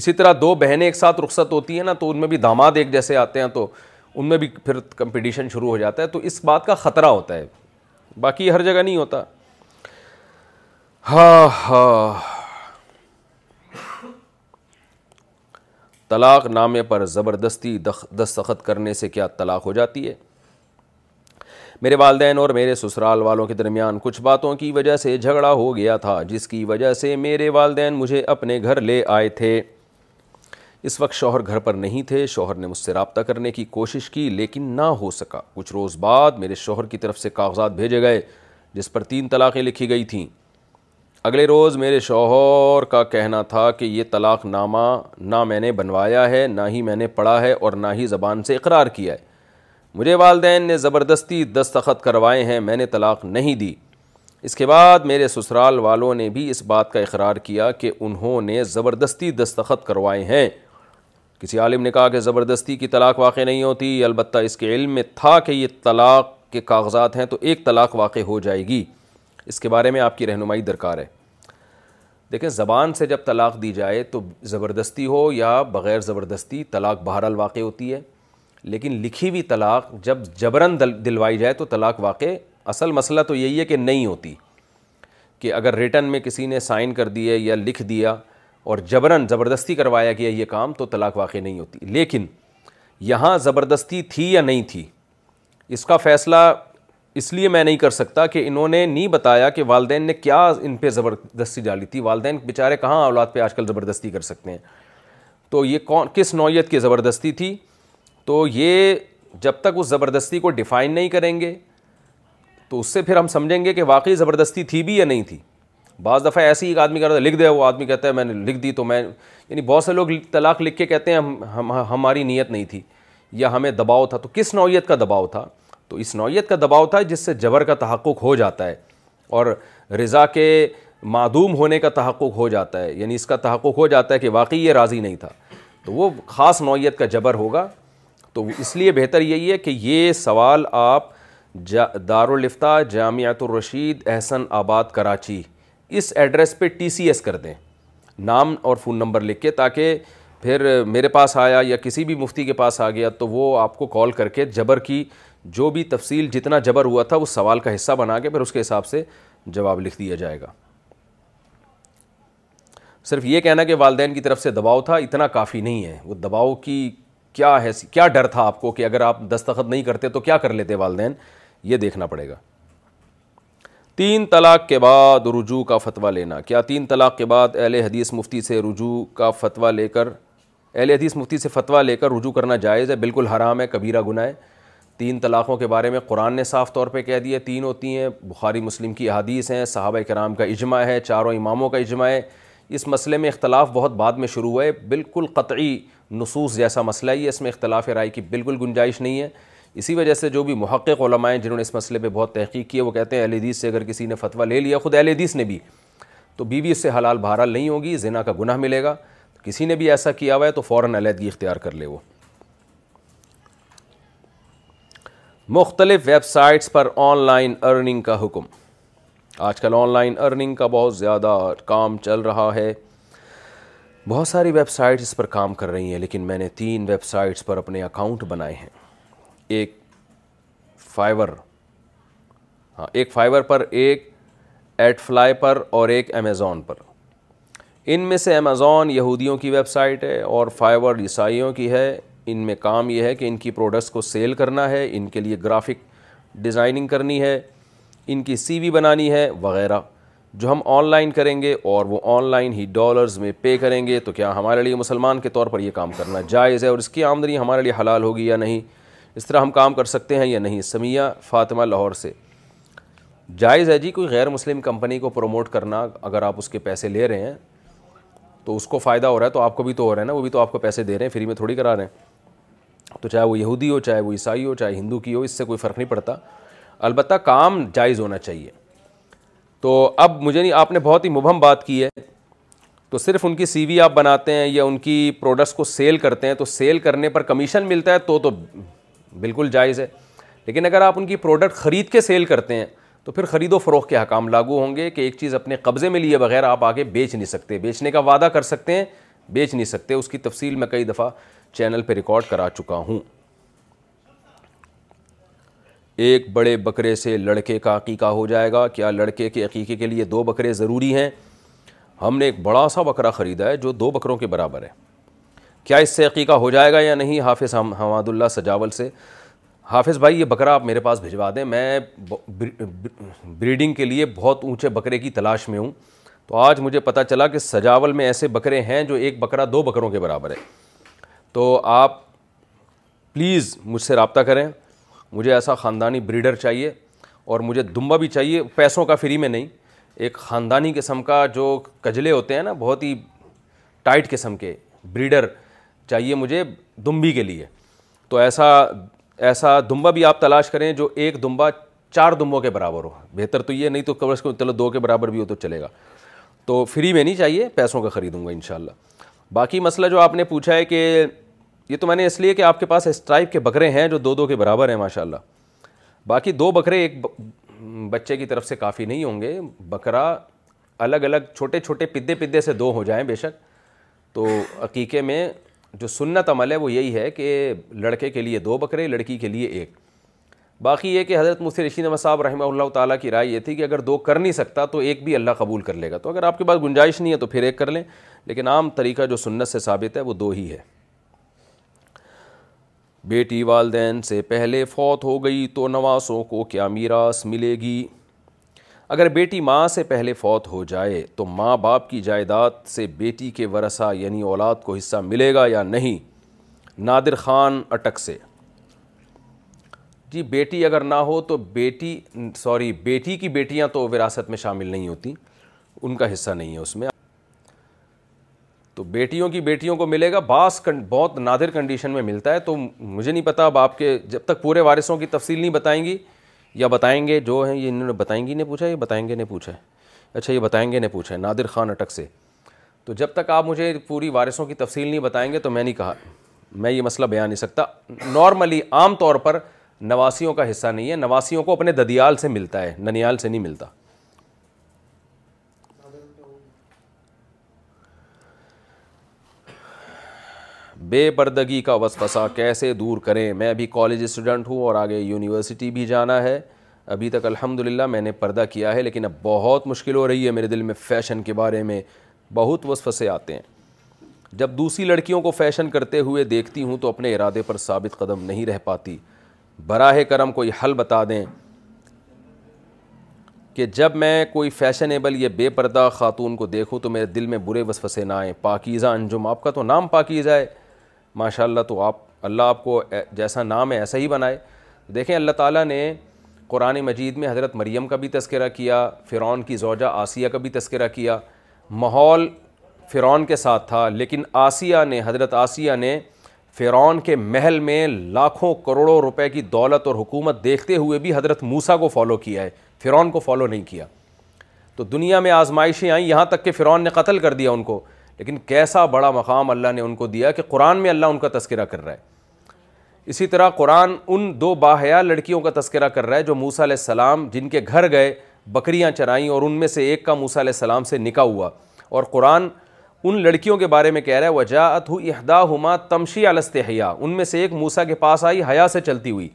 S3: اسی طرح دو بہنیں ایک ساتھ رخصت ہوتی ہیں نا تو ان میں بھی داماد ایک جیسے آتے ہیں تو ان میں بھی پھر کمپٹیشن شروع ہو جاتا ہے تو اس بات کا خطرہ ہوتا ہے باقی ہر جگہ نہیں ہوتا ہاں ہاں طلاق نامے پر زبردستی دستخط کرنے سے کیا طلاق ہو جاتی ہے میرے والدین اور میرے سسرال والوں کے درمیان کچھ باتوں کی وجہ سے جھگڑا ہو گیا تھا جس کی وجہ سے میرے والدین مجھے اپنے گھر لے آئے تھے اس وقت شوہر گھر پر نہیں تھے شوہر نے مجھ سے رابطہ کرنے کی کوشش کی لیکن نہ ہو سکا کچھ روز بعد میرے شوہر کی طرف سے کاغذات بھیجے گئے جس پر تین طلاقیں لکھی گئی تھیں اگلے روز میرے شوہر کا کہنا تھا کہ یہ طلاق نامہ نہ میں نے بنوایا ہے نہ ہی میں نے پڑھا ہے اور نہ ہی زبان سے اقرار کیا ہے مجھے والدین نے زبردستی دستخط کروائے ہیں میں نے طلاق نہیں دی اس کے بعد میرے سسرال والوں نے بھی اس بات کا اقرار کیا کہ انہوں نے زبردستی دستخط کروائے ہیں کسی عالم نے کہا کہ زبردستی کی طلاق واقع نہیں ہوتی البتہ اس کے علم میں تھا کہ یہ طلاق کے کاغذات ہیں تو ایک طلاق واقع ہو جائے گی اس کے بارے میں آپ کی رہنمائی درکار ہے دیکھیں زبان سے جب طلاق دی جائے تو زبردستی ہو یا بغیر زبردستی طلاق بہرحال واقع ہوتی ہے لیکن لکھی ہوئی طلاق جب جبراً دلوائی جائے تو طلاق واقع اصل مسئلہ تو یہی ہے کہ نہیں ہوتی کہ اگر ریٹن میں کسی نے سائن کر دیے یا لکھ دیا اور جبراً زبردستی کروایا گیا یہ کام تو طلاق واقع نہیں ہوتی لیکن یہاں زبردستی تھی یا نہیں تھی اس کا فیصلہ اس لیے میں نہیں کر سکتا کہ انہوں نے نہیں بتایا کہ والدین نے کیا ان پہ زبردستی ڈالی تھی والدین بیچارے کہاں اولاد پہ آج کل زبردستی کر سکتے ہیں تو یہ کون کس نوعیت کی زبردستی تھی تو یہ جب تک اس زبردستی کو ڈیفائن نہیں کریں گے تو اس سے پھر ہم سمجھیں گے کہ واقعی زبردستی تھی بھی یا نہیں تھی بعض دفعہ ایسے ہی ایک آدمی کہتا ہے لکھ دیا وہ آدمی کہتا ہے میں نے لکھ دی تو میں یعنی بہت سے لوگ طلاق لکھ کے کہتے ہیں ہم ہماری نیت نہیں تھی یا ہمیں دباؤ تھا تو کس نوعیت کا دباؤ تھا تو اس نوعیت کا دباؤ تھا جس سے جبر کا تحقق ہو جاتا ہے اور رضا کے معدوم ہونے کا تحقق ہو جاتا ہے یعنی اس کا تحقق ہو جاتا ہے کہ واقعی یہ راضی نہیں تھا تو وہ خاص نوعیت کا جبر ہوگا تو اس لیے بہتر یہی ہے کہ یہ سوال آپ دارالفتہ جامعۃ الرشید احسن آباد کراچی اس ایڈریس پہ ٹی سی ایس کر دیں نام اور فون نمبر لکھ کے تاکہ پھر میرے پاس آیا یا کسی بھی مفتی کے پاس آ گیا تو وہ آپ کو کال کر کے جبر کی جو بھی تفصیل جتنا جبر ہوا تھا اس سوال کا حصہ بنا کے پھر اس کے حساب سے جواب لکھ دیا جائے گا صرف یہ کہنا کہ والدین کی طرف سے دباؤ تھا اتنا کافی نہیں ہے وہ دباؤ کی کیا ہے کیا ڈر تھا آپ کو کہ اگر آپ دستخط نہیں کرتے تو کیا کر لیتے والدین یہ دیکھنا پڑے گا تین طلاق کے بعد رجوع کا فتویٰ لینا کیا تین طلاق کے بعد اہل حدیث مفتی سے رجوع کا فتویٰ لے کر اہل حدیث مفتی سے فتویٰ لے کر رجوع کرنا جائز ہے بالکل حرام ہے کبیرہ گناہ ہے تین طلاقوں کے بارے میں قرآن نے صاف طور پہ کہہ دیا تین ہوتی ہیں بخاری مسلم کی احادیث ہیں صحابہ کرام کا اجماع ہے چاروں اماموں کا اجماع ہے اس مسئلے میں اختلاف بہت بعد میں شروع ہوا ہے بالکل قطعی نصوص جیسا مسئلہ ہی ہے اس میں اختلاف رائے کی بالکل گنجائش نہیں ہے اسی وجہ سے جو بھی محقق علماء ہیں جنہوں نے اس مسئلے پہ بہت تحقیق کی ہے وہ کہتے ہیں اہل حدیث سے اگر کسی نے فتویٰ لے لیا خود اہل حدیث نے بھی تو بی اس سے حلال بہرحال نہیں ہوگی زنا کا گناہ ملے گا کسی نے بھی ایسا کیا ہوا ہے تو فوراً علیحدگی اختیار کر لے وہ مختلف ویب سائٹس پر آن لائن ارننگ کا حکم آج کل آن لائن ارننگ کا بہت زیادہ کام چل رہا ہے بہت ساری ویب سائٹس اس پر کام کر رہی ہیں لیکن میں نے تین ویب سائٹس پر اپنے اکاؤنٹ بنائے ہیں ایک فائبر ہاں ایک فائبر پر ایک ایٹ فلائی پر اور ایک امیزون پر ان میں سے امیزون یہودیوں کی ویب سائٹ ہے اور فائبر عیسائیوں کی ہے ان میں کام یہ ہے کہ ان کی پروڈکٹس کو سیل کرنا ہے ان کے لیے گرافک ڈیزائننگ کرنی ہے ان کی سی وی بنانی ہے وغیرہ جو ہم آن لائن کریں گے اور وہ آن لائن ہی ڈالرز میں پے کریں گے تو کیا ہمارے لیے مسلمان کے طور پر یہ کام کرنا جائز ہے اور اس کی آمدنی ہمارے لیے حلال ہوگی یا نہیں اس طرح ہم کام کر سکتے ہیں یا نہیں سمیہ فاطمہ لاہور سے جائز ہے جی کوئی غیر مسلم کمپنی کو پروموٹ کرنا اگر آپ اس کے پیسے لے رہے ہیں تو اس کو فائدہ ہو رہا ہے تو آپ کو بھی تو ہو رہا ہے نا وہ بھی تو آپ کو پیسے دے رہے ہیں فری میں تھوڑی کرا رہے ہیں تو چاہے وہ یہودی ہو چاہے وہ عیسائی ہو چاہے ہندو کی ہو اس سے کوئی فرق نہیں پڑتا البتہ کام جائز ہونا چاہیے تو اب مجھے نہیں آپ نے بہت ہی مبہم بات کی ہے تو صرف ان کی سی وی آپ بناتے ہیں یا ان کی پروڈکٹس کو سیل کرتے ہیں تو سیل کرنے پر کمیشن ملتا ہے تو تو بالکل جائز ہے لیکن اگر آپ ان کی پروڈکٹ خرید کے سیل کرتے ہیں تو پھر خرید و فروغ کے حکام لاگو ہوں گے کہ ایک چیز اپنے قبضے میں لیے بغیر آپ آگے بیچ نہیں سکتے بیچنے کا وعدہ کر سکتے ہیں بیچ نہیں سکتے اس کی تفصیل میں کئی دفعہ چینل پہ ریکارڈ کرا چکا ہوں ایک بڑے بکرے سے لڑکے کا عقیقہ ہو جائے گا کیا لڑکے کے عقیقے کے لیے دو بکرے ضروری ہیں ہم نے ایک بڑا سا بکرا خریدا ہے جو دو بکروں کے برابر ہے کیا اس سے عقیقہ ہو جائے گا یا نہیں حافظ حماد اللہ سجاول سے حافظ بھائی یہ بکرا آپ میرے پاس بھجوا دیں میں بریڈنگ کے لیے بہت اونچے بکرے کی تلاش میں ہوں تو آج مجھے پتہ چلا کہ سجاول میں ایسے بکرے ہیں جو ایک بکرا دو بکروں کے برابر ہے تو آپ پلیز مجھ سے رابطہ کریں مجھے ایسا خاندانی بریڈر چاہیے اور مجھے دمبا بھی چاہیے پیسوں کا فری میں نہیں ایک خاندانی قسم کا جو کجلے ہوتے ہیں نا بہت ہی ٹائٹ قسم کے بریڈر چاہیے مجھے دمبی کے لیے تو ایسا ایسا دمبا بھی آپ تلاش کریں جو ایک دمبا چار دمبوں کے برابر ہو بہتر تو یہ نہیں تو کم از کم چلو دو کے برابر بھی ہو تو چلے گا تو فری میں نہیں چاہیے پیسوں کا خریدوں گا انشاءاللہ باقی مسئلہ جو آپ نے پوچھا ہے کہ یہ تو میں نے اس لیے کہ آپ کے پاس اسٹرائپ کے بکرے ہیں جو دو دو کے برابر ہیں ماشاء اللہ باقی دو بکرے ایک بچے کی طرف سے کافی نہیں ہوں گے بکرا الگ الگ چھوٹے چھوٹے پدے پدے سے دو ہو جائیں بے شک تو عقیقے میں جو سنت عمل ہے وہ یہی ہے کہ لڑکے کے لیے دو بکرے لڑکی کے لیے ایک باقی یہ کہ حضرت مفتی رشید احمد صاحب رحمہ اللہ تعالیٰ کی رائے یہ تھی کہ اگر دو کر نہیں سکتا تو ایک بھی اللہ قبول کر لے گا تو اگر آپ کے پاس گنجائش نہیں ہے تو پھر ایک کر لیں لیکن عام طریقہ جو سنت سے ثابت ہے وہ دو ہی ہے بیٹی والدین سے پہلے فوت ہو گئی تو نواسوں کو کیا میراث ملے گی اگر بیٹی ماں سے پہلے فوت ہو جائے تو ماں باپ کی جائیداد سے بیٹی کے ورثہ یعنی اولاد کو حصہ ملے گا یا نہیں نادر خان اٹک سے جی بیٹی اگر نہ ہو تو بیٹی سوری بیٹی کی بیٹیاں تو وراثت میں شامل نہیں ہوتی ان کا حصہ نہیں ہے اس میں تو بیٹیوں کی بیٹیوں کو ملے گا بعض بہت نادر کنڈیشن میں ملتا ہے تو مجھے نہیں پتا اب آپ کے جب تک پورے وارثوں کی تفصیل نہیں بتائیں گی یا بتائیں گے جو ہیں یہ انہوں نے بتائیں گی نہیں پوچھا یہ بتائیں گے نہیں پوچھا اچھا یہ بتائیں گے نہیں ہے نادر خان اٹک سے تو جب تک آپ مجھے پوری وارثوں کی تفصیل نہیں بتائیں گے تو میں نہیں کہا میں یہ مسئلہ بیان نہیں سکتا نارملی عام طور پر نواسیوں کا حصہ نہیں ہے نواسیوں کو اپنے ددیال سے ملتا ہے ننیال سے نہیں ملتا بے پردگی کا وسوسہ کیسے دور کریں میں ابھی کالج اسٹوڈنٹ ہوں اور آگے یونیورسٹی بھی جانا ہے ابھی تک الحمد للہ میں نے پردہ کیا ہے لیکن اب بہت مشکل ہو رہی ہے میرے دل میں فیشن کے بارے میں بہت وسوسے آتے ہیں جب دوسری لڑکیوں کو فیشن کرتے ہوئے دیکھتی ہوں تو اپنے ارادے پر ثابت قدم نہیں رہ پاتی براہ کرم کوئی حل بتا دیں کہ جب میں کوئی فیشنیبل یا بے پردہ خاتون کو دیکھوں تو میرے دل میں برے وسوسے نہ آئیں پاکیزہ انجم آپ کا تو نام پاکیزہ ہے ماشاء اللہ تو آپ اللہ آپ کو جیسا نام ہے ایسا ہی بنائے دیکھیں اللہ تعالیٰ نے قرآن مجید میں حضرت مریم کا بھی تذکرہ کیا فرعون کی زوجہ آسیہ کا بھی تذکرہ کیا ماحول فرعون کے ساتھ تھا لیکن آسیہ نے حضرت آسیہ نے فرعون کے محل میں لاکھوں کروڑوں روپے کی دولت اور حکومت دیکھتے ہوئے بھی حضرت موسیٰ کو فالو کیا ہے فرعون کو فالو نہیں کیا تو دنیا میں آزمائشیں آئیں یہاں تک کہ فرعون نے قتل کر دیا ان کو لیکن کیسا بڑا مقام اللہ نے ان کو دیا کہ قرآن میں اللہ ان کا تذکرہ کر رہا ہے اسی طرح قرآن ان دو باحیا لڑکیوں کا تذکرہ کر رہا ہے جو موسیٰ علیہ السلام جن کے گھر گئے بکریاں چرائیں اور ان میں سے ایک کا موسیٰ علیہ السلام سے نکاح ہوا اور قرآن ان لڑکیوں کے بارے میں کہہ رہا ہے وجاعت ہو اہدا ہما تمشی الست حیا ان میں سے ایک موسا کے پاس آئی حیا سے چلتی ہوئی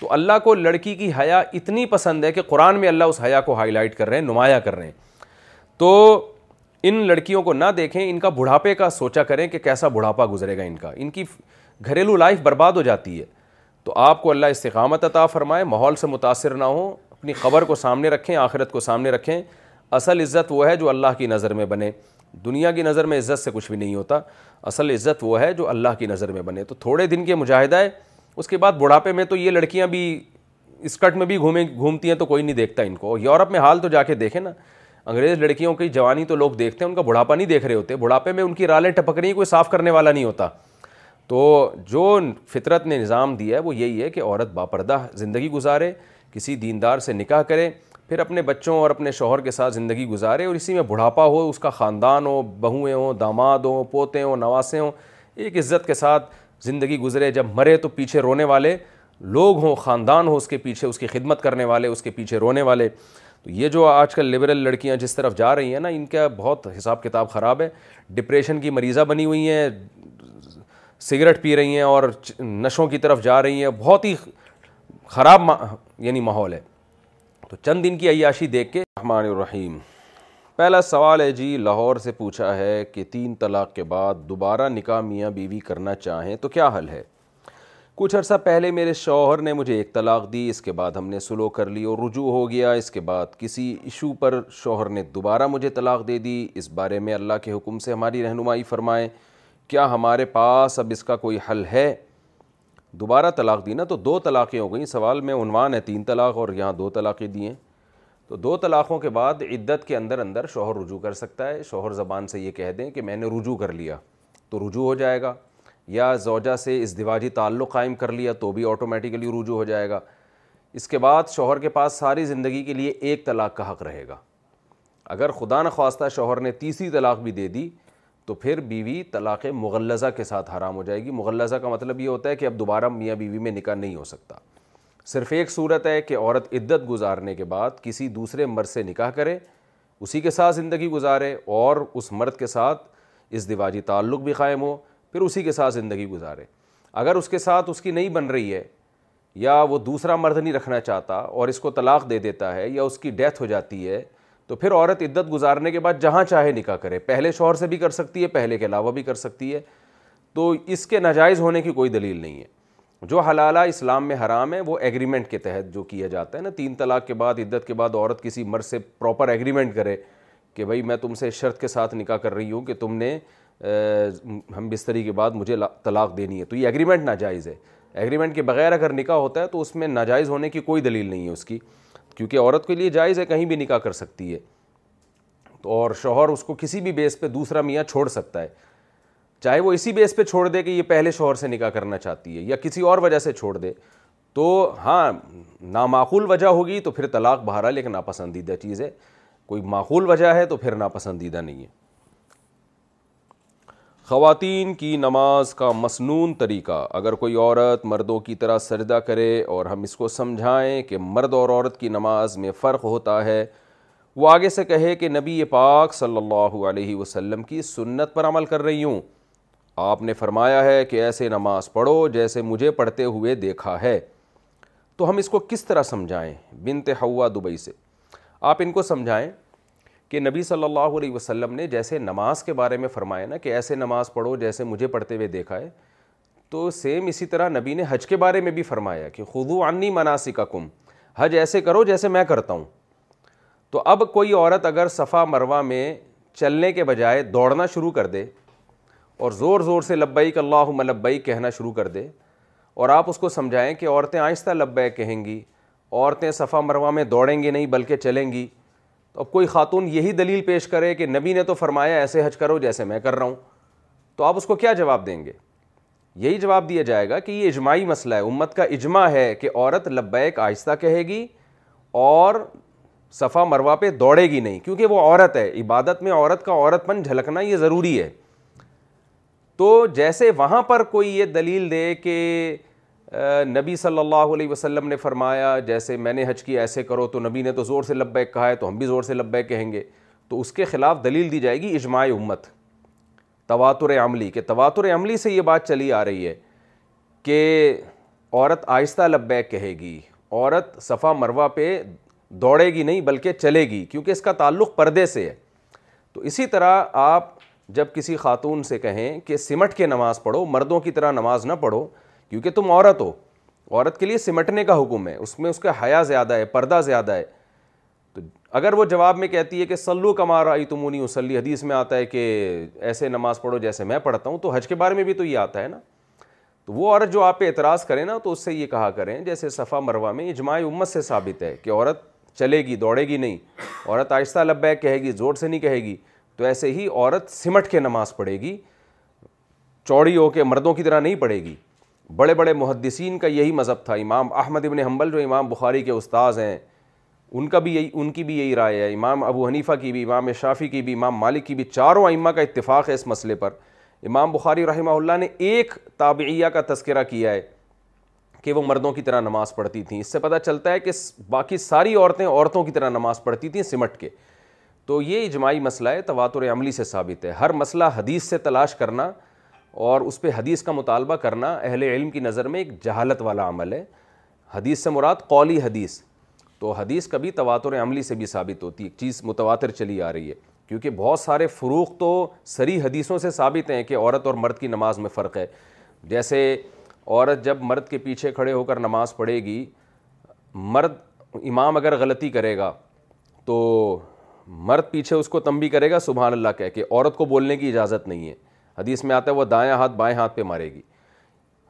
S3: تو اللہ کو لڑکی کی حیا اتنی پسند ہے کہ قرآن میں اللہ اس حیا کو ہائی لائٹ کر رہے ہیں نمایاں کر رہے ہیں تو ان لڑکیوں کو نہ دیکھیں ان کا بڑھاپے کا سوچا کریں کہ کیسا بڑھاپا گزرے گا ان کا ان کی گھریلو لائف برباد ہو جاتی ہے تو آپ کو اللہ استقامت عطا فرمائے ماحول سے متاثر نہ ہوں اپنی خبر کو سامنے رکھیں آخرت کو سامنے رکھیں اصل عزت وہ ہے جو اللہ کی نظر میں بنے دنیا کی نظر میں عزت سے کچھ بھی نہیں ہوتا اصل عزت وہ ہے جو اللہ کی نظر میں بنے تو تھوڑے دن کے مجاہدہ ہے اس کے بعد بڑھاپے میں تو یہ لڑکیاں بھی اسکٹ میں بھی گھومیں گھومتی ہیں تو کوئی نہیں دیکھتا ان کو یورپ میں حال تو جا کے دیکھیں نا انگریز لڑکیوں کی جوانی تو لوگ دیکھتے ہیں ان کا بڑھاپا نہیں دیکھ رہے ہوتے بڑھاپے میں ان کی رالیں ٹپک ہیں کوئی صاف کرنے والا نہیں ہوتا تو جو فطرت نے نظام دیا ہے وہ یہی ہے کہ عورت باپردہ زندگی گزارے کسی دیندار سے نکاح کرے پھر اپنے بچوں اور اپنے شوہر کے ساتھ زندگی گزارے اور اسی میں بڑھاپا ہو اس کا خاندان ہو بہوئیں ہوں داماد ہوں پوتے ہوں نواسے ہوں ایک عزت کے ساتھ زندگی گزرے جب مرے تو پیچھے رونے والے لوگ ہوں خاندان ہو اس کے پیچھے اس کی خدمت کرنے والے اس کے پیچھے رونے والے تو یہ جو آج کل لبرل لڑکیاں جس طرف جا رہی ہیں نا ان کا بہت حساب کتاب خراب ہے ڈپریشن کی مریضہ بنی ہوئی ہیں سگریٹ پی رہی ہیں اور نشوں کی طرف جا رہی ہیں بہت ہی خراب یعنی ماحول ہے تو چند دن کی عیاشی دیکھ کے رحمٰن الرحیم پہلا سوال ہے جی لاہور سے پوچھا ہے کہ تین طلاق کے بعد دوبارہ نکاح میاں بیوی کرنا چاہیں تو کیا حل ہے کچھ عرصہ پہلے میرے شوہر نے مجھے ایک طلاق دی اس کے بعد ہم نے سلو کر لی اور رجوع ہو گیا اس کے بعد کسی ایشو پر شوہر نے دوبارہ مجھے طلاق دے دی اس بارے میں اللہ کے حکم سے ہماری رہنمائی فرمائیں کیا ہمارے پاس اب اس کا کوئی حل ہے دوبارہ طلاق دی نا تو دو طلاقیں ہو گئیں سوال میں عنوان ہے تین طلاق اور یہاں دو طلاقیں دی ہیں تو دو طلاقوں کے بعد عدت کے اندر اندر شوہر رجوع کر سکتا ہے شوہر زبان سے یہ کہہ دیں کہ میں نے رجوع کر لیا تو رجوع ہو جائے گا یا زوجہ سے ازدواجی تعلق قائم کر لیا تو بھی آٹومیٹیکلی رجوع ہو جائے گا اس کے بعد شوہر کے پاس ساری زندگی کے لیے ایک طلاق کا حق رہے گا اگر خدا نخواستہ شوہر نے تیسری طلاق بھی دے دی تو پھر بیوی طلاق مغلزہ کے ساتھ حرام ہو جائے گی مغلزہ کا مطلب یہ ہوتا ہے کہ اب دوبارہ میاں بیوی میں نکاح نہیں ہو سکتا صرف ایک صورت ہے کہ عورت عدت گزارنے کے بعد کسی دوسرے مرد سے نکاح کرے اسی کے ساتھ زندگی گزارے اور اس مرد کے ساتھ اس دیواجی تعلق بھی قائم ہو پھر اسی کے ساتھ زندگی گزارے اگر اس کے ساتھ اس کی نہیں بن رہی ہے یا وہ دوسرا مرد نہیں رکھنا چاہتا اور اس کو طلاق دے دیتا ہے یا اس کی ڈیتھ ہو جاتی ہے تو پھر عورت عدت گزارنے کے بعد جہاں چاہے نکاح کرے پہلے شوہر سے بھی کر سکتی ہے پہلے کے علاوہ بھی کر سکتی ہے تو اس کے ناجائز ہونے کی کوئی دلیل نہیں ہے جو حلالہ اسلام میں حرام ہے وہ ایگریمنٹ کے تحت جو کیا جاتا ہے نا تین طلاق کے بعد عدت کے بعد عورت کسی مرد سے پراپر ایگریمنٹ کرے کہ بھائی میں تم سے شرط کے ساتھ نکاح کر رہی ہوں کہ تم نے ہم بستری کے بعد مجھے طلاق دینی ہے تو یہ ایگریمنٹ ناجائز ہے ایگریمنٹ کے بغیر اگر نکاح ہوتا ہے تو اس میں ناجائز ہونے کی کوئی دلیل نہیں ہے اس کی کیونکہ عورت کے لیے جائز ہے کہیں بھی نکاح کر سکتی ہے تو اور شوہر اس کو کسی بھی بیس پہ دوسرا میاں چھوڑ سکتا ہے چاہے وہ اسی بیس پہ چھوڑ دے کہ یہ پہلے شوہر سے نکاح کرنا چاہتی ہے یا کسی اور وجہ سے چھوڑ دے تو ہاں نامعقول وجہ ہوگی تو پھر طلاق بہرحال لیکن ناپسندیدہ چیز ہے کوئی معقول وجہ ہے تو پھر ناپسندیدہ نہیں ہے خواتین کی نماز کا مسنون طریقہ اگر کوئی عورت مردوں کی طرح سجدہ کرے اور ہم اس کو سمجھائیں کہ مرد اور عورت کی نماز میں فرق ہوتا ہے وہ آگے سے کہے کہ نبی پاک صلی اللہ علیہ وسلم کی سنت پر عمل کر رہی ہوں آپ نے فرمایا ہے کہ ایسے نماز پڑھو جیسے مجھے پڑھتے ہوئے دیکھا ہے تو ہم اس کو کس طرح سمجھائیں بنت حوا دبئی سے آپ ان کو سمجھائیں کہ نبی صلی اللہ علیہ وسلم نے جیسے نماز کے بارے میں فرمایا نا کہ ایسے نماز پڑھو جیسے مجھے پڑھتے ہوئے دیکھا ہے تو سیم اسی طرح نبی نے حج کے بارے میں بھی فرمایا کہ خدو عنی مناسی کا کم حج ایسے کرو جیسے میں کرتا ہوں تو اب کوئی عورت اگر صفا مروہ میں چلنے کے بجائے دوڑنا شروع کر دے اور زور زور سے لبیک کہ اللہ ملبئی کہنا شروع کر دے اور آپ اس کو سمجھائیں کہ عورتیں آہستہ لبیک کہیں گی عورتیں صفا مروہ میں دوڑیں گی نہیں بلکہ چلیں گی تو اب کوئی خاتون یہی دلیل پیش کرے کہ نبی نے تو فرمایا ایسے حج کرو جیسے میں کر رہا ہوں تو آپ اس کو کیا جواب دیں گے یہی جواب دیا جائے گا کہ یہ اجماعی مسئلہ ہے امت کا اجماع ہے کہ عورت لبیک آہستہ کہے گی اور صفا مروا پہ دوڑے گی نہیں کیونکہ وہ عورت ہے عبادت میں عورت کا عورت پن جھلکنا یہ ضروری ہے تو جیسے وہاں پر کوئی یہ دلیل دے کہ نبی صلی اللہ علیہ وسلم نے فرمایا جیسے میں نے حج کی ایسے کرو تو نبی نے تو زور سے لبیک کہا ہے تو ہم بھی زور سے لبیک کہیں گے تو اس کے خلاف دلیل دی جائے گی اجماع امت تواتر عملی کہ تواتر عملی سے یہ بات چلی آ رہی ہے کہ عورت آہستہ لبیک کہے گی عورت صفا مروہ پہ دوڑے گی نہیں بلکہ چلے گی کیونکہ اس کا تعلق پردے سے ہے تو اسی طرح آپ جب کسی خاتون سے کہیں کہ سمٹ کے نماز پڑھو مردوں کی طرح نماز نہ پڑھو کیونکہ تم عورت ہو عورت کے لیے سمٹنے کا حکم ہے اس میں اس کا حیا زیادہ ہے پردہ زیادہ ہے تو اگر وہ جواب میں کہتی ہے کہ سلو کمارا تمونی وسلی حدیث میں آتا ہے کہ ایسے نماز پڑھو جیسے میں پڑھتا ہوں تو حج کے بارے میں بھی تو یہ آتا ہے نا تو وہ عورت جو آپ پہ اعتراض کریں نا تو اس سے یہ کہا کریں جیسے صفا مروہ میں اجماع امت سے ثابت ہے کہ عورت چلے گی دوڑے گی نہیں عورت آہستہ لبیک کہے گی زور سے نہیں کہے گی تو ایسے ہی عورت سمٹ کے نماز پڑھے گی چوڑی ہو کے مردوں کی طرح نہیں پڑھے گی بڑے بڑے محدثین کا یہی مذہب تھا امام احمد ابن حنبل جو امام بخاری کے استاذ ہیں ان کا بھی یہی ان کی بھی یہی رائے ہے امام ابو حنیفہ کی بھی امام شافی کی بھی امام مالک کی بھی چاروں ائمہ کا اتفاق ہے اس مسئلے پر امام بخاری رحمہ اللہ نے ایک تابعیہ کا تذکرہ کیا ہے کہ وہ مردوں کی طرح نماز پڑھتی تھیں اس سے پتہ چلتا ہے کہ باقی ساری عورتیں عورتوں کی طرح نماز پڑھتی تھیں سمٹ کے تو یہ اجماعی مسئلہ ہے تواتر عملی سے ثابت ہے ہر مسئلہ حدیث سے تلاش کرنا اور اس پہ حدیث کا مطالبہ کرنا اہل علم کی نظر میں ایک جہالت والا عمل ہے حدیث سے مراد قولی حدیث تو حدیث کبھی تواتر عملی سے بھی ثابت ہوتی ہے ایک چیز متواتر چلی آ رہی ہے کیونکہ بہت سارے فروغ تو سری حدیثوں سے ثابت ہیں کہ عورت اور مرد کی نماز میں فرق ہے جیسے عورت جب مرد کے پیچھے کھڑے ہو کر نماز پڑھے گی مرد امام اگر غلطی کرے گا تو مرد پیچھے اس کو تنبی کرے گا سبحان اللہ کہہ کے عورت کو بولنے کی اجازت نہیں ہے حدیث میں آتا ہے وہ دائیں ہاتھ بائیں ہاتھ پہ مارے گی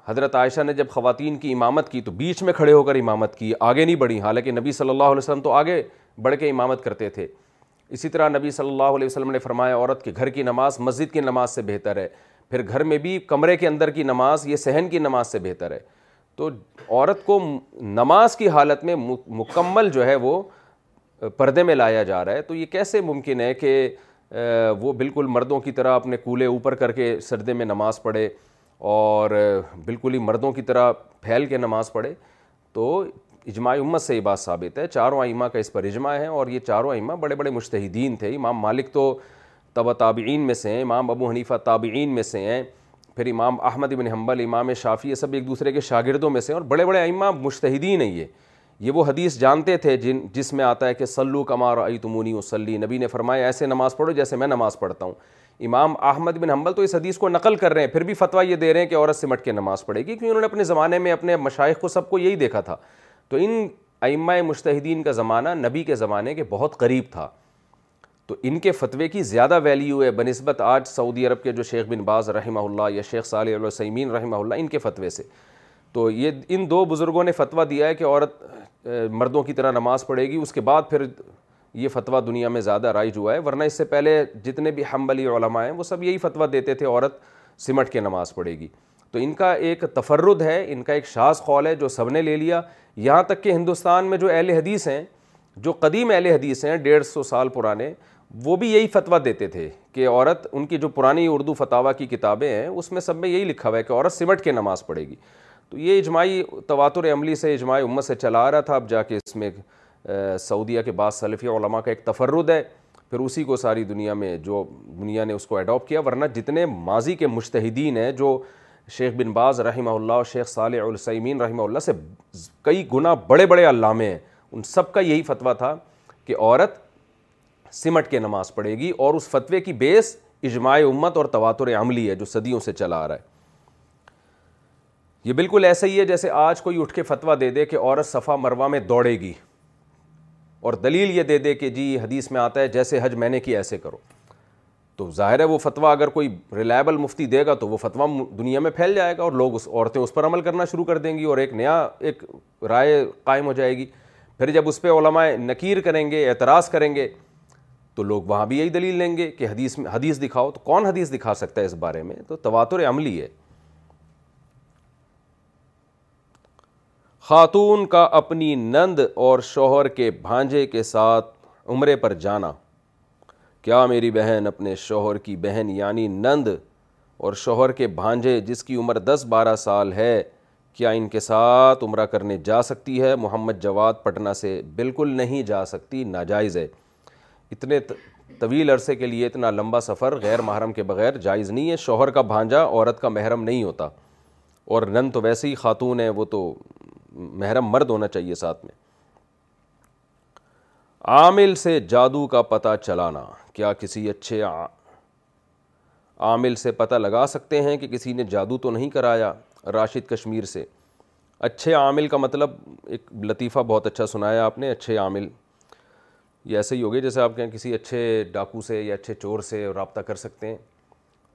S3: حضرت عائشہ نے جب خواتین کی امامت کی تو بیچ میں کھڑے ہو کر امامت کی آگے نہیں بڑھی حالانکہ نبی صلی اللہ علیہ وسلم تو آگے بڑھ کے امامت کرتے تھے اسی طرح نبی صلی اللہ علیہ وسلم نے فرمایا عورت کے گھر کی نماز مسجد کی نماز سے بہتر ہے پھر گھر میں بھی کمرے کے اندر کی نماز یہ صحن کی نماز سے بہتر ہے تو عورت کو نماز کی حالت میں مکمل جو ہے وہ پردے میں لایا جا رہا ہے تو یہ کیسے ممکن ہے کہ وہ بالکل مردوں کی طرح اپنے کولے اوپر کر کے سردے میں نماز پڑھے اور بالکل ہی مردوں کی طرح پھیل کے نماز پڑھے تو اجماع امت سے یہ بات ثابت ہے چاروں آئمہ کا اس پر اجماع ہے اور یہ چاروں ائمہ بڑے بڑے مشتحدین تھے امام مالک تو طب تابعین میں سے ہیں امام ابو حنیفہ تابعین میں سے ہیں پھر امام احمد بن حنبل امام شافی یہ سب ایک دوسرے کے شاگردوں میں سے ہیں اور بڑے بڑے اعمہ مشتحدین ہیں یہ یہ وہ حدیث جانتے تھے جن جس میں آتا ہے کہ سلو کمار عی تمونی و سلی نبی نے فرمایا ایسے نماز پڑھو جیسے میں نماز پڑھتا ہوں امام احمد بن حمبل تو اس حدیث کو نقل کر رہے ہیں پھر بھی فتویٰ یہ دے رہے ہیں کہ عورت سمٹ کے نماز پڑھے گی کیونکہ انہوں نے اپنے زمانے میں اپنے مشائق کو سب کو یہی دیکھا تھا تو ان ائمہ مشتحدین کا زمانہ نبی کے زمانے کے بہت قریب تھا تو ان کے فتوے کی زیادہ ویلیو ہے بہ نسبت آج سعودی عرب کے جو شیخ بن باز رحمہ اللہ یا شیخ صالح علیہ سیمین رحمہ اللہ ان کے فتوے سے تو یہ ان دو بزرگوں نے فتویٰ دیا ہے کہ عورت مردوں کی طرح نماز پڑھے گی اس کے بعد پھر یہ فتویٰ دنیا میں زیادہ رائج ہوا ہے ورنہ اس سے پہلے جتنے بھی حنبلی علماء ہیں وہ سب یہی فتویٰ دیتے تھے عورت سمٹ کے نماز پڑھے گی تو ان کا ایک تفرد ہے ان کا ایک شاز خول ہے جو سب نے لے لیا یہاں تک کہ ہندوستان میں جو اہل حدیث ہیں جو قدیم اہل حدیث ہیں ڈیڑھ سو سال پرانے وہ بھی یہی فتویٰ دیتے تھے کہ عورت ان کی جو پرانی اردو فتویٰ کی کتابیں ہیں اس میں سب میں یہی لکھا ہوا ہے کہ عورت سمٹ کے نماز پڑھے گی تو یہ اجماعی تواتر عملی سے اجماع امت سے چلا آ رہا تھا اب جا کے اس میں سعودیہ کے بعض سلفی علماء کا ایک تفرد ہے پھر اسی کو ساری دنیا میں جو دنیا نے اس کو ایڈاپ کیا ورنہ جتنے ماضی کے مشتہدین ہیں جو شیخ بن باز رحمہ اللہ شیخ صالح السیمین رحمہ اللہ سے کئی گنا بڑے بڑے علامے ہیں ان سب کا یہی فتویٰ تھا کہ عورت سمٹ کے نماز پڑھے گی اور اس فتوے کی بیس اجماع امت اور تواتر عملی ہے جو صدیوں سے چلا آ رہا ہے یہ بالکل ایسا ہی ہے جیسے آج کوئی اٹھ کے فتویٰ دے دے کہ عورت صفا مروا میں دوڑے گی اور دلیل یہ دے دے کہ جی حدیث میں آتا ہے جیسے حج میں نے کی ایسے کرو تو ظاہر ہے وہ فتویٰ اگر کوئی ریلائبل مفتی دے گا تو وہ فتویٰ دنیا میں پھیل جائے گا اور لوگ اس عورتیں اس پر عمل کرنا شروع کر دیں گی اور ایک نیا ایک رائے قائم ہو جائے گی پھر جب اس پہ علماء نکیر کریں گے اعتراض کریں گے تو لوگ وہاں بھی یہی دلیل لیں گے کہ حدیث میں حدیث دکھاؤ تو کون حدیث دکھا سکتا ہے اس بارے میں تو تواتر عملی ہے خاتون کا اپنی نند اور شوہر کے بھانجے کے ساتھ عمرے پر جانا کیا میری بہن اپنے شوہر کی بہن یعنی نند اور شوہر کے بھانجے جس کی عمر دس بارہ سال ہے کیا ان کے ساتھ عمرہ کرنے جا سکتی ہے محمد جواد پٹنہ سے بالکل نہیں جا سکتی ناجائز ہے اتنے طویل عرصے کے لیے اتنا لمبا سفر غیر محرم کے بغیر جائز نہیں ہے شوہر کا بھانجا عورت کا محرم نہیں ہوتا اور نند تو ویسی خاتون ہے وہ تو محرم مرد ہونا چاہیے ساتھ میں عامل سے جادو کا پتہ چلانا کیا کسی اچھے عامل سے پتہ لگا سکتے ہیں کہ کسی نے جادو تو نہیں کرایا راشد کشمیر سے اچھے عامل کا مطلب ایک لطیفہ بہت اچھا سنایا آپ نے اچھے عامل یہ ایسے ہی ہوگئے جیسے آپ کہیں کسی اچھے ڈاکو سے یا اچھے چور سے رابطہ کر سکتے ہیں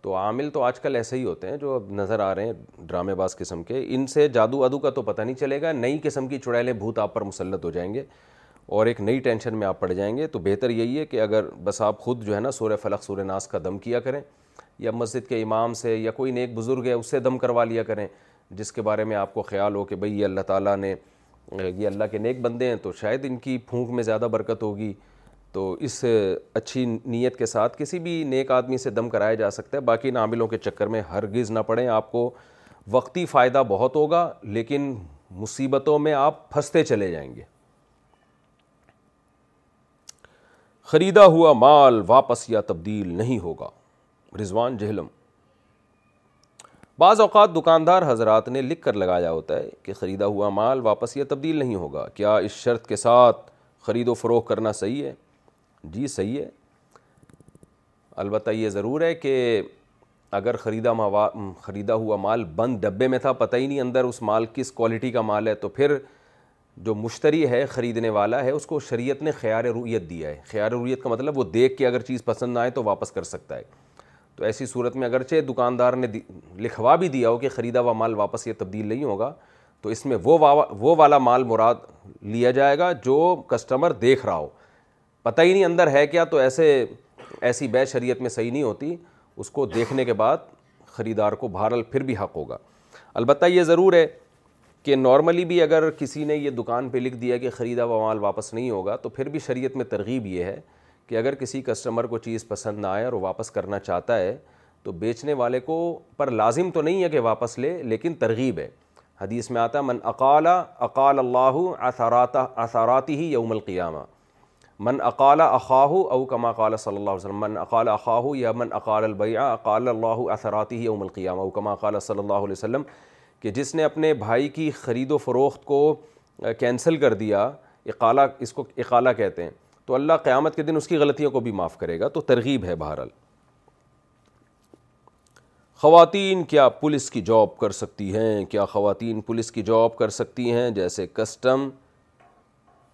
S3: تو عامل تو آج کل ایسے ہی ہوتے ہیں جو اب نظر آ رہے ہیں ڈرامے باز قسم کے ان سے جادو ادو کا تو پتہ نہیں چلے گا نئی قسم کی چڑیلیں بھوت آپ پر مسلط ہو جائیں گے اور ایک نئی ٹینشن میں آپ پڑ جائیں گے تو بہتر یہی ہے کہ اگر بس آپ خود جو ہے نا سورہ فلق سورہ ناس کا دم کیا کریں یا مسجد کے امام سے یا کوئی نیک بزرگ ہے اس سے دم کروا لیا کریں جس کے بارے میں آپ کو خیال ہو کہ بھئی یہ اللہ تعالیٰ نے یہ اللہ کے نیک بندے ہیں تو شاید ان کی پھونک میں زیادہ برکت ہوگی تو اس اچھی نیت کے ساتھ کسی بھی نیک آدمی سے دم کرایا جا سکتا ہے باقی ناملوں کے چکر میں ہرگز نہ پڑیں آپ کو وقتی فائدہ بہت ہوگا لیکن مصیبتوں میں آپ پھنستے چلے جائیں گے خریدا ہوا مال واپس یا تبدیل نہیں ہوگا رضوان جہلم بعض اوقات دکاندار حضرات نے لکھ کر لگایا ہوتا ہے کہ خریدا ہوا مال واپس یا تبدیل نہیں ہوگا کیا اس شرط کے ساتھ خرید و فروغ کرنا صحیح ہے جی صحیح ہے البتہ یہ ضرور ہے کہ اگر خریدا موا خریدا ہوا مال بند ڈبے میں تھا پتہ ہی نہیں اندر اس مال کس کوالٹی کا مال ہے تو پھر جو مشتری ہے خریدنے والا ہے اس کو شریعت نے خیار رویت دیا ہے خیار رویت کا مطلب وہ دیکھ کے اگر چیز پسند نہ آئے تو واپس کر سکتا ہے تو ایسی صورت میں اگرچہ دکاندار نے لکھوا بھی دیا ہو کہ خریدا ہوا مال واپس یہ تبدیل نہیں ہوگا تو اس میں وہ والا مال مراد لیا جائے گا جو کسٹمر دیکھ رہا ہو پتہ ہی نہیں اندر ہے کیا تو ایسے ایسی بے شریعت میں صحیح نہیں ہوتی اس کو دیکھنے کے بعد خریدار کو بھارل پھر بھی حق ہوگا البتہ یہ ضرور ہے کہ نارملی بھی اگر کسی نے یہ دکان پہ لکھ دیا کہ خریدا و مال واپس نہیں ہوگا تو پھر بھی شریعت میں ترغیب یہ ہے کہ اگر کسی کسٹمر کو چیز پسند نہ آئے اور واپس کرنا چاہتا ہے تو بیچنے والے کو پر لازم تو نہیں ہے کہ واپس لے لیکن ترغیب ہے حدیث میں آتا من اقالا اقال اللہ اثاراتا اثاراتی ہی یوم القیامہ من اقال اخاہ او کما قال صلی اللہ علیہ وسلم من اقال اخاہ یا من اقال البیع اقال اللہ اثراتی ہی او کما قال صلی اللہ علیہ وسلم کہ جس نے اپنے بھائی کی خرید و فروخت کو کینسل کر دیا اقالہ اس کو اقالہ کہتے ہیں تو اللہ قیامت کے دن اس کی غلطیوں کو بھی معاف کرے گا تو ترغیب ہے بہرحال خواتین کیا پولیس کی جاب کر سکتی ہیں کیا خواتین پولیس کی جاب کر سکتی ہیں جیسے کسٹم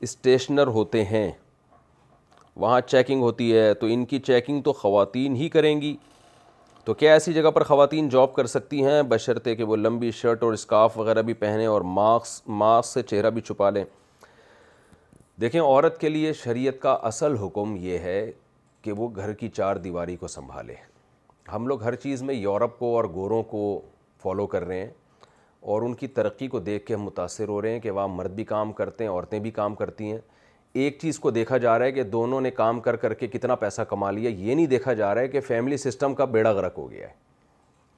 S3: اسٹیشنر ہوتے ہیں وہاں چیکنگ ہوتی ہے تو ان کی چیکنگ تو خواتین ہی کریں گی تو کیا ایسی جگہ پر خواتین جاب کر سکتی ہیں بشرطے کہ وہ لمبی شرٹ اور اسکارف وغیرہ بھی پہنیں اور ماسک ماسک سے چہرہ بھی چھپا لیں دیکھیں عورت کے لیے شریعت کا اصل حکم یہ ہے کہ وہ گھر کی چار دیواری کو سنبھالے ہم لوگ ہر چیز میں یورپ کو اور گوروں کو فالو کر رہے ہیں اور ان کی ترقی کو دیکھ کے ہم متاثر ہو رہے ہیں کہ وہاں مرد بھی کام کرتے ہیں عورتیں بھی کام کرتی ہیں ایک چیز کو دیکھا جا رہا ہے کہ دونوں نے کام کر کر کے کتنا پیسہ کما لیا یہ نہیں دیکھا جا رہا ہے کہ فیملی سسٹم کا بیڑا غرق ہو گیا ہے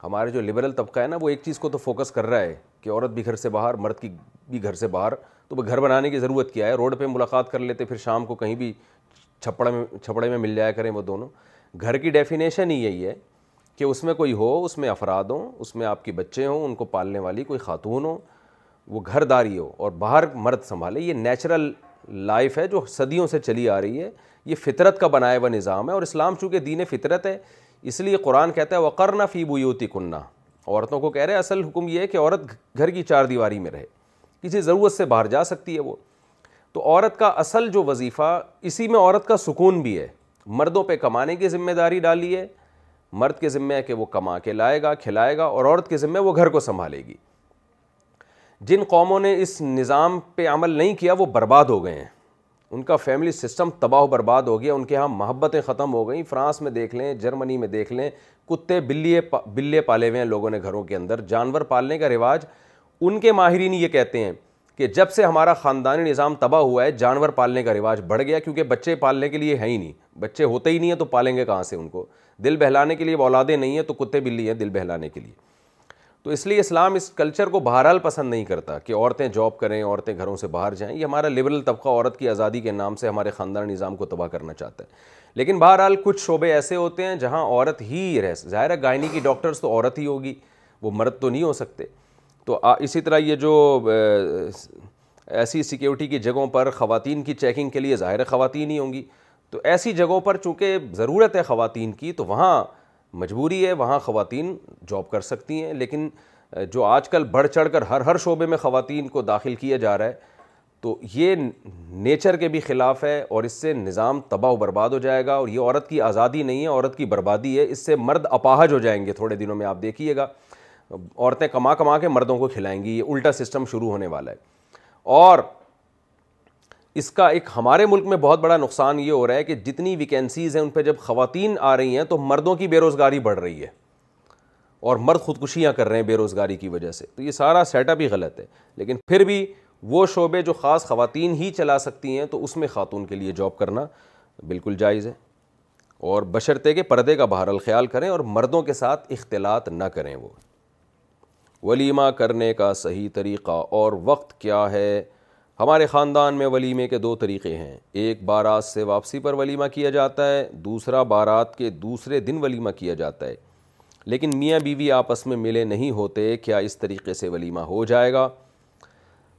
S3: ہمارے جو لبرل طبقہ ہے نا وہ ایک چیز کو تو فوکس کر رہا ہے کہ عورت بھی گھر سے باہر مرد کی بھی گھر سے باہر تو وہ گھر بنانے کی ضرورت کیا ہے روڈ پہ ملاقات کر لیتے پھر شام کو کہیں بھی چھپڑ میں چھپڑے میں مل جایا کریں وہ دونوں گھر کی ڈیفینیشن ہی یہی ہے کہ اس میں کوئی ہو اس میں افراد ہوں اس میں آپ کے بچے ہوں ان کو پالنے والی کوئی خاتون ہوں وہ گھر داری ہو اور باہر مرد سنبھالے یہ نیچرل لائف ہے جو صدیوں سے چلی آ رہی ہے یہ فطرت کا بنایا ہوا نظام ہے اور اسلام چونکہ دین فطرت ہے اس لیے قرآن کہتا ہے وقرنا فی بیوتی کننا عورتوں کو کہہ رہے اصل حکم یہ ہے کہ عورت گھر کی چار دیواری میں رہے کسی ضرورت سے باہر جا سکتی ہے وہ تو عورت کا اصل جو وظیفہ اسی میں عورت کا سکون بھی ہے مردوں پہ کمانے کی ذمہ داری ڈالی ہے مرد کے ذمہ ہے کہ وہ کما کے لائے گا کھلائے گا اور عورت کے ذمہ وہ گھر کو سنبھالے گی جن قوموں نے اس نظام پہ عمل نہیں کیا وہ برباد ہو گئے ہیں ان کا فیملی سسٹم تباہ و برباد ہو گیا ان کے ہاں محبتیں ختم ہو گئیں فرانس میں دیکھ لیں جرمنی میں دیکھ لیں کتے بلیے پا بلیے پالے ہوئے ہیں لوگوں نے گھروں کے اندر جانور پالنے کا رواج ان کے ماہرین یہ کہتے ہیں کہ جب سے ہمارا خاندانی نظام تباہ ہوا ہے جانور پالنے کا رواج بڑھ گیا کیونکہ بچے پالنے کے لیے ہیں ہی نہیں بچے ہوتے ہی نہیں ہیں تو پالیں گے کہاں سے ان کو دل بہلانے کے لیے اولادیں نہیں ہیں تو کتے بلی ہیں دل بہلانے کے لیے تو اس لیے اسلام اس کلچر کو بہرحال پسند نہیں کرتا کہ عورتیں جاب کریں عورتیں گھروں سے باہر جائیں یہ ہمارا لبرل طبقہ عورت کی آزادی کے نام سے ہمارے خاندان نظام کو تباہ کرنا چاہتا ہے لیکن بہرحال کچھ شعبے ایسے ہوتے ہیں جہاں عورت ہی رہ ظاہر ہے گائنی کی ڈاکٹرس تو عورت ہی ہوگی وہ مرد تو نہیں ہو سکتے تو اسی طرح یہ جو ایسی سیکیورٹی کی جگہوں پر خواتین کی چیکنگ کے لیے ظاہر خواتین ہی ہوں گی تو ایسی جگہوں پر چونکہ ضرورت ہے خواتین کی تو وہاں مجبوری ہے وہاں خواتین جاب کر سکتی ہیں لیکن جو آج کل بڑھ چڑھ کر ہر ہر شعبے میں خواتین کو داخل کیا جا رہا ہے تو یہ نیچر کے بھی خلاف ہے اور اس سے نظام تباہ و برباد ہو جائے گا اور یہ عورت کی آزادی نہیں ہے عورت کی بربادی ہے اس سے مرد اپاہج ہو جائیں گے تھوڑے دنوں میں آپ دیکھیے گا عورتیں کما کما کے مردوں کو کھلائیں گی یہ الٹا سسٹم شروع ہونے والا ہے اور اس کا ایک ہمارے ملک میں بہت بڑا نقصان یہ ہو رہا ہے کہ جتنی ویکینسیز ہیں ان پہ جب خواتین آ رہی ہیں تو مردوں کی بے روزگاری بڑھ رہی ہے اور مرد خودکشیاں کر رہے ہیں بے روزگاری کی وجہ سے تو یہ سارا سیٹ اپ ہی غلط ہے لیکن پھر بھی وہ شعبے جو خاص خواتین ہی چلا سکتی ہیں تو اس میں خاتون کے لیے جاب کرنا بالکل جائز ہے اور بشرطے پردے کا بہر الخیال کریں اور مردوں کے ساتھ اختلاط نہ کریں وہ ولیمہ کرنے کا صحیح طریقہ اور وقت کیا ہے ہمارے خاندان میں ولیمے کے دو طریقے ہیں ایک بارات سے واپسی پر ولیمہ کیا جاتا ہے دوسرا بارات کے دوسرے دن ولیمہ کیا جاتا ہے لیکن میاں بیوی آپس میں ملے نہیں ہوتے کیا اس طریقے سے ولیمہ ہو جائے گا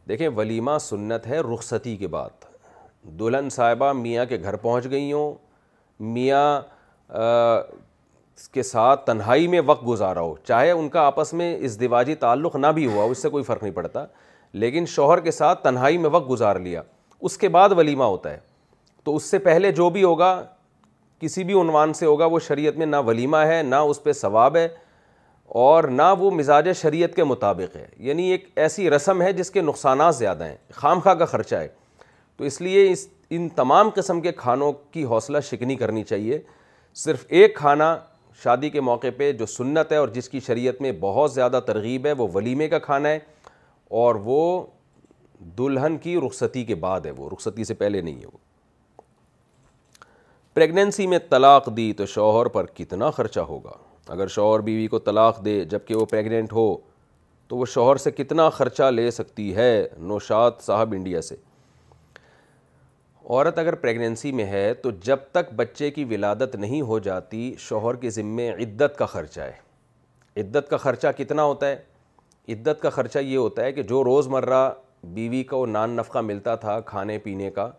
S3: دیکھیں ولیمہ سنت ہے رخصتی کے بعد دلہن صاحبہ میاں کے گھر پہنچ گئی ہوں میاں کے ساتھ تنہائی میں وقت گزارا ہو چاہے ان کا آپس میں اس دواجی تعلق نہ بھی ہوا اس سے کوئی فرق نہیں پڑتا لیکن شوہر کے ساتھ تنہائی میں وقت گزار لیا اس کے بعد ولیمہ ہوتا ہے تو اس سے پہلے جو بھی ہوگا کسی بھی عنوان سے ہوگا وہ شریعت میں نہ ولیمہ ہے نہ اس پہ ثواب ہے اور نہ وہ مزاج شریعت کے مطابق ہے یعنی ایک ایسی رسم ہے جس کے نقصانات زیادہ ہیں خام خواہ کا خرچہ ہے تو اس لیے اس ان تمام قسم کے کھانوں کی حوصلہ شکنی کرنی چاہیے صرف ایک کھانا شادی کے موقع پہ جو سنت ہے اور جس کی شریعت میں بہت زیادہ ترغیب ہے وہ ولیمے کا کھانا ہے اور وہ دلہن کی رخصتی کے بعد ہے وہ رخصتی سے پہلے نہیں ہے وہ پریگننسی میں طلاق دی تو شوہر پر کتنا خرچہ ہوگا اگر شوہر بیوی کو طلاق دے جب کہ وہ پریگننٹ ہو تو وہ شوہر سے کتنا خرچہ لے سکتی ہے نوشاد صاحب انڈیا سے عورت اگر پریگنینسی میں ہے تو جب تک بچے کی ولادت نہیں ہو جاتی شوہر کے ذمے عدت کا خرچہ ہے عدت کا خرچہ کتنا ہوتا ہے عدت کا خرچہ یہ ہوتا ہے کہ جو روز مرہ بیوی کا نان نفقہ ملتا تھا کھانے پینے کا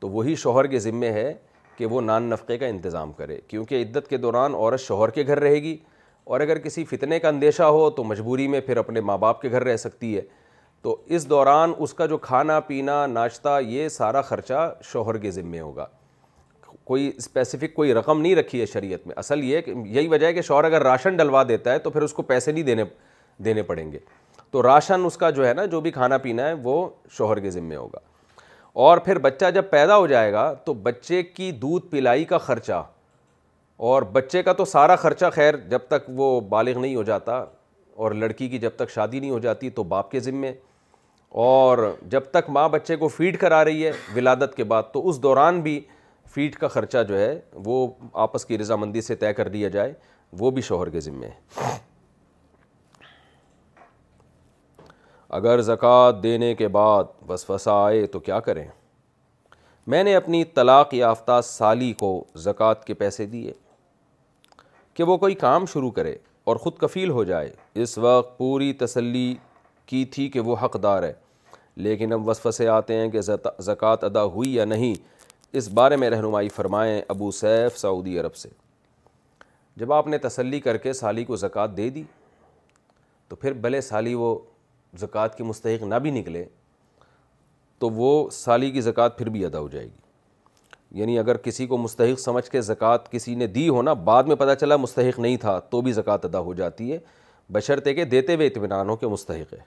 S3: تو وہی شوہر کے ذمے ہے کہ وہ نان نفقے کا انتظام کرے کیونکہ عدت کے دوران عورت شوہر کے گھر رہے گی اور اگر کسی فتنے کا اندیشہ ہو تو مجبوری میں پھر اپنے ماں باپ کے گھر رہ سکتی ہے تو اس دوران اس کا جو کھانا پینا ناشتہ یہ سارا خرچہ شوہر کے ذمے ہوگا کوئی اسپیسیفک کوئی رقم نہیں رکھی ہے شریعت میں اصل یہ کہ یہی وجہ ہے کہ شوہر اگر راشن ڈلوا دیتا ہے تو پھر اس کو پیسے نہیں دینے دینے پڑیں گے تو راشن اس کا جو ہے نا جو بھی کھانا پینا ہے وہ شوہر کے ذمے ہوگا اور پھر بچہ جب پیدا ہو جائے گا تو بچے کی دودھ پلائی کا خرچہ اور بچے کا تو سارا خرچہ خیر جب تک وہ بالغ نہیں ہو جاتا اور لڑکی کی جب تک شادی نہیں ہو جاتی تو باپ کے ذمے اور جب تک ماں بچے کو فیڈ کرا رہی ہے ولادت کے بعد تو اس دوران بھی فیڈ کا خرچہ جو ہے وہ آپس کی رضامندی سے طے کر لیا جائے وہ بھی شوہر کے ذمے ہے اگر زکوٰۃ دینے کے بعد وسوسہ آئے تو کیا کریں میں نے اپنی طلاق یافتہ سالی کو زکوٰۃ کے پیسے دیے کہ وہ کوئی کام شروع کرے اور خود کفیل ہو جائے اس وقت پوری تسلی کی تھی کہ وہ حقدار ہے لیکن اب وسوسے آتے ہیں کہ زکوٰۃ ادا ہوئی یا نہیں اس بارے میں رہنمائی فرمائیں ابو سیف سعودی عرب سے جب آپ نے تسلی کر کے سالی کو زکوٰۃ دے دی تو پھر بھلے سالی وہ زکوٰۃ کی مستحق نہ بھی نکلے تو وہ سالی کی زکوٰۃ پھر بھی ادا ہو جائے گی یعنی اگر کسی کو مستحق سمجھ کے زکوٰۃ کسی نے دی ہونا بعد میں پتہ چلا مستحق نہیں تھا تو بھی زکوٰۃ ادا ہو جاتی ہے بشرتے کہ دیتے ہوئے اطمینان ہو کہ مستحق ہے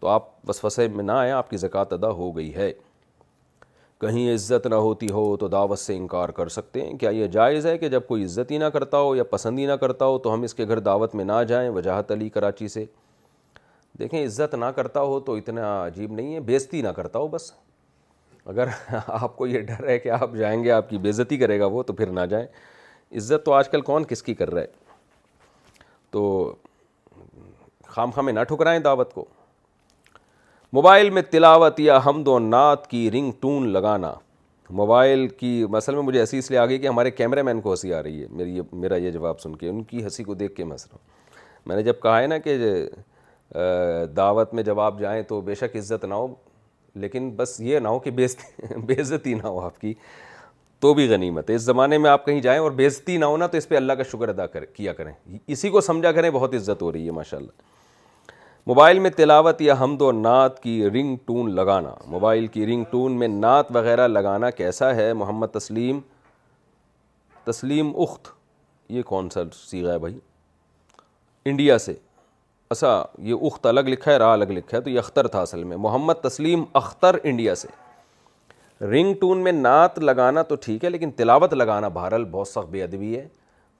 S3: تو آپ وسوسے میں نہ آئیں آپ کی زکوٰۃ ادا ہو گئی ہے کہیں عزت نہ ہوتی ہو تو دعوت سے انکار کر سکتے ہیں کیا یہ جائز ہے کہ جب کوئی عزت ہی نہ کرتا ہو یا پسند ہی نہ کرتا ہو تو ہم اس کے گھر دعوت میں نہ جائیں وجاہت علی کراچی سے دیکھیں عزت نہ کرتا ہو تو اتنا عجیب نہیں ہے بےزتی نہ کرتا ہو بس اگر آپ کو یہ ڈر ہے کہ آپ جائیں گے آپ کی بےزتی کرے گا وہ تو پھر نہ جائیں عزت تو آج کل کون کس کی کر رہا ہے تو خام خامے نہ ٹھکرائیں دعوت کو موبائل میں تلاوت یا حمد و نعت کی رنگ ٹون لگانا موبائل کی مسئلہ میں مجھے ہنسی اس لیے آ گئی کہ ہمارے کیمرے مین کو ہنسی آ رہی ہے میری میرا یہ جواب سن کے ان کی ہنسی کو دیکھ کے میں ہنس رہا ہوں میں نے جب کہا ہے نا کہ دعوت میں جب آپ جائیں تو بے شک عزت نہ ہو لیکن بس یہ نہ ہو کہ بیزتی بے عزتی نہ ہو آپ کی تو بھی غنیمت ہے اس زمانے میں آپ کہیں جائیں اور بےزتی نہ ہونا تو اس پہ اللہ کا شکر ادا کر کیا کریں اسی کو سمجھا کریں بہت عزت ہو رہی ہے ماشاء اللہ موبائل میں تلاوت یا حمد و نعت کی رنگ ٹون لگانا موبائل کی رنگ ٹون میں نعت وغیرہ لگانا کیسا ہے محمد تسلیم تسلیم اخت یہ سا سیکھا ہے بھائی انڈیا سے اچھا یہ اخت الگ لکھا ہے راہ الگ لکھا ہے تو یہ اختر تھا اصل میں محمد تسلیم اختر انڈیا سے رنگ ٹون میں نعت لگانا تو ٹھیک ہے لیکن تلاوت لگانا بہرحال بہت سخت بے ادبی ہے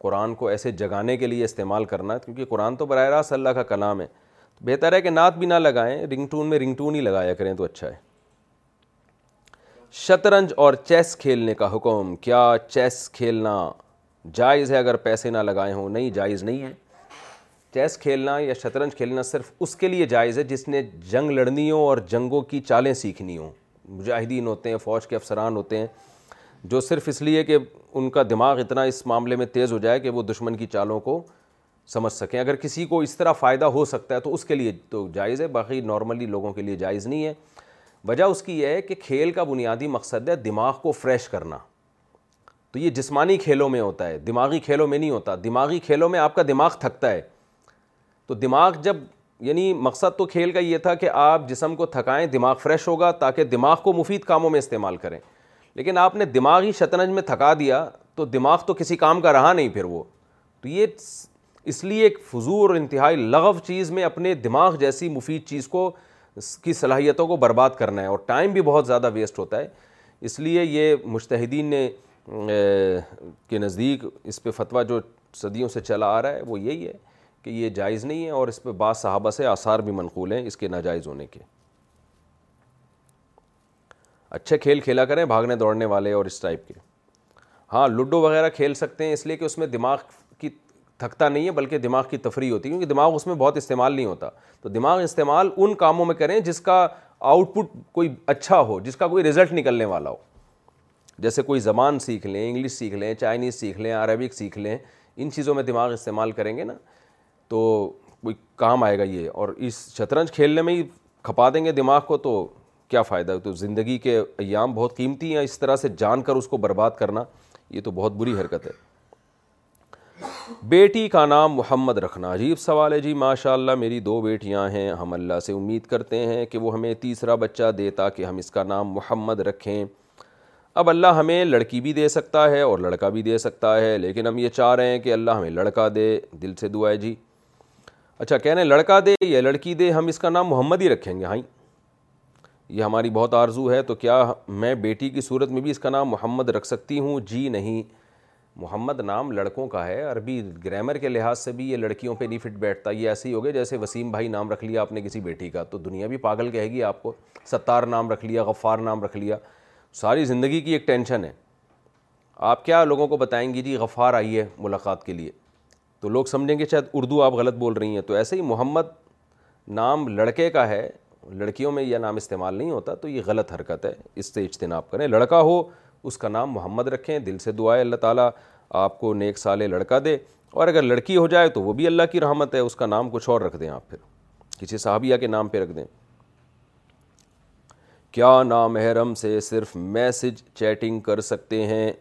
S3: قرآن کو ایسے جگانے کے لیے استعمال کرنا کیونکہ قرآن تو براہ راست اللہ کا کلام ہے بہتر ہے کہ نعت بھی نہ لگائیں رنگ ٹون میں رنگ ٹون ہی لگایا کریں تو اچھا ہے شطرنج اور چیس کھیلنے کا حکم کیا چیس کھیلنا جائز ہے اگر پیسے نہ لگائے ہوں نہیں جائز نہیں ہے چیس کھیلنا یا شطرنج کھیلنا صرف اس کے لیے جائز ہے جس نے جنگ لڑنی ہو اور جنگوں کی چالیں سیکھنی ہوں مجاہدین ہوتے ہیں فوج کے افسران ہوتے ہیں جو صرف اس لیے کہ ان کا دماغ اتنا اس معاملے میں تیز ہو جائے کہ وہ دشمن کی چالوں کو سمجھ سکیں اگر کسی کو اس طرح فائدہ ہو سکتا ہے تو اس کے لیے تو جائز ہے باقی نارملی لوگوں کے لیے جائز نہیں ہے وجہ اس کی یہ ہے کہ کھیل کا بنیادی مقصد ہے دماغ کو فریش کرنا تو یہ جسمانی کھیلوں میں ہوتا ہے دماغی کھیلوں میں نہیں ہوتا دماغی کھیلوں میں آپ کا دماغ تھکتا ہے تو دماغ جب یعنی مقصد تو کھیل کا یہ تھا کہ آپ جسم کو تھکائیں دماغ فریش ہوگا تاکہ دماغ کو مفید کاموں میں استعمال کریں لیکن آپ نے دماغی شطرنج میں تھکا دیا تو دماغ تو کسی کام کا رہا نہیں پھر وہ تو یہ اس لیے ایک فضور اور انتہائی لغف چیز میں اپنے دماغ جیسی مفید چیز کو کی صلاحیتوں کو برباد کرنا ہے اور ٹائم بھی بہت زیادہ ویسٹ ہوتا ہے اس لیے یہ نے کے نزدیک اس پہ فتویٰ جو صدیوں سے چلا آ رہا ہے وہ یہی ہے کہ یہ جائز نہیں ہے اور اس پہ بعض صحابہ سے آثار بھی منقول ہیں اس کے ناجائز ہونے کے اچھے کھیل کھیلا کریں بھاگنے دوڑنے والے اور اس ٹائپ کے ہاں لوڈو وغیرہ کھیل سکتے ہیں اس لیے کہ اس میں دماغ کی تھکتا نہیں ہے بلکہ دماغ کی تفریح ہوتی ہے کیونکہ دماغ اس میں بہت استعمال نہیں ہوتا تو دماغ استعمال ان کاموں میں کریں جس کا آؤٹ پٹ کوئی اچھا ہو جس کا کوئی رزلٹ نکلنے والا ہو جیسے کوئی زبان سیکھ لیں انگلش سیکھ لیں چائنیز سیکھ لیں عربک سیکھ لیں ان چیزوں میں دماغ استعمال کریں گے نا تو کوئی کام آئے گا یہ اور اس شطرنج کھیلنے میں ہی کھپا دیں گے دماغ کو تو کیا فائدہ تو زندگی کے ایام بہت قیمتی ہیں اس طرح سے جان کر اس کو برباد کرنا یہ تو بہت بری حرکت ہے بیٹی کا نام محمد رکھنا عجیب سوال ہے جی ماشاء اللہ میری دو بیٹیاں ہیں ہم اللہ سے امید کرتے ہیں کہ وہ ہمیں تیسرا بچہ دے تاکہ ہم اس کا نام محمد رکھیں اب اللہ ہمیں لڑکی بھی دے سکتا ہے اور لڑکا بھی دے سکتا ہے لیکن ہم یہ چاہ رہے ہیں کہ اللہ ہمیں لڑکا دے دل سے ہے جی اچھا کہنے لڑکا دے یا لڑکی دے ہم اس کا نام محمد ہی رکھیں گے ہاں جی۔ یہ ہماری بہت آرزو ہے تو کیا میں بیٹی کی صورت میں بھی اس کا نام محمد رکھ سکتی ہوں جی نہیں محمد نام لڑکوں کا ہے عربی گرامر کے لحاظ سے بھی یہ لڑکیوں پہ نہیں فٹ بیٹھتا یہ ایسے ہی گیا جیسے وسیم بھائی نام رکھ لیا آپ نے کسی بیٹی کا تو دنیا بھی پاگل کہے گی آپ کو ستار نام رکھ لیا غفار نام رکھ لیا ساری زندگی کی ایک ٹینشن ہے آپ کیا لوگوں کو بتائیں گی جی غفار آئی ہے ملاقات کے لیے تو لوگ سمجھیں گے شاید اردو آپ غلط بول رہی ہیں تو ایسے ہی محمد نام لڑکے کا ہے لڑکیوں میں یہ نام استعمال نہیں ہوتا تو یہ غلط حرکت ہے اس سے اجتناب کریں لڑکا ہو اس کا نام محمد رکھیں دل سے دعائے اللہ تعالیٰ آپ کو نیک سال لڑکا دے اور اگر لڑکی ہو جائے تو وہ بھی اللہ کی رحمت ہے اس کا نام کچھ اور رکھ دیں آپ پھر کسی صحابیہ کے نام پہ رکھ دیں کیا نامحرم سے صرف میسج چیٹنگ کر سکتے ہیں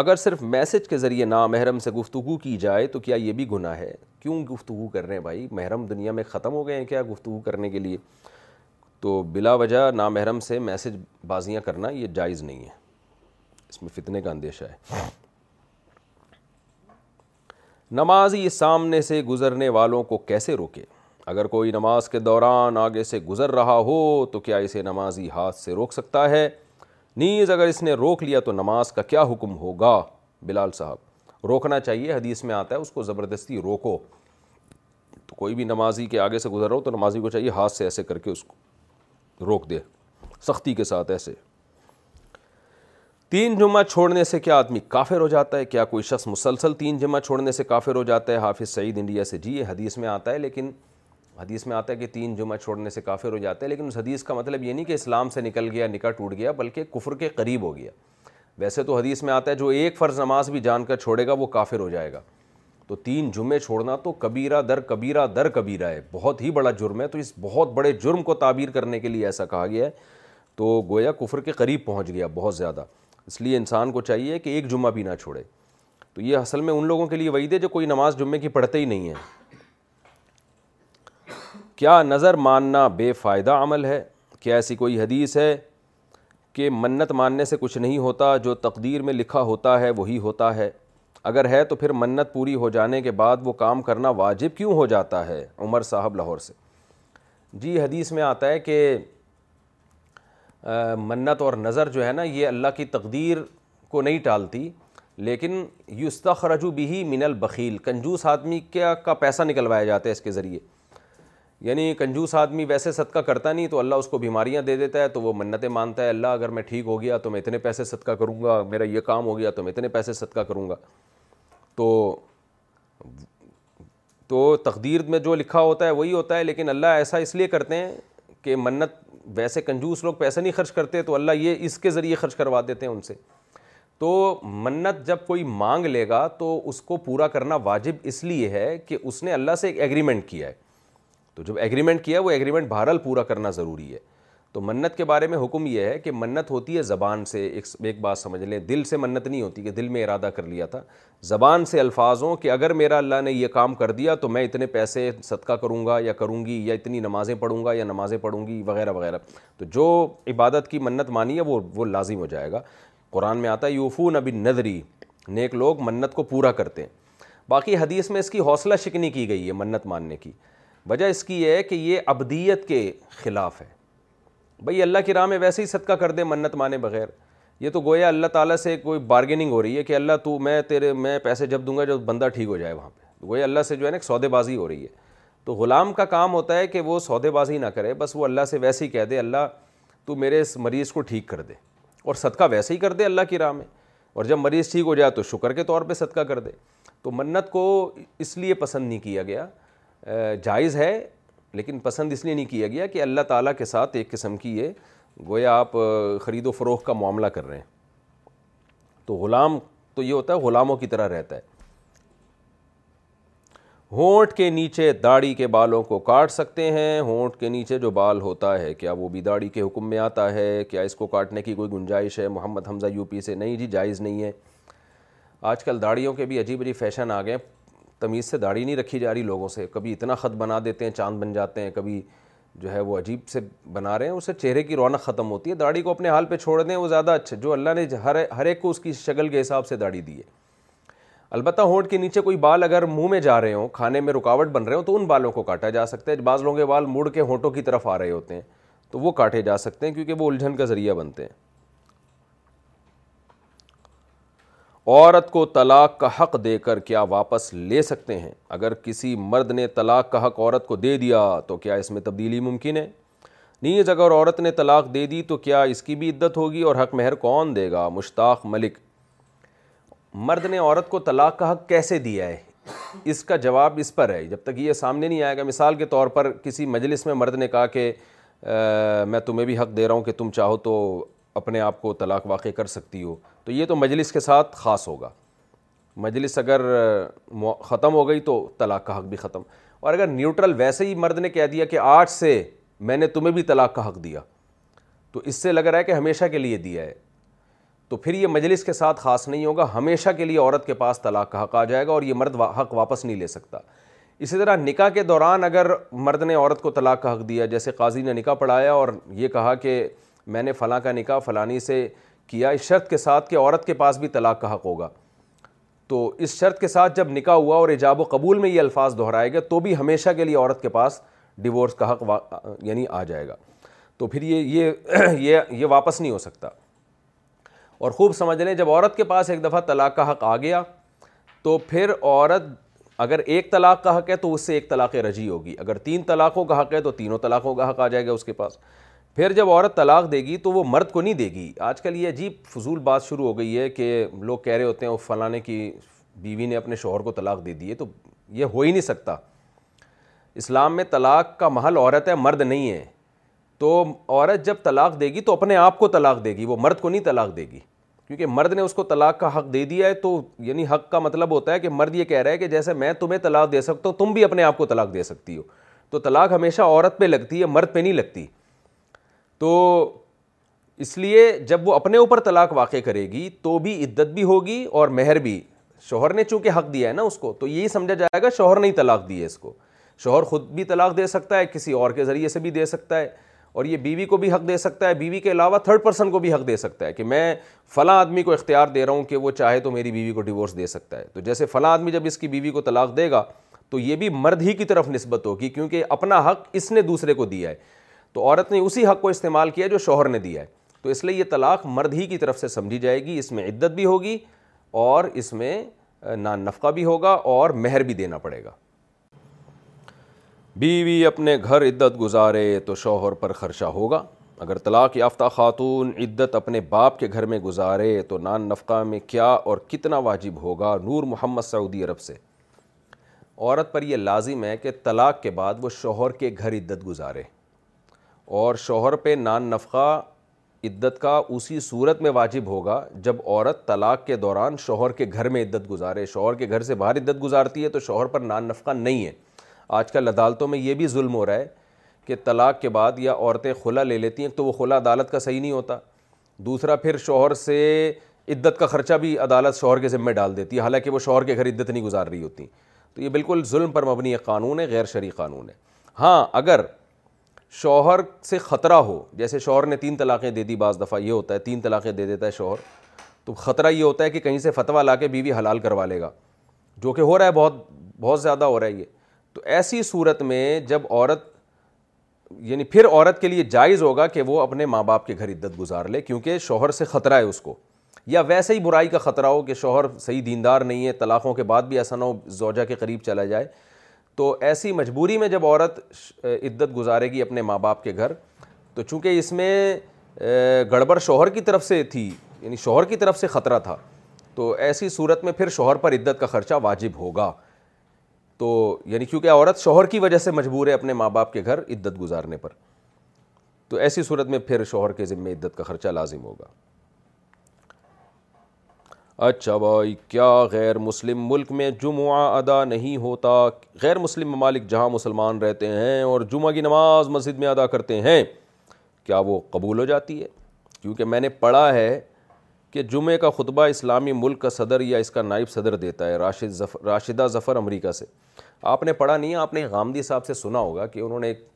S3: اگر صرف میسج کے ذریعے نا محرم سے گفتگو کی جائے تو کیا یہ بھی گناہ ہے کیوں گفتگو کر رہے ہیں بھائی محرم دنیا میں ختم ہو گئے ہیں کیا گفتگو کرنے کے لیے تو بلا وجہ نامحرم سے میسج بازیاں کرنا یہ جائز نہیں ہے اس میں فتنے کا اندیشہ ہے نمازی سامنے سے گزرنے والوں کو کیسے روکے اگر کوئی نماز کے دوران آگے سے گزر رہا ہو تو کیا اسے نمازی ہاتھ سے روک سکتا ہے نیز اگر اس نے روک لیا تو نماز کا کیا حکم ہوگا بلال صاحب روکنا چاہیے حدیث میں آتا ہے اس کو زبردستی روکو تو کوئی بھی نمازی کے آگے سے گزر ہو تو نمازی کو چاہیے ہاتھ سے ایسے کر کے اس کو روک دے سختی کے ساتھ ایسے تین جمعہ چھوڑنے سے کیا آدمی کافر ہو جاتا ہے کیا کوئی شخص مسلسل تین جمعہ چھوڑنے سے کافر ہو جاتا ہے حافظ سعید انڈیا سے جی یہ حدیث میں آتا ہے لیکن حدیث میں آتا ہے کہ تین جمعہ چھوڑنے سے کافر ہو جاتے ہیں لیکن اس حدیث کا مطلب یہ نہیں کہ اسلام سے نکل گیا نکاح ٹوٹ گیا بلکہ کفر کے قریب ہو گیا ویسے تو حدیث میں آتا ہے جو ایک فرض نماز بھی جان کر چھوڑے گا وہ کافر ہو جائے گا تو تین جمعے چھوڑنا تو کبیرہ در کبیرہ در کبیرہ ہے بہت ہی بڑا جرم ہے تو اس بہت بڑے جرم کو تعبیر کرنے کے لیے ایسا کہا گیا ہے تو گویا کفر کے قریب پہنچ گیا بہت زیادہ اس لیے انسان کو چاہیے کہ ایک جمعہ بھی نہ چھوڑے تو یہ اصل میں ان لوگوں کے لیے وعید ہے جو کوئی نماز جمعے کی پڑھتے ہی نہیں ہیں کیا نظر ماننا بے فائدہ عمل ہے کیا ایسی کوئی حدیث ہے کہ منت ماننے سے کچھ نہیں ہوتا جو تقدیر میں لکھا ہوتا ہے وہی ہوتا ہے اگر ہے تو پھر منت پوری ہو جانے کے بعد وہ کام کرنا واجب کیوں ہو جاتا ہے عمر صاحب لاہور سے جی حدیث میں آتا ہے کہ منت اور نظر جو ہے نا یہ اللہ کی تقدیر کو نہیں ٹالتی لیکن یستخرجو بھی من البخیل کنجوس آدمی کیا کا پیسہ نکلوایا جاتا ہے اس کے ذریعے یعنی کنجوس آدمی ویسے صدقہ کرتا نہیں تو اللہ اس کو بیماریاں دے دیتا ہے تو وہ منتیں مانتا ہے اللہ اگر میں ٹھیک ہو گیا تو میں اتنے پیسے صدقہ کروں گا میرا یہ کام ہو گیا تو میں اتنے پیسے صدقہ کروں گا تو تو تقدیر میں جو لکھا ہوتا ہے وہی ہوتا ہے لیکن اللہ ایسا اس لیے کرتے ہیں کہ منت ویسے کنجوس لوگ پیسے نہیں خرچ کرتے تو اللہ یہ اس کے ذریعے خرچ کروا دیتے ہیں ان سے تو منت جب کوئی مانگ لے گا تو اس کو پورا کرنا واجب اس لیے ہے کہ اس نے اللہ سے ایک ایگریمنٹ کیا ہے تو جب ایگریمنٹ کیا وہ ایگریمنٹ بہرحال پورا کرنا ضروری ہے تو منت کے بارے میں حکم یہ ہے کہ منت ہوتی ہے زبان سے ایک بات سمجھ لیں دل سے منت نہیں ہوتی کہ دل میں ارادہ کر لیا تھا زبان سے الفاظ ہوں کہ اگر میرا اللہ نے یہ کام کر دیا تو میں اتنے پیسے صدقہ کروں گا یا کروں گی یا اتنی نمازیں پڑھوں گا یا نمازیں پڑھوں گی وغیرہ وغیرہ تو جو عبادت کی منت مانی ہے وہ وہ لازم ہو جائے گا قرآن میں آتا ہے یوفون نبی نظری نیک لوگ منت کو پورا کرتے ہیں باقی حدیث میں اس کی حوصلہ شکنی کی گئی ہے منت ماننے کی وجہ اس کی ہے کہ یہ ابدیت کے خلاف ہے بھائی اللہ کی راہ میں ویسے ہی صدقہ کر دے منت مانے بغیر یہ تو گویا اللہ تعالیٰ سے کوئی بارگیننگ ہو رہی ہے کہ اللہ تو میں تیرے میں پیسے جب دوں گا جب بندہ ٹھیک ہو جائے وہاں پہ گویا اللہ سے جو ہے نا ایک سودے بازی ہو رہی ہے تو غلام کا کام ہوتا ہے کہ وہ سودے بازی نہ کرے بس وہ اللہ سے ویسے ہی کہہ دے اللہ تو میرے اس مریض کو ٹھیک کر دے اور صدقہ ویسے ہی کر دے اللہ کی راہ میں اور جب مریض ٹھیک ہو جائے تو شکر کے طور پہ صدقہ کر دے تو منت کو اس لیے پسند نہیں کیا گیا جائز ہے لیکن پسند اس لیے نہیں کیا گیا کہ اللہ تعالیٰ کے ساتھ ایک قسم کی یہ گویا آپ خرید و فروغ کا معاملہ کر رہے ہیں تو غلام تو یہ ہوتا ہے غلاموں کی طرح رہتا ہے ہونٹ کے نیچے داڑھی کے بالوں کو کاٹ سکتے ہیں ہونٹ کے نیچے جو بال ہوتا ہے کیا وہ بھی داڑھی کے حکم میں آتا ہے کیا اس کو کاٹنے کی کوئی گنجائش ہے محمد حمزہ یو پی سے نہیں جی جائز نہیں ہے آج کل داڑھیوں کے بھی عجیب عجیب فیشن آ گئے تمیز سے داڑھی نہیں رکھی جا رہی لوگوں سے کبھی اتنا خط بنا دیتے ہیں چاند بن جاتے ہیں کبھی جو ہے وہ عجیب سے بنا رہے ہیں اسے چہرے کی رونق ختم ہوتی ہے داڑھی کو اپنے حال پہ چھوڑ دیں وہ زیادہ اچھا جو اللہ نے ہر ہر ایک کو اس کی شکل کے حساب سے داڑھی دی ہے البتہ ہونٹ کے نیچے کوئی بال اگر منہ میں جا رہے ہوں کھانے میں رکاوٹ بن رہے ہوں تو ان بالوں کو کاٹا جا سکتا ہے بعض لوگوں کے بال مڑ کے ہونٹوں کی طرف آ رہے ہوتے ہیں تو وہ کاٹے جا سکتے ہیں کیونکہ وہ الجھن کا ذریعہ بنتے ہیں عورت کو طلاق کا حق دے کر کیا واپس لے سکتے ہیں اگر کسی مرد نے طلاق کا حق عورت کو دے دیا تو کیا اس میں تبدیلی ممکن ہے نیز اگر عورت نے طلاق دے دی تو کیا اس کی بھی عدت ہوگی اور حق مہر کون دے گا مشتاق ملک مرد نے عورت کو طلاق کا حق کیسے دیا ہے اس کا جواب اس پر ہے جب تک یہ سامنے نہیں آئے گا مثال کے طور پر کسی مجلس میں مرد نے کہا کہ میں تمہیں بھی حق دے رہا ہوں کہ تم چاہو تو اپنے آپ کو طلاق واقع کر سکتی ہو تو یہ تو مجلس کے ساتھ خاص ہوگا مجلس اگر ختم ہو گئی تو طلاق کا حق بھی ختم اور اگر نیوٹرل ویسے ہی مرد نے کہہ دیا کہ آج سے میں نے تمہیں بھی طلاق کا حق دیا تو اس سے لگ رہا ہے کہ ہمیشہ کے لیے دیا ہے تو پھر یہ مجلس کے ساتھ خاص نہیں ہوگا ہمیشہ کے لیے عورت کے پاس طلاق کا حق آ جائے گا اور یہ مرد حق واپس نہیں لے سکتا اسی طرح نکاح کے دوران اگر مرد نے عورت کو طلاق کا حق دیا جیسے قاضی نے نکاح پڑھایا اور یہ کہا کہ میں نے فلاں کا نکاح فلانی سے کیا اس شرط کے ساتھ کہ عورت کے پاس بھی طلاق کا حق ہوگا تو اس شرط کے ساتھ جب نکاح ہوا اور ایجاب و قبول میں یہ الفاظ دہرائے گا تو بھی ہمیشہ کے لیے عورت کے پاس ڈیورس کا حق یعنی آ جائے گا تو پھر یہ یہ یہ یہ واپس نہیں ہو سکتا اور خوب سمجھ لیں جب عورت کے پاس ایک دفعہ طلاق کا حق آ گیا تو پھر عورت اگر ایک طلاق کا حق ہے تو اس سے ایک طلاق رجی ہوگی اگر تین طلاقوں کا حق ہے تو تینوں طلاقوں کا حق آ جائے گا اس کے پاس پھر جب عورت طلاق دے گی تو وہ مرد کو نہیں دے گی آج کل یہ عجیب فضول بات شروع ہو گئی ہے کہ لوگ کہہ رہے ہوتے ہیں وہ فلانے کی بیوی نے اپنے شوہر کو طلاق دے دی ہے تو یہ ہو ہی نہیں سکتا اسلام میں طلاق کا محل عورت ہے مرد نہیں ہے تو عورت جب طلاق دے گی تو اپنے آپ کو طلاق دے گی وہ مرد کو نہیں طلاق دے گی کیونکہ مرد نے اس کو طلاق کا حق دے دیا ہے تو یعنی حق کا مطلب ہوتا ہے کہ مرد یہ کہہ رہا ہے کہ جیسے میں تمہیں طلاق دے سکتا ہوں تم بھی اپنے آپ کو طلاق دے سکتی ہو تو طلاق ہمیشہ عورت پہ لگتی ہے مرد پہ نہیں لگتی تو اس لیے جب وہ اپنے اوپر طلاق واقع کرے گی تو بھی عدت بھی ہوگی اور مہر بھی شوہر نے چونکہ حق دیا ہے نا اس کو تو یہی سمجھا جائے گا شوہر نے ہی طلاق دی ہے اس کو شوہر خود بھی طلاق دے سکتا ہے کسی اور کے ذریعے سے بھی دے سکتا ہے اور یہ بیوی کو بھی حق دے سکتا ہے بیوی کے علاوہ تھرڈ پرسن کو بھی حق دے سکتا ہے کہ میں فلاں آدمی کو اختیار دے رہا ہوں کہ وہ چاہے تو میری بیوی کو ڈیورس دے سکتا ہے تو جیسے فلاں آدمی جب اس کی بیوی کو طلاق دے گا تو یہ بھی مرد ہی کی طرف نسبت ہوگی کیونکہ اپنا حق اس نے دوسرے کو دیا ہے تو عورت نے اسی حق کو استعمال کیا جو شوہر نے دیا ہے تو اس لیے یہ طلاق مرد ہی کی طرف سے سمجھی جائے گی اس میں عدت بھی ہوگی اور اس میں نان نفقہ بھی ہوگا اور مہر بھی دینا پڑے گا بیوی اپنے گھر عدت گزارے تو شوہر پر خرچہ ہوگا اگر طلاق یافتہ خاتون عدت اپنے باپ کے گھر میں گزارے تو نان نفقہ میں کیا اور کتنا واجب ہوگا نور محمد سعودی عرب سے عورت پر یہ لازم ہے کہ طلاق کے بعد وہ شوہر کے گھر عدت گزارے اور شوہر پہ نان نفقہ عدت کا اسی صورت میں واجب ہوگا جب عورت طلاق کے دوران شوہر کے گھر میں عدت گزارے شوہر کے گھر سے باہر عدت گزارتی ہے تو شوہر پر نان نفقہ نہیں ہے آج کل عدالتوں میں یہ بھی ظلم ہو رہا ہے کہ طلاق کے بعد یا عورتیں خلا لے لیتی ہیں تو وہ خلا عدالت کا صحیح نہیں ہوتا دوسرا پھر شوہر سے عدت کا خرچہ بھی عدالت شوہر کے ذمہ ڈال دیتی ہے حالانکہ وہ شوہر کے گھر عدت نہیں گزار رہی ہوتی تو یہ بالکل ظلم پر مبنی ایک قانون ہے غیر شرعی قانون ہے ہاں اگر شوہر سے خطرہ ہو جیسے شوہر نے تین طلاقیں دے دی بعض دفعہ یہ ہوتا ہے تین طلاقیں دے دیتا ہے شوہر تو خطرہ یہ ہوتا ہے کہ کہیں سے فتویٰ لا کے بیوی حلال کروا لے گا جو کہ ہو رہا ہے بہت بہت زیادہ ہو رہا ہے یہ تو ایسی صورت میں جب عورت یعنی پھر عورت کے لیے جائز ہوگا کہ وہ اپنے ماں باپ کے گھر عدت گزار لے کیونکہ شوہر سے خطرہ ہے اس کو یا ویسے ہی برائی کا خطرہ ہو کہ شوہر صحیح دیندار نہیں ہے طلاقوں کے بعد بھی ایسا نہ ہو زوجہ کے قریب چلا جائے تو ایسی مجبوری میں جب عورت عدت گزارے گی اپنے ماں باپ کے گھر تو چونکہ اس میں گڑبڑ شوہر کی طرف سے تھی یعنی شوہر کی طرف سے خطرہ تھا تو ایسی صورت میں پھر شوہر پر عدت کا خرچہ واجب ہوگا تو یعنی کیونکہ عورت شوہر کی وجہ سے مجبور ہے اپنے ماں باپ کے گھر عدت گزارنے پر تو ایسی صورت میں پھر شوہر کے ذمے عدت کا خرچہ لازم ہوگا اچھا بھائی کیا غیر مسلم ملک میں جمعہ ادا نہیں ہوتا غیر مسلم ممالک جہاں مسلمان رہتے ہیں اور جمعہ کی نماز مسجد میں ادا کرتے ہیں کیا وہ قبول ہو جاتی ہے کیونکہ میں نے پڑھا ہے کہ جمعہ کا خطبہ اسلامی ملک کا صدر یا اس کا نائب صدر دیتا ہے راشد زفر راشدہ ظفر امریکہ سے آپ نے پڑھا نہیں آپ نے غامدی صاحب سے سنا ہوگا کہ انہوں نے ایک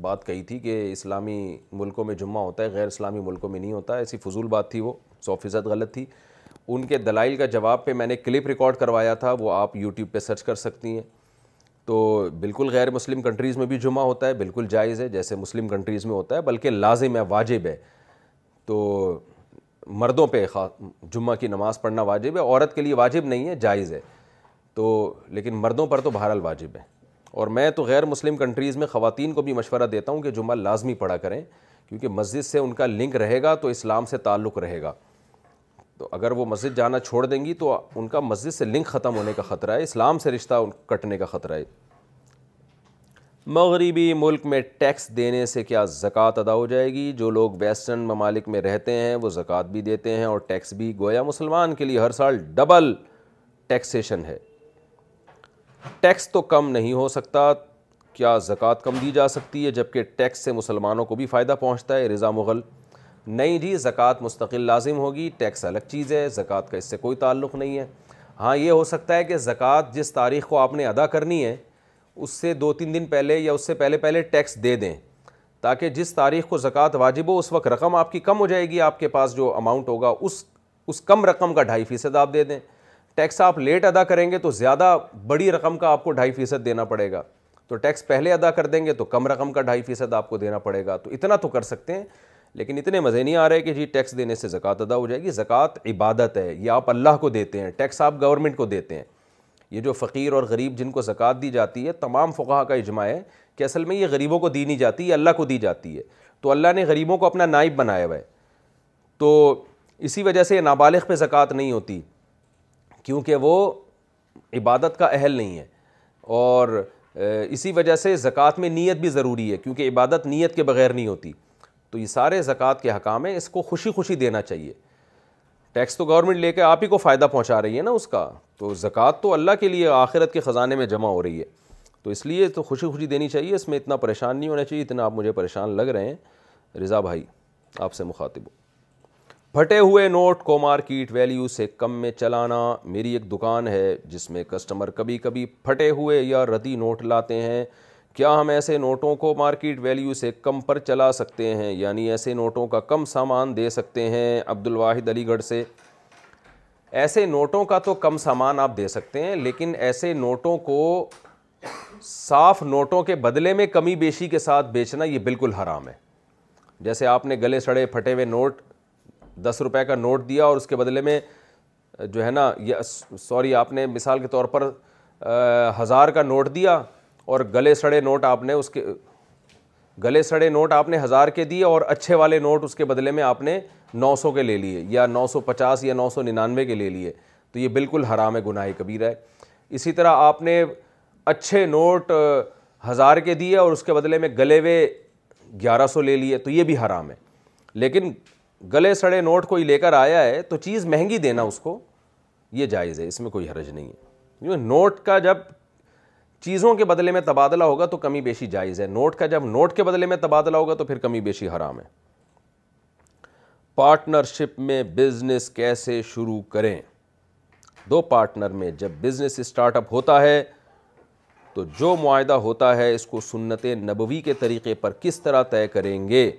S3: بات کہی تھی کہ اسلامی ملکوں میں جمعہ ہوتا ہے غیر اسلامی ملکوں میں نہیں ہوتا ایسی فضول بات تھی وہ سو فیصد غلط تھی ان کے دلائل کا جواب پہ میں نے کلپ ریکارڈ کروایا تھا وہ آپ یوٹیوب پہ سرچ کر سکتی ہیں تو بالکل غیر مسلم کنٹریز میں بھی جمعہ ہوتا ہے بالکل جائز ہے جیسے مسلم کنٹریز میں ہوتا ہے بلکہ لازم ہے واجب ہے تو مردوں پہ جمعہ کی نماز پڑھنا واجب ہے عورت کے لیے واجب نہیں ہے جائز ہے تو لیکن مردوں پر تو بہرحال واجب ہے اور میں تو غیر مسلم کنٹریز میں خواتین کو بھی مشورہ دیتا ہوں کہ جمعہ لازمی پڑھا کریں کیونکہ مسجد سے ان کا لنک رہے گا تو اسلام سے تعلق رہے گا تو اگر وہ مسجد جانا چھوڑ دیں گی تو ان کا مسجد سے لنک ختم ہونے کا خطرہ ہے اسلام سے رشتہ کٹنے کا خطرہ ہے مغربی ملک میں ٹیکس دینے سے کیا زکوٰۃ ادا ہو جائے گی جو لوگ ویسٹرن ممالک میں رہتے ہیں وہ زکوٰۃ بھی دیتے ہیں اور ٹیکس بھی گویا مسلمان کے لیے ہر سال ڈبل ٹیکسیشن ہے ٹیکس تو کم نہیں ہو سکتا کیا زکوٰۃ کم دی جا سکتی ہے جبکہ ٹیکس سے مسلمانوں کو بھی فائدہ پہنچتا ہے رضا مغل نہیں جی زکوٰۃ مستقل لازم ہوگی ٹیکس الگ چیز ہے زکوٰۃ کا اس سے کوئی تعلق نہیں ہے ہاں یہ ہو سکتا ہے کہ زکوٰۃ جس تاریخ کو آپ نے ادا کرنی ہے اس سے دو تین دن پہلے یا اس سے پہلے پہلے ٹیکس دے دیں تاکہ جس تاریخ کو زکوٰۃ واجب ہو اس وقت رقم آپ کی کم ہو جائے گی آپ کے پاس جو اماؤنٹ ہوگا اس اس کم رقم کا ڈھائی فیصد آپ دے دیں ٹیکس آپ لیٹ ادا کریں گے تو زیادہ بڑی رقم کا آپ کو ڈھائی فیصد دینا پڑے گا تو ٹیکس پہلے ادا کر دیں گے تو کم رقم کا ڈھائی فیصد آپ کو دینا پڑے گا تو اتنا تو کر سکتے ہیں لیکن اتنے مزے نہیں آ رہے کہ جی ٹیکس دینے سے زکوٰۃ ادا ہو جائے گی زکوٰۃ عبادت ہے یہ آپ اللہ کو دیتے ہیں ٹیکس آپ گورنمنٹ کو دیتے ہیں یہ جو فقیر اور غریب جن کو زکوٰۃ دی جاتی ہے تمام فقہ کا اجماع ہے کہ اصل میں یہ غریبوں کو دی نہیں جاتی یہ اللہ کو دی جاتی ہے تو اللہ نے غریبوں کو اپنا نائب بنایا ہوا ہے تو اسی وجہ سے نابالغ پہ زکوٰۃ نہیں ہوتی کیونکہ وہ عبادت کا اہل نہیں ہے اور اسی وجہ سے زکوٰۃ میں نیت بھی ضروری ہے کیونکہ عبادت نیت کے بغیر نہیں ہوتی تو یہ سارے زکوٰۃ کے حکام ہیں اس کو خوشی خوشی دینا چاہیے ٹیکس تو گورنمنٹ لے کے آپ ہی کو فائدہ پہنچا رہی ہے نا اس کا تو زکوٰۃ تو اللہ کے لیے آخرت کے خزانے میں جمع ہو رہی ہے تو اس لیے تو خوشی خوشی دینی چاہیے اس میں اتنا پریشان نہیں ہونا چاہیے اتنا آپ مجھے پریشان لگ رہے ہیں رضا بھائی آپ سے مخاطب ہو پھٹے ہوئے نوٹ کو مارکیٹ ویلیو سے کم میں چلانا میری ایک دکان ہے جس میں کسٹمر کبھی کبھی پھٹے ہوئے یا ردی نوٹ لاتے ہیں کیا ہم ایسے نوٹوں کو مارکیٹ ویلیو سے کم پر چلا سکتے ہیں یعنی ایسے نوٹوں کا کم سامان دے سکتے ہیں عبد الواحد علی گڑھ سے ایسے نوٹوں کا تو کم سامان آپ دے سکتے ہیں لیکن ایسے نوٹوں کو صاف نوٹوں کے بدلے میں کمی بیشی کے ساتھ بیچنا یہ بالکل حرام ہے جیسے آپ نے گلے سڑے پھٹے ہوئے نوٹ دس روپے کا نوٹ دیا اور اس کے بدلے میں جو ہے نا سوری آپ نے مثال کے طور پر ہزار کا نوٹ دیا اور گلے سڑے نوٹ آپ نے اس کے گلے سڑے نوٹ آپ نے ہزار کے دیے اور اچھے والے نوٹ اس کے بدلے میں آپ نے نو سو کے لے لیے یا نو سو پچاس یا نو سو ننانوے کے لے لیے تو یہ بالکل حرام ہے گناہ کبیر ہے اسی طرح آپ نے اچھے نوٹ ہزار کے دیے اور اس کے بدلے میں گلے ہوئے گیارہ سو لے لیے تو یہ بھی حرام ہے لیکن گلے سڑے نوٹ کوئی لے کر آیا ہے تو چیز مہنگی دینا اس کو یہ جائز ہے اس میں کوئی حرج نہیں ہے نوٹ کا جب چیزوں کے بدلے میں تبادلہ ہوگا تو کمی بیشی جائز ہے نوٹ کا جب نوٹ کے بدلے میں تبادلہ ہوگا تو پھر کمی بیشی حرام ہے پارٹنرشپ میں بزنس کیسے شروع کریں دو پارٹنر میں جب بزنس اسٹارٹ اپ ہوتا ہے تو جو معاہدہ ہوتا ہے اس کو سنت نبوی کے طریقے پر کس طرح طے کریں گے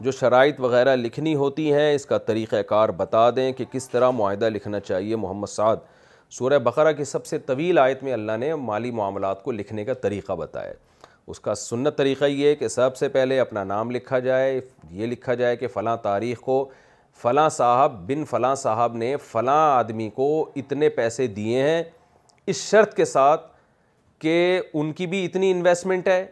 S3: جو شرائط وغیرہ لکھنی ہوتی ہیں اس کا طریقہ کار بتا دیں کہ کس طرح معاہدہ لکھنا چاہیے محمد سعد سورہ بقرہ کی سب سے طویل آیت میں اللہ نے مالی معاملات کو لکھنے کا طریقہ بتایا اس کا سنت طریقہ یہ ہے کہ سب سے پہلے اپنا نام لکھا جائے یہ لکھا جائے کہ فلاں تاریخ کو فلاں صاحب بن فلاں صاحب نے فلاں آدمی کو اتنے پیسے دیے ہیں اس شرط کے ساتھ کہ ان کی بھی اتنی انویسٹمنٹ ہے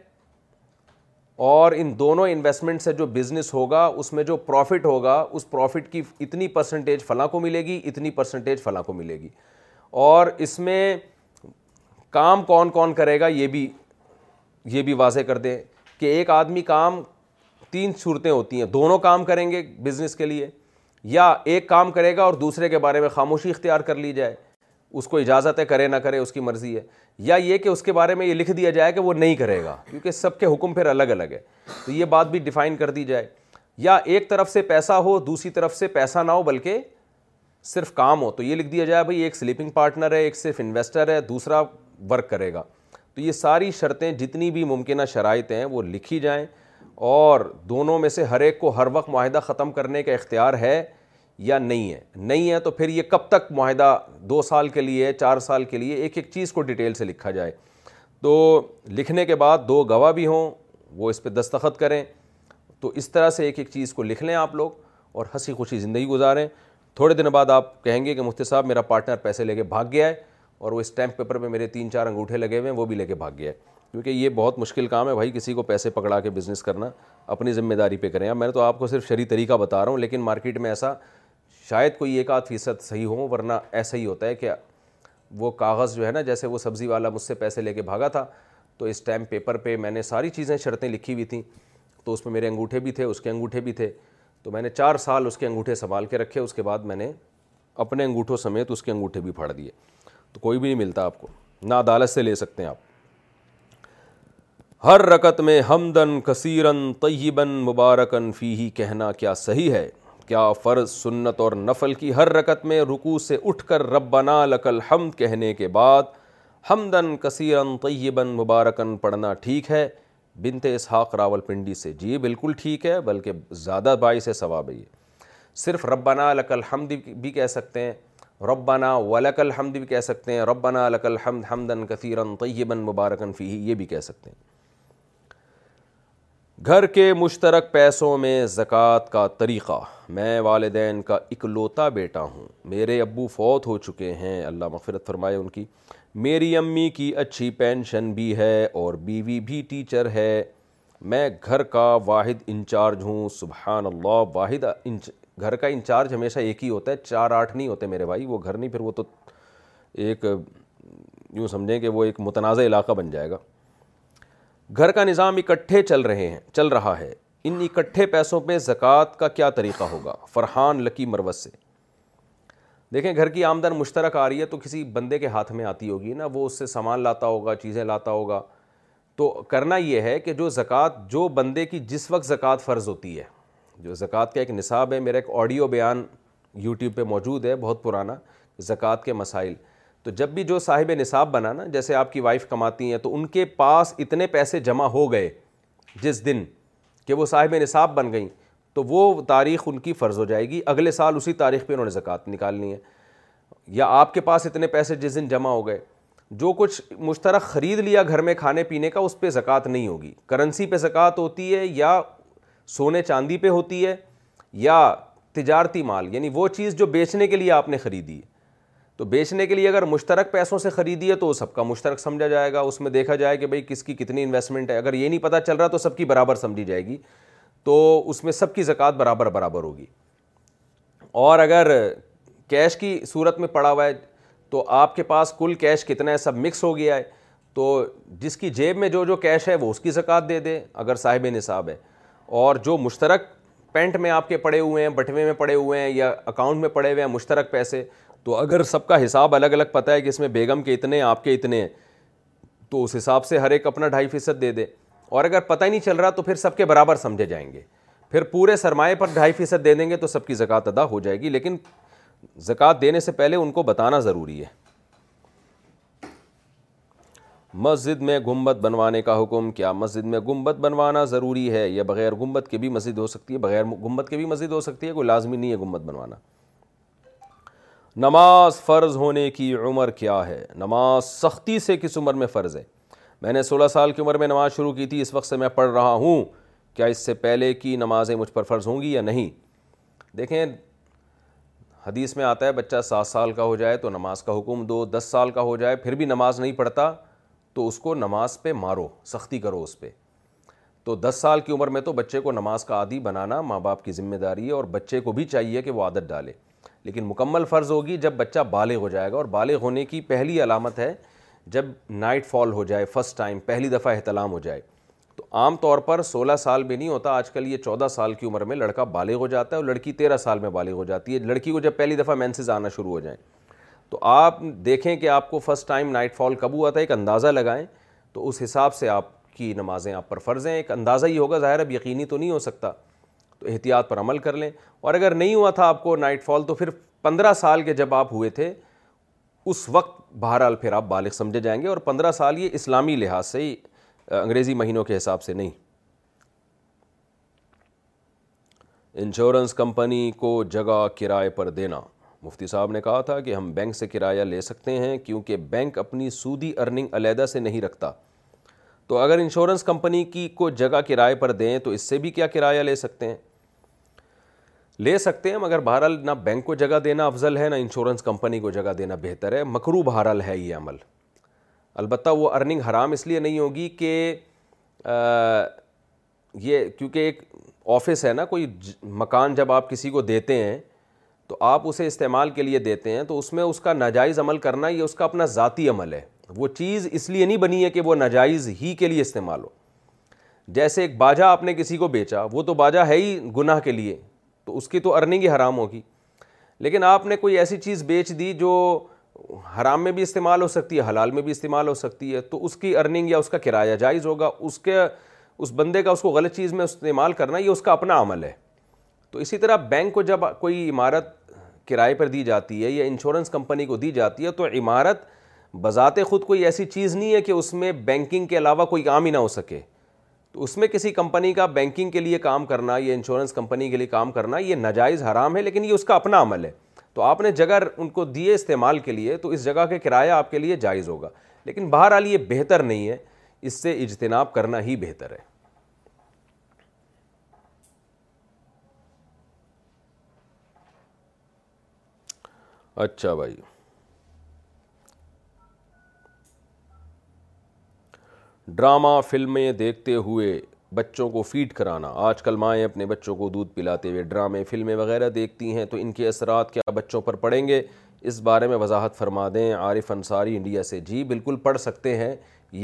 S3: اور ان دونوں انویسٹمنٹ سے جو بزنس ہوگا اس میں جو پروفٹ ہوگا اس پروفٹ کی اتنی پرسنٹیج فلاں کو ملے گی اتنی پرسنٹیج فلاں کو ملے گی اور اس میں کام کون کون کرے گا یہ بھی یہ بھی واضح کر دیں کہ ایک آدمی کام تین صورتیں ہوتی ہیں دونوں کام کریں گے بزنس کے لیے یا ایک کام کرے گا اور دوسرے کے بارے میں خاموشی اختیار کر لی جائے اس کو اجازت ہے کرے نہ کرے اس کی مرضی ہے یا یہ کہ اس کے بارے میں یہ لکھ دیا جائے کہ وہ نہیں کرے گا کیونکہ سب کے حکم پھر الگ الگ ہے تو یہ بات بھی ڈیفائن کر دی جائے یا ایک طرف سے پیسہ ہو دوسری طرف سے پیسہ نہ ہو بلکہ صرف کام ہو تو یہ لکھ دیا جائے بھائی ایک سلیپنگ پارٹنر ہے ایک صرف انویسٹر ہے دوسرا ورک کرے گا تو یہ ساری شرطیں جتنی بھی ممکنہ شرائط ہیں وہ لکھی جائیں اور دونوں میں سے ہر ایک کو ہر وقت معاہدہ ختم کرنے کا اختیار ہے یا نہیں ہے نہیں ہے تو پھر یہ کب تک معاہدہ دو سال کے لیے چار سال کے لیے ایک ایک چیز کو ڈیٹیل سے لکھا جائے تو لکھنے کے بعد دو گواہ بھی ہوں وہ اس پہ دستخط کریں تو اس طرح سے ایک ایک چیز کو لکھ لیں آپ لوگ اور ہنسی خوشی زندگی گزاریں تھوڑے دن بعد آپ کہیں گے کہ مفتی صاحب میرا پارٹنر پیسے لے کے بھاگ گیا ہے اور وہ اسٹیمپ پیپر پہ میرے تین چار انگوٹھے لگے ہوئے ہیں وہ بھی لے کے بھاگ گیا ہے کیونکہ یہ بہت مشکل کام ہے بھائی کسی کو پیسے پکڑا کے بزنس کرنا اپنی ذمہ داری پہ کریں میں تو آپ کو صرف شرعی طریقہ بتا رہا ہوں لیکن مارکیٹ میں ایسا شاید کوئی ایک آدھ فیصد صحیح ہو ورنہ ایسا ہی ہوتا ہے کہ وہ کاغذ جو ہے نا جیسے وہ سبزی والا مجھ سے پیسے لے کے بھاگا تھا تو اسٹیمپ پیپر پہ میں نے ساری چیزیں شرطیں لکھی ہوئی تھیں تو اس میں میرے انگوٹھے بھی تھے اس کے انگوٹھے بھی تھے تو میں نے چار سال اس کے انگوٹھے سنبھال کے رکھے اس کے بعد میں نے اپنے انگوٹھوں سمیت اس کے انگوٹھے بھی پھاڑ دیے تو کوئی بھی نہیں ملتا آپ کو نہ عدالت سے لے سکتے ہیں آپ ہر رکت میں ہمدن کثیرن طیبن مبارکن فی ہی کہنا کیا صحیح ہے کیا فرض سنت اور نفل کی ہر رکت میں رکو سے اٹھ کر ربنا لک الحمد کہنے کے بعد ہمدن کثیرن طیبن مبارکن پڑھنا ٹھیک ہے بنت اسحاق راول پنڈی سے جی بالکل ٹھیک ہے بلکہ زیادہ باعث ثواب ہے یہ صرف ربنا لک الحمد بھی کہہ سکتے ہیں ربنا ولک الحمد بھی کہہ سکتے ہیں ربنا لک الحمد حمدن کثیرن طیبن مبارکن فی یہ بھی کہہ سکتے ہیں گھر کے مشترک پیسوں میں زکوٰۃ کا طریقہ میں والدین کا اکلوتا بیٹا ہوں میرے ابو فوت ہو چکے ہیں اللہ مغفرت فرمائے ان کی میری امی کی اچھی پینشن بھی ہے اور بیوی بھی ٹیچر ہے میں گھر کا واحد انچارج ہوں سبحان اللہ واحد انچ گھر کا انچارج ہمیشہ ایک ہی ہوتا ہے چار آٹھ نہیں ہوتے میرے بھائی وہ گھر نہیں پھر وہ تو ایک یوں سمجھیں کہ وہ ایک متنازع علاقہ بن جائے گا گھر کا نظام اکٹھے چل رہے ہیں چل رہا ہے ان اکٹھے پیسوں پہ زکوٰۃ کا کیا طریقہ ہوگا فرحان لکی مروز سے دیکھیں گھر کی آمدن مشترک آ رہی ہے تو کسی بندے کے ہاتھ میں آتی ہوگی نا وہ اس سے سامان لاتا ہوگا چیزیں لاتا ہوگا تو کرنا یہ ہے کہ جو زکوٰۃ جو بندے کی جس وقت زکوٰۃ فرض ہوتی ہے جو زکوٰۃ کا ایک نصاب ہے میرا ایک آڈیو بیان یوٹیوب پہ موجود ہے بہت پرانا زکوٰۃ کے مسائل تو جب بھی جو صاحب نصاب بنا نا جیسے آپ کی وائف کماتی ہیں تو ان کے پاس اتنے پیسے جمع ہو گئے جس دن کہ وہ صاحب نصاب بن گئیں تو وہ تاریخ ان کی فرض ہو جائے گی اگلے سال اسی تاریخ پہ انہوں نے زکوٰۃ نکالنی ہے یا آپ کے پاس اتنے پیسے جس دن جمع ہو گئے جو کچھ مشترک خرید لیا گھر میں کھانے پینے کا اس پہ زکوٰۃ نہیں ہوگی کرنسی پہ زکوٰۃ ہوتی ہے یا سونے چاندی پہ ہوتی ہے یا تجارتی مال یعنی وہ چیز جو بیچنے کے لیے آپ نے خریدی ہے تو بیچنے کے لیے اگر مشترک پیسوں سے خریدی ہے تو سب کا مشترک سمجھا جائے گا اس میں دیکھا جائے کہ بھائی کس کی کتنی انویسٹمنٹ ہے اگر یہ نہیں پتہ چل رہا تو سب کی برابر سمجھی جائے گی تو اس میں سب کی زکوٰۃ برابر برابر ہوگی اور اگر کیش کی صورت میں پڑا ہوا ہے تو آپ کے پاس کل کیش کتنا ہے سب مکس ہو گیا ہے تو جس کی جیب میں جو جو کیش ہے وہ اس کی زکوٰۃ دے دیں اگر صاحب نصاب ہے اور جو مشترک پینٹ میں آپ کے پڑے ہوئے ہیں بٹوے میں پڑے ہوئے ہیں یا اکاؤنٹ میں پڑے ہوئے ہیں مشترک پیسے تو اگر سب کا حساب الگ الگ پتہ ہے کہ اس میں بیگم کے اتنے ہیں آپ کے اتنے ہیں تو اس حساب سے ہر ایک اپنا ڈھائی فیصد دے دے اور اگر پتہ ہی نہیں چل رہا تو پھر سب کے برابر سمجھے جائیں گے پھر پورے سرمایے پر ڈھائی فیصد دے دیں گے تو سب کی زکوٰۃ ادا ہو جائے گی لیکن زکوٰۃ دینے سے پہلے ان کو بتانا ضروری ہے مسجد میں گنبد بنوانے کا حکم کیا مسجد میں گنبد بنوانا ضروری ہے یا بغیر گنبد کے بھی مسجد ہو سکتی ہے بغیر گنبد کے بھی مسجد ہو سکتی ہے کوئی لازمی نہیں ہے گنبد بنوانا نماز فرض ہونے کی عمر کیا ہے نماز سختی سے کس عمر میں فرض ہے میں نے سولہ سال کی عمر میں نماز شروع کی تھی اس وقت سے میں پڑھ رہا ہوں کیا اس سے پہلے کی نمازیں مجھ پر فرض ہوں گی یا نہیں دیکھیں حدیث میں آتا ہے بچہ سات سال کا ہو جائے تو نماز کا حکم دو دس سال کا ہو جائے پھر بھی نماز نہیں پڑھتا تو اس کو نماز پہ مارو سختی کرو اس پہ تو دس سال کی عمر میں تو بچے کو نماز کا عادی بنانا ماں باپ کی ذمہ داری ہے اور بچے کو بھی چاہیے کہ وہ عادت ڈالے لیکن مکمل فرض ہوگی جب بچہ بالغ ہو جائے گا اور بالغ ہونے کی پہلی علامت ہے جب نائٹ فال ہو جائے فسٹ ٹائم پہلی دفعہ احتلام ہو جائے تو عام طور پر سولہ سال بھی نہیں ہوتا آج کل یہ چودہ سال کی عمر میں لڑکا بالغ ہو جاتا ہے اور لڑکی تیرہ سال میں بالغ ہو جاتی ہے لڑکی کو جب پہلی دفعہ مینسز آنا شروع ہو جائیں تو آپ دیکھیں کہ آپ کو فرسٹ ٹائم نائٹ فال کب ہوا تھا ایک اندازہ لگائیں تو اس حساب سے آپ کی نمازیں آپ پر فرض ہیں ایک اندازہ ہی ہوگا ظاہر اب یقینی تو نہیں ہو سکتا تو احتیاط پر عمل کر لیں اور اگر نہیں ہوا تھا آپ کو نائٹ فال تو پھر پندرہ سال کے جب آپ ہوئے تھے اس وقت بہرحال پھر آپ بالغ سمجھے جائیں گے اور پندرہ سال یہ اسلامی لحاظ سے ہی انگریزی مہینوں کے حساب سے نہیں انشورنس کمپنی کو جگہ کرائے پر دینا مفتی صاحب نے کہا تھا کہ ہم بینک سے کرایہ لے سکتے ہیں کیونکہ بینک اپنی سودی ارننگ علیحدہ سے نہیں رکھتا تو اگر انشورنس کمپنی کی کو جگہ کرائے پر دیں تو اس سے بھی کیا کرایہ لے سکتے ہیں لے سکتے ہیں مگر بہرحال نہ بینک کو جگہ دینا افضل ہے نہ انشورنس کمپنی کو جگہ دینا بہتر ہے مکرو بہرحال ہے یہ عمل البتہ وہ ارننگ حرام اس لیے نہیں ہوگی کہ یہ کیونکہ ایک آفس ہے نا کوئی مکان جب آپ کسی کو دیتے ہیں تو آپ اسے استعمال کے لیے دیتے ہیں تو اس میں اس کا ناجائز عمل کرنا یہ اس کا اپنا ذاتی عمل ہے وہ چیز اس لیے نہیں بنی ہے کہ وہ ناجائز ہی کے لیے استعمال ہو جیسے ایک باجا آپ نے کسی کو بیچا وہ تو باجا ہے ہی گناہ کے لیے تو اس کی تو ارننگ ہی حرام ہوگی لیکن آپ نے کوئی ایسی چیز بیچ دی جو حرام میں بھی استعمال ہو سکتی ہے حلال میں بھی استعمال ہو سکتی ہے تو اس کی ارننگ یا اس کا کرایہ جائز ہوگا اس کے اس بندے کا اس کو غلط چیز میں استعمال کرنا یہ اس کا اپنا عمل ہے تو اسی طرح بینک کو جب کوئی عمارت کرائے پر دی جاتی ہے یا انشورنس کمپنی کو دی جاتی ہے تو عمارت بذات خود کوئی ایسی چیز نہیں ہے کہ اس میں بینکنگ کے علاوہ کوئی کام ہی نہ ہو سکے تو اس میں کسی کمپنی کا بینکنگ کے لیے کام کرنا یا انشورنس کمپنی کے لیے کام کرنا یہ نجائز حرام ہے لیکن یہ اس کا اپنا عمل ہے تو آپ نے جگہ ان کو دیے استعمال کے لیے تو اس جگہ کے کرایہ آپ کے لیے جائز ہوگا لیکن بہرحال یہ بہتر نہیں ہے اس سے اجتناب کرنا ہی بہتر ہے اچھا بھائی ڈرامہ فلمیں دیکھتے ہوئے بچوں کو فیڈ کرانا آج کل مائیں اپنے بچوں کو دودھ پلاتے ہوئے ڈرامے فلمیں وغیرہ دیکھتی ہیں تو ان کے اثرات کیا بچوں پر پڑھیں گے اس بارے میں وضاحت فرما دیں عارف انصاری انڈیا سے جی بالکل پڑھ سکتے ہیں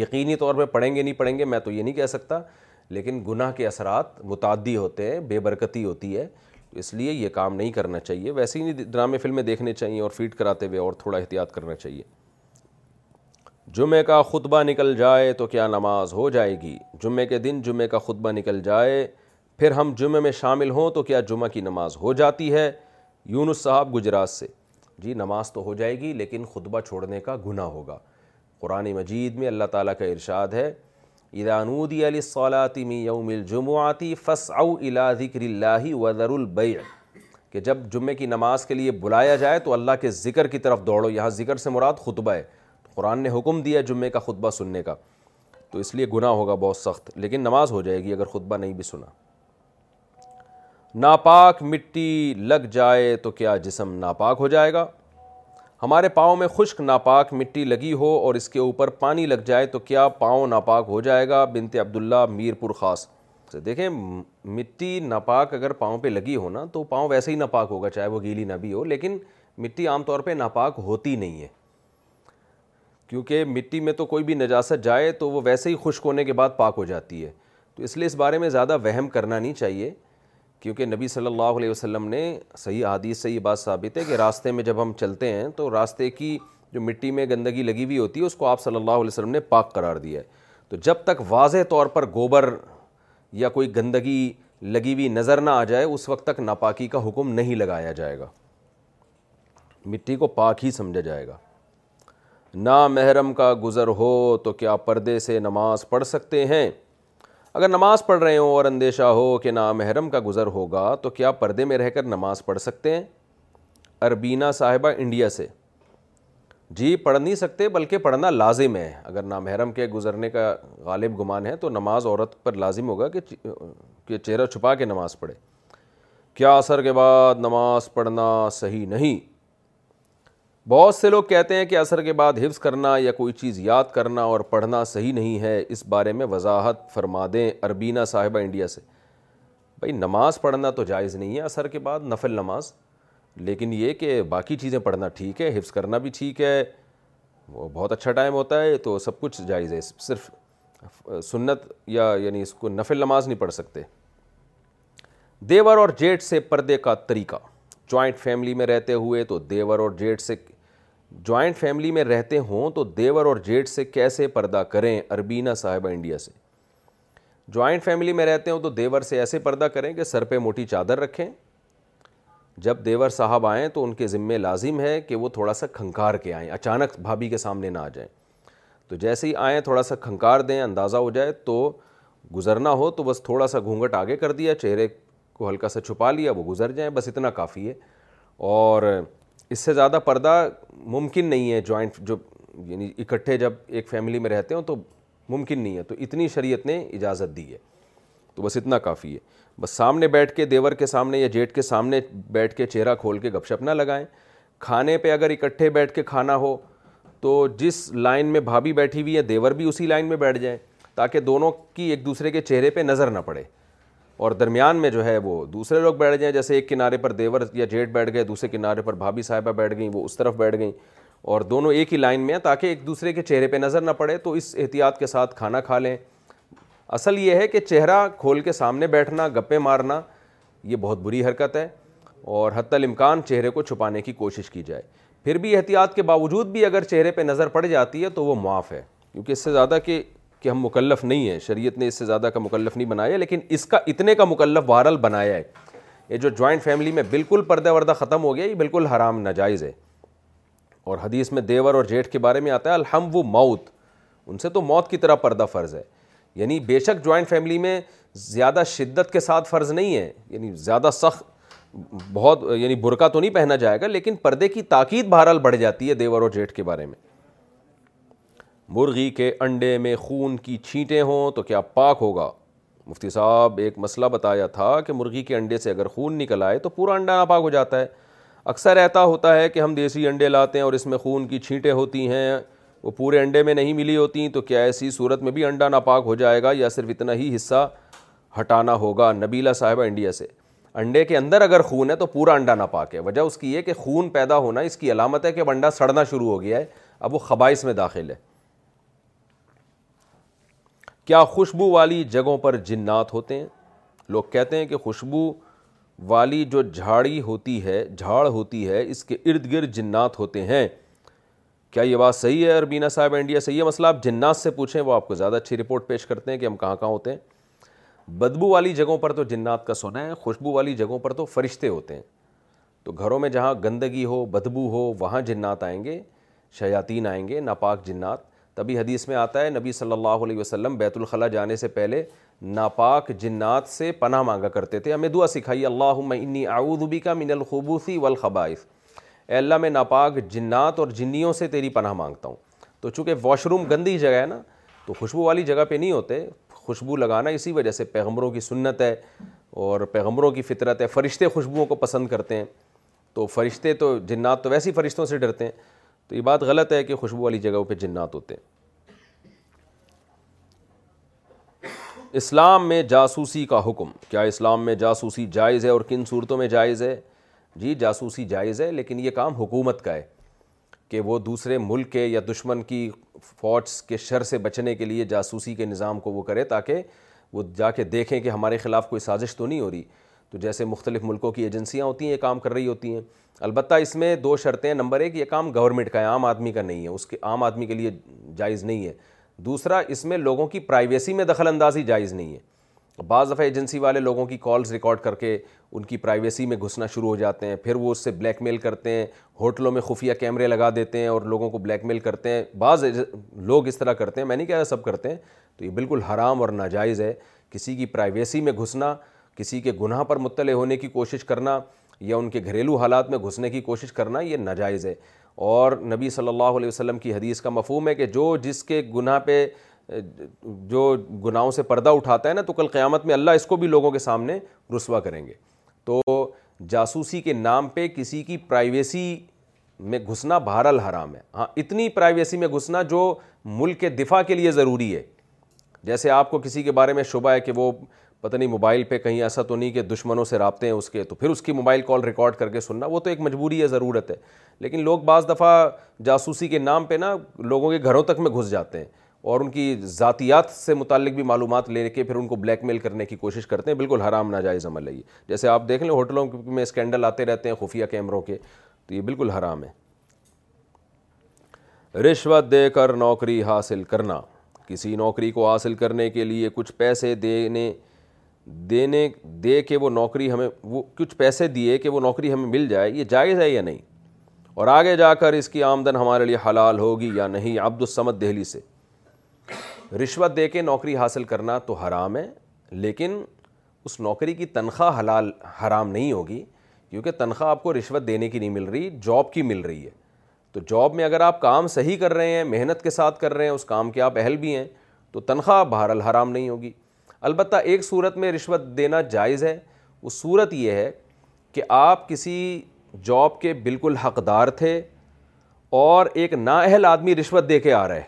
S3: یقینی طور پہ پڑھیں گے نہیں پڑھیں گے میں تو یہ نہیں کہہ سکتا لیکن گناہ کے اثرات متعدی ہوتے ہیں بے برکتی ہوتی ہے اس لیے یہ کام نہیں کرنا چاہیے ویسے ہی ڈرامے فلمیں دیکھنے چاہیے اور فیڈ کراتے ہوئے اور تھوڑا احتیاط کرنا چاہیے جمعہ کا خطبہ نکل جائے تو کیا نماز ہو جائے گی جمعے کے دن جمعہ کا خطبہ نکل جائے پھر ہم جمعے میں شامل ہوں تو کیا جمعہ کی نماز ہو جاتی ہے یونس صاحب گجرات سے جی نماز تو ہو جائے گی لیکن خطبہ چھوڑنے کا گناہ ہوگا قرآن مجید میں اللہ تعالیٰ کا ارشاد ہے ادانودی علی صولا می یوم الجمعاتی فس او اللہ کرہ البیع کہ جب جمعے کی نماز کے لیے بلایا جائے تو اللہ کے ذکر کی طرف دوڑو یہاں ذکر سے مراد خطبہ ہے قرآن نے حکم دیا جمعے کا خطبہ سننے کا تو اس لیے گناہ ہوگا بہت سخت لیکن نماز ہو جائے گی اگر خطبہ نہیں بھی سنا ناپاک مٹی لگ جائے تو کیا جسم ناپاک ہو جائے گا ہمارے پاؤں میں خشک ناپاک مٹی لگی ہو اور اس کے اوپر پانی لگ جائے تو کیا پاؤں ناپاک ہو جائے گا بنت عبداللہ میر پور خاص دیکھیں مٹی ناپاک اگر پاؤں پہ لگی ہو نا تو پاؤں ویسے ہی ناپاک ہوگا چاہے وہ گیلی نہ بھی ہو لیکن مٹی عام طور پہ ناپاک ہوتی نہیں ہے کیونکہ مٹی میں تو کوئی بھی نجاست جائے تو وہ ویسے ہی خشک ہونے کے بعد پاک ہو جاتی ہے تو اس لیے اس بارے میں زیادہ وہم کرنا نہیں چاہیے کیونکہ نبی صلی اللہ علیہ وسلم نے صحیح حدیث سے یہ بات ثابت ہے کہ راستے میں جب ہم چلتے ہیں تو راستے کی جو مٹی میں گندگی لگی ہوئی ہوتی ہے اس کو آپ صلی اللہ علیہ وسلم نے پاک قرار دیا ہے تو جب تک واضح طور پر گوبر یا کوئی گندگی لگی ہوئی نظر نہ آ جائے اس وقت تک ناپاکی کا حکم نہیں لگایا جائے گا مٹی کو پاک ہی سمجھا جائے گا نام محرم کا گزر ہو تو کیا پردے سے نماز پڑھ سکتے ہیں اگر نماز پڑھ رہے ہوں اور اندیشہ ہو کہ نا محرم کا گزر ہوگا تو کیا پردے میں رہ کر نماز پڑھ سکتے ہیں اربینہ صاحبہ انڈیا سے جی پڑھ نہیں سکتے بلکہ پڑھنا لازم ہے اگر نامحرم محرم کے گزرنے کا غالب گمان ہے تو نماز عورت پر لازم ہوگا کہ چہرہ چھپا کے نماز پڑھے کیا اثر کے بعد نماز پڑھنا صحیح نہیں بہت سے لوگ کہتے ہیں کہ اثر کے بعد حفظ کرنا یا کوئی چیز یاد کرنا اور پڑھنا صحیح نہیں ہے اس بارے میں وضاحت فرما دیں اربینا صاحبہ انڈیا سے بھائی نماز پڑھنا تو جائز نہیں ہے اثر کے بعد نفل نماز لیکن یہ کہ باقی چیزیں پڑھنا ٹھیک ہے حفظ کرنا بھی ٹھیک ہے وہ بہت اچھا ٹائم ہوتا ہے تو سب کچھ جائز ہے صرف سنت یا یعنی اس کو نفل نماز نہیں پڑھ سکتے دیور اور جیٹ سے پردے کا طریقہ جوائنٹ فیملی میں رہتے ہوئے تو دیور اور جیٹ سے جوائنٹ فیملی میں رہتے ہوں تو دیور اور جیٹ سے کیسے پردہ کریں اربینا صاحبہ انڈیا سے جوائنٹ فیملی میں رہتے ہوں تو دیور سے ایسے پردہ کریں کہ سر پہ موٹی چادر رکھیں جب دیور صاحب آئیں تو ان کے ذمے لازم ہے کہ وہ تھوڑا سا کھنکار کے آئیں اچانک بھابھی کے سامنے نہ آ جائیں تو جیسے ہی آئیں تھوڑا سا کھنکار دیں اندازہ ہو جائے تو گزرنا ہو تو بس تھوڑا سا گھونگھٹ آگے کر دیا چہرے کو ہلکا سا چھپا لیا وہ گزر جائیں بس اتنا کافی ہے اور اس سے زیادہ پردہ ممکن نہیں ہے جوائنٹ جو یعنی اکٹھے جب ایک فیملی میں رہتے ہوں تو ممکن نہیں ہے تو اتنی شریعت نے اجازت دی ہے تو بس اتنا کافی ہے بس سامنے بیٹھ کے دیور کے سامنے یا جیٹ کے سامنے بیٹھ کے چہرہ کھول کے گپ شپ نہ لگائیں کھانے پہ اگر اکٹھے بیٹھ کے کھانا ہو تو جس لائن میں بھابھی بیٹھی ہوئی ہے دیور بھی اسی لائن میں بیٹھ جائیں تاکہ دونوں کی ایک دوسرے کے چہرے پہ نظر نہ پڑے اور درمیان میں جو ہے وہ دوسرے لوگ بیٹھ جائیں جیسے ایک کنارے پر دیور یا جیٹ بیٹھ گئے دوسرے کنارے پر بھابھی صاحبہ بیٹھ گئیں وہ اس طرف بیٹھ گئیں اور دونوں ایک ہی لائن میں ہیں تاکہ ایک دوسرے کے چہرے پہ نظر نہ پڑے تو اس احتیاط کے ساتھ کھانا کھا لیں اصل یہ ہے کہ چہرہ کھول کے سامنے بیٹھنا گپے مارنا یہ بہت بری حرکت ہے اور حتی الامکان چہرے کو چھپانے کی کوشش کی جائے پھر بھی احتیاط کے باوجود بھی اگر چہرے پہ نظر پڑ جاتی ہے تو وہ معاف ہے کیونکہ اس سے زیادہ کہ کہ ہم مکلف نہیں ہیں شریعت نے اس سے زیادہ کا مکلف نہیں بنایا لیکن اس کا اتنے کا مکلف بہرحال بنایا ہے یہ جو جوائنٹ فیملی میں بالکل پردہ وردہ ختم ہو گیا یہ بالکل حرام ناجائز ہے اور حدیث میں دیور اور جیٹھ کے بارے میں آتا ہے الحم و موت ان سے تو موت کی طرح پردہ فرض ہے یعنی بے شک جوائنٹ فیملی میں زیادہ شدت کے ساتھ فرض نہیں ہے یعنی زیادہ سخت بہت یعنی برقع تو نہیں پہنا جائے گا لیکن پردے کی تاکید بہرحال بڑھ جاتی ہے دیور اور جیٹھ کے بارے میں مرغی کے انڈے میں خون کی چھینٹیں ہوں تو کیا پاک ہوگا مفتی صاحب ایک مسئلہ بتایا تھا کہ مرغی کے انڈے سے اگر خون نکل آئے تو پورا انڈا ناپاک ہو جاتا ہے اکثر ایتا ہوتا ہے کہ ہم دیسی انڈے لاتے ہیں اور اس میں خون کی چھینٹیں ہوتی ہیں وہ پورے انڈے میں نہیں ملی ہوتی تو کیا ایسی صورت میں بھی انڈا ناپاک ہو جائے گا یا صرف اتنا ہی حصہ ہٹانا ہوگا نبیلہ صاحبہ انڈیا سے انڈے کے اندر اگر خون ہے تو پورا انڈا ناپاک ہے وجہ اس کی یہ کہ خون پیدا ہونا اس کی علامت ہے کہ اب انڈا سڑنا شروع ہو گیا ہے اب وہ خبائش میں داخل ہے کیا خوشبو والی جگہوں پر جنات ہوتے ہیں لوگ کہتے ہیں کہ خوشبو والی جو جھاڑی ہوتی ہے جھاڑ ہوتی ہے اس کے ارد گرد جنات ہوتے ہیں کیا یہ بات صحیح ہے اربینہ صاحب انڈیا صحیح ہے مسئلہ آپ جنات سے پوچھیں وہ آپ کو زیادہ اچھی رپورٹ پیش کرتے ہیں کہ ہم کہاں کہاں ہوتے ہیں بدبو والی جگہوں پر تو جنات کا سونا ہے خوشبو والی جگہوں پر تو فرشتے ہوتے ہیں تو گھروں میں جہاں گندگی ہو بدبو ہو وہاں جنات آئیں گے شیاطین آئیں گے ناپاک جنات تبھی حدیث میں آتا ہے نبی صلی اللہ علیہ وسلم بیت الخلاء جانے سے پہلے ناپاک جنات سے پناہ مانگا کرتے تھے ہمیں دعا سکھائی اللہ انی انی بی کا من الخبوثی و اے اللہ میں ناپاک جنات اور جنیوں سے تیری پناہ مانگتا ہوں تو چونکہ واش روم گندی جگہ ہے نا تو خوشبو والی جگہ پہ نہیں ہوتے خوشبو لگانا اسی وجہ سے پیغمبروں کی سنت ہے اور پیغمبروں کی فطرت ہے فرشتے خوشبوؤں کو پسند کرتے ہیں تو فرشتے تو جنات تو ویسی فرشتوں سے ڈرتے ہیں تو یہ بات غلط ہے کہ خوشبو والی جگہوں پہ جنات ہوتے ہیں اسلام میں جاسوسی کا حکم کیا اسلام میں جاسوسی جائز ہے اور کن صورتوں میں جائز ہے جی جاسوسی جائز ہے لیکن یہ کام حکومت کا ہے کہ وہ دوسرے ملک کے یا دشمن کی فوجز کے شر سے بچنے کے لیے جاسوسی کے نظام کو وہ کرے تاکہ وہ جا کے دیکھیں کہ ہمارے خلاف کوئی سازش تو نہیں ہو رہی تو جیسے مختلف ملکوں کی ایجنسیاں ہوتی ہیں یہ کام کر رہی ہوتی ہیں البتہ اس میں دو شرطیں نمبر ایک یہ کام گورنمنٹ کا ہے عام آدمی کا نہیں ہے اس کے عام آدمی کے لیے جائز نہیں ہے دوسرا اس میں لوگوں کی پرائیویسی میں دخل اندازی جائز نہیں ہے بعض دفعہ ایجنسی والے لوگوں کی کالز ریکارڈ کر کے ان کی پرائیویسی میں گھسنا شروع ہو جاتے ہیں پھر وہ اس سے بلیک میل کرتے ہیں ہوٹلوں میں خفیہ کیمرے لگا دیتے ہیں اور لوگوں کو بلیک میل کرتے ہیں بعض لوگ اس طرح کرتے ہیں میں نہیں کہہ رہا سب کرتے ہیں تو یہ بالکل حرام اور ناجائز ہے کسی کی پرائیویسی میں گھسنا کسی کے گناہ پر مطلع ہونے کی کوشش کرنا یا ان کے گھریلو حالات میں گھسنے کی کوشش کرنا یہ نجائز ہے اور نبی صلی اللہ علیہ وسلم کی حدیث کا مفہوم ہے کہ جو جس کے گناہ پہ جو گناہوں سے پردہ اٹھاتا ہے نا تو کل قیامت میں اللہ اس کو بھی لوگوں کے سامنے رسوا کریں گے تو جاسوسی کے نام پہ کسی کی پرائیویسی میں گھسنا بہرحال حرام ہے ہاں اتنی پرائیویسی میں گھسنا جو ملک کے دفاع کے لیے ضروری ہے جیسے آپ کو کسی کے بارے میں شبہ ہے کہ وہ پتہ نہیں موبائل پہ کہیں ایسا تو نہیں کہ دشمنوں سے رابطے ہیں اس کے تو پھر اس کی موبائل کال ریکارڈ کر کے سننا وہ تو ایک مجبوری ہے ضرورت ہے لیکن لوگ بعض دفعہ جاسوسی کے نام پہ نا لوگوں کے گھروں تک میں گھس جاتے ہیں اور ان کی ذاتیات سے متعلق بھی معلومات لے کے پھر ان کو بلیک میل کرنے کی کوشش کرتے ہیں بالکل حرام ناجائز عمل ہے یہ جیسے آپ دیکھ لیں ہوٹلوں میں اسکینڈل آتے رہتے ہیں خفیہ کیمروں کے تو یہ بالکل حرام ہے رشوت دے کر نوکری حاصل کرنا کسی نوکری کو حاصل کرنے کے لیے کچھ پیسے دینے دینے دے کے وہ نوکری ہمیں وہ کچھ پیسے دیے کہ وہ نوکری ہمیں مل جائے یہ جائز ہے یا نہیں اور آگے جا کر اس کی آمدن ہمارے لیے حلال ہوگی یا نہیں عبد الصمد دہلی سے رشوت دے کے نوکری حاصل کرنا تو حرام ہے لیکن اس نوکری کی تنخواہ حلال حرام نہیں ہوگی کیونکہ تنخواہ آپ کو رشوت دینے کی نہیں مل رہی جاب کی مل رہی ہے تو جاب میں اگر آپ کام صحیح کر رہے ہیں محنت کے ساتھ کر رہے ہیں اس کام کے آپ اہل بھی ہیں تو تنخواہ بہرحال حرام نہیں ہوگی البتہ ایک صورت میں رشوت دینا جائز ہے وہ صورت یہ ہے کہ آپ کسی جاب کے بالکل حقدار تھے اور ایک نااہل آدمی رشوت دے کے آ رہا ہے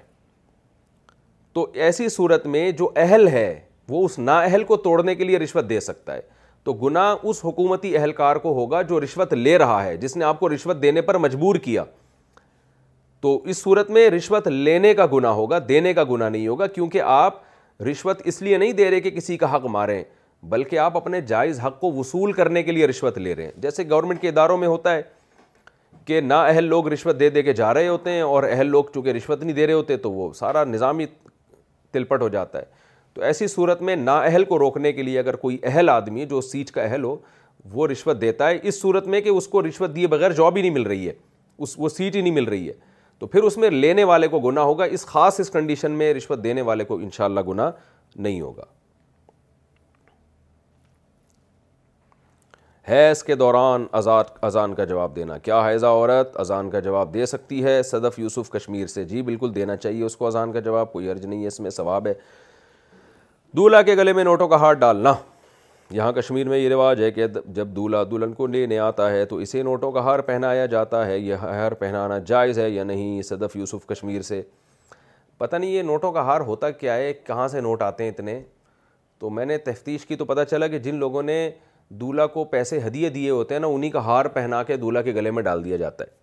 S3: تو ایسی صورت میں جو اہل ہے وہ اس نااہل کو توڑنے کے لیے رشوت دے سکتا ہے تو گناہ اس حکومتی اہلکار کو ہوگا جو رشوت لے رہا ہے جس نے آپ کو رشوت دینے پر مجبور کیا تو اس صورت میں رشوت لینے کا گناہ ہوگا دینے کا گناہ نہیں ہوگا کیونکہ آپ رشوت اس لیے نہیں دے رہے کہ کسی کا حق ماریں بلکہ آپ اپنے جائز حق کو وصول کرنے کے لیے رشوت لے رہے ہیں جیسے گورنمنٹ کے اداروں میں ہوتا ہے کہ نا اہل لوگ رشوت دے دے کے جا رہے ہوتے ہیں اور اہل لوگ چونکہ رشوت نہیں دے رہے ہوتے تو وہ سارا نظام ہی تلپٹ ہو جاتا ہے تو ایسی صورت میں نا اہل کو روکنے کے لیے اگر کوئی اہل آدمی جو سیٹ کا اہل ہو وہ رشوت دیتا ہے اس صورت میں کہ اس کو رشوت دیے بغیر جاب ہی نہیں مل رہی ہے اس وہ سیٹ ہی نہیں مل رہی ہے تو پھر اس میں لینے والے کو گناہ ہوگا اس خاص اس کنڈیشن میں رشوت دینے والے کو انشاءاللہ گناہ نہیں ہوگا ہے اس کے دوران ازان کا جواب دینا کیا ہے عورت ازان کا جواب دے سکتی ہے صدف یوسف کشمیر سے جی بالکل دینا چاہیے اس کو اذان کا جواب کوئی عرض نہیں ہے اس میں ثواب ہے دولہا کے گلے میں نوٹوں کا ہاتھ ڈالنا یہاں کشمیر میں یہ رواج ہے کہ جب دولہا دلہن کو لینے آتا ہے تو اسے نوٹوں کا ہار پہنایا جاتا ہے یہ ہار پہنانا جائز ہے یا نہیں صدف یوسف کشمیر سے پتہ نہیں یہ نوٹوں کا ہار ہوتا کیا ہے کہاں سے نوٹ آتے ہیں اتنے تو میں نے تفتیش کی تو پتہ چلا کہ جن لوگوں نے دولہا کو پیسے ہدیے دیے ہوتے ہیں نا انہی کا ہار پہنا کے دولہا کے گلے میں ڈال دیا جاتا ہے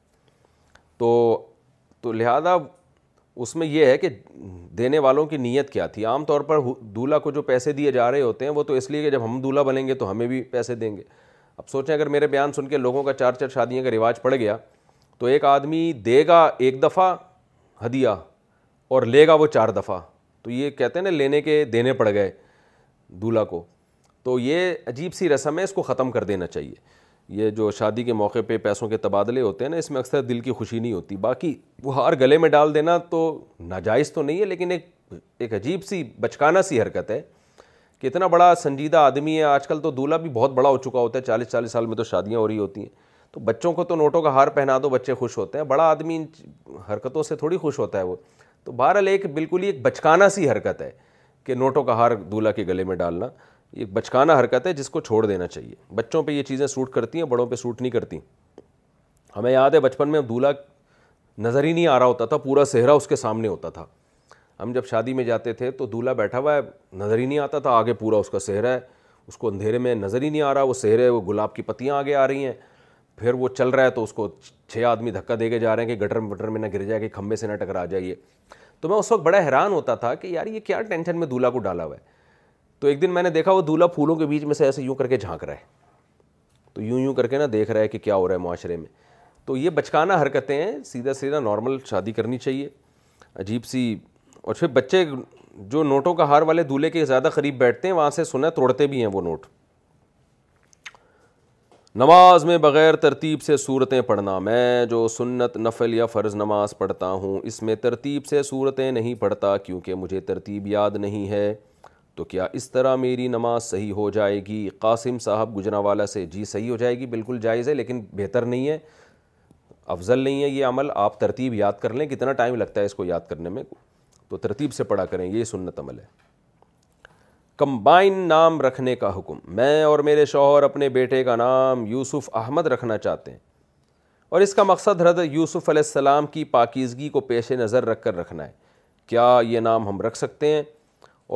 S3: تو تو لہٰذا اس میں یہ ہے کہ دینے والوں کی نیت کیا تھی عام طور پر دولہا کو جو پیسے دیے جا رہے ہوتے ہیں وہ تو اس لیے کہ جب ہم دولہا بنیں گے تو ہمیں بھی پیسے دیں گے اب سوچیں اگر میرے بیان سن کے لوگوں کا چار چار شادیوں کا رواج پڑ گیا تو ایک آدمی دے گا ایک دفعہ ہدیہ اور لے گا وہ چار دفعہ تو یہ کہتے ہیں نا لینے کے دینے پڑ گئے دولہا کو تو یہ عجیب سی رسم ہے اس کو ختم کر دینا چاہیے یہ جو شادی کے موقع پہ پیسوں کے تبادلے ہوتے ہیں نا اس میں اکثر دل کی خوشی نہیں ہوتی باقی وہ ہار گلے میں ڈال دینا تو ناجائز تو نہیں ہے لیکن ایک ایک عجیب سی بچکانا سی حرکت ہے کہ اتنا بڑا سنجیدہ آدمی ہے آج کل تو دولہا بھی بہت بڑا ہو چکا ہوتا ہے چالیس چالیس سال میں تو شادیاں ہو رہی ہوتی ہیں تو بچوں کو تو نوٹوں کا ہار پہنا دو بچے خوش ہوتے ہیں بڑا آدمی ان حرکتوں سے تھوڑی خوش ہوتا ہے وہ تو بہرحال ایک بالکل ہی ایک بچکانہ سی حرکت ہے کہ نوٹوں کا ہار دولہا کے گلے میں ڈالنا یہ بچکانہ حرکت ہے جس کو چھوڑ دینا چاہیے بچوں پہ یہ چیزیں سوٹ کرتی ہیں بڑوں پہ سوٹ نہیں کرتی ہمیں یاد ہے بچپن میں دولہا نظر ہی نہیں آ رہا ہوتا تھا پورا سہرا اس کے سامنے ہوتا تھا ہم جب شادی میں جاتے تھے تو دولہا بیٹھا ہوا ہے نظر ہی نہیں آتا تھا آگے پورا اس کا سہرا ہے اس کو اندھیرے میں نظر ہی نہیں آ رہا وہ سہرے وہ گلاب کی پتیاں آگے آ رہی ہیں پھر وہ چل رہا ہے تو اس کو چھ آدمی دھکا دے کے جا رہے ہیں کہ گٹر وٹر میں نہ گر جائے کہ کھمبے سے نہ ٹکرا جائیے تو میں اس وقت بڑا حیران ہوتا تھا کہ یار یہ کیا ٹینشن میں دولہا کو ڈالا ہوا ہے تو ایک دن میں نے دیکھا وہ دولہا پھولوں کے بیچ میں سے ایسے یوں کر کے جھانک رہا ہے تو یوں یوں کر کے نا دیکھ رہا ہے کہ کیا ہو رہا ہے معاشرے میں تو یہ بچکانہ حرکتیں ہیں سیدھا سیدھا نارمل شادی کرنی چاہیے عجیب سی اور پھر بچے جو نوٹوں کا ہار والے دولہے کے زیادہ قریب بیٹھتے ہیں وہاں سے سنا توڑتے بھی ہیں وہ نوٹ نماز میں بغیر ترتیب سے صورتیں پڑھنا میں جو سنت نفل یا فرض نماز پڑھتا ہوں اس میں ترتیب سے صورتیں نہیں پڑھتا کیونکہ مجھے ترتیب یاد نہیں ہے تو کیا اس طرح میری نماز صحیح ہو جائے گی قاسم صاحب گجرا والا سے جی صحیح ہو جائے گی بالکل جائز ہے لیکن بہتر نہیں ہے افضل نہیں ہے یہ عمل آپ ترتیب یاد کر لیں کتنا ٹائم لگتا ہے اس کو یاد کرنے میں تو ترتیب سے پڑھا کریں یہ سنت عمل ہے کمبائن نام رکھنے کا حکم میں اور میرے شوہر اپنے بیٹے کا نام یوسف احمد رکھنا چاہتے ہیں اور اس کا مقصد حرد یوسف علیہ السلام کی پاکیزگی کو پیش نظر رکھ کر رکھنا ہے کیا یہ نام ہم رکھ سکتے ہیں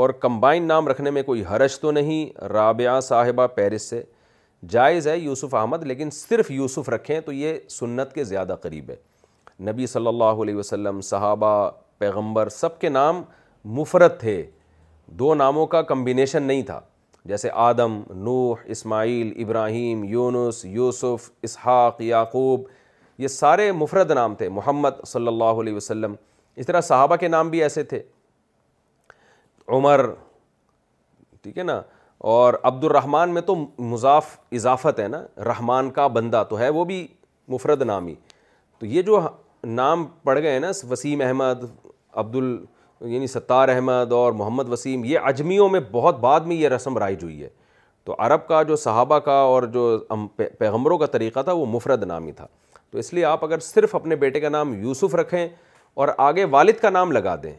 S3: اور کمبائن نام رکھنے میں کوئی حرش تو نہیں رابعہ صاحبہ پیرس سے جائز ہے یوسف احمد لیکن صرف یوسف رکھیں تو یہ سنت کے زیادہ قریب ہے نبی صلی اللہ علیہ وسلم صحابہ پیغمبر سب کے نام مفرد تھے دو ناموں کا کمبینیشن نہیں تھا جیسے آدم نوح اسماعیل ابراہیم یونس یوسف اسحاق یعقوب یہ سارے مفرد نام تھے محمد صلی اللہ علیہ وسلم اس طرح صحابہ کے نام بھی ایسے تھے عمر ٹھیک ہے نا اور عبد الرحمٰن میں تو مضاف اضافت ہے نا رحمان کا بندہ تو ہے وہ بھی مفرد نامی تو یہ جو نام پڑ گئے ہیں نا وسیم احمد عبد ال یعنی ستار احمد اور محمد وسیم یہ اجمیوں میں بہت بعد میں یہ رسم رائج ہوئی ہے تو عرب کا جو صحابہ کا اور جو پیغمبروں کا طریقہ تھا وہ مفرد نامی تھا تو اس لیے آپ اگر صرف اپنے بیٹے کا نام یوسف رکھیں اور آگے والد کا نام لگا دیں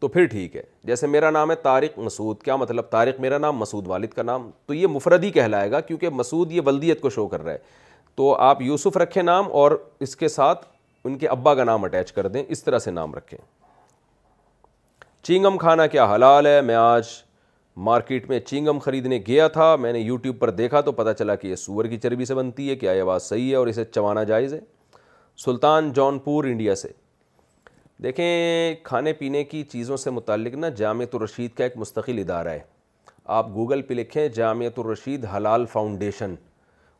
S3: تو پھر ٹھیک ہے جیسے میرا نام ہے طارق مسعود کیا مطلب طارق میرا نام مسعود والد کا نام تو یہ مفردی کہلائے گا کیونکہ مسعود یہ ولدیت کو شو کر رہا ہے تو آپ یوسف رکھیں نام اور اس کے ساتھ ان کے ابا کا نام اٹیچ کر دیں اس طرح سے نام رکھیں چینگم کھانا کیا حلال ہے میں آج مارکیٹ میں چینگم خریدنے گیا تھا میں نے یوٹیوب پر دیکھا تو پتہ چلا کہ یہ سور کی چربی سے بنتی ہے کیا یہ بات صحیح ہے اور اسے چوانا جائز ہے سلطان جون پور انڈیا سے دیکھیں کھانے پینے کی چیزوں سے متعلق نا جامعۃ الرشید کا ایک مستقل ادارہ ہے آپ گوگل پہ لکھیں جامعۃ الرشید حلال فاؤنڈیشن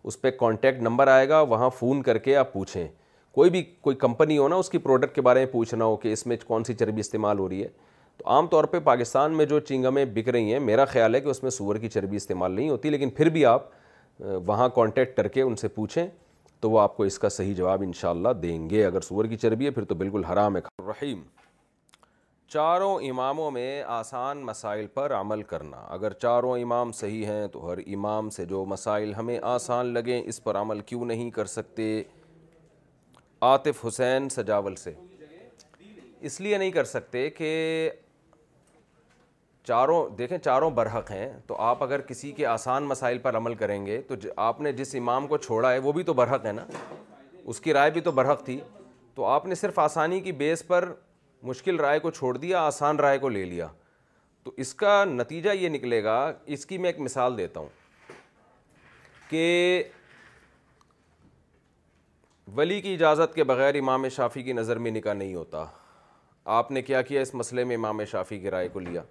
S3: اس پہ کانٹیکٹ نمبر آئے گا وہاں فون کر کے آپ پوچھیں کوئی بھی کوئی کمپنی ہو نا اس کی پروڈکٹ کے بارے میں پوچھنا ہو کہ اس میں کون سی چربی استعمال ہو رہی ہے تو عام طور پہ پاکستان میں جو چنگمیں بک رہی ہیں میرا خیال ہے کہ اس میں سور کی چربی استعمال نہیں ہوتی لیکن پھر بھی آپ وہاں کانٹیکٹ کر کے ان سے پوچھیں تو وہ آپ کو اس کا صحیح جواب انشاءاللہ دیں گے اگر سور کی چربی ہے پھر تو بالکل حرام ہے رحیم چاروں اماموں میں آسان مسائل پر عمل کرنا اگر چاروں امام صحیح ہیں تو ہر امام سے جو مسائل ہمیں آسان لگیں اس پر عمل کیوں نہیں کر سکتے عاطف حسین سجاول سے اس لیے نہیں کر سکتے کہ چاروں دیکھیں چاروں برحق ہیں تو آپ اگر کسی کے آسان مسائل پر عمل کریں گے تو آپ نے جس امام کو چھوڑا ہے وہ بھی تو برحق ہے نا اس کی رائے بھی تو برحق تھی تو آپ نے صرف آسانی کی بیس پر مشکل رائے کو چھوڑ دیا آسان رائے کو لے لیا تو اس کا نتیجہ یہ نکلے گا اس کی میں ایک مثال دیتا ہوں کہ ولی کی اجازت کے بغیر امام شافی کی نظر میں نکاح نہیں ہوتا آپ نے کیا کیا اس مسئلے میں امام شافی کی رائے کو لیا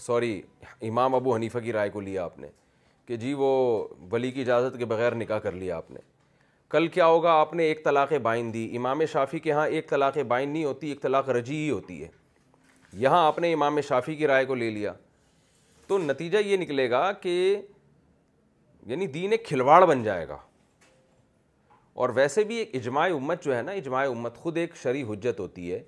S3: سوری امام ابو حنیفہ کی رائے کو لیا آپ نے کہ جی وہ ولی کی اجازت کے بغیر نکاح کر لیا آپ نے کل کیا ہوگا آپ نے ایک طلاق بائن دی امام شافی کے ہاں ایک طلاق بائن نہیں ہوتی ایک طلاق رجی ہی ہوتی ہے یہاں آپ نے امام شافی کی رائے کو لے لیا تو نتیجہ یہ نکلے گا کہ یعنی دین ایک کھلواڑ بن جائے گا اور ویسے بھی ایک اجماع امت جو ہے نا اجماع امت خود ایک شرعی حجت ہوتی ہے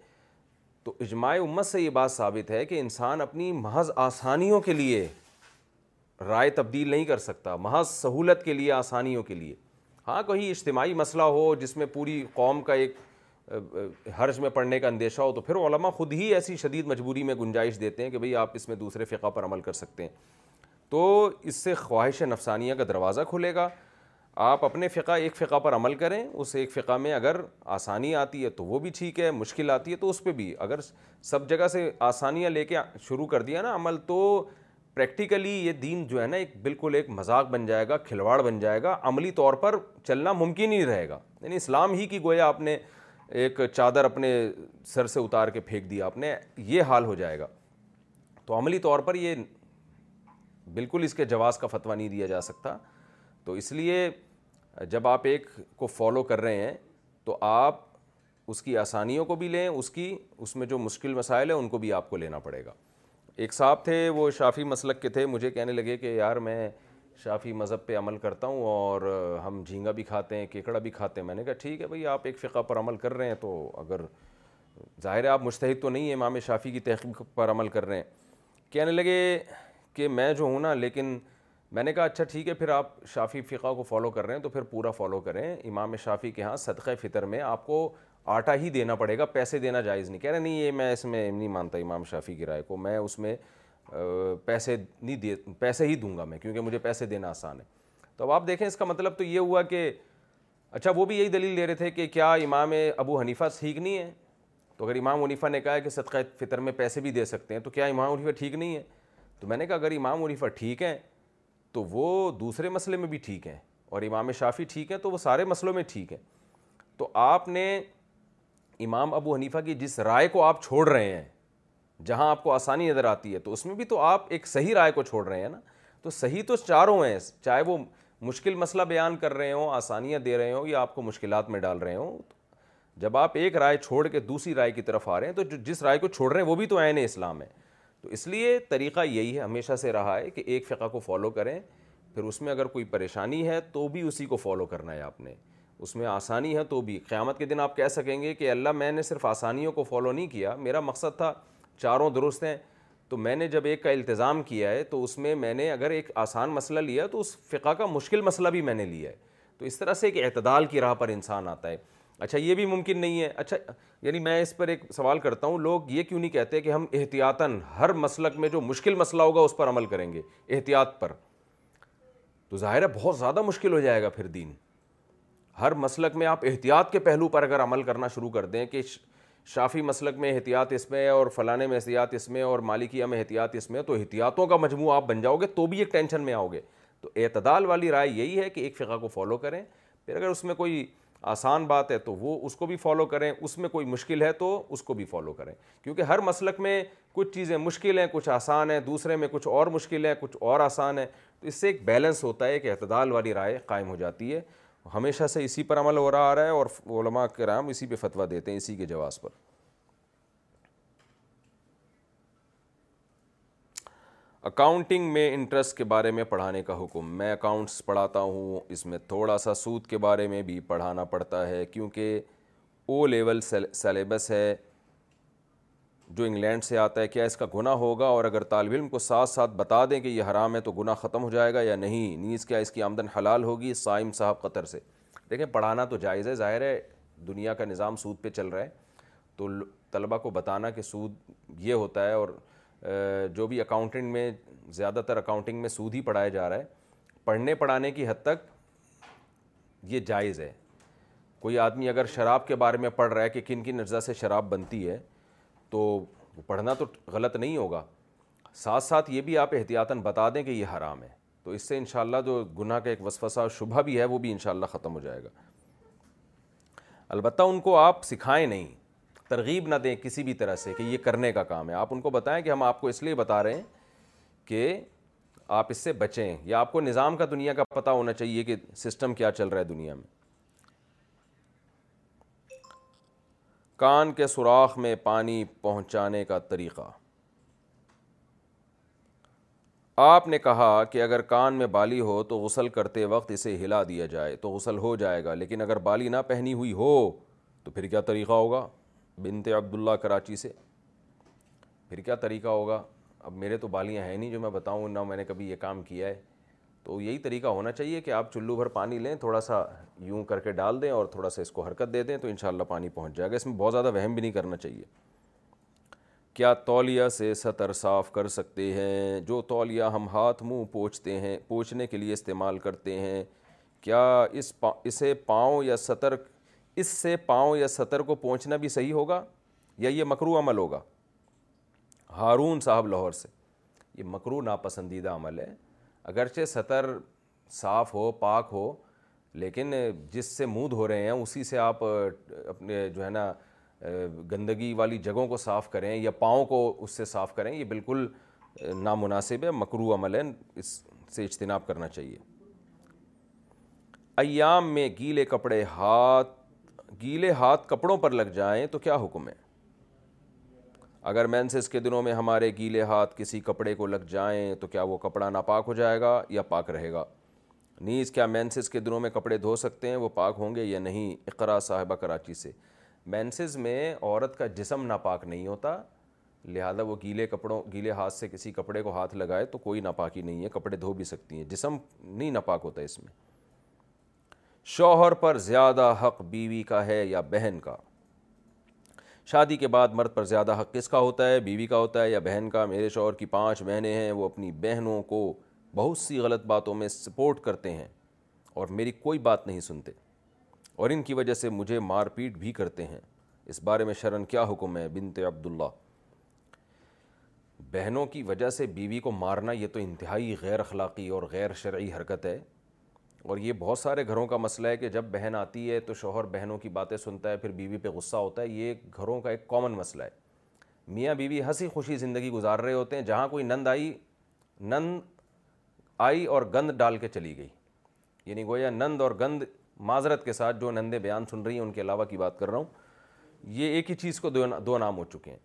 S3: تو اجماع امت سے یہ بات ثابت ہے کہ انسان اپنی محض آسانیوں کے لیے رائے تبدیل نہیں کر سکتا محض سہولت کے لیے آسانیوں کے لیے ہاں کوئی اجتماعی مسئلہ ہو جس میں پوری قوم کا ایک حرج میں پڑھنے کا اندیشہ ہو تو پھر علماء خود ہی ایسی شدید مجبوری میں گنجائش دیتے ہیں کہ بھئی آپ اس میں دوسرے فقہ پر عمل کر سکتے ہیں تو اس سے خواہش نفسانیہ کا دروازہ کھلے گا آپ اپنے فقہ ایک فقہ پر عمل کریں اس ایک فقہ میں اگر آسانی آتی ہے تو وہ بھی ٹھیک ہے مشکل آتی ہے تو اس پہ بھی اگر سب جگہ سے آسانیاں لے کے شروع کر دیا نا عمل تو پریکٹیکلی یہ دین جو ہے نا ایک بالکل ایک مذاق بن جائے گا کھلواڑ بن جائے گا عملی طور پر چلنا ممکن ہی رہے گا یعنی اسلام ہی کی گویا آپ نے ایک چادر اپنے سر سے اتار کے پھینک دیا آپ نے یہ حال ہو جائے گا تو عملی طور پر یہ بالکل اس کے جواز کا فتویٰ نہیں دیا جا سکتا تو اس لیے جب آپ ایک کو فالو کر رہے ہیں تو آپ اس کی آسانیوں کو بھی لیں اس کی اس میں جو مشکل مسائل ہیں ان کو بھی آپ کو لینا پڑے گا ایک صاحب تھے وہ شافی مسلک کے تھے مجھے کہنے لگے کہ یار میں شافی مذہب پہ عمل کرتا ہوں اور ہم جھینگا بھی کھاتے ہیں کیکڑا بھی کھاتے ہیں میں نے کہا ٹھیک ہے بھائی آپ ایک فقہ پر عمل کر رہے ہیں تو اگر ظاہر ہے آپ مشتحد تو نہیں ہیں امام شافی کی تحقیق پر عمل کر رہے ہیں کہنے لگے کہ میں جو ہوں نا لیکن میں نے کہا اچھا ٹھیک ہے پھر آپ شافی فقہ کو فالو کر رہے ہیں تو پھر پورا فالو کریں امام شافی کے ہاں صدقہ فطر میں آپ کو آٹا ہی دینا پڑے گا پیسے دینا جائز نہیں کہہ رہے نہیں یہ میں اس میں نہیں مانتا امام شافی کی رائے کو میں اس میں پیسے نہیں دے پیسے ہی دوں گا میں کیونکہ مجھے پیسے دینا آسان ہے تو اب آپ دیکھیں اس کا مطلب تو یہ ہوا کہ اچھا وہ بھی یہی دلیل لے رہے تھے کہ کیا امام ابو حنیفہ ٹھیک نہیں ہے تو اگر امام حنیفہ نے کہا کہ صدقہ فطر میں پیسے بھی دے سکتے ہیں تو کیا امام حنیفہ ٹھیک نہیں ہے تو میں نے کہا اگر امام حنیفہ ٹھیک ہیں تو وہ دوسرے مسئلے میں بھی ٹھیک ہیں اور امام شافی ٹھیک ہیں تو وہ سارے مسئلوں میں ٹھیک ہیں تو آپ نے امام ابو حنیفہ کی جس رائے کو آپ چھوڑ رہے ہیں جہاں آپ کو آسانی نظر آتی ہے تو اس میں بھی تو آپ ایک صحیح رائے کو چھوڑ رہے ہیں نا تو صحیح تو چاروں ہیں چاہے وہ مشکل مسئلہ بیان کر رہے ہوں آسانیاں دے رہے ہوں یا آپ کو مشکلات میں ڈال رہے ہوں جب آپ ایک رائے چھوڑ کے دوسری رائے کی طرف آ رہے ہیں تو جس رائے کو چھوڑ رہے ہیں وہ بھی تو عین اسلام ہے تو اس لیے طریقہ یہی ہے ہمیشہ سے رہا ہے کہ ایک فقہ کو فالو کریں پھر اس میں اگر کوئی پریشانی ہے تو بھی اسی کو فالو کرنا ہے آپ نے اس میں آسانی ہے تو بھی قیامت کے دن آپ کہہ سکیں گے کہ اللہ میں نے صرف آسانیوں کو فالو نہیں کیا میرا مقصد تھا چاروں درست ہیں تو میں نے جب ایک کا التظام کیا ہے تو اس میں میں نے اگر ایک آسان مسئلہ لیا تو اس فقہ کا مشکل مسئلہ بھی میں نے لیا ہے تو اس طرح سے ایک اعتدال کی راہ پر انسان آتا ہے اچھا یہ بھی ممکن نہیں ہے اچھا یعنی میں اس پر ایک سوال کرتا ہوں لوگ یہ کیوں نہیں کہتے کہ ہم احتیاطاً ہر مسلک میں جو مشکل مسئلہ ہوگا اس پر عمل کریں گے احتیاط پر تو ظاہر ہے بہت زیادہ مشکل ہو جائے گا پھر دین ہر مسلک میں آپ احتیاط کے پہلو پر اگر عمل کرنا شروع کر دیں کہ شافی مسلک میں احتیاط اس میں اور فلانے میں احتیاط اس میں اور مالکیہ میں احتیاط اس میں تو احتیاطوں کا مجموعہ آپ بن جاؤ گے تو بھی ایک ٹینشن میں آؤ گے تو اعتدال والی رائے یہی ہے کہ ایک فقہ کو فالو کریں پھر اگر اس میں کوئی آسان بات ہے تو وہ اس کو بھی فالو کریں اس میں کوئی مشکل ہے تو اس کو بھی فالو کریں کیونکہ ہر مسلک میں کچھ چیزیں مشکل ہیں کچھ آسان ہیں دوسرے میں کچھ اور مشکل ہیں کچھ اور آسان ہیں تو اس سے ایک بیلنس ہوتا ہے کہ اعتدال والی رائے قائم ہو جاتی ہے ہمیشہ سے اسی پر عمل ہو رہا آ رہا ہے اور علماء کرام اسی پہ فتویٰ دیتے ہیں اسی کے جواز پر اکاؤنٹنگ میں انٹرسٹ کے بارے میں پڑھانے کا حکم میں اکاؤنٹس پڑھاتا ہوں اس میں تھوڑا سا سود کے بارے میں بھی پڑھانا پڑتا ہے کیونکہ او لیول سیلیبس ہے جو انگلینڈ سے آتا ہے کیا اس کا گناہ ہوگا اور اگر طالب علم کو ساتھ ساتھ بتا دیں کہ یہ حرام ہے تو گناہ ختم ہو جائے گا یا نہیں نیز کیا اس کی آمدن حلال ہوگی سائم صاحب قطر سے دیکھیں پڑھانا تو جائز ہے ظاہر ہے دنیا کا نظام سود پہ چل رہا ہے تو طلبہ کو بتانا کہ سود یہ ہوتا ہے اور جو بھی اکاؤنٹنٹ میں زیادہ تر اکاؤنٹنگ میں سود ہی پڑھایا جا رہا ہے پڑھنے پڑھانے کی حد تک یہ جائز ہے کوئی آدمی اگر شراب کے بارے میں پڑھ رہا ہے کہ کن کن اجزاء سے شراب بنتی ہے تو پڑھنا تو غلط نہیں ہوگا ساتھ ساتھ یہ بھی آپ احتیاطاً بتا دیں کہ یہ حرام ہے تو اس سے انشاءاللہ جو گناہ کا ایک وسوسہ اور شبہ بھی ہے وہ بھی انشاءاللہ ختم ہو جائے گا البتہ ان کو آپ سکھائیں نہیں ترغیب نہ دیں کسی بھی طرح سے کہ یہ کرنے کا کام ہے آپ ان کو بتائیں کہ ہم آپ کو اس لیے بتا رہے ہیں کہ آپ اس سے بچیں یا آپ کو نظام کا دنیا کا پتہ ہونا چاہیے کہ سسٹم کیا چل رہا ہے دنیا میں کان کے سوراخ میں پانی پہنچانے کا طریقہ آپ نے کہا کہ اگر کان میں بالی ہو تو غسل کرتے وقت اسے ہلا دیا جائے تو غسل ہو جائے گا لیکن اگر بالی نہ پہنی ہوئی ہو تو پھر کیا طریقہ ہوگا بنت عبداللہ کراچی سے پھر کیا طریقہ ہوگا اب میرے تو بالیاں ہیں نہیں جو میں بتاؤں نہ میں نے کبھی یہ کام کیا ہے تو یہی طریقہ ہونا چاہیے کہ آپ چلو بھر پانی لیں تھوڑا سا یوں کر کے ڈال دیں اور تھوڑا سا اس کو حرکت دے دیں تو انشاءاللہ پانی پہنچ جائے گا اس میں بہت زیادہ وہم بھی نہیں کرنا چاہیے کیا تولیہ سے سطر صاف کر سکتے ہیں جو تولیہ ہم ہاتھ منہ پوچھتے ہیں پوچھنے کے لیے استعمال کرتے ہیں کیا اس پا اسے پاؤں یا سطر اس سے پاؤں یا سطر کو پہنچنا بھی صحیح ہوگا یا یہ مکرو عمل ہوگا ہارون صاحب لاہور سے یہ مکرو ناپسندیدہ عمل ہے اگرچہ سطر صاف ہو پاک ہو لیکن جس سے منہ دھو رہے ہیں اسی سے آپ اپنے جو ہے نا گندگی والی جگہوں کو صاف کریں یا پاؤں کو اس سے صاف کریں یہ بالکل نامناسب ہے مکرو عمل ہے اس سے اجتناب کرنا چاہیے ایام میں گیلے کپڑے ہاتھ گیلے ہاتھ کپڑوں پر لگ جائیں تو کیا حکم ہے اگر مینسز کے دنوں میں ہمارے گیلے ہاتھ کسی کپڑے کو لگ جائیں تو کیا وہ کپڑا ناپاک ہو جائے گا یا پاک رہے گا نیز کیا مینسز کے دنوں میں کپڑے دھو سکتے ہیں وہ پاک ہوں گے یا نہیں اقرا صاحبہ کراچی سے مینسز میں عورت کا جسم ناپاک نہیں ہوتا لہذا وہ گیلے کپڑوں گیلے ہاتھ سے کسی کپڑے کو ہاتھ لگائے تو کوئی ناپاکی نہیں ہے کپڑے دھو بھی سکتی ہیں جسم نہیں ناپاک ہوتا اس میں شوہر پر زیادہ حق بیوی کا ہے یا بہن کا شادی کے بعد مرد پر زیادہ حق کس کا ہوتا ہے بیوی کا ہوتا ہے یا بہن کا میرے شوہر کی پانچ بہنیں ہیں وہ اپنی بہنوں کو بہت سی غلط باتوں میں سپورٹ کرتے ہیں اور میری کوئی بات نہیں سنتے اور ان کی وجہ سے مجھے مار پیٹ بھی کرتے ہیں اس بارے میں شرن کیا حکم ہے بنت عبداللہ بہنوں کی وجہ سے بیوی کو مارنا یہ تو انتہائی غیر اخلاقی اور غیر شرعی حرکت ہے اور یہ بہت سارے گھروں کا مسئلہ ہے کہ جب بہن آتی ہے تو شوہر بہنوں کی باتیں سنتا ہے پھر بیوی پہ غصہ ہوتا ہے یہ گھروں کا ایک کامن مسئلہ ہے میاں بیوی ہنسی خوشی زندگی گزار رہے ہوتے ہیں جہاں کوئی نند آئی نند آئی اور گند ڈال کے چلی گئی یعنی گویا نند اور گند معذرت کے ساتھ جو نندیں بیان سن رہی ہیں ان کے علاوہ کی بات کر رہا ہوں یہ ایک ہی چیز کو دو نام ہو چکے ہیں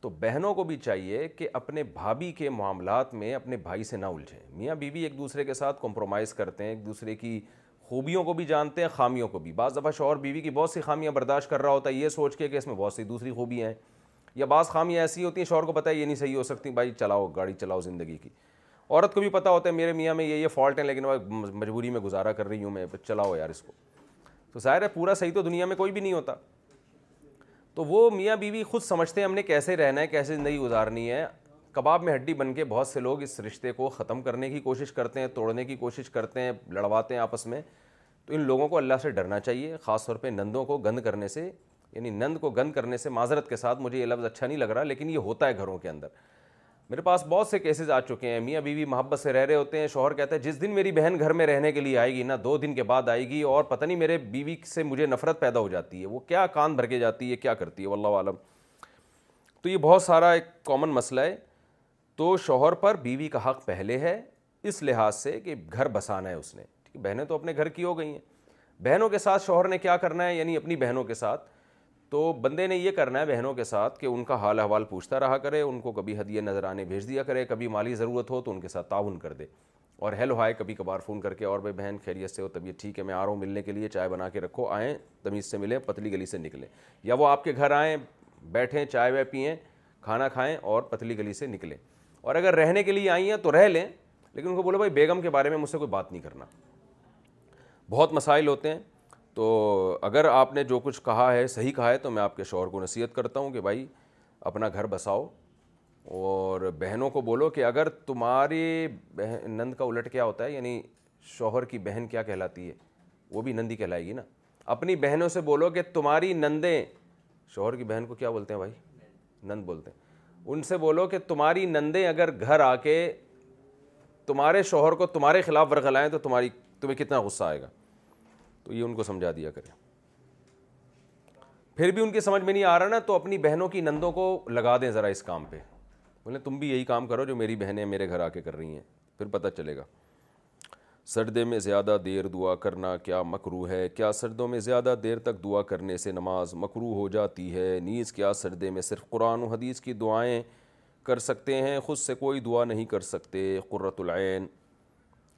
S3: تو بہنوں کو بھی چاہیے کہ اپنے بھابھی کے معاملات میں اپنے بھائی سے نہ الجھیں میاں بیوی ایک دوسرے کے ساتھ کمپرومائز کرتے ہیں ایک دوسرے کی خوبیوں کو بھی جانتے ہیں خامیوں کو بھی بعض دفعہ شوہر بیوی کی بہت سی خامیاں برداشت کر رہا ہوتا ہے یہ سوچ کے کہ اس میں بہت سی دوسری خوبیاں ہیں یا بعض خامیاں ایسی ہوتی ہیں شوہر کو پتہ ہے یہ نہیں صحیح ہو سکتی بھائی چلاؤ گاڑی چلاؤ زندگی کی عورت کو بھی پتہ ہوتا ہے میرے میاں میں یہ یہ فالٹ ہیں لیکن میں مجبوری میں گزارا کر رہی ہوں میں چلاؤ یار اس کو تو ظاہر ہے پورا صحیح تو دنیا میں کوئی بھی نہیں ہوتا تو وہ میاں بیوی خود سمجھتے ہیں ہم نے کیسے رہنا ہے کیسے زندگی گزارنی ہے کباب میں ہڈی بن کے بہت سے لوگ اس رشتے کو ختم کرنے کی کوشش کرتے ہیں توڑنے کی کوشش کرتے ہیں لڑواتے ہیں آپس میں تو ان لوگوں کو اللہ سے ڈرنا چاہیے خاص طور پہ نندوں کو گند کرنے سے یعنی نند کو گند کرنے سے معذرت کے ساتھ مجھے یہ لفظ اچھا نہیں لگ رہا لیکن یہ ہوتا ہے گھروں کے اندر میرے پاس بہت سے کیسز آ چکے ہیں میاں بیوی محبت سے رہ رہے ہوتے ہیں شوہر کہتا ہے جس دن میری بہن گھر میں رہنے کے لیے آئے گی نا دو دن کے بعد آئے گی اور پتہ نہیں میرے بیوی سے مجھے نفرت پیدا ہو جاتی ہے وہ کیا کان بھر کے جاتی ہے کیا کرتی ہے واللہ عالم تو یہ بہت سارا ایک کامن مسئلہ ہے تو شوہر پر بیوی کا حق پہلے ہے اس لحاظ سے کہ گھر بسانا ہے اس نے ٹھیک ہے بہنیں تو اپنے گھر کی ہو گئی ہیں بہنوں کے ساتھ شوہر نے کیا کرنا ہے یعنی اپنی بہنوں کے ساتھ تو بندے نے یہ کرنا ہے بہنوں کے ساتھ کہ ان کا حال احوال پوچھتا رہا کرے ان کو کبھی حدیہ نظر آنے بھیج دیا کرے کبھی مالی ضرورت ہو تو ان کے ساتھ تعاون کر دے اور ہیلو ہائے کبھی کبھار فون کر کے اور بھائی بہن خیریت سے ہو طبیعت ٹھیک ہے میں آ رہا ہوں ملنے کے لیے چائے بنا کے رکھو آئیں تمیز سے ملیں پتلی گلی سے نکلیں یا وہ آپ کے گھر آئیں بیٹھیں چائے وائے پئیں کھانا کھائیں اور پتلی گلی سے نکلیں اور اگر رہنے کے لیے آئی ہیں تو رہ لیں لیکن ان کو بولو بھائی بیگم کے بارے میں مجھ سے کوئی بات نہیں کرنا بہت مسائل ہوتے ہیں تو اگر آپ نے جو کچھ کہا ہے صحیح کہا ہے تو میں آپ کے شوہر کو نصیحت کرتا ہوں کہ بھائی اپنا گھر بساؤ اور بہنوں کو بولو کہ اگر تمہاری بہن نند کا الٹ کیا ہوتا ہے یعنی شوہر کی بہن کیا کہلاتی ہے وہ بھی نندی کہلائے گی نا اپنی بہنوں سے بولو کہ تمہاری نندیں شوہر کی بہن کو کیا بولتے ہیں بھائی نند بولتے ہیں ان سے بولو کہ تمہاری نندیں اگر گھر آ کے تمہارے شوہر کو تمہارے خلاف ورغلائیں تو تمہاری تمہیں کتنا غصہ آئے گا تو یہ ان کو سمجھا دیا کریں پھر بھی ان کی سمجھ میں نہیں آ رہا نا تو اپنی بہنوں کی نندوں کو لگا دیں ذرا اس کام پہ بولیں تم بھی یہی کام کرو جو میری بہنیں میرے گھر آ کے کر رہی ہیں پھر پتہ چلے گا سردے میں زیادہ دیر دعا کرنا کیا مکرو ہے کیا سردوں میں زیادہ دیر تک دعا کرنے سے نماز مکرو ہو جاتی ہے نیز کیا سردے میں صرف قرآن و حدیث کی دعائیں کر سکتے ہیں خود سے کوئی دعا نہیں کر سکتے قرۃ العین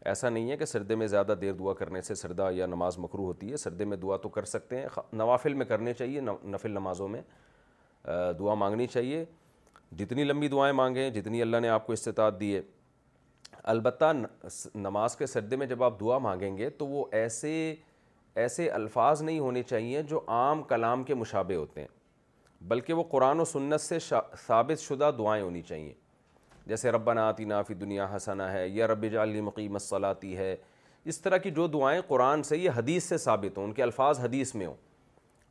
S3: ایسا نہیں ہے کہ سردے میں زیادہ دیر دعا کرنے سے سردہ یا نماز مکرو ہوتی ہے سردے میں دعا تو کر سکتے ہیں نوافل میں کرنے چاہیے نفل نمازوں میں دعا مانگنی چاہیے جتنی لمبی دعائیں مانگیں جتنی اللہ نے آپ کو استطاعت ہے البتہ نماز کے سردے میں جب آپ دعا مانگیں گے تو وہ ایسے ایسے الفاظ نہیں ہونے چاہیے جو عام کلام کے مشابہ ہوتے ہیں بلکہ وہ قرآن و سنت سے ثابت شدہ دعائیں ہونی چاہیے جیسے ربنا آتینا نافی دنیا حسنا ہے یا رب جعلی مقیم الصلاتی ہے اس طرح کی جو دعائیں قرآن سے یہ حدیث سے ثابت ہوں ان کے الفاظ حدیث میں ہوں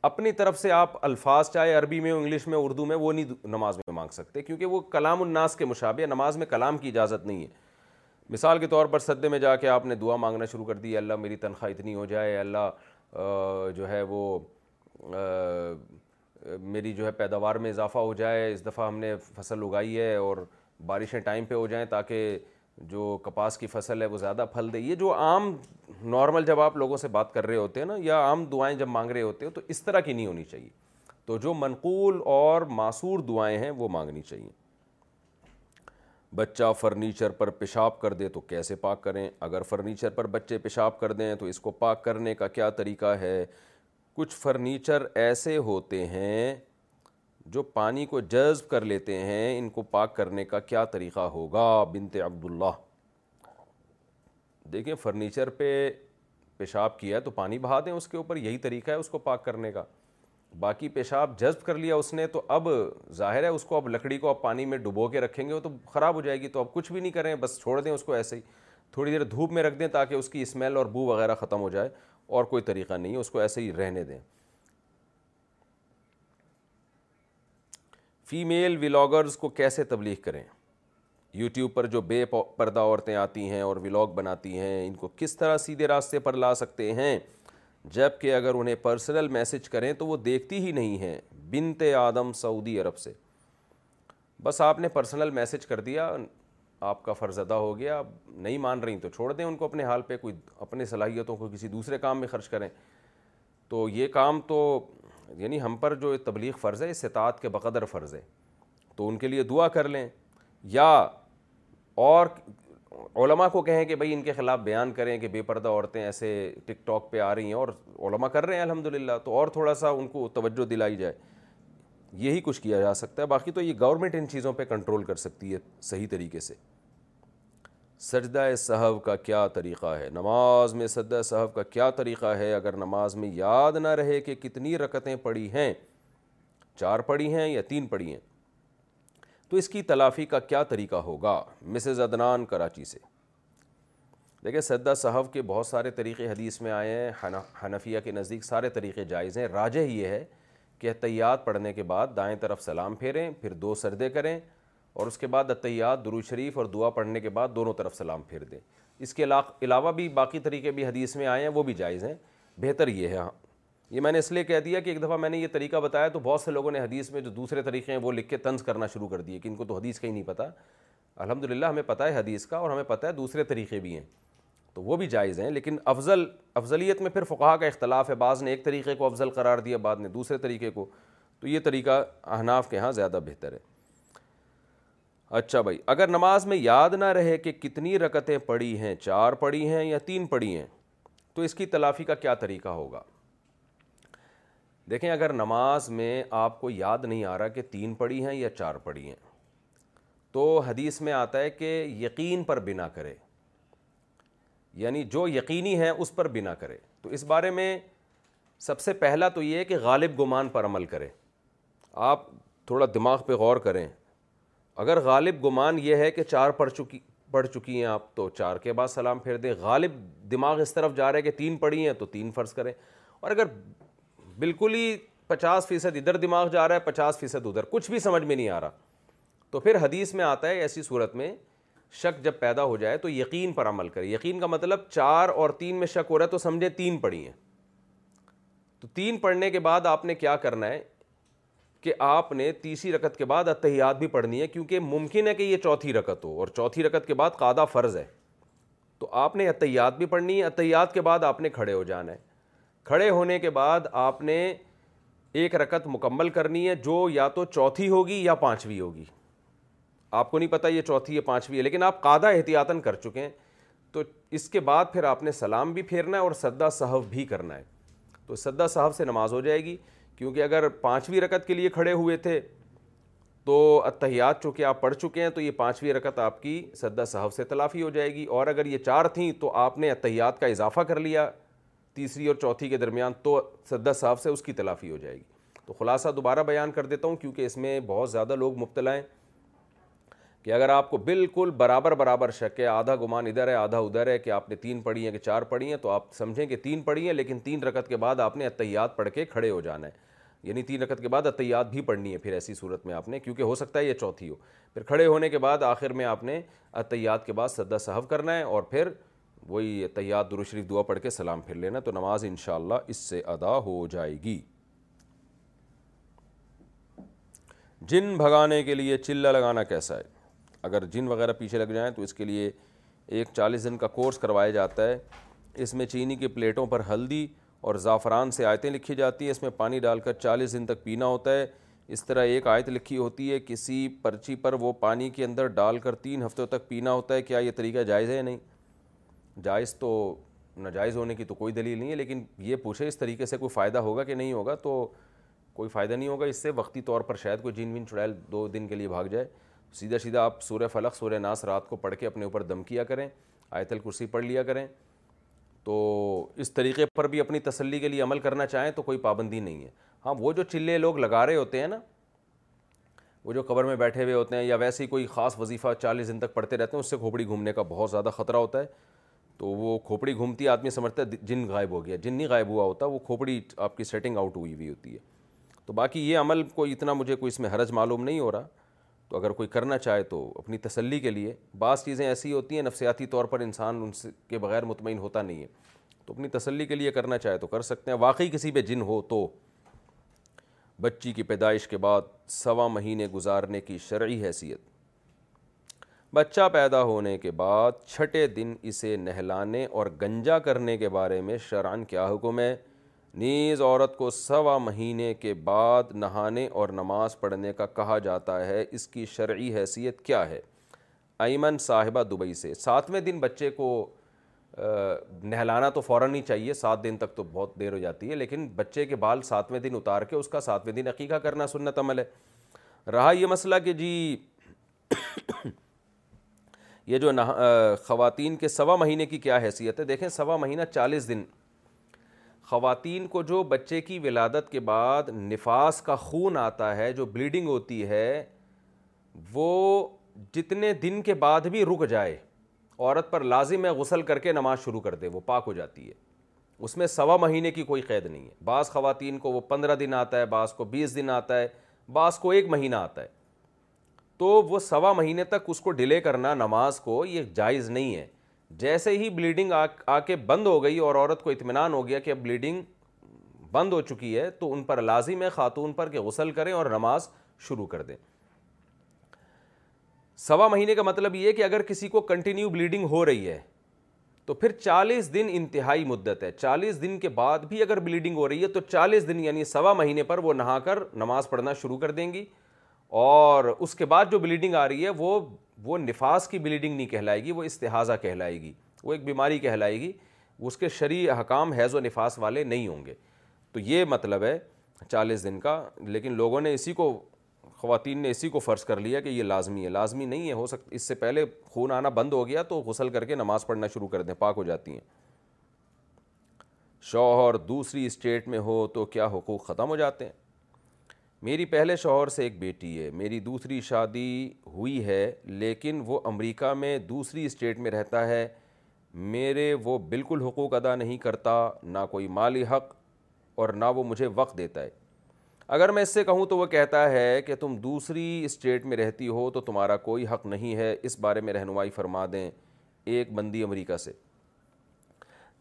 S3: اپنی طرف سے آپ الفاظ چاہے عربی میں ہو انگلش میں اردو میں وہ نہیں نماز میں مانگ سکتے کیونکہ وہ کلام الناس کے مشابے نماز میں کلام کی اجازت نہیں ہے مثال کے طور پر صدے میں جا کے آپ نے دعا مانگنا شروع کر دی اللہ میری تنخواہ اتنی ہو جائے اللہ جو ہے وہ میری جو ہے پیداوار میں اضافہ ہو جائے اس دفعہ ہم نے فصل اگائی ہے اور بارشیں ٹائم پہ ہو جائیں تاکہ جو کپاس کی فصل ہے وہ زیادہ پھل دے یہ جو عام نارمل جب آپ لوگوں سے بات کر رہے ہوتے ہیں نا یا عام دعائیں جب مانگ رہے ہوتے ہیں تو اس طرح کی نہیں ہونی چاہیے تو جو منقول اور معصور دعائیں ہیں وہ مانگنی چاہیے بچہ فرنیچر پر پیشاب کر دے تو کیسے پاک کریں اگر فرنیچر پر بچے پیشاب کر دیں تو اس کو پاک کرنے کا کیا طریقہ ہے کچھ فرنیچر ایسے ہوتے ہیں جو پانی کو جذب کر لیتے ہیں ان کو پاک کرنے کا کیا طریقہ ہوگا بنت عبداللہ دیکھیں فرنیچر پہ پیشاب کیا ہے تو پانی بہا دیں اس کے اوپر یہی طریقہ ہے اس کو پاک کرنے کا باقی پیشاب جذب کر لیا اس نے تو اب ظاہر ہے اس کو اب لکڑی کو آپ پانی میں ڈبو کے رکھیں گے وہ تو خراب ہو جائے گی تو اب کچھ بھی نہیں کریں بس چھوڑ دیں اس کو ایسے ہی تھوڑی دیر دھوپ میں رکھ دیں تاکہ اس کی اسمیل اور بو وغیرہ ختم ہو جائے اور کوئی طریقہ نہیں ہے اس کو ایسے ہی رہنے دیں فیمیل ولاگرز کو کیسے تبلیغ کریں یوٹیوب پر جو بے پردہ عورتیں آتی ہیں اور ولاگ بناتی ہیں ان کو کس طرح سیدھے راستے پر لا سکتے ہیں جب کہ اگر انہیں پرسنل میسج کریں تو وہ دیکھتی ہی نہیں ہیں بنت آدم سعودی عرب سے بس آپ نے پرسنل میسج کر دیا آپ کا فرض ادا ہو گیا نہیں مان رہی تو چھوڑ دیں ان کو اپنے حال پہ کوئی اپنے صلاحیتوں کو کسی دوسرے کام میں خرچ کریں تو یہ کام تو یعنی ہم پر جو تبلیغ فرض ہے استطاعت کے بقدر فرض ہے تو ان کے لیے دعا کر لیں یا اور علماء کو کہیں کہ بھائی ان کے خلاف بیان کریں کہ بے پردہ عورتیں ایسے ٹک ٹاک پہ آ رہی ہیں اور علماء کر رہے ہیں الحمدللہ تو اور تھوڑا سا ان کو توجہ دلائی جائے یہی کچھ کیا جا سکتا ہے باقی تو یہ گورنمنٹ ان چیزوں پہ کنٹرول کر سکتی ہے صحیح طریقے سے سجدہ صحب کا کیا طریقہ ہے نماز میں سجدہ صحب کا کیا طریقہ ہے اگر نماز میں یاد نہ رہے کہ کتنی رکتیں پڑھی ہیں چار پڑھی ہیں یا تین پڑھی ہیں تو اس کی تلافی کا کیا طریقہ ہوگا مسز عدنان کراچی سے دیکھیں سجدہ صاحب کے بہت سارے طریقے حدیث میں آئے ہیں حنفیہ کے نزدیک سارے طریقے جائز ہیں راجہ یہ ہے کہ احتیاط پڑھنے کے بعد دائیں طرف سلام پھیریں پھر دو سردے کریں اور اس کے بعد عطیات درو شریف اور دعا پڑھنے کے بعد دونوں طرف سلام پھیر دیں اس کے علاوہ بھی باقی طریقے بھی حدیث میں آئے ہیں وہ بھی جائز ہیں بہتر یہ ہے ہاں یہ میں نے اس لیے کہہ دیا کہ ایک دفعہ میں نے یہ طریقہ بتایا تو بہت سے لوگوں نے حدیث میں جو دوسرے طریقے ہیں وہ لکھ کے طنز کرنا شروع کر دیے کہ ان کو تو حدیث کا ہی نہیں پتہ الحمدللہ ہمیں پتہ ہے حدیث کا اور ہمیں پتہ ہے دوسرے طریقے بھی ہیں تو وہ بھی جائز ہیں لیکن افضل افضلیت میں پھر فقہ کا اختلاف ہے بعض نے ایک طریقے کو افضل قرار دیا بعد نے دوسرے طریقے کو تو یہ طریقہ احناف کے ہاں زیادہ بہتر ہے اچھا بھائی اگر نماز میں یاد نہ رہے کہ کتنی رکتیں پڑھی ہیں چار پڑھی ہیں یا تین پڑھی ہیں تو اس کی تلافی کا کیا طریقہ ہوگا دیکھیں اگر نماز میں آپ کو یاد نہیں آ رہا کہ تین پڑھی ہیں یا چار پڑھی ہیں تو حدیث میں آتا ہے کہ یقین پر بنا کرے یعنی جو یقینی ہیں اس پر بنا کرے تو اس بارے میں سب سے پہلا تو یہ ہے کہ غالب گمان پر عمل کرے آپ تھوڑا دماغ پہ غور کریں اگر غالب گمان یہ ہے کہ چار پڑھ چکی پڑھ چکی ہیں آپ تو چار کے بعد سلام پھیر دیں غالب دماغ اس طرف جا رہے ہے کہ تین پڑھی ہیں تو تین فرض کریں اور اگر بالکل ہی پچاس فیصد ادھر دماغ جا رہا ہے پچاس فیصد ادھر کچھ بھی سمجھ میں نہیں آ رہا تو پھر حدیث میں آتا ہے ایسی صورت میں شک جب پیدا ہو جائے تو یقین پر عمل کرے یقین کا مطلب چار اور تین میں شک ہو رہا ہے تو سمجھیں تین پڑھی ہیں تو تین پڑھنے کے بعد آپ نے کیا کرنا ہے کہ آپ نے تیسری رکت کے بعد اتحیات بھی پڑھنی ہے کیونکہ ممکن ہے کہ یہ چوتھی رکت ہو اور چوتھی رکت کے بعد قادہ فرض ہے تو آپ نے اتحیات بھی پڑھنی ہے اتحیات کے بعد آپ نے کھڑے ہو جانا ہے کھڑے ہونے کے بعد آپ نے ایک رکت مکمل کرنی ہے جو یا تو چوتھی ہوگی یا پانچویں ہوگی آپ کو نہیں پتہ یہ چوتھی یا پانچویں ہے لیکن آپ قادہ احتیاطاً کر چکے ہیں تو اس کے بعد پھر آپ نے سلام بھی پھیرنا ہے اور سدا صحف بھی کرنا ہے تو سدا صحف سے نماز ہو جائے گی کیونکہ اگر پانچویں رکعت کے لیے کھڑے ہوئے تھے تو اتحیات چونکہ آپ پڑھ چکے ہیں تو یہ پانچویں رکعت آپ کی سدہ صحف سے تلافی ہو جائے گی اور اگر یہ چار تھیں تو آپ نے اتحیات کا اضافہ کر لیا تیسری اور چوتھی کے درمیان تو سدا صاحب سے اس کی تلافی ہو جائے گی تو خلاصہ دوبارہ بیان کر دیتا ہوں کیونکہ اس میں بہت زیادہ لوگ مبتلا ہیں کہ اگر آپ کو بالکل برابر برابر شک ہے آدھا گمان ادھر ہے آدھا ادھر ہے کہ آپ نے تین پڑھی ہیں کہ چار پڑھی ہیں تو آپ سمجھیں کہ تین پڑھی ہیں لیکن تین رکعت کے بعد آپ نے اتحیات پڑھ کے کھڑے ہو جانا ہے یعنی تین رکعت کے بعد اطیات بھی پڑھنی ہے پھر ایسی صورت میں آپ نے کیونکہ ہو سکتا ہے یہ چوتھی ہو پھر کھڑے ہونے کے بعد آخر میں آپ نے اطیات کے بعد سدا صحف کرنا ہے اور پھر وہی شریف دعا پڑھ کے سلام پھر لینا تو نماز انشاءاللہ اس سے ادا ہو جائے گی جن بھگانے کے لیے چلہ لگانا کیسا ہے اگر جن وغیرہ پیچھے لگ جائیں تو اس کے لیے ایک چالیس دن کا کورس کروایا جاتا ہے اس میں چینی کے پلیٹوں پر ہلدی اور زعفران سے آیتیں لکھی جاتی ہیں اس میں پانی ڈال کر چالیس دن تک پینا ہوتا ہے اس طرح ایک آیت لکھی ہوتی ہے کسی پرچی پر وہ پانی کے اندر ڈال کر تین ہفتوں تک پینا ہوتا ہے کیا یہ طریقہ جائز ہے یا نہیں جائز تو ناجائز ہونے کی تو کوئی دلیل نہیں ہے لیکن یہ پوچھے اس طریقے سے کوئی فائدہ ہوگا کہ نہیں ہوگا تو کوئی فائدہ نہیں ہوگا اس سے وقتی طور پر شاید کوئی جین ون چڑیل دو دن کے لیے بھاگ جائے سیدھا سیدھا آپ سورہ فلق سورہ ناس رات کو پڑھ کے اپنے اوپر دم کیا کریں آیت الکرسی پڑھ لیا کریں تو اس طریقے پر بھی اپنی تسلی کے لیے عمل کرنا چاہیں تو کوئی پابندی نہیں ہے ہاں وہ جو چلے لوگ لگا رہے ہوتے ہیں نا وہ جو قبر میں بیٹھے ہوئے ہوتے ہیں یا ویسے ہی کوئی خاص وظیفہ چالیس دن تک پڑھتے رہتے ہیں اس سے کھوپڑی گھومنے کا بہت زیادہ خطرہ ہوتا ہے تو وہ کھوپڑی گھومتی آدمی سمجھتا ہے جن غائب ہو گیا جن نہیں غائب ہوا ہوتا وہ کھوپڑی آپ کی سیٹنگ آؤٹ ہوئی ہوئی ہوتی ہے تو باقی یہ عمل کوئی اتنا مجھے کوئی اس میں حرج معلوم نہیں ہو رہا تو اگر کوئی کرنا چاہے تو اپنی تسلی کے لیے بعض چیزیں ایسی ہوتی ہیں نفسیاتی طور پر انسان ان کے بغیر مطمئن ہوتا نہیں ہے تو اپنی تسلی کے لیے کرنا چاہے تو کر سکتے ہیں واقعی کسی پہ جن ہو تو بچی کی پیدائش کے بعد سوا مہینے گزارنے کی شرعی حیثیت بچہ پیدا ہونے کے بعد چھٹے دن اسے نہلانے اور گنجا کرنے کے بارے میں شرعن کیا حکم ہے نیز عورت کو سوا مہینے کے بعد نہانے اور نماز پڑھنے کا کہا جاتا ہے اس کی شرعی حیثیت کیا ہے ایمن صاحبہ دبئی سے ساتویں دن بچے کو نہلانا تو فوراً ہی چاہیے سات دن تک تو بہت دیر ہو جاتی ہے لیکن بچے کے بال ساتویں دن اتار کے اس کا ساتویں دن عقیقہ کرنا سنت عمل ہے رہا یہ مسئلہ کہ جی یہ جو خواتین کے سوا مہینے کی کیا حیثیت ہے دیکھیں سوا مہینہ چالیس دن خواتین کو جو بچے کی ولادت کے بعد نفاس کا خون آتا ہے جو بلیڈنگ ہوتی ہے وہ جتنے دن کے بعد بھی رک جائے عورت پر لازم ہے غسل کر کے نماز شروع کر دے وہ پاک ہو جاتی ہے اس میں سوا مہینے کی کوئی قید نہیں ہے بعض خواتین کو وہ پندرہ دن آتا ہے بعض کو بیس دن آتا ہے بعض کو ایک مہینہ آتا ہے تو وہ سوا مہینے تک اس کو ڈیلے کرنا نماز کو یہ جائز نہیں ہے جیسے ہی بلیڈنگ آ کے بند ہو گئی اور عورت کو اطمینان ہو گیا کہ اب بلیڈنگ بند ہو چکی ہے تو ان پر لازم ہے خاتون پر کہ غسل کریں اور نماز شروع کر دیں سوا مہینے کا مطلب یہ کہ اگر کسی کو کنٹینیو بلیڈنگ ہو رہی ہے تو پھر چالیس دن انتہائی مدت ہے چالیس دن کے بعد بھی اگر بلیڈنگ ہو رہی ہے تو چالیس دن یعنی سوا مہینے پر وہ نہا کر نماز پڑھنا شروع کر دیں گی اور اس کے بعد جو بلیڈنگ آ رہی ہے وہ وہ نفاس کی بلیڈنگ نہیں کہلائے گی وہ استحاظہ کہلائے گی وہ ایک بیماری کہلائے گی اس کے شرعی حکام حیض و نفاس والے نہیں ہوں گے تو یہ مطلب ہے چالیس دن کا لیکن لوگوں نے اسی کو خواتین نے اسی کو فرض کر لیا کہ یہ لازمی ہے لازمی نہیں ہے ہو سکتا اس سے پہلے خون آنا بند ہو گیا تو غسل کر کے نماز پڑھنا شروع کر دیں پاک ہو جاتی ہیں شوہر دوسری اسٹیٹ میں ہو تو کیا حقوق ختم ہو جاتے ہیں میری پہلے شوہر سے ایک بیٹی ہے میری دوسری شادی ہوئی ہے لیکن وہ امریکہ میں دوسری اسٹیٹ میں رہتا ہے میرے وہ بالکل حقوق ادا نہیں کرتا نہ کوئی مالی حق اور نہ وہ مجھے وقت دیتا ہے اگر میں اس سے کہوں تو وہ کہتا ہے کہ تم دوسری اسٹیٹ میں رہتی ہو تو تمہارا کوئی حق نہیں ہے اس بارے میں رہنمائی فرما دیں ایک بندی امریکہ سے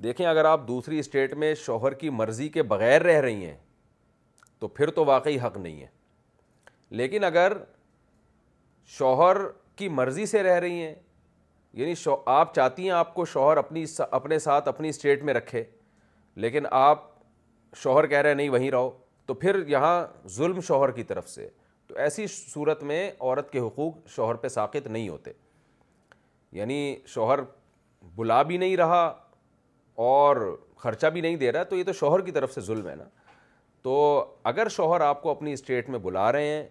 S3: دیکھیں اگر آپ دوسری اسٹیٹ میں شوہر کی مرضی کے بغیر رہ رہی ہیں تو پھر تو واقعی حق نہیں ہے لیکن اگر شوہر کی مرضی سے رہ رہی ہیں یعنی شو آپ چاہتی ہیں آپ کو شوہر اپنی اپنے ساتھ اپنی اسٹیٹ میں رکھے لیکن آپ شوہر کہہ رہے نہیں وہیں رہو تو پھر یہاں ظلم شوہر کی طرف سے تو ایسی صورت میں عورت کے حقوق شوہر پہ ساقط نہیں ہوتے یعنی شوہر بلا بھی نہیں رہا اور خرچہ بھی نہیں دے رہا تو یہ تو شوہر کی طرف سے ظلم ہے نا تو اگر شوہر آپ کو اپنی اسٹیٹ میں بلا رہے ہیں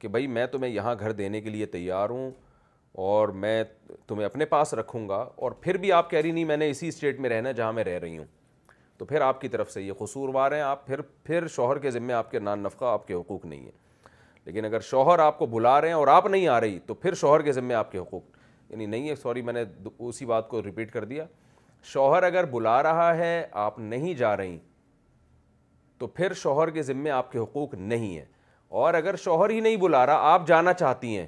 S3: کہ بھائی میں تمہیں یہاں گھر دینے کے لیے تیار ہوں اور میں تمہیں اپنے پاس رکھوں گا اور پھر بھی آپ کہہ رہی نہیں میں نے اسی اسٹیٹ میں رہنا جہاں میں رہ رہی ہوں تو پھر آپ کی طرف سے یہ قصوروار ہیں آپ پھر پھر شوہر کے ذمے آپ کے نان نفقہ آپ کے حقوق نہیں ہیں لیکن اگر شوہر آپ کو بلا رہے ہیں اور آپ نہیں آ رہی تو پھر شوہر کے ذمے آپ کے حقوق یعنی نہیں ہے سوری میں نے اسی بات کو رپیٹ کر دیا شوہر اگر بلا رہا ہے آپ نہیں جا رہی تو پھر شوہر کے ذمے آپ کے حقوق نہیں ہیں اور اگر شوہر ہی نہیں بلا رہا آپ جانا چاہتی ہیں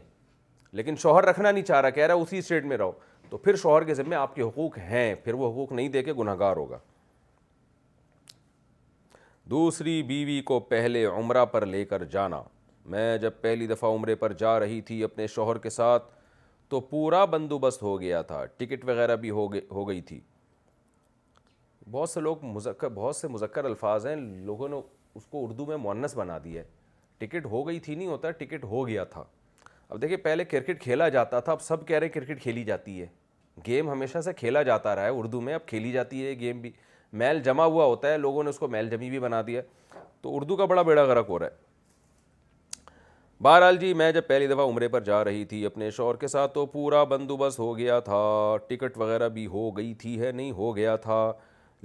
S3: لیکن شوہر رکھنا نہیں چاہ رہا کہہ رہا اسی اسٹیٹ میں رہو تو پھر شوہر کے ذمے آپ کے حقوق ہیں پھر وہ حقوق نہیں دے کے گناہ گار ہوگا دوسری بیوی کو پہلے عمرہ پر لے کر جانا میں جب پہلی دفعہ عمرے پر جا رہی تھی اپنے شوہر کے ساتھ تو پورا بندوبست ہو گیا تھا ٹکٹ وغیرہ بھی ہو گئی تھی بہت سے لوگ مذکر بہت سے مذکر الفاظ ہیں لوگوں نے اس کو اردو میں مونس بنا دی ہے ٹکٹ ہو گئی تھی نہیں ہوتا ٹکٹ ہو گیا تھا اب دیکھیے پہلے کرکٹ کھیلا جاتا تھا اب سب کہہ رہے ہیں کرکٹ کھیلی جاتی ہے گیم ہمیشہ سے کھیلا جاتا رہا ہے اردو میں اب کھیلی جاتی ہے گیم بھی میل جمع ہوا ہوتا ہے لوگوں نے اس کو میل جمی بھی بنا دیا تو اردو کا بڑا بیڑا غرق ہو رہا ہے بہرحال جی میں جب پہلی دفعہ عمرے پر جا رہی تھی اپنے شوہر کے ساتھ تو پورا بندوبست ہو گیا تھا ٹکٹ وغیرہ بھی ہو گئی تھی ہے نہیں ہو گیا تھا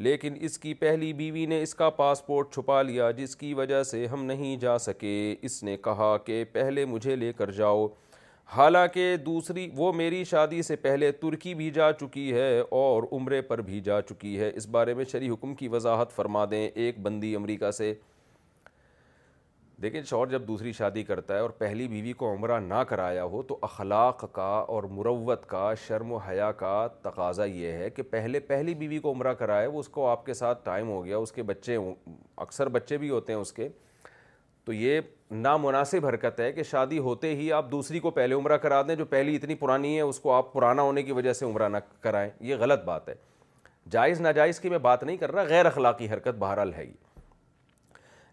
S3: لیکن اس کی پہلی بیوی نے اس کا پاسپورٹ چھپا لیا جس کی وجہ سے ہم نہیں جا سکے اس نے کہا کہ پہلے مجھے لے کر جاؤ حالانکہ دوسری وہ میری شادی سے پہلے ترکی بھی جا چکی ہے اور عمرے پر بھی جا چکی ہے اس بارے میں شریح حکم کی وضاحت فرما دیں ایک بندی امریکہ سے دیکھیں شوہر جب دوسری شادی کرتا ہے اور پہلی بیوی کو عمرہ نہ کرایا ہو تو اخلاق کا اور مروت کا شرم و حیا کا تقاضہ یہ ہے کہ پہلے پہلی بیوی کو عمرہ کرائے وہ اس کو آپ کے ساتھ ٹائم ہو گیا اس کے بچے اکثر بچے بھی ہوتے ہیں اس کے تو یہ نامناسب حرکت ہے کہ شادی ہوتے ہی آپ دوسری کو پہلے عمرہ کرا دیں جو پہلی اتنی پرانی ہے اس کو آپ پرانا ہونے کی وجہ سے عمرہ نہ کرائیں یہ غلط بات ہے جائز ناجائز کی میں بات نہیں کر رہا غیر اخلاقی حرکت بہرحال ہے یہ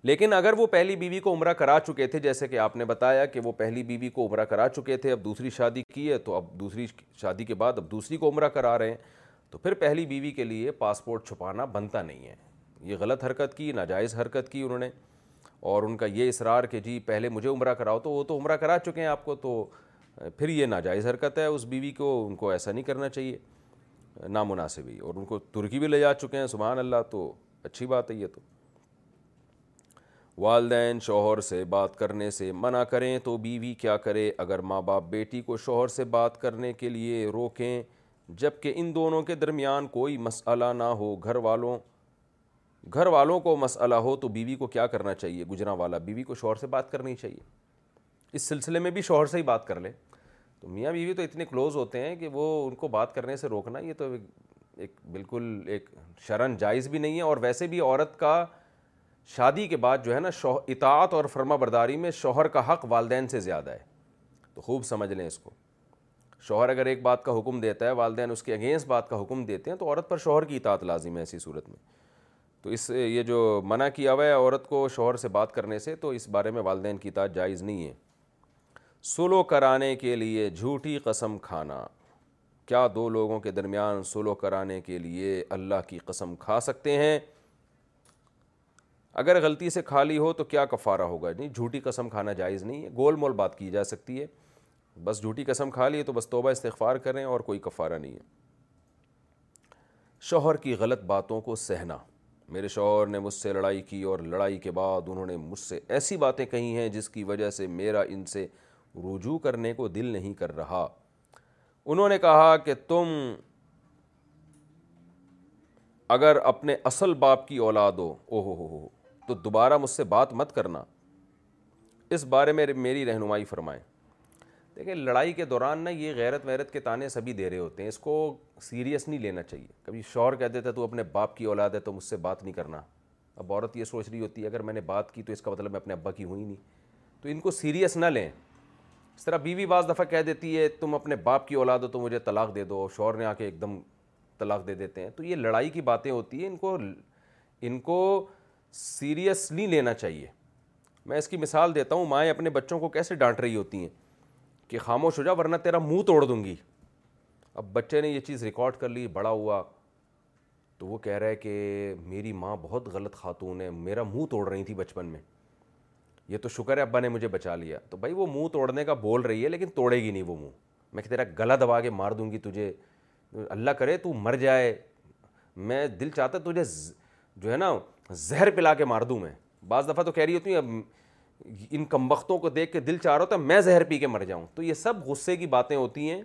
S3: لیکن اگر وہ پہلی بیوی کو عمرہ کرا چکے تھے جیسے کہ آپ نے بتایا کہ وہ پہلی بیوی کو عمرہ کرا چکے تھے اب دوسری شادی کی ہے تو اب دوسری شادی کے بعد اب دوسری کو عمرہ کرا رہے ہیں تو پھر پہلی بیوی کے لیے پاسپورٹ چھپانا بنتا نہیں ہے یہ غلط حرکت کی ناجائز حرکت کی انہوں نے اور ان کا یہ اصرار کہ جی پہلے مجھے عمرہ کراؤ تو وہ تو عمرہ کرا چکے ہیں آپ کو تو پھر یہ ناجائز حرکت ہے اس بیوی کو ان کو ایسا نہیں کرنا چاہیے نامناسب ہی اور ان کو ترکی بھی لے جا چکے ہیں سبحان اللہ تو اچھی بات ہے یہ تو والدین شوہر سے بات کرنے سے منع کریں تو بیوی کیا کرے اگر ماں باپ بیٹی کو شوہر سے بات کرنے کے لیے روکیں جب کہ ان دونوں کے درمیان کوئی مسئلہ نہ ہو گھر والوں گھر والوں کو مسئلہ ہو تو بیوی کو کیا کرنا چاہیے گجرا والا بیوی کو شوہر سے بات کرنی چاہیے اس سلسلے میں بھی شوہر سے ہی بات کر لیں تو میاں بیوی تو اتنے کلوز ہوتے ہیں کہ وہ ان کو بات کرنے سے روکنا یہ تو ایک بالکل ایک شرن جائز بھی نہیں ہے اور ویسے بھی عورت کا شادی کے بعد جو ہے نا شو اطاعت اور فرما برداری میں شوہر کا حق والدین سے زیادہ ہے تو خوب سمجھ لیں اس کو شوہر اگر ایک بات کا حکم دیتا ہے والدین اس کے اگینسٹ بات کا حکم دیتے ہیں تو عورت پر شوہر کی اطاعت لازم ہے ایسی صورت میں تو اس یہ جو منع کیا ہوا ہے عورت کو شوہر سے بات کرنے سے تو اس بارے میں والدین کی اطاعت جائز نہیں ہے سلو کرانے کے لیے جھوٹی قسم کھانا کیا دو لوگوں کے درمیان سلو کرانے کے لیے اللہ کی قسم کھا سکتے ہیں اگر غلطی سے کھا لی ہو تو کیا کفارہ ہوگا نہیں جھوٹی قسم کھانا جائز نہیں ہے گول مول بات کی جا سکتی ہے بس جھوٹی قسم کھا لی تو بس توبہ استغفار کریں اور کوئی کفارہ نہیں ہے شوہر کی غلط باتوں کو سہنا میرے شوہر نے مجھ سے لڑائی کی اور لڑائی کے بعد انہوں نے مجھ سے ایسی باتیں کہی ہیں جس کی وجہ سے میرا ان سے رجوع کرنے کو دل نہیں کر رہا انہوں نے کہا کہ تم اگر اپنے اصل باپ کی اولاد ہو اوہو ہو ہو تو دوبارہ مجھ سے بات مت کرنا اس بارے میں میری رہنمائی فرمائیں دیکھیں لڑائی کے دوران نا یہ غیرت ویرت کے تانے سبھی دے رہے ہوتے ہیں اس کو سیریس نہیں لینا چاہیے کبھی شور کہہ دیتا ہے تو اپنے باپ کی اولاد ہے تو مجھ سے بات نہیں کرنا اب عورت یہ سوچ رہی ہوتی ہے اگر میں نے بات کی تو اس کا مطلب میں اپنے ابا کی ہوئی ہی نہیں تو ان کو سیریس نہ لیں اس طرح بیوی بعض دفعہ کہہ دیتی ہے تم اپنے باپ کی اولاد ہو تو مجھے طلاق دے دو شور نے آ کے ایک دم طلاق دے دیتے ہیں تو یہ لڑائی کی باتیں ہوتی ہیں ان کو ان کو سیریسلی لینا چاہیے میں اس کی مثال دیتا ہوں مائیں اپنے بچوں کو کیسے ڈانٹ رہی ہوتی ہیں کہ خاموش ہو جا ورنہ تیرا منہ توڑ دوں گی اب بچے نے یہ چیز ریکارڈ کر لی بڑا ہوا تو وہ کہہ رہا ہے کہ میری ماں بہت غلط خاتون ہے میرا منہ توڑ رہی تھی بچپن میں یہ تو شکر ہے ابا نے مجھے بچا لیا تو بھائی وہ منہ توڑنے کا بول رہی ہے لیکن توڑے گی نہیں وہ منہ میں کہ تیرا گلا دبا کے مار دوں گی تجھے اللہ کرے تو مر جائے میں دل چاہتا تجھے جو ہے نا زہر پلا کے مار دوں میں بعض دفعہ تو کہہ رہی ہوتی ہوں اب ان کم وقتوں کو دیکھ کے دل چاہ رہا ہوتا ہے میں زہر پی کے مر جاؤں تو یہ سب غصے کی باتیں ہوتی ہیں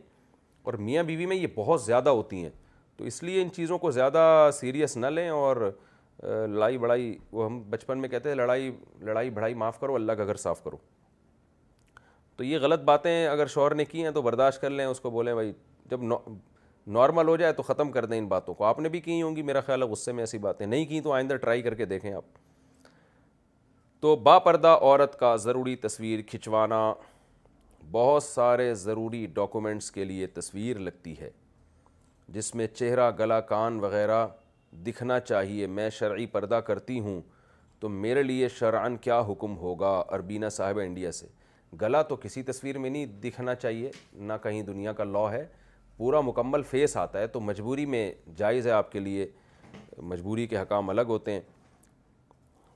S3: اور میاں بیوی میں یہ بہت زیادہ ہوتی ہیں تو اس لیے ان چیزوں کو زیادہ سیریس نہ لیں اور لڑائی بڑائی وہ ہم بچپن میں کہتے ہیں لڑائی لڑائی بڑھائی معاف کرو اللہ کا گھر صاف کرو تو یہ غلط باتیں اگر شوہر نے کی ہیں تو برداشت کر لیں اس کو بولیں بھائی جب نارمل ہو جائے تو ختم کر دیں ان باتوں کو آپ نے بھی کی ہوں گی میرا خیال ہے غصے میں ایسی باتیں نہیں کی تو آئندہ ٹرائی کر کے دیکھیں آپ تو با پردہ عورت کا ضروری تصویر کھچوانا بہت سارے ضروری ڈاکومنٹس کے لیے تصویر لگتی ہے جس میں چہرہ گلا کان وغیرہ دکھنا چاہیے میں شرعی پردہ کرتی ہوں تو میرے لیے شرعن کیا حکم ہوگا عربینہ صاحب انڈیا سے گلا تو کسی تصویر میں نہیں دکھنا چاہیے نہ کہیں دنیا کا لاء ہے پورا مکمل فیس آتا ہے تو مجبوری میں جائز ہے آپ کے لیے مجبوری کے حکام الگ ہوتے ہیں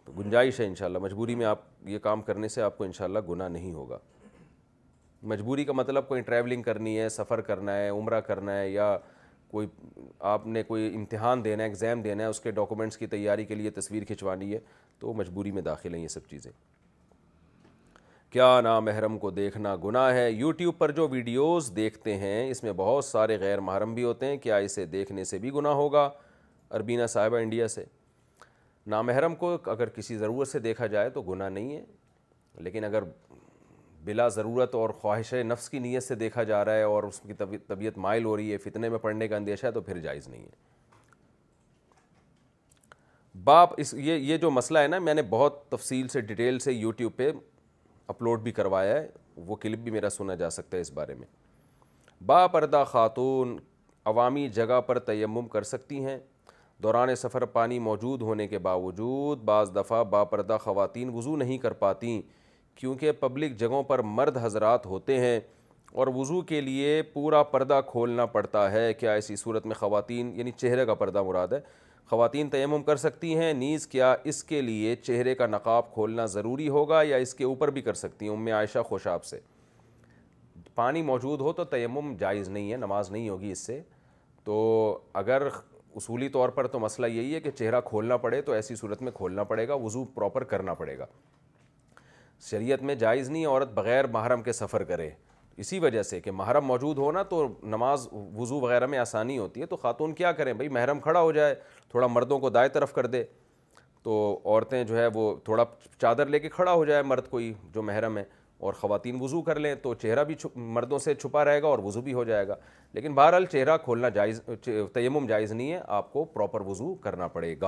S3: تو گنجائش ہے انشاءاللہ مجبوری میں آپ یہ کام کرنے سے آپ کو انشاءاللہ گناہ نہیں ہوگا مجبوری کا مطلب کوئی ٹریولنگ کرنی ہے سفر کرنا ہے عمرہ کرنا ہے یا کوئی آپ نے کوئی امتحان دینا ہے اگزام دینا ہے اس کے ڈاکومنٹس کی تیاری کے لیے تصویر کھنچوانی ہے تو مجبوری میں داخل ہیں یہ سب چیزیں کیا نام کو دیکھنا گناہ ہے یوٹیوب پر جو ویڈیوز دیکھتے ہیں اس میں بہت سارے غیر محرم بھی ہوتے ہیں کیا اسے دیکھنے سے بھی گناہ ہوگا اربینہ صاحبہ انڈیا سے نام کو اگر کسی ضرورت سے دیکھا جائے تو گناہ نہیں ہے لیکن اگر بلا ضرورت اور خواہش نفس کی نیت سے دیکھا جا رہا ہے اور اس کی طبیعت مائل ہو رہی ہے فتنے میں پڑھنے کا اندیشہ ہے تو پھر جائز نہیں ہے باپ اس یہ جو مسئلہ ہے نا میں نے بہت تفصیل سے ڈیٹیل سے یوٹیوب پہ اپلوڈ بھی کروایا ہے وہ کلپ بھی میرا سنا جا سکتا ہے اس بارے میں با پردہ خاتون عوامی جگہ پر تیمم کر سکتی ہیں دوران سفر پانی موجود ہونے کے باوجود بعض دفعہ با پردہ خواتین وضو نہیں کر پاتیں کیونکہ پبلک جگہوں پر مرد حضرات ہوتے ہیں اور وضو کے لیے پورا پردہ کھولنا پڑتا ہے کیا ایسی صورت میں خواتین یعنی چہرے کا پردہ مراد ہے خواتین تیمم کر سکتی ہیں نیز کیا اس کے لیے چہرے کا نقاب کھولنا ضروری ہوگا یا اس کے اوپر بھی کر سکتی ہیں ام عائشہ خوشاب سے پانی موجود ہو تو تیمم جائز نہیں ہے نماز نہیں ہوگی اس سے تو اگر اصولی طور پر تو مسئلہ یہی ہے کہ چہرہ کھولنا پڑے تو ایسی صورت میں کھولنا پڑے گا وضو پراپر کرنا پڑے گا شریعت میں جائز نہیں عورت بغیر محرم کے سفر کرے اسی وجہ سے کہ محرم موجود ہونا تو نماز وضو وغیرہ میں آسانی ہوتی ہے تو خاتون کیا کریں بھائی محرم کھڑا ہو جائے تھوڑا مردوں کو دائیں طرف کر دے تو عورتیں جو ہے وہ تھوڑا چادر لے کے کھڑا ہو جائے مرد کوئی جو محرم ہے اور خواتین وضو کر لیں تو چہرہ بھی مردوں سے چھپا رہے گا اور وضو بھی ہو جائے گا لیکن بہرحال چہرہ کھولنا جائز تیمم جائز نہیں ہے آپ کو پراپر وضو کرنا پڑے گا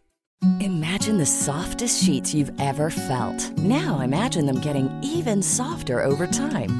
S1: Imagine the softest sheets you've ever felt. Now imagine them getting even softer over time.